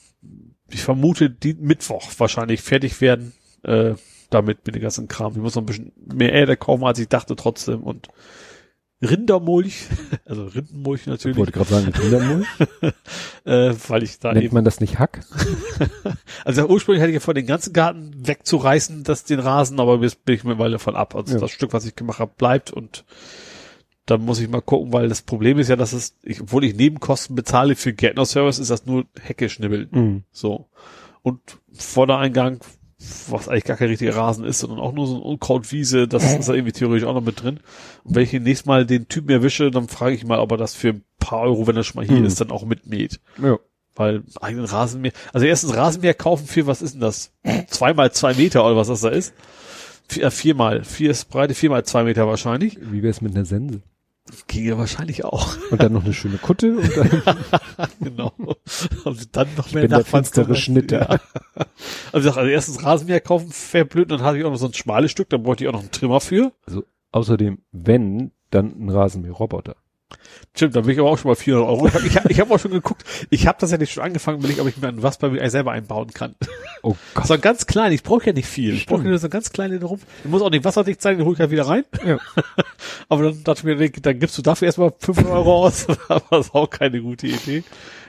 Ich vermute, die Mittwoch wahrscheinlich fertig werden, äh, damit mit dem ganzen Kram. Ich muss noch ein bisschen mehr Erde kaufen, als ich dachte trotzdem und Rindermulch, <laughs> also Rindenmulch Ich natürlich, wollte gerade sagen, Rindermulch. <laughs> äh, weil ich da Nennt eben, man das nicht Hack? <laughs> also ursprünglich hatte ich ja vor, den ganzen Garten wegzureißen, das den Rasen, aber jetzt bin ich mittlerweile davon ab. Also Ja. das Stück, was ich gemacht habe, bleibt und dann muss ich mal gucken, weil das Problem ist ja, dass es, ich, obwohl ich Nebenkosten bezahle für Gärtnerservice, ist das nur Hecke schnibbeln. Mhm. So. Und Vordereingang, was eigentlich gar kein richtiger Rasen ist, sondern auch nur so ein Unkrautwiese, das ist da irgendwie theoretisch auch noch mit drin. Und wenn ich nächstes Mal den Typen erwische, dann frage ich mal, ob er das für ein paar Euro, wenn er schon mal hier Hm. ist, dann auch mitmäht. Ja. Weil eigenen Rasenmäher, also erstens Rasenmäher kaufen für, was ist denn das? Zweimal zwei Meter oder was das da ist. Vier, äh, viermal, vier ist Breite, viermal zwei Meter wahrscheinlich. Wie wär's mit einer Sense? Ginge wahrscheinlich auch. Und dann noch eine schöne Kutte und dann <laughs> genau. Und dann noch mehr bin der finstere. Schnitter. Ja. Also ich sag, also erstens Rasenmäher kaufen, und dann hatte ich auch noch so ein schmales Stück, da bräuchte ich auch noch einen Trimmer für. Außerdem, wenn, dann ein Rasenmäherroboter. Stimmt, da bin ich aber auch schon mal 400 Euro. Ich habe ich, hab- ich hab auch schon geguckt. Ich habe tatsächlich schon angefangen, ich, ob ich mir einen mir selber einbauen kann. Oh Gott. So ein ganz klein, ich brauche ja nicht viel. Ich brauche nur so ein ganz kleinen drum. Der muss auch nicht wasserdicht sein, den hol ich halt wieder rein. Ja. <laughs> Aber dann dachte ich mir, dann gibst du dafür erstmal 500 Euro aus. <laughs> Aber das ist auch keine gute Idee.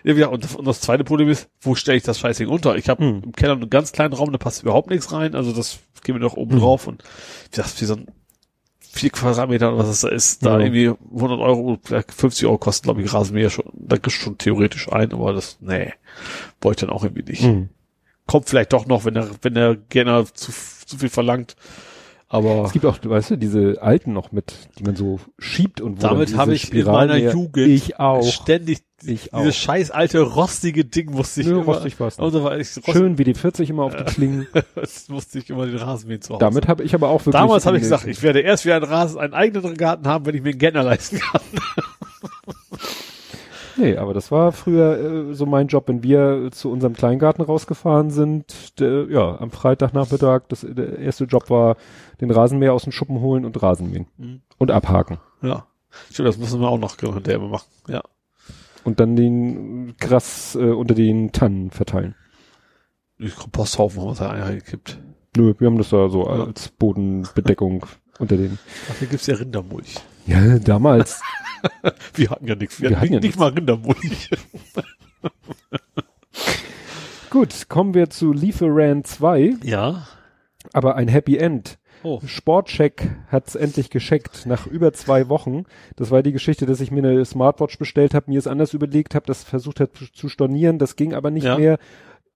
Ja, und, das, und das zweite Problem ist, wo stelle ich das Scheißding unter? Ich habe Hm. im Keller einen ganz kleinen Raum, da passt überhaupt nichts rein. Also das geht mir noch oben Hm. drauf und wie gesagt, wie so ein vier Quadratmeter oder was das da ist, da Ja. irgendwie 100 Euro, vielleicht 50 Euro kosten, glaube ich, Rasenmäher schon. Da du schon theoretisch ein, aber das, nee, wollte ich dann auch irgendwie nicht. Mhm. Kommt vielleicht doch noch, wenn er, wenn er gerne zu, zu viel verlangt. Aber Es gibt auch, weißt du, diese alten noch mit, die man so schiebt und wo damit habe ich in meiner Jugend Ich auch. ständig Ich auch. dieses scheiß alte rostige Ding musste ich Nö, immer, rostig war's. Also, weil ich, Schön wie die 40 immer auf die Klingen. <laughs> das musste ich immer den Rasenmähen zu Hause. Damit habe ich aber auch wirklich. Damals habe ich gesagt, ich werde erst wieder einen Rasen, einen eigenen Garten haben, wenn ich mir einen Gärtner leisten kann. <laughs> Nee, aber das war früher äh, so mein Job, wenn wir zu unserem Kleingarten rausgefahren sind. Der, ja, am Freitagnachmittag, das, der erste Job war, den Rasenmäher aus dem Schuppen holen und Rasenmähen. Mhm. Und abhaken. Ja. Stimmt, das müssen wir auch noch hinterher machen. Ja. Und dann den Gras äh, unter den Tannen verteilen. Die Komposthaufen haben wir da eingekippt. Nö, wir haben das da so Ja. als Bodenbedeckung <laughs> unter den. Dafür gibt's ja Rindermulch. Ja, damals. <laughs> Wir hatten ja nichts. Wir, Wir hatten nicht, ja nicht mal Rindermulch. <laughs> Gut, kommen wir zu Lieferant 2, Ja. aber ein Happy End. Oh. Sportcheck hat's endlich gescheckt nach über zwei Wochen. Das war die Geschichte, dass ich mir eine Smartwatch bestellt habe, mir es anders überlegt habe, das versucht hat zu stornieren, das ging aber nicht Ja. mehr.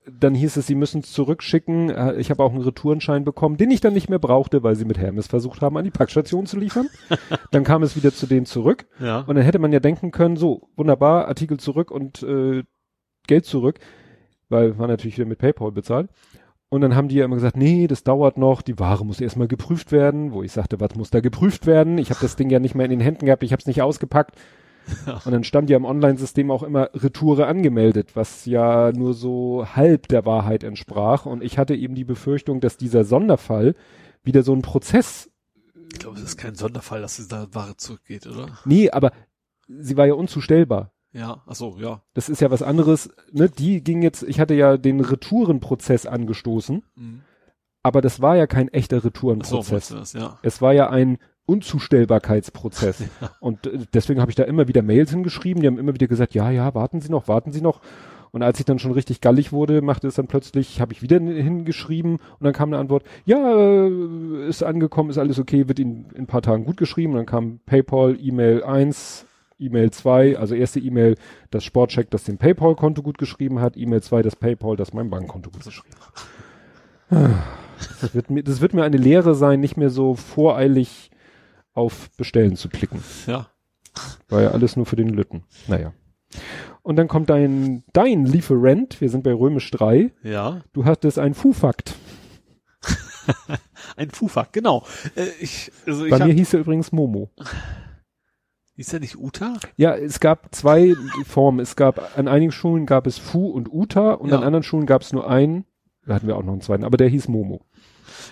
Dann hieß es, sie müssen es zurückschicken. Äh, Ich habe auch einen Retourenschein bekommen, den ich dann nicht mehr brauchte, weil sie mit Hermes versucht haben, an die Packstation zu liefern. <laughs> dann kam es wieder zu denen zurück. Ja. Und dann hätte man ja denken können, so, wunderbar, Artikel zurück und äh, Geld zurück, weil war natürlich wieder mit PayPal bezahlt. Und dann haben die ja immer gesagt, nee, das dauert noch, die Ware muss erstmal geprüft werden, wo ich sagte, was muss da geprüft werden? Ich habe das Ding ja nicht mehr in den Händen gehabt, ich habe es nicht ausgepackt. Und dann stand ja im Online-System auch immer Retoure angemeldet, was ja nur so halb der Wahrheit entsprach. Und ich hatte eben die Befürchtung, dass dieser Sonderfall wieder so ein Prozess Ich glaube, es ist kein Sonderfall, dass es da Ware zurückgeht, oder? Nee, aber sie war ja unzustellbar. Ja. Ach so, ja. Das ist ja was anderes. Ne? Die ging jetzt, ich hatte ja den Retourenprozess angestoßen, Mhm. aber das war ja kein echter so, Retourenprozess. du das, ja. es war ja ein Unzustellbarkeitsprozess. <laughs> Und äh, deswegen habe ich da immer wieder Mails hingeschrieben. Die haben immer wieder gesagt, ja, ja, warten Sie noch, warten Sie noch. Und als ich dann schon richtig gallig wurde, machte es dann plötzlich, habe ich wieder hingeschrieben und dann kam eine Antwort, ja, äh, ist angekommen, ist alles okay, wird Ihnen in ein paar Tagen gut geschrieben. Und dann kam PayPal, E-Mail 1, E-Mail 2, also erste E-Mail, das Sportcheck, das dem PayPal-Konto gut geschrieben hat, E-Mail 2, das PayPal, das mein Bankkonto gut geschrieben hat. <laughs> Das wird, mir, das wird mir eine Lehre sein, nicht mehr so voreilig auf Bestellen zu klicken. Ja. War ja alles nur für den Lütten. Naja. Und dann kommt dein, dein Lieferant, wir sind bei Römisch 3, Ja. du hattest <laughs> ein Fu-Fakt. Ein Fufak, genau. Äh, ich, also ich Bei hab, mir hieß er übrigens Momo. ist der nicht Uta? Ja, es gab zwei Formen. Es gab, an einigen Schulen gab es Fu und Uta und Ja. an anderen Schulen gab es nur einen. Da hatten wir auch noch einen zweiten, aber der hieß Momo.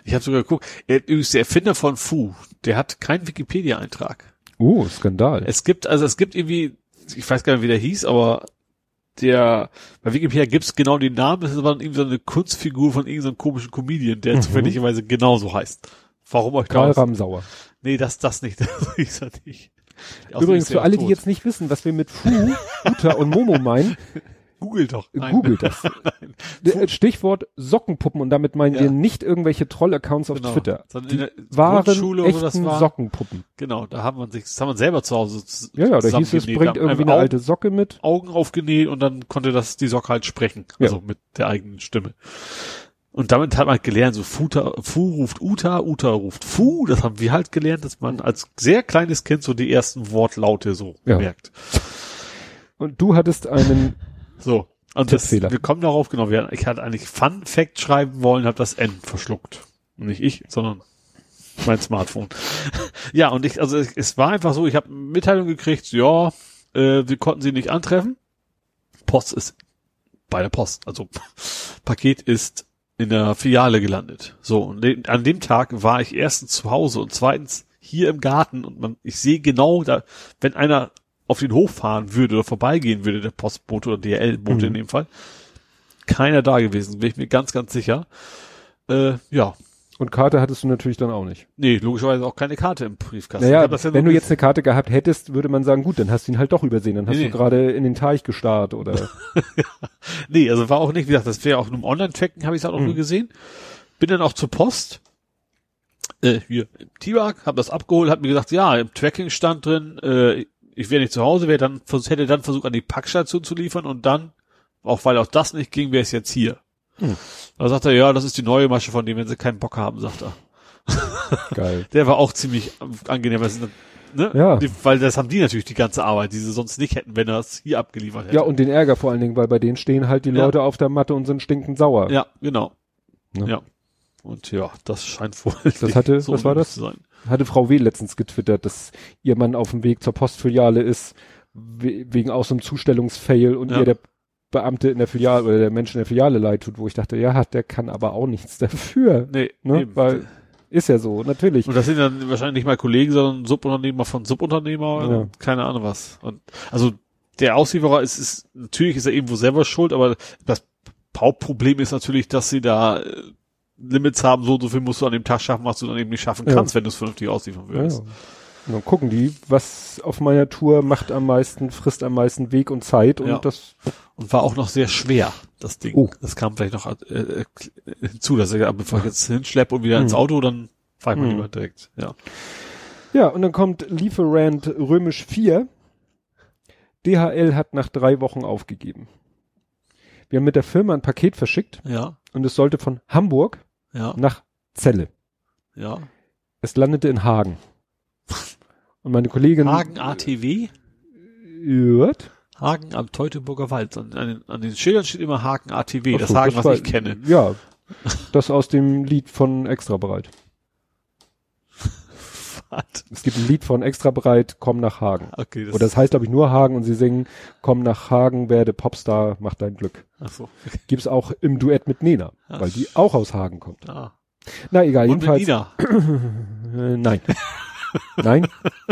Ich habe sogar geguckt. Er, übrigens der Erfinder von Fu, der hat keinen Wikipedia-Eintrag. Oh, Skandal. Es gibt, also es gibt irgendwie, ich weiß gar nicht, wie der hieß, aber der, bei Wikipedia gibt's genau den Namen, das ist aber irgendwie so eine Kunstfigur von irgendeinem komischen Comedian, der Mhm. zufälligerweise genauso heißt. Warum euch Karl? Ramsauer. Nee, das, das nicht. <laughs> Das hieß er nicht. Übrigens, für alle, tot. die jetzt nicht wissen, was wir mit Fu, Uta und Momo meinen, <laughs> Google doch. Nein. googelt das. <laughs> Nein. Stichwort Sockenpuppen und damit meinen Ja. wir nicht irgendwelche Troll-Accounts auf Genau. Twitter. Sondern Die in der waren echten war- Sockenpuppen. Genau, da haben man sich, das haben wir selber zu Hause Ja, ja, da hieß es, zusammengenäht. bringt irgendwie eine alte Socke mit. Augen aufgenäht und dann konnte das die Socke halt sprechen. Ja. Also mit der eigenen Stimme. Und damit hat man gelernt, so Futa, Fu ruft Uta, Uta ruft Fu. Das haben wir halt gelernt, dass man als sehr kleines Kind so die ersten Wortlaute so Ja. merkt. Und du hattest einen, So. Und das, wir kommen darauf, genau, wir, ich hatte eigentlich Fun Fact schreiben wollen, habe das N verschluckt. Nicht ich, sondern mein Smartphone. <laughs> ja, und ich, also es, war einfach so, ich habe Mitteilung gekriegt, ja, äh, wir konnten sie nicht antreffen. Post ist bei der Post, also <laughs> Paket ist in der Filiale gelandet. So, und an dem Tag war ich erstens zu Hause und zweitens hier im Garten und man, ich sehe genau da, wenn einer auf den Hof fahren würde oder vorbeigehen würde, der Postbote oder DRL-Bote Mhm. in dem Fall, keiner da gewesen, bin ich mir ganz, ganz sicher. Äh, ja, Und Karte hattest du natürlich dann auch nicht. nee, logischerweise auch keine Karte im Briefkasten. Naja, hab ja wenn du jetzt eine Karte gehabt hättest, würde man sagen, gut, dann hast du ihn halt doch übersehen. Dann hast Nee, du nee. gerade in den Teich gestarrt oder. <laughs> Nee, also war auch nicht, wie gesagt, das wäre auch nur im Online-Tracken, habe ich es halt auch Mhm. nur gesehen. Bin dann auch zur Post, äh, hier im T-Bag, habe das abgeholt, hat mir gesagt, ja, im Tracking stand drin, äh, ich wäre nicht zu Hause, wäre dann hätte dann versucht, an die Packstation zu liefern und dann, auch weil auch das nicht ging, wäre es jetzt hier. Hm. Da sagt er, ja, das ist die neue Masche von dem, wenn sie keinen Bock haben, sagt er. <laughs> Geil. Der war auch ziemlich angenehm, ne? Ja. Weil das haben die natürlich die ganze Arbeit, die sie sonst nicht hätten, wenn er es hier abgeliefert hätte. Ja, und den Ärger vor allen Dingen, weil bei denen stehen halt die Ja. Leute auf der Matte und sind stinkend sauer. Ja, genau. Ne? Ja. Und ja, das scheint wohl. Das hatte- <laughs> was war das? Zu sein. Hatte Frau W. letztens getwittert, dass ihr Mann auf dem Weg zur Postfiliale ist, we wegen auch so einem Zustellungsfail und Ja. ihr der Beamte in der Filiale oder der Mensch in der Filiale leid tut, wo ich dachte, ja, der kann aber auch nichts dafür. Nee, Ne? eben. Weil, ist ja so, natürlich. und das sind dann wahrscheinlich nicht mal Kollegen, sondern Subunternehmer von Subunternehmer, Ja. und keine Ahnung was. Und also der Auslieferer ist, ist natürlich ist er irgendwo selber schuld, aber das Hauptproblem ist natürlich, dass sie da äh, Limits haben, so und so viel musst du an dem Tag schaffen, was du dann eben nicht schaffen Ja. kannst, wenn du es vernünftig ausliefern Ja. würdest. Und dann gucken die, was auf meiner Tour macht am meisten, frisst am meisten Weg und Zeit und Ja. das, Und war auch noch sehr schwer, das Ding. Oh. Das kam vielleicht noch äh, äh, hinzu, dass gesagt, bevor ich jetzt hinschleppe und wieder ins Hm. Auto, dann fahr ich mal Hm. lieber direkt. Ja. ja, und dann kommt Lieferant römisch 4. DHL hat nach drei Wochen aufgegeben. Wir haben mit der Firma ein Paket verschickt Ja, und es sollte von Hamburg ja, nach Celle. ja. Es landete in Hagen. Und meine Kollegin Hagen ATW? hört. Hagen am Teutoburger Wald. An, an, den, an den Schildern steht immer Hagen ATW, Ach das so, Hagen, was war- ich kenne. Ja, das aus dem Lied von Extra bereit. Es gibt ein Lied von Extra bereit, komm nach Hagen. Okay, das, Oder das heißt, glaube ich, nur Hagen und sie singen, komm nach Hagen, werde Popstar, mach dein Glück. ach so. Gibt's auch im Duett mit Nena, Ach. weil die auch aus Hagen kommt. Ah. Na egal, Und mit jedenfalls. Nina. Äh, nein. nein,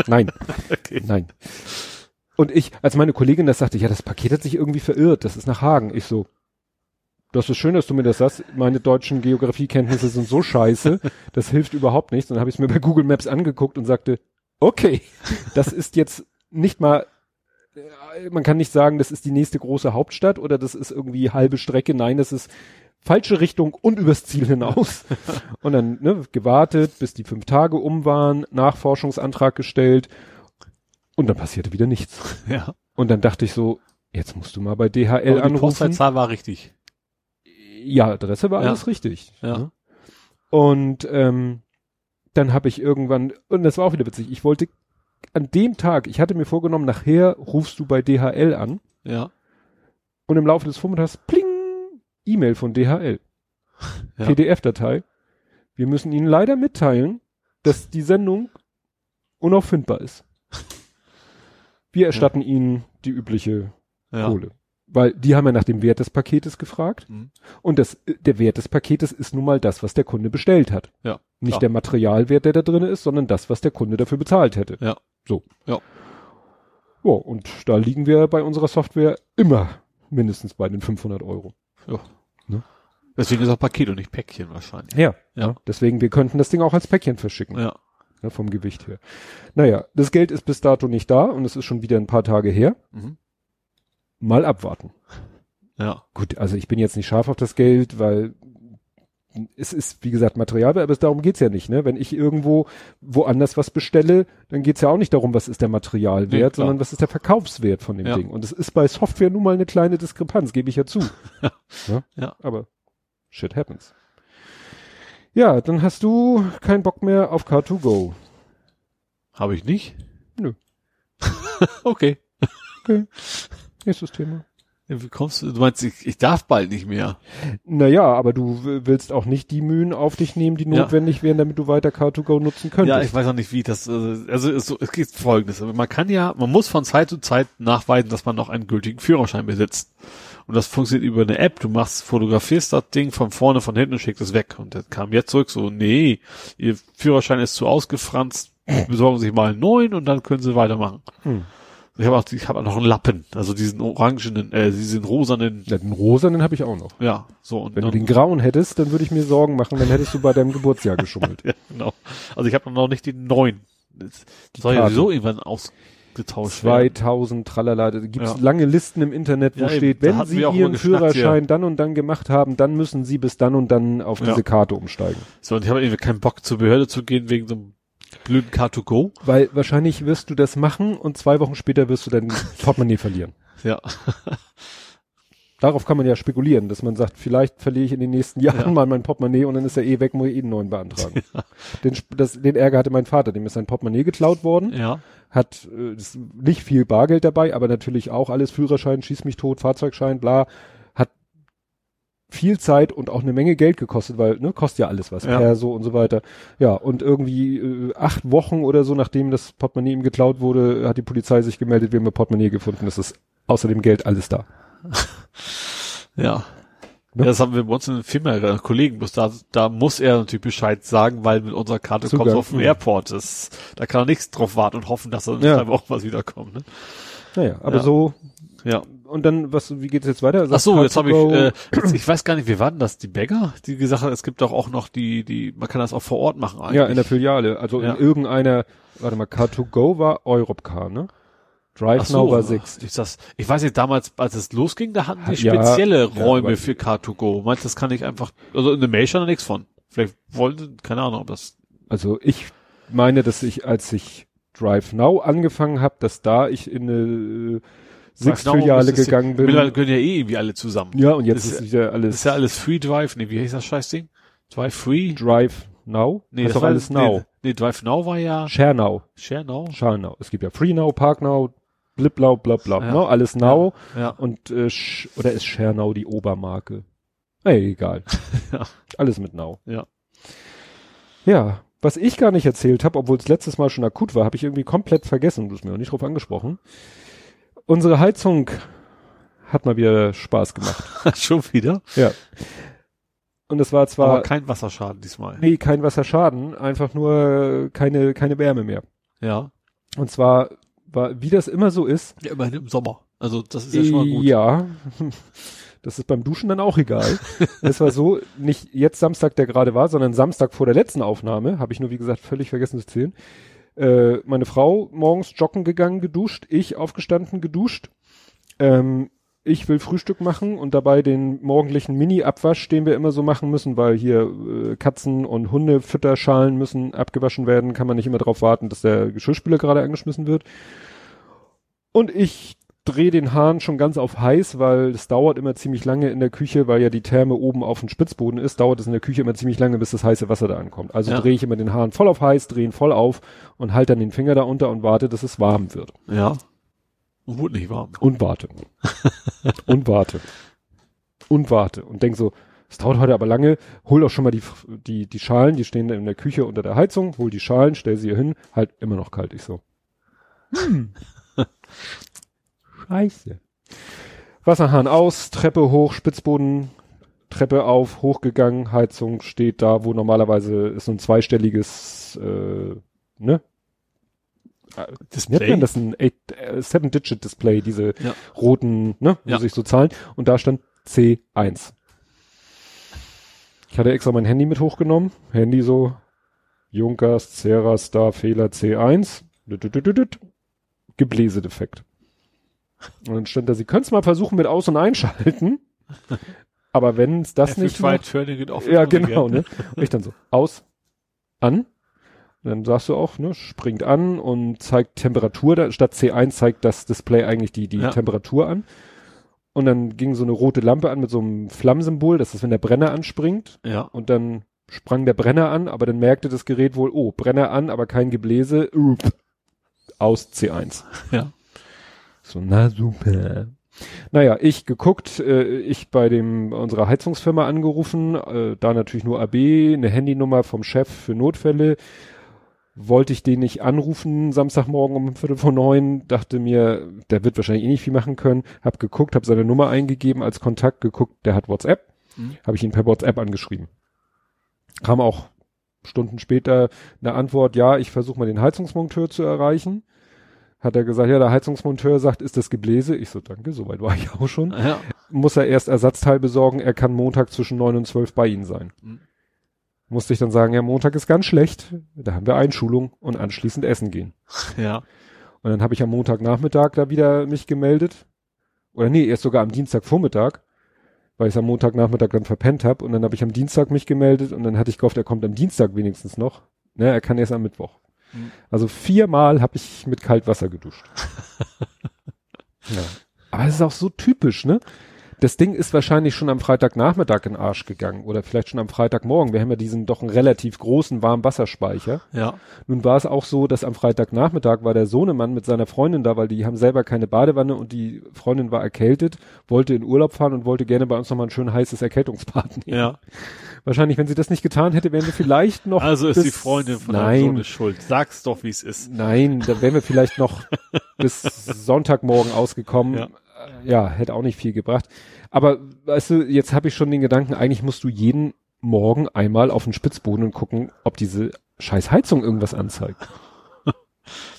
nein, Okay. nein. Und ich, als meine Kollegin das sagte, ja, das Paket hat sich irgendwie verirrt, das ist nach Hagen. Ich so, das ist schön, dass du mir das sagst. Meine deutschen Geografiekenntnisse sind so scheiße, das hilft überhaupt nichts. Und dann habe ich es mir bei Google Maps angeguckt und sagte, okay, das ist jetzt nicht mal, äh, man kann nicht sagen, das ist die nächste große Hauptstadt oder das ist irgendwie halbe Strecke. Nein, das ist falsche Richtung und übers Ziel hinaus. und dann ne, gewartet, bis die fünf Tage um waren, Nachforschungsantrag gestellt und dann passierte wieder nichts. Ja. Und dann dachte ich so, jetzt musst du mal bei DHL Aber die anrufen. Postleitzahl war richtig. Ja, Adresse war Ja. alles richtig. Ja. ne? Und ähm, dann habe ich irgendwann, und das war auch wieder witzig, ich wollte an dem Tag, ich hatte mir vorgenommen, nachher rufst du bei DHL an Ja. und im Laufe des Vormittags, pling, E-Mail von DHL. <laughs> Ja. PDF-Datei. Wir müssen Ihnen leider mitteilen, dass die Sendung unauffindbar ist. <laughs> Wir erstatten Ihnen die übliche Ja. Kohle. Weil die haben ja nach dem Wert des Paketes gefragt. Mhm. Und das, der Wert des Paketes ist nun mal das, was der Kunde bestellt hat. Ja. Nicht klar. der Materialwert, der da drin ist, sondern das, was der Kunde dafür bezahlt hätte. Ja. So. Ja. Ja, und da liegen wir bei unserer Software immer mindestens bei den 500 Euro. Deswegen ist auch Paket und nicht Päckchen wahrscheinlich. Ja. Ja. Deswegen, wir könnten das Ding auch als Päckchen verschicken. Ja. Ne, vom Gewicht her. Naja, das Geld ist bis dato nicht da und es ist schon wieder ein paar Tage her. Mhm. Mal abwarten. Ja. Gut, also ich bin jetzt nicht scharf auf das Geld, weil es ist, wie gesagt, Material, aber es, darum geht's ja nicht. Ne? Wenn ich irgendwo woanders was bestelle, dann geht's ja auch nicht darum, was ist der Materialwert, Nee, sondern was ist der Verkaufswert von dem Ja. Ding. Und es ist bei Software nun mal eine kleine Diskrepanz, gebe ich ja zu. <laughs> ne? Ja. Aber shit happens. Ja, dann hast du keinen Bock mehr auf Car2Go. Habe ich nicht? Nö. <laughs> okay. <laughs> Nächstes Thema. Wie kommst du? Du meinst, ich, ich darf bald nicht mehr. Naja, aber du willst auch nicht die Mühen auf dich nehmen, die Ja. notwendig wären, damit du weiter Car2Go nutzen könntest. Ja, ich weiß auch nicht, wie ich das, also, also es, es geht folgendes. Also Man kann ja, man muss von Zeit zu Zeit nachweisen, dass man noch einen gültigen Führerschein besitzt. Und das funktioniert über eine App. Du machst, fotografierst das Ding von vorne, von hinten und schickst es weg. Und der kam jetzt zurück so, nee, ihr Führerschein ist zu ausgefranst, besorgen Sie sich mal einen neuen und dann können Sie weitermachen. Hm. Ich habe auch, ich habe auch noch einen Lappen, also diesen orangenen, äh, diesen rosanen, Ja, den rosanen habe ich auch noch. ja, so und Wenn du den grauen hättest, dann würde ich mir Sorgen machen, dann hättest du bei deinem Geburtsjahr geschummelt. <laughs> ja, genau. Also ich habe noch nicht den neuen. Das soll ja Karte. sowieso irgendwann ausgetauscht werden. 2000, tralala, da gibt's Ja. lange Listen im Internet, wo Ja, steht, wenn Sie Ihren Führerschein dann und dann gemacht haben, dann müssen Sie bis dann und dann auf Ja. diese Karte umsteigen. So, und ich habe irgendwie keinen Bock zur Behörde zu gehen wegen so einem blöden Car2Go. Weil wahrscheinlich wirst du das machen und zwei Wochen später wirst du dein <laughs> Portemonnaie verlieren. Ja. <laughs> Darauf kann man ja spekulieren, dass man sagt, vielleicht verliere ich in den nächsten Jahren Ja. mal mein Portemonnaie und dann ist er eh weg, muss ich eh einen neuen beantragen. <laughs> Den, Sp- das, den Ärger hatte mein Vater, dem ist sein Portemonnaie geklaut worden, Ja. hat äh, nicht viel Bargeld dabei, aber natürlich auch alles Führerschein, schieß mich tot, Fahrzeugschein, bla, viel Zeit und auch eine Menge Geld gekostet, weil, ne, kostet ja alles was, Ja. Perso und so weiter. Ja, und irgendwie äh, acht Wochen oder so, nachdem das Portemonnaie ihm geklaut wurde, hat die Polizei sich gemeldet, wir haben ein Portemonnaie gefunden, das ist außer dem Geld alles da. <laughs> Ja. Ne? Ja, das haben wir bei uns in der Firma, äh, Kollegen, bloß da, da muss er natürlich Bescheid sagen, weil mit unserer Karte Zugang, kommt auf mhm. Airport. Das, da kann er nichts drauf warten und hoffen, dass er in Ja. zwei Wochen was wiederkommt. Ne? Naja, aber Ja. so, Ja. Und dann, was, wie geht es jetzt weiter? Ach so, jetzt habe ich, Car2Go, äh, jetzt, ich weiß gar nicht, wie war denn das? Die Bäcker, die gesagt hat, es gibt doch auch noch die, die, man kann das auch vor Ort machen eigentlich. ja, in der Filiale, also Ja. in irgendeiner, warte mal, Car2Go war Europcar, ne? Drive Ach Now so, war Sixt. ist das, ich weiß nicht, damals, als es losging, da hatten die Ja, spezielle ja, Räume aber- für Car2Go. Meint, das kann ich einfach, also in der Mail stand da nichts von. Vielleicht wollte, keine Ahnung, ob das, Also ich meine, dass ich, als ich Drive Now angefangen habe, dass da ich in eine ist ja- gegangen bin. Mittlerweile gehören ja eh irgendwie alle zusammen. Ja, und jetzt ist, ist wieder alles ist ja alles Free Drive, nee, wie heißt das Scheißding? Drive Free? Drive Now. Nee, das war- alles Now. Nee, nee, Drive Now war ja Share Now. Share Now. Share Now. Es gibt ja Free Now, Park Now, Bliblau, bla bla, Ja. ne? Alles Now. Ja. Und äh, oder ist Share Now die Obermarke? Ey, egal. <laughs> Ja. Alles mit Now. Ja. Ja, was ich gar nicht erzählt habe, obwohl es letztes Mal schon akut war, habe ich irgendwie komplett vergessen. Du hast mir auch nicht drauf angesprochen. Unsere Heizung hat mal wieder Spaß gemacht. <laughs> Schon wieder. ja. Und es war zwar Aber kein Wasserschaden diesmal. nee, kein Wasserschaden, einfach nur keine keine Wärme mehr. Ja. Und zwar war wie das immer so ist, Ja, immerhin im Sommer. Also das ist ja schon mal gut. Ja, <laughs> das ist beim Duschen dann auch egal. <laughs> es war so, nicht jetzt Samstag, der gerade war, sondern Samstag vor der letzten Aufnahme, habe ich nur wie gesagt völlig vergessen zu zählen. Äh, meine Frau morgens joggen gegangen, geduscht, ich aufgestanden, geduscht. Ähm, ich will Frühstück machen und dabei den morgendlichen Mini-Abwasch, den wir immer so machen müssen, weil hier äh, Katzen und Hunde Fütterschalen müssen abgewaschen werden, kann man nicht immer darauf warten, dass der Geschirrspüler gerade angeschmissen wird. Und ich drehe den Hahn schon ganz auf heiß, weil es dauert immer ziemlich lange in der Küche, weil ja die Therme oben auf dem Spitzboden ist, dauert es in der Küche immer ziemlich lange, bis das heiße Wasser da ankommt. Also Ja. drehe ich immer den Hahn voll auf heiß, drehe ihn voll auf und halte dann den Finger da unter und warte, dass es warm wird. Ja. Und wurde nicht warm. Und warte. und warte. Und warte. Und denk so, es dauert heute aber lange, hol doch schon mal die, die, die Schalen, die stehen da in der Küche unter der Heizung, hol die Schalen, stell sie hier hin, halt immer noch kalt. Ich so. Hm. <laughs> Scheiße. Wasserhahn aus, Treppe hoch, Spitzboden, Treppe auf, hochgegangen, Heizung steht da, wo normalerweise ist so ein zweistelliges, äh, ne? Nennt man das ein eight- äh, Seven-Digit-Display, diese Ja. roten, ne, wo Ja. sich so Zahlen, und da stand C1. Ich hatte extra mein Handy mit hochgenommen, Handy so, Junkers, Cera, Star, Fehler C1, Düt, düt, düt, düt, düt. Gebläsedefekt. Und dann stand da, Sie können es mal versuchen mit Aus- und Einschalten, aber wenn es das nicht F2 macht, turning it off. ja, genau, ne? Und ich dann so, aus, an. Und dann sagst du auch, ne, springt an und zeigt Temperatur, da, statt C1 zeigt das Display eigentlich die, die Ja. Temperatur an. Und dann ging so eine rote Lampe an mit so einem Flammsymbol, das ist, wenn der Brenner anspringt. Ja. Und dann sprang der Brenner an, aber dann merkte das Gerät wohl, oh, Brenner an, aber kein Gebläse, up, aus C1. Ja. So, na super. Naja, ich geguckt, äh, ich bei dem unserer Heizungsfirma angerufen, äh, da natürlich nur AB, eine Handynummer vom Chef für Notfälle. Wollte ich den nicht anrufen Samstagmorgen um Viertel vor neun, dachte mir, der wird wahrscheinlich eh nicht viel machen können. Hab geguckt, hab seine Nummer eingegeben als Kontakt, geguckt, der hat WhatsApp. Mhm. Habe ich ihn per WhatsApp angeschrieben. Kam auch Stunden später eine Antwort, ja, ich versuche mal den Heizungsmonteur zu erreichen. Hat er gesagt, ja, der Heizungsmonteur sagt, ist das Gebläse? Ich so, danke, soweit war ich auch schon. Ja. Muss er erst Ersatzteil besorgen, er kann Montag zwischen neun und zwölf bei Ihnen sein. Mhm. Musste ich dann sagen, ja, Montag ist ganz schlecht, da haben wir Einschulung und anschließend essen gehen. Ja. Und dann habe ich am Montagnachmittag da wieder mich gemeldet. Oder nee, erst sogar am Dienstagvormittag, weil ich am Montagnachmittag dann verpennt habe. Und dann habe ich am Dienstag mich gemeldet und dann hatte ich gehofft, er kommt am Dienstag wenigstens noch. Ne, er kann erst am Mittwoch. Mhm. Also viermal habe ich mit Kaltwasser geduscht. <laughs> ja. Aber es ist auch so typisch, ne? Das Ding ist wahrscheinlich schon am Freitagnachmittag in den Arsch gegangen oder vielleicht schon am Freitagmorgen. Wir haben ja diesen doch einen relativ großen Warmwasserspeicher. Ja. Nun war es auch so, dass am Freitagnachmittag war der Sohnemann mit seiner Freundin da, weil die haben selber keine Badewanne und die Freundin war erkältet, wollte in Urlaub fahren und wollte gerne bei uns nochmal ein schön heißes Erkältungsbad nehmen. Ja. Wahrscheinlich, wenn sie das nicht getan hätte, wären wir vielleicht noch. Also ist die Freundin von deinem Nein, Sohn schuld. Sag's doch, wie es ist. nein, da wären wir vielleicht noch <laughs> bis Sonntagmorgen ausgekommen. Ja. Ja. ja, hätte auch nicht viel gebracht. Aber weißt du, jetzt habe ich schon den Gedanken, eigentlich musst du jeden Morgen einmal auf den Spitzboden und gucken, ob diese scheiß Heizung irgendwas anzeigt. <laughs>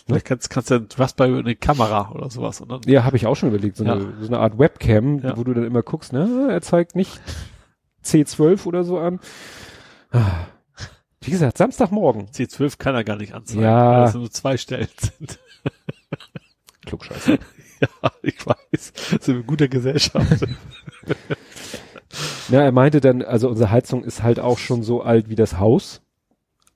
Vielleicht kannst, kannst du was bei eine Kamera oder sowas. Und dann, Ja, habe ich auch schon überlegt, so, Ja. eine, so eine Art Webcam, Ja. wo du dann immer guckst, ne, er zeigt nicht C12 oder so an. Wie gesagt, Samstagmorgen. C12 kann er gar nicht anzeigen, Ja. weil es nur zwei Stellen sind. <laughs> Klugscheiße. Ja, ich weiß. Sind wir in guter Gesellschaft. Ja, er meinte dann, also unsere Heizung ist halt auch schon so alt wie das Haus.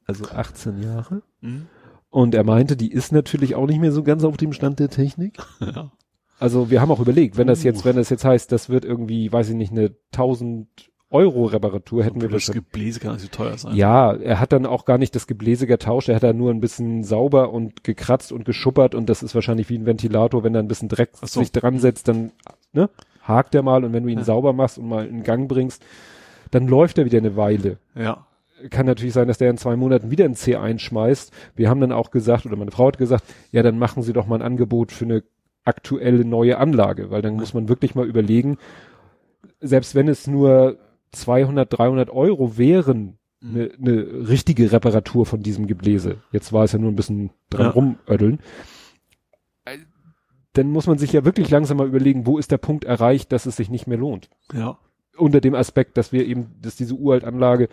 Also 18 Jahre. Mhm. Und er meinte, die ist natürlich auch nicht mehr so ganz auf dem Stand der Technik. <laughs> ja. Also wir haben auch überlegt, wenn das Uh. jetzt, wenn das jetzt heißt, das wird irgendwie, weiß ich nicht, eine 1000 Euro Reparatur, hätten wir das. Gebläse kann nicht so teuer sein. Ja, er hat dann auch gar nicht das Gebläse getauscht, er hat da nur ein bisschen sauber und gekratzt und geschuppert und das ist wahrscheinlich wie ein Ventilator, wenn da ein bisschen Dreck so. sich dran setzt, dann ne, hakt er mal und wenn du ihn Ja. sauber machst und mal in Gang bringst, dann läuft er wieder eine Weile. Ja. Kann natürlich sein, dass der in zwei Monaten wieder ein C einschmeißt. Wir haben dann auch gesagt, oder meine Frau hat gesagt, ja, dann machen Sie doch mal ein Angebot für eine aktuelle neue Anlage, weil dann muss man wirklich mal überlegen, selbst wenn es nur 200, 300 Euro wären, Mhm. eine, eine richtige Reparatur von diesem Gebläse. Jetzt war es ja nur ein bisschen dran Ja. rumödeln. Äh, Dann muss man sich ja wirklich langsam mal überlegen, wo ist der Punkt erreicht, dass es sich nicht mehr lohnt. Ja. Unter dem Aspekt, dass wir eben, dass diese Uraltanlage,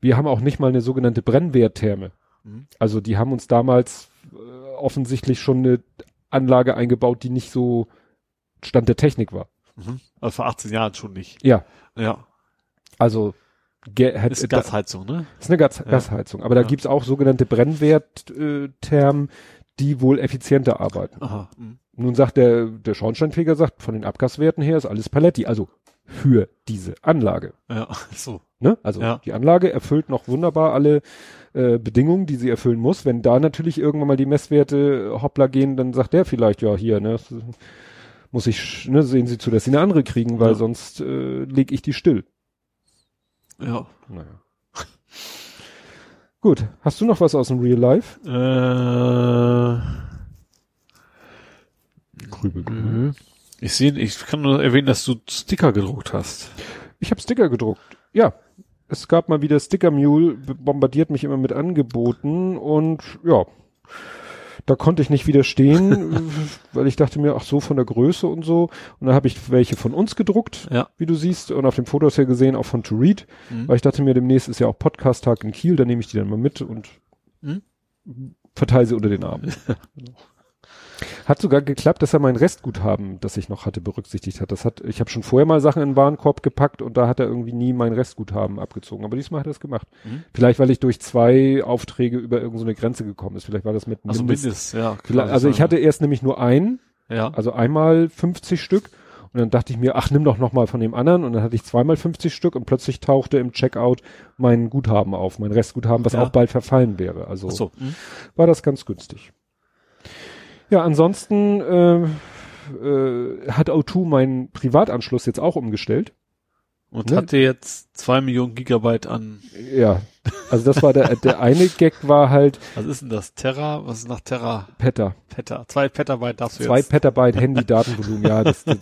wir haben auch nicht mal eine sogenannte Brennwerttherme. Mhm. Also die haben uns damals äh, offensichtlich schon eine Anlage eingebaut, die nicht so Stand der Technik war. Mhm. Also vor 18 Jahren schon nicht. Ja, Ja. Also Ist Gasheizung, ne? ist eine Gas Ja. Gasheizung. Aber da Ja. gibt's auch sogenannte Brennwertthermen, die wohl effizienter arbeiten. Aha. Mhm. Nun sagt der, der Schornsteinfeger sagt, von den Abgaswerten her ist alles Paletti, also für diese Anlage. Ja. So. Ne? Also Ja. die Anlage erfüllt noch wunderbar alle äh, Bedingungen, die sie erfüllen muss. Wenn da natürlich irgendwann mal die Messwerte äh, hoppla gehen, dann sagt der vielleicht, ja hier, ne, muss ich, ne, sehen Sie zu, dass Sie eine andere kriegen, weil Ja. sonst äh, leg ich die still. Ja. Naja. Gut, hast du noch was aus dem Real Life? Äh, Grübel. nö. Ich sehe, ich kann nur erwähnen, dass du Sticker gedruckt hast. Ich habe Sticker gedruckt. Ja, es gab mal wieder Sticker Mule, bombardiert mich immer mit Angeboten und ja, da konnte ich nicht widerstehen, <laughs> weil ich dachte mir, ach so von der Größe und so. Und dann habe ich welche von uns gedruckt, Ja. wie du siehst, und auf dem Foto hast du ja gesehen, auch von To Read, Mhm. weil ich dachte mir, demnächst ist ja auch Podcast-Tag in Kiel, da nehme ich die dann mal mit und Mhm. verteile sie unter den Armen. <laughs> Hat sogar geklappt, dass er mein Restguthaben, das ich noch hatte, berücksichtigt hat. Das hat, ich habe schon vorher mal Sachen in den Warenkorb gepackt und da hat er irgendwie nie mein Restguthaben abgezogen. Aber diesmal hat er es gemacht. Mhm. Vielleicht, weil ich durch zwei Aufträge über irgendeine so Grenze gekommen ist. Vielleicht war das mit Also Mindest- Mindest, ja. Kann also ich hatte erst nämlich nur einen, ja. also einmal 50 Stück und dann dachte ich mir, ach, nimm doch noch mal von dem anderen und dann hatte ich zweimal 50 Stück und plötzlich tauchte im Checkout mein Guthaben auf, mein Restguthaben, was Ja. auch bald verfallen wäre. Also Ach so. Mhm. war das ganz günstig. Ja, ansonsten äh, äh, hat O2 meinen Privatanschluss jetzt auch umgestellt. Und Ne? hatte jetzt zwei Millionen Gigabyte an, Ja, also das war der, der eine Gag war halt <laughs> was ist denn das? Terra? Was ist nach Terra? Peta. Peta. Zwei Petabyte darfst du Zwei jetzt. Petabyte <laughs> Handy-Datenvolumen, ja. Das, das,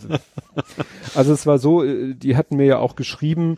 also es war so, äh, die hatten mir ja auch geschrieben,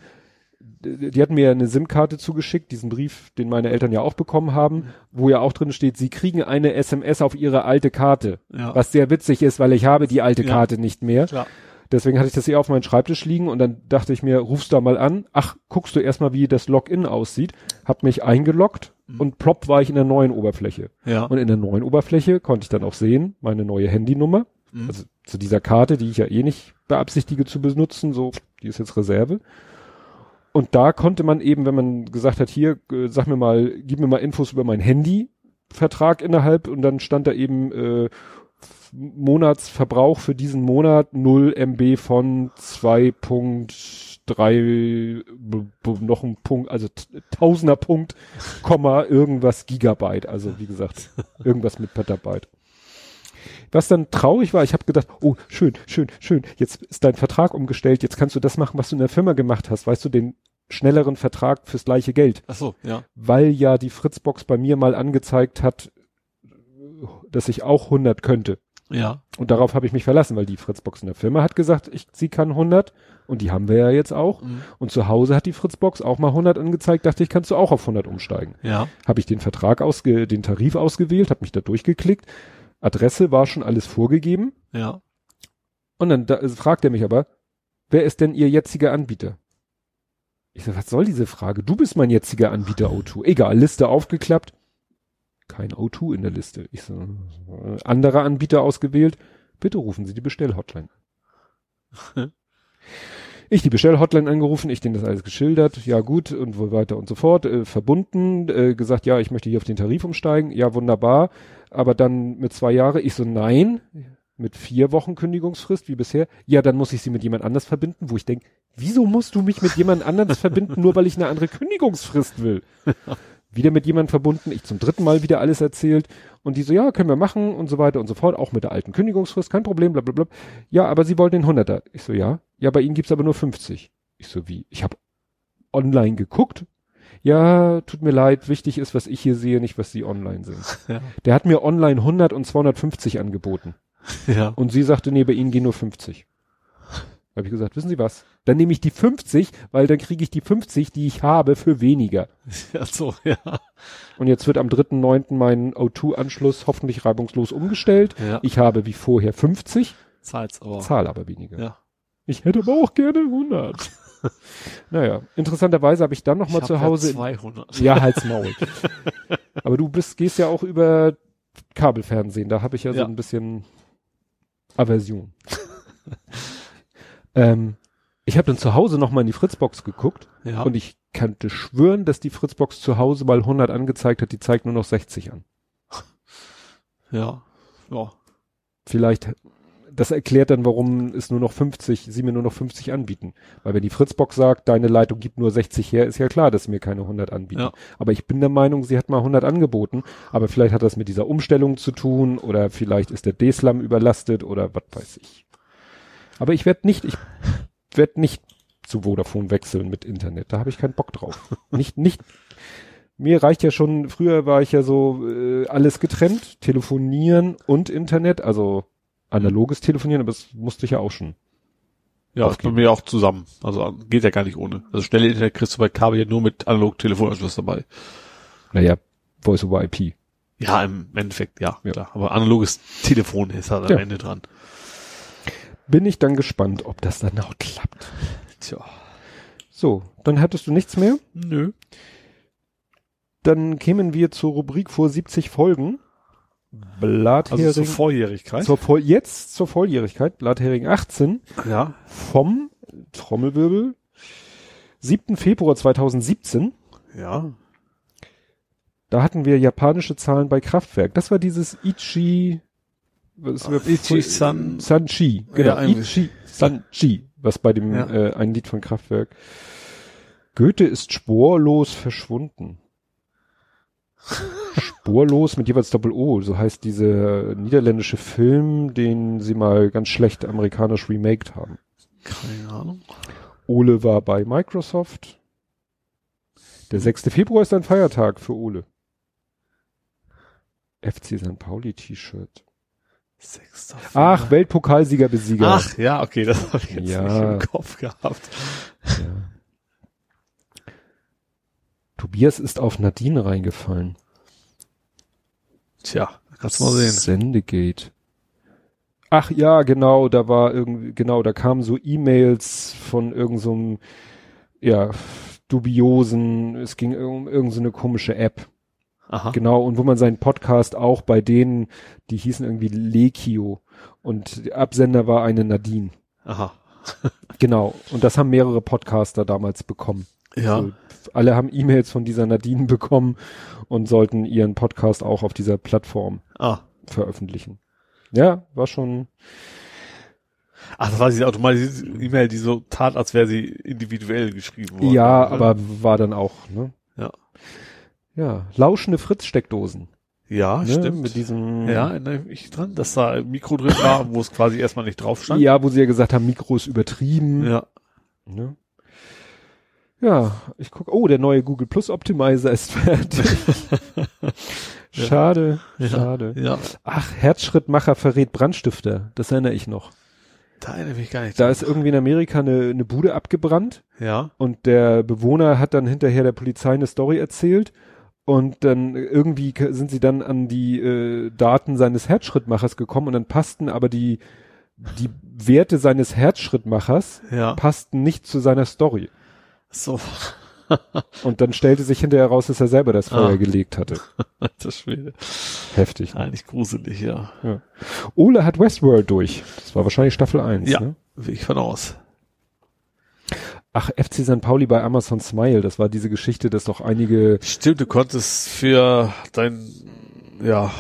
die hatten mir eine SIM-Karte zugeschickt, diesen Brief, den meine Eltern ja auch bekommen haben, wo ja auch drin steht, sie kriegen eine SMS auf ihre alte Karte. Ja. Was sehr witzig ist, weil ich habe die alte Ja. Karte nicht mehr. Klar. Deswegen hatte ich das hier auf meinem Schreibtisch liegen und dann dachte ich mir, rufst da mal an. Ach, guckst du erstmal, wie das Login aussieht. Hab mich eingeloggt und plopp war ich in der neuen Oberfläche. Ja. Und in der neuen Oberfläche konnte ich dann auch sehen, meine neue Handynummer. Mhm. Also zu dieser Karte, die ich ja eh nicht beabsichtige zu benutzen, so, die ist jetzt Reserve. Und da konnte man eben, wenn man gesagt hat, hier, äh, sag mir mal, gib mir mal Infos über meinen Handyvertrag innerhalb und dann stand da eben äh, Monatsverbrauch für diesen Monat 0 MB von 2.3 b- b- noch ein Punkt, also Tausender Punkt, Komma irgendwas Gigabyte, also wie gesagt, irgendwas mit Petabyte. Was dann traurig war, ich habe gedacht, oh, schön, schön, schön, jetzt ist dein Vertrag umgestellt, jetzt kannst du das machen, was du in der Firma gemacht hast, weißt du, den schnelleren Vertrag fürs gleiche Geld Ach so, ja. weil ja die Fritzbox bei mir mal angezeigt hat, dass ich auch 100 könnte. Ja. Und darauf habe ich mich verlassen, weil die Fritzbox in der Firma hat gesagt, ich, sie kann 100 und die haben wir ja jetzt auch. Mhm. Und zu Hause hat die Fritzbox auch mal 100 angezeigt, dachte ich, kannst du auch auf 100 umsteigen. Ja. Habe ich den Vertrag ausge, den Tarif ausgewählt, habe mich da durchgeklickt. Adresse war schon alles vorgegeben. Ja. Und dann da, fragt er mich aber, wer ist denn Ihr jetziger Anbieter? Ich sag, was soll diese Frage? Du bist mein jetziger Anbieter O2. Egal, Liste aufgeklappt. Kein O2 in der Liste. Ich so, anderer Anbieter ausgewählt. Bitte rufen Sie die Bestellhotline. an. ich die Bestellhotline angerufen, ich denen das alles geschildert. Ja gut und so weiter und so fort. Äh, verbunden, äh, gesagt, ja, ich möchte hier auf den Tarif umsteigen. Ja, wunderbar. Aber dann mit zwei Jahre. Ich so, nein mit vier Wochen Kündigungsfrist wie bisher, ja, dann muss ich sie mit jemand anders verbinden, wo ich denke, wieso musst du mich mit jemand anders verbinden, nur weil ich eine andere Kündigungsfrist will? wieder mit jemand verbunden, ich zum dritten Mal wieder alles erzählt und die so, ja, können wir machen und so weiter und so fort, auch mit der alten Kündigungsfrist, kein Problem, bla bla bla. Ja, aber sie wollen den 100er. Ich so, ja, ja, bei ihnen gibt's aber nur 50. Ich so, wie? Ich habe online geguckt. Ja, tut mir leid, wichtig ist, was ich hier sehe, nicht was sie online sehen. Ja. Der hat mir online 100 und 250 angeboten. <laughs> Ja. Und sie sagte, nee, bei Ihnen gehen nur 50. Habe ich gesagt, wissen Sie was? Dann nehme ich die 50, weil dann kriege ich die 50, die ich habe, für weniger. <laughs> Ja, so, ja. Und jetzt wird am 3.9. mein O2-Anschluss hoffentlich reibungslos umgestellt. Ja. Ich habe wie vorher 50, Zahlt's aber. zahle aber weniger. Ja. Ich hätte aber auch gerne 100. <laughs> naja, interessanterweise habe ich dann noch mal Ich hab zu Hause... Ja 200. Ja, halt's Maul. aber du bist, gehst ja auch über Kabelfernsehen, da habe ich ja, so Ja. ein bisschen Aversion. <laughs> ähm, ich habe dann zu Hause noch mal in die Fritzbox geguckt Ja. und ich kannte schwören, dass die Fritzbox zu Hause mal 100 angezeigt hat, die zeigt nur noch 60 an. ja. Ja. Vielleicht, das erklärt dann, warum es nur noch 50, sie mir nur noch 50 anbieten. Weil wenn die Fritzbox sagt, deine Leitung gibt nur 60 her, ist ja klar, dass sie mir keine 100 anbieten. Ja. Aber ich bin der Meinung, sie hat mal 100 angeboten. Aber vielleicht hat das mit dieser Umstellung zu tun oder vielleicht ist der D-Slam überlastet oder was weiß ich. Aber ich werde nicht, ich werde nicht zu Vodafone wechseln mit Internet. Da habe ich keinen Bock drauf. <laughs> nicht, nicht. Mir reicht ja schon, früher war ich ja so äh, alles getrennt, telefonieren und Internet, also analoges Telefonieren, aber das musste ich ja auch schon. Ja, ist bei Aufgeben. mir auch zusammen. Also geht ja gar nicht ohne. Also schnelle Internet kriegst du bei Kabel ja nur mit analog Telefonanschluss dabei. Naja, Voice over IP. Ja, im Endeffekt, ja, Ja. klar. Aber analoges Telefon ist halt am Ja. Ende dran. Bin ich dann gespannt, ob das dann auch klappt. Tja. So, dann hattest du nichts mehr. Nö. Dann kämen wir zur Rubrik vor 70 Folgen. Blathering. Also zur Vorjährigkeit. zur Voll, jetzt zur Volljährigkeit, Blathering 18 ja. vom Trommelwirbel 7. Februar 2017. Ja. Da hatten wir japanische Zahlen bei Kraftwerk. Das war dieses Ichi, was, Ach, Ichi-san. Sanchi, genau, Ja. Ichi Sanchi, was bei dem Ja. äh, ein Lied von Kraftwerk. Goethe ist sporlos verschwunden. Spurlos mit jeweils Doppel-O, so heißt dieser niederländische Film, den sie mal ganz schlecht amerikanisch remaked haben. Keine Ahnung. Ole war bei Microsoft. Der 6. Februar ist ein Feiertag für Ole. FC St. Pauli T-Shirt. Ach, Weltpokalsieger Besieger. Ach, ja, okay, das habe ich jetzt Ja. nicht im Kopf gehabt. Ja. Tobias ist auf Nadine reingefallen. Tja, kannst du mal sehen. Sendegate. Ach ja, genau, da war irgendwie, genau, da kamen so E-Mails von irgendeinem, so ja, dubiosen, es ging um irgendeine so komische App. Aha. Genau, und wo man seinen Podcast auch bei denen, die hießen irgendwie Lekio und der Absender war eine Nadine. Aha. Genau, und das haben mehrere Podcaster damals bekommen. Ja. Also, alle haben E-Mails von dieser Nadine bekommen und sollten ihren Podcast auch auf dieser Plattform Ah. veröffentlichen. Ja, war schon, Ach, das war diese automatisierte E-Mail, die so tat, als wäre sie individuell geschrieben worden. ja, aber war dann auch, ne? Ja. Ja, lauschende Fritz-Steckdosen. Ja, Ne? stimmt. Mit diesem, ja, erinnere ich mich dran, dass da ein Mikro drin war, wo es quasi erstmal nicht drauf stand. ja, wo sie ja gesagt haben, Mikro ist übertrieben. Ja. Ne? Ja, ich guck, oh, der neue Google Plus Optimizer ist fertig. <laughs> schade, Ja. schade. Ja. Ach, Herzschrittmacher verrät Brandstifter. Das erinnere ich noch. Da erinnere ich mich gar nicht. Da ist irgendwie in Amerika eine, eine Bude abgebrannt ja. und der Bewohner hat dann hinterher der Polizei eine Story erzählt und dann irgendwie sind sie dann an die äh, Daten seines Herzschrittmachers gekommen und dann passten aber die die Werte seines Herzschrittmachers Ja. passten nicht zu seiner Story. So. Und dann stellte sich hinterher raus, dass er selber das Feuer Ah. gelegt hatte. <laughs> Das Schwede. Heftig. Eigentlich gruselig, ja. Ole hat Westworld durch. Das war wahrscheinlich Staffel 1. Ja. Ne? Ich von aus. Ach, FC St. Pauli bei Amazon Smile. Das war diese Geschichte, dass doch einige Stimmt, du konntest für dein, ja,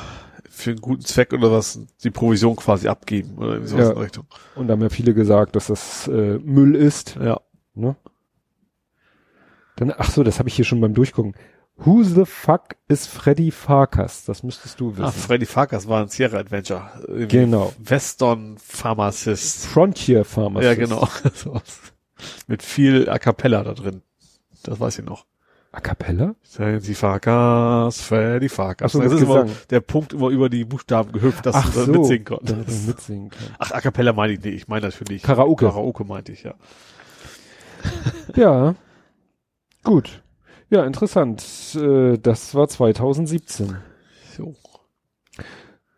für einen guten Zweck oder was, die Provision quasi abgeben oder irgendwie sowas Ja. in Richtung. Und da haben ja viele gesagt, dass das äh, Müll ist. Ja. Ne? Dann, ach so, das habe ich hier schon beim Durchgucken. Who the fuck is Freddy Farkas? Das müsstest du wissen. Ah, Freddy Farkas war ein Sierra Adventure. Genau. Western Pharmacist. Frontier Pharmacist. Ja, genau. <laughs> Mit viel A Cappella da drin. Das weiß ich noch. A cappella? Freddy Farkas, Freddy Farkas. Ach so, das ist immer der Punkt immer über die Buchstaben gehüpft, dass Ach du dann so, mitsingen konntest. man mitsingen kann. Ach, A Cappella meine ich nicht. Ich meine natürlich. Karaoke. Karaoke meinte ich, ja. Ja. Gut. Ja, interessant. Äh, das war 2017. So.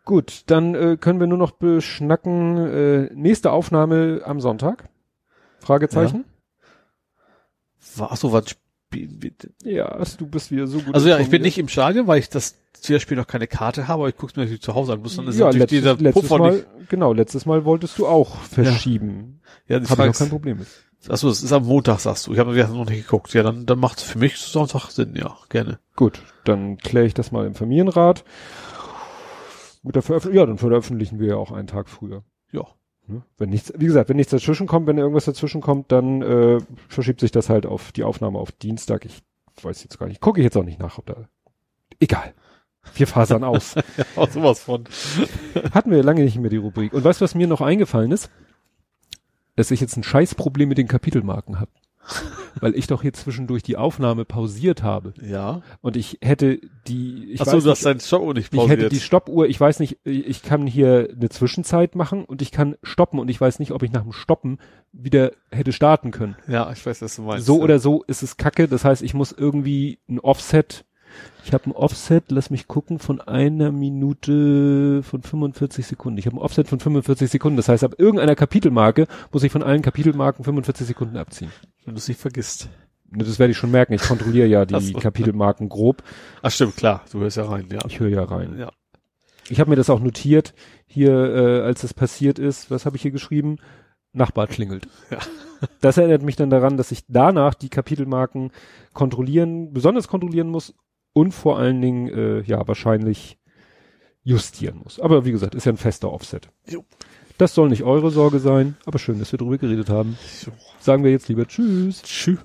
Gut, dann äh, können wir nur noch beschnacken. Äh, nächste Aufnahme am Sonntag? Fragezeichen? War, ach so, was? Ja, du bist wieder so gut. Also ja, ich bin nicht im Stadion, weil ich das Spiel noch keine Karte habe, aber ich gucke es mir natürlich zu Hause an. Muss dann ist ja, natürlich letztes, dieser letztes Puffer Mal, nicht. genau, letztes Mal wolltest du auch verschieben. Ja, Frage ich auch kein ist, Problem mit. Achso, es ist am Montag, sagst du. Ich habe noch nicht geguckt. Ja, dann, dann macht es für mich Sonntag Sinn, ja, gerne. Gut, dann kläre ich das mal im Familienrat. Gut, dann veröffentlichen, ja, dann veröffentlichen wir ja auch einen Tag früher. Ja. Ne? Wenn nichts, wie gesagt, wenn nichts dazwischen kommt, wenn irgendwas dazwischen kommt, dann äh, verschiebt sich das halt auf die Aufnahme auf Dienstag. Ich weiß jetzt gar nicht, gucke ich jetzt auch nicht nach, ob da. Egal. Wir fasern aus. <laughs> ja sowas von. Hatten wir lange nicht mehr die Rubrik. Und weißt du, was mir noch eingefallen ist? Dass ich jetzt ein Scheißproblem mit den Kapitelmarken habe. <laughs> Weil ich doch hier zwischendurch die Aufnahme pausiert habe. Ja. Und ich hätte die, ich Achso, weiß du hast nicht, deinen Show nicht ich hätte pausiert. die Stoppuhr, ich weiß nicht, ich kann hier eine Zwischenzeit machen und ich kann stoppen und ich weiß nicht, ob ich nach dem Stoppen wieder hätte starten können. ja, ich weiß, was du meinst. So ja. oder so ist es kacke. Das heißt, ich muss irgendwie ein Offset. Ich habe ein Offset, lass mich gucken, von einer Minute von 45 Sekunden. Ich habe ein Offset von 45 Sekunden. Das heißt, ab irgendeiner Kapitelmarke muss ich von allen Kapitelmarken 45 Sekunden abziehen. Wenn du es nicht vergisst. Ne, Das werde ich schon merken. Ich kontrolliere ja <laughs> die so. Kapitelmarken grob. Ach stimmt, klar. Du hörst ja rein, ja. Ich höre ja rein. Ja. Ich habe mir das auch notiert, hier, äh, als das passiert ist, was habe ich hier geschrieben? Nachbar klingelt. <laughs> Ja. Das erinnert mich dann daran, dass ich danach die Kapitelmarken kontrollieren, besonders kontrollieren muss und vor allen Dingen, äh, ja, wahrscheinlich justieren muss. Aber wie gesagt, ist ja ein fester Offset. Jo. Das soll nicht eure Sorge sein, aber schön, dass wir drüber geredet haben. So. Sagen wir jetzt lieber Tschüss. Tschüss.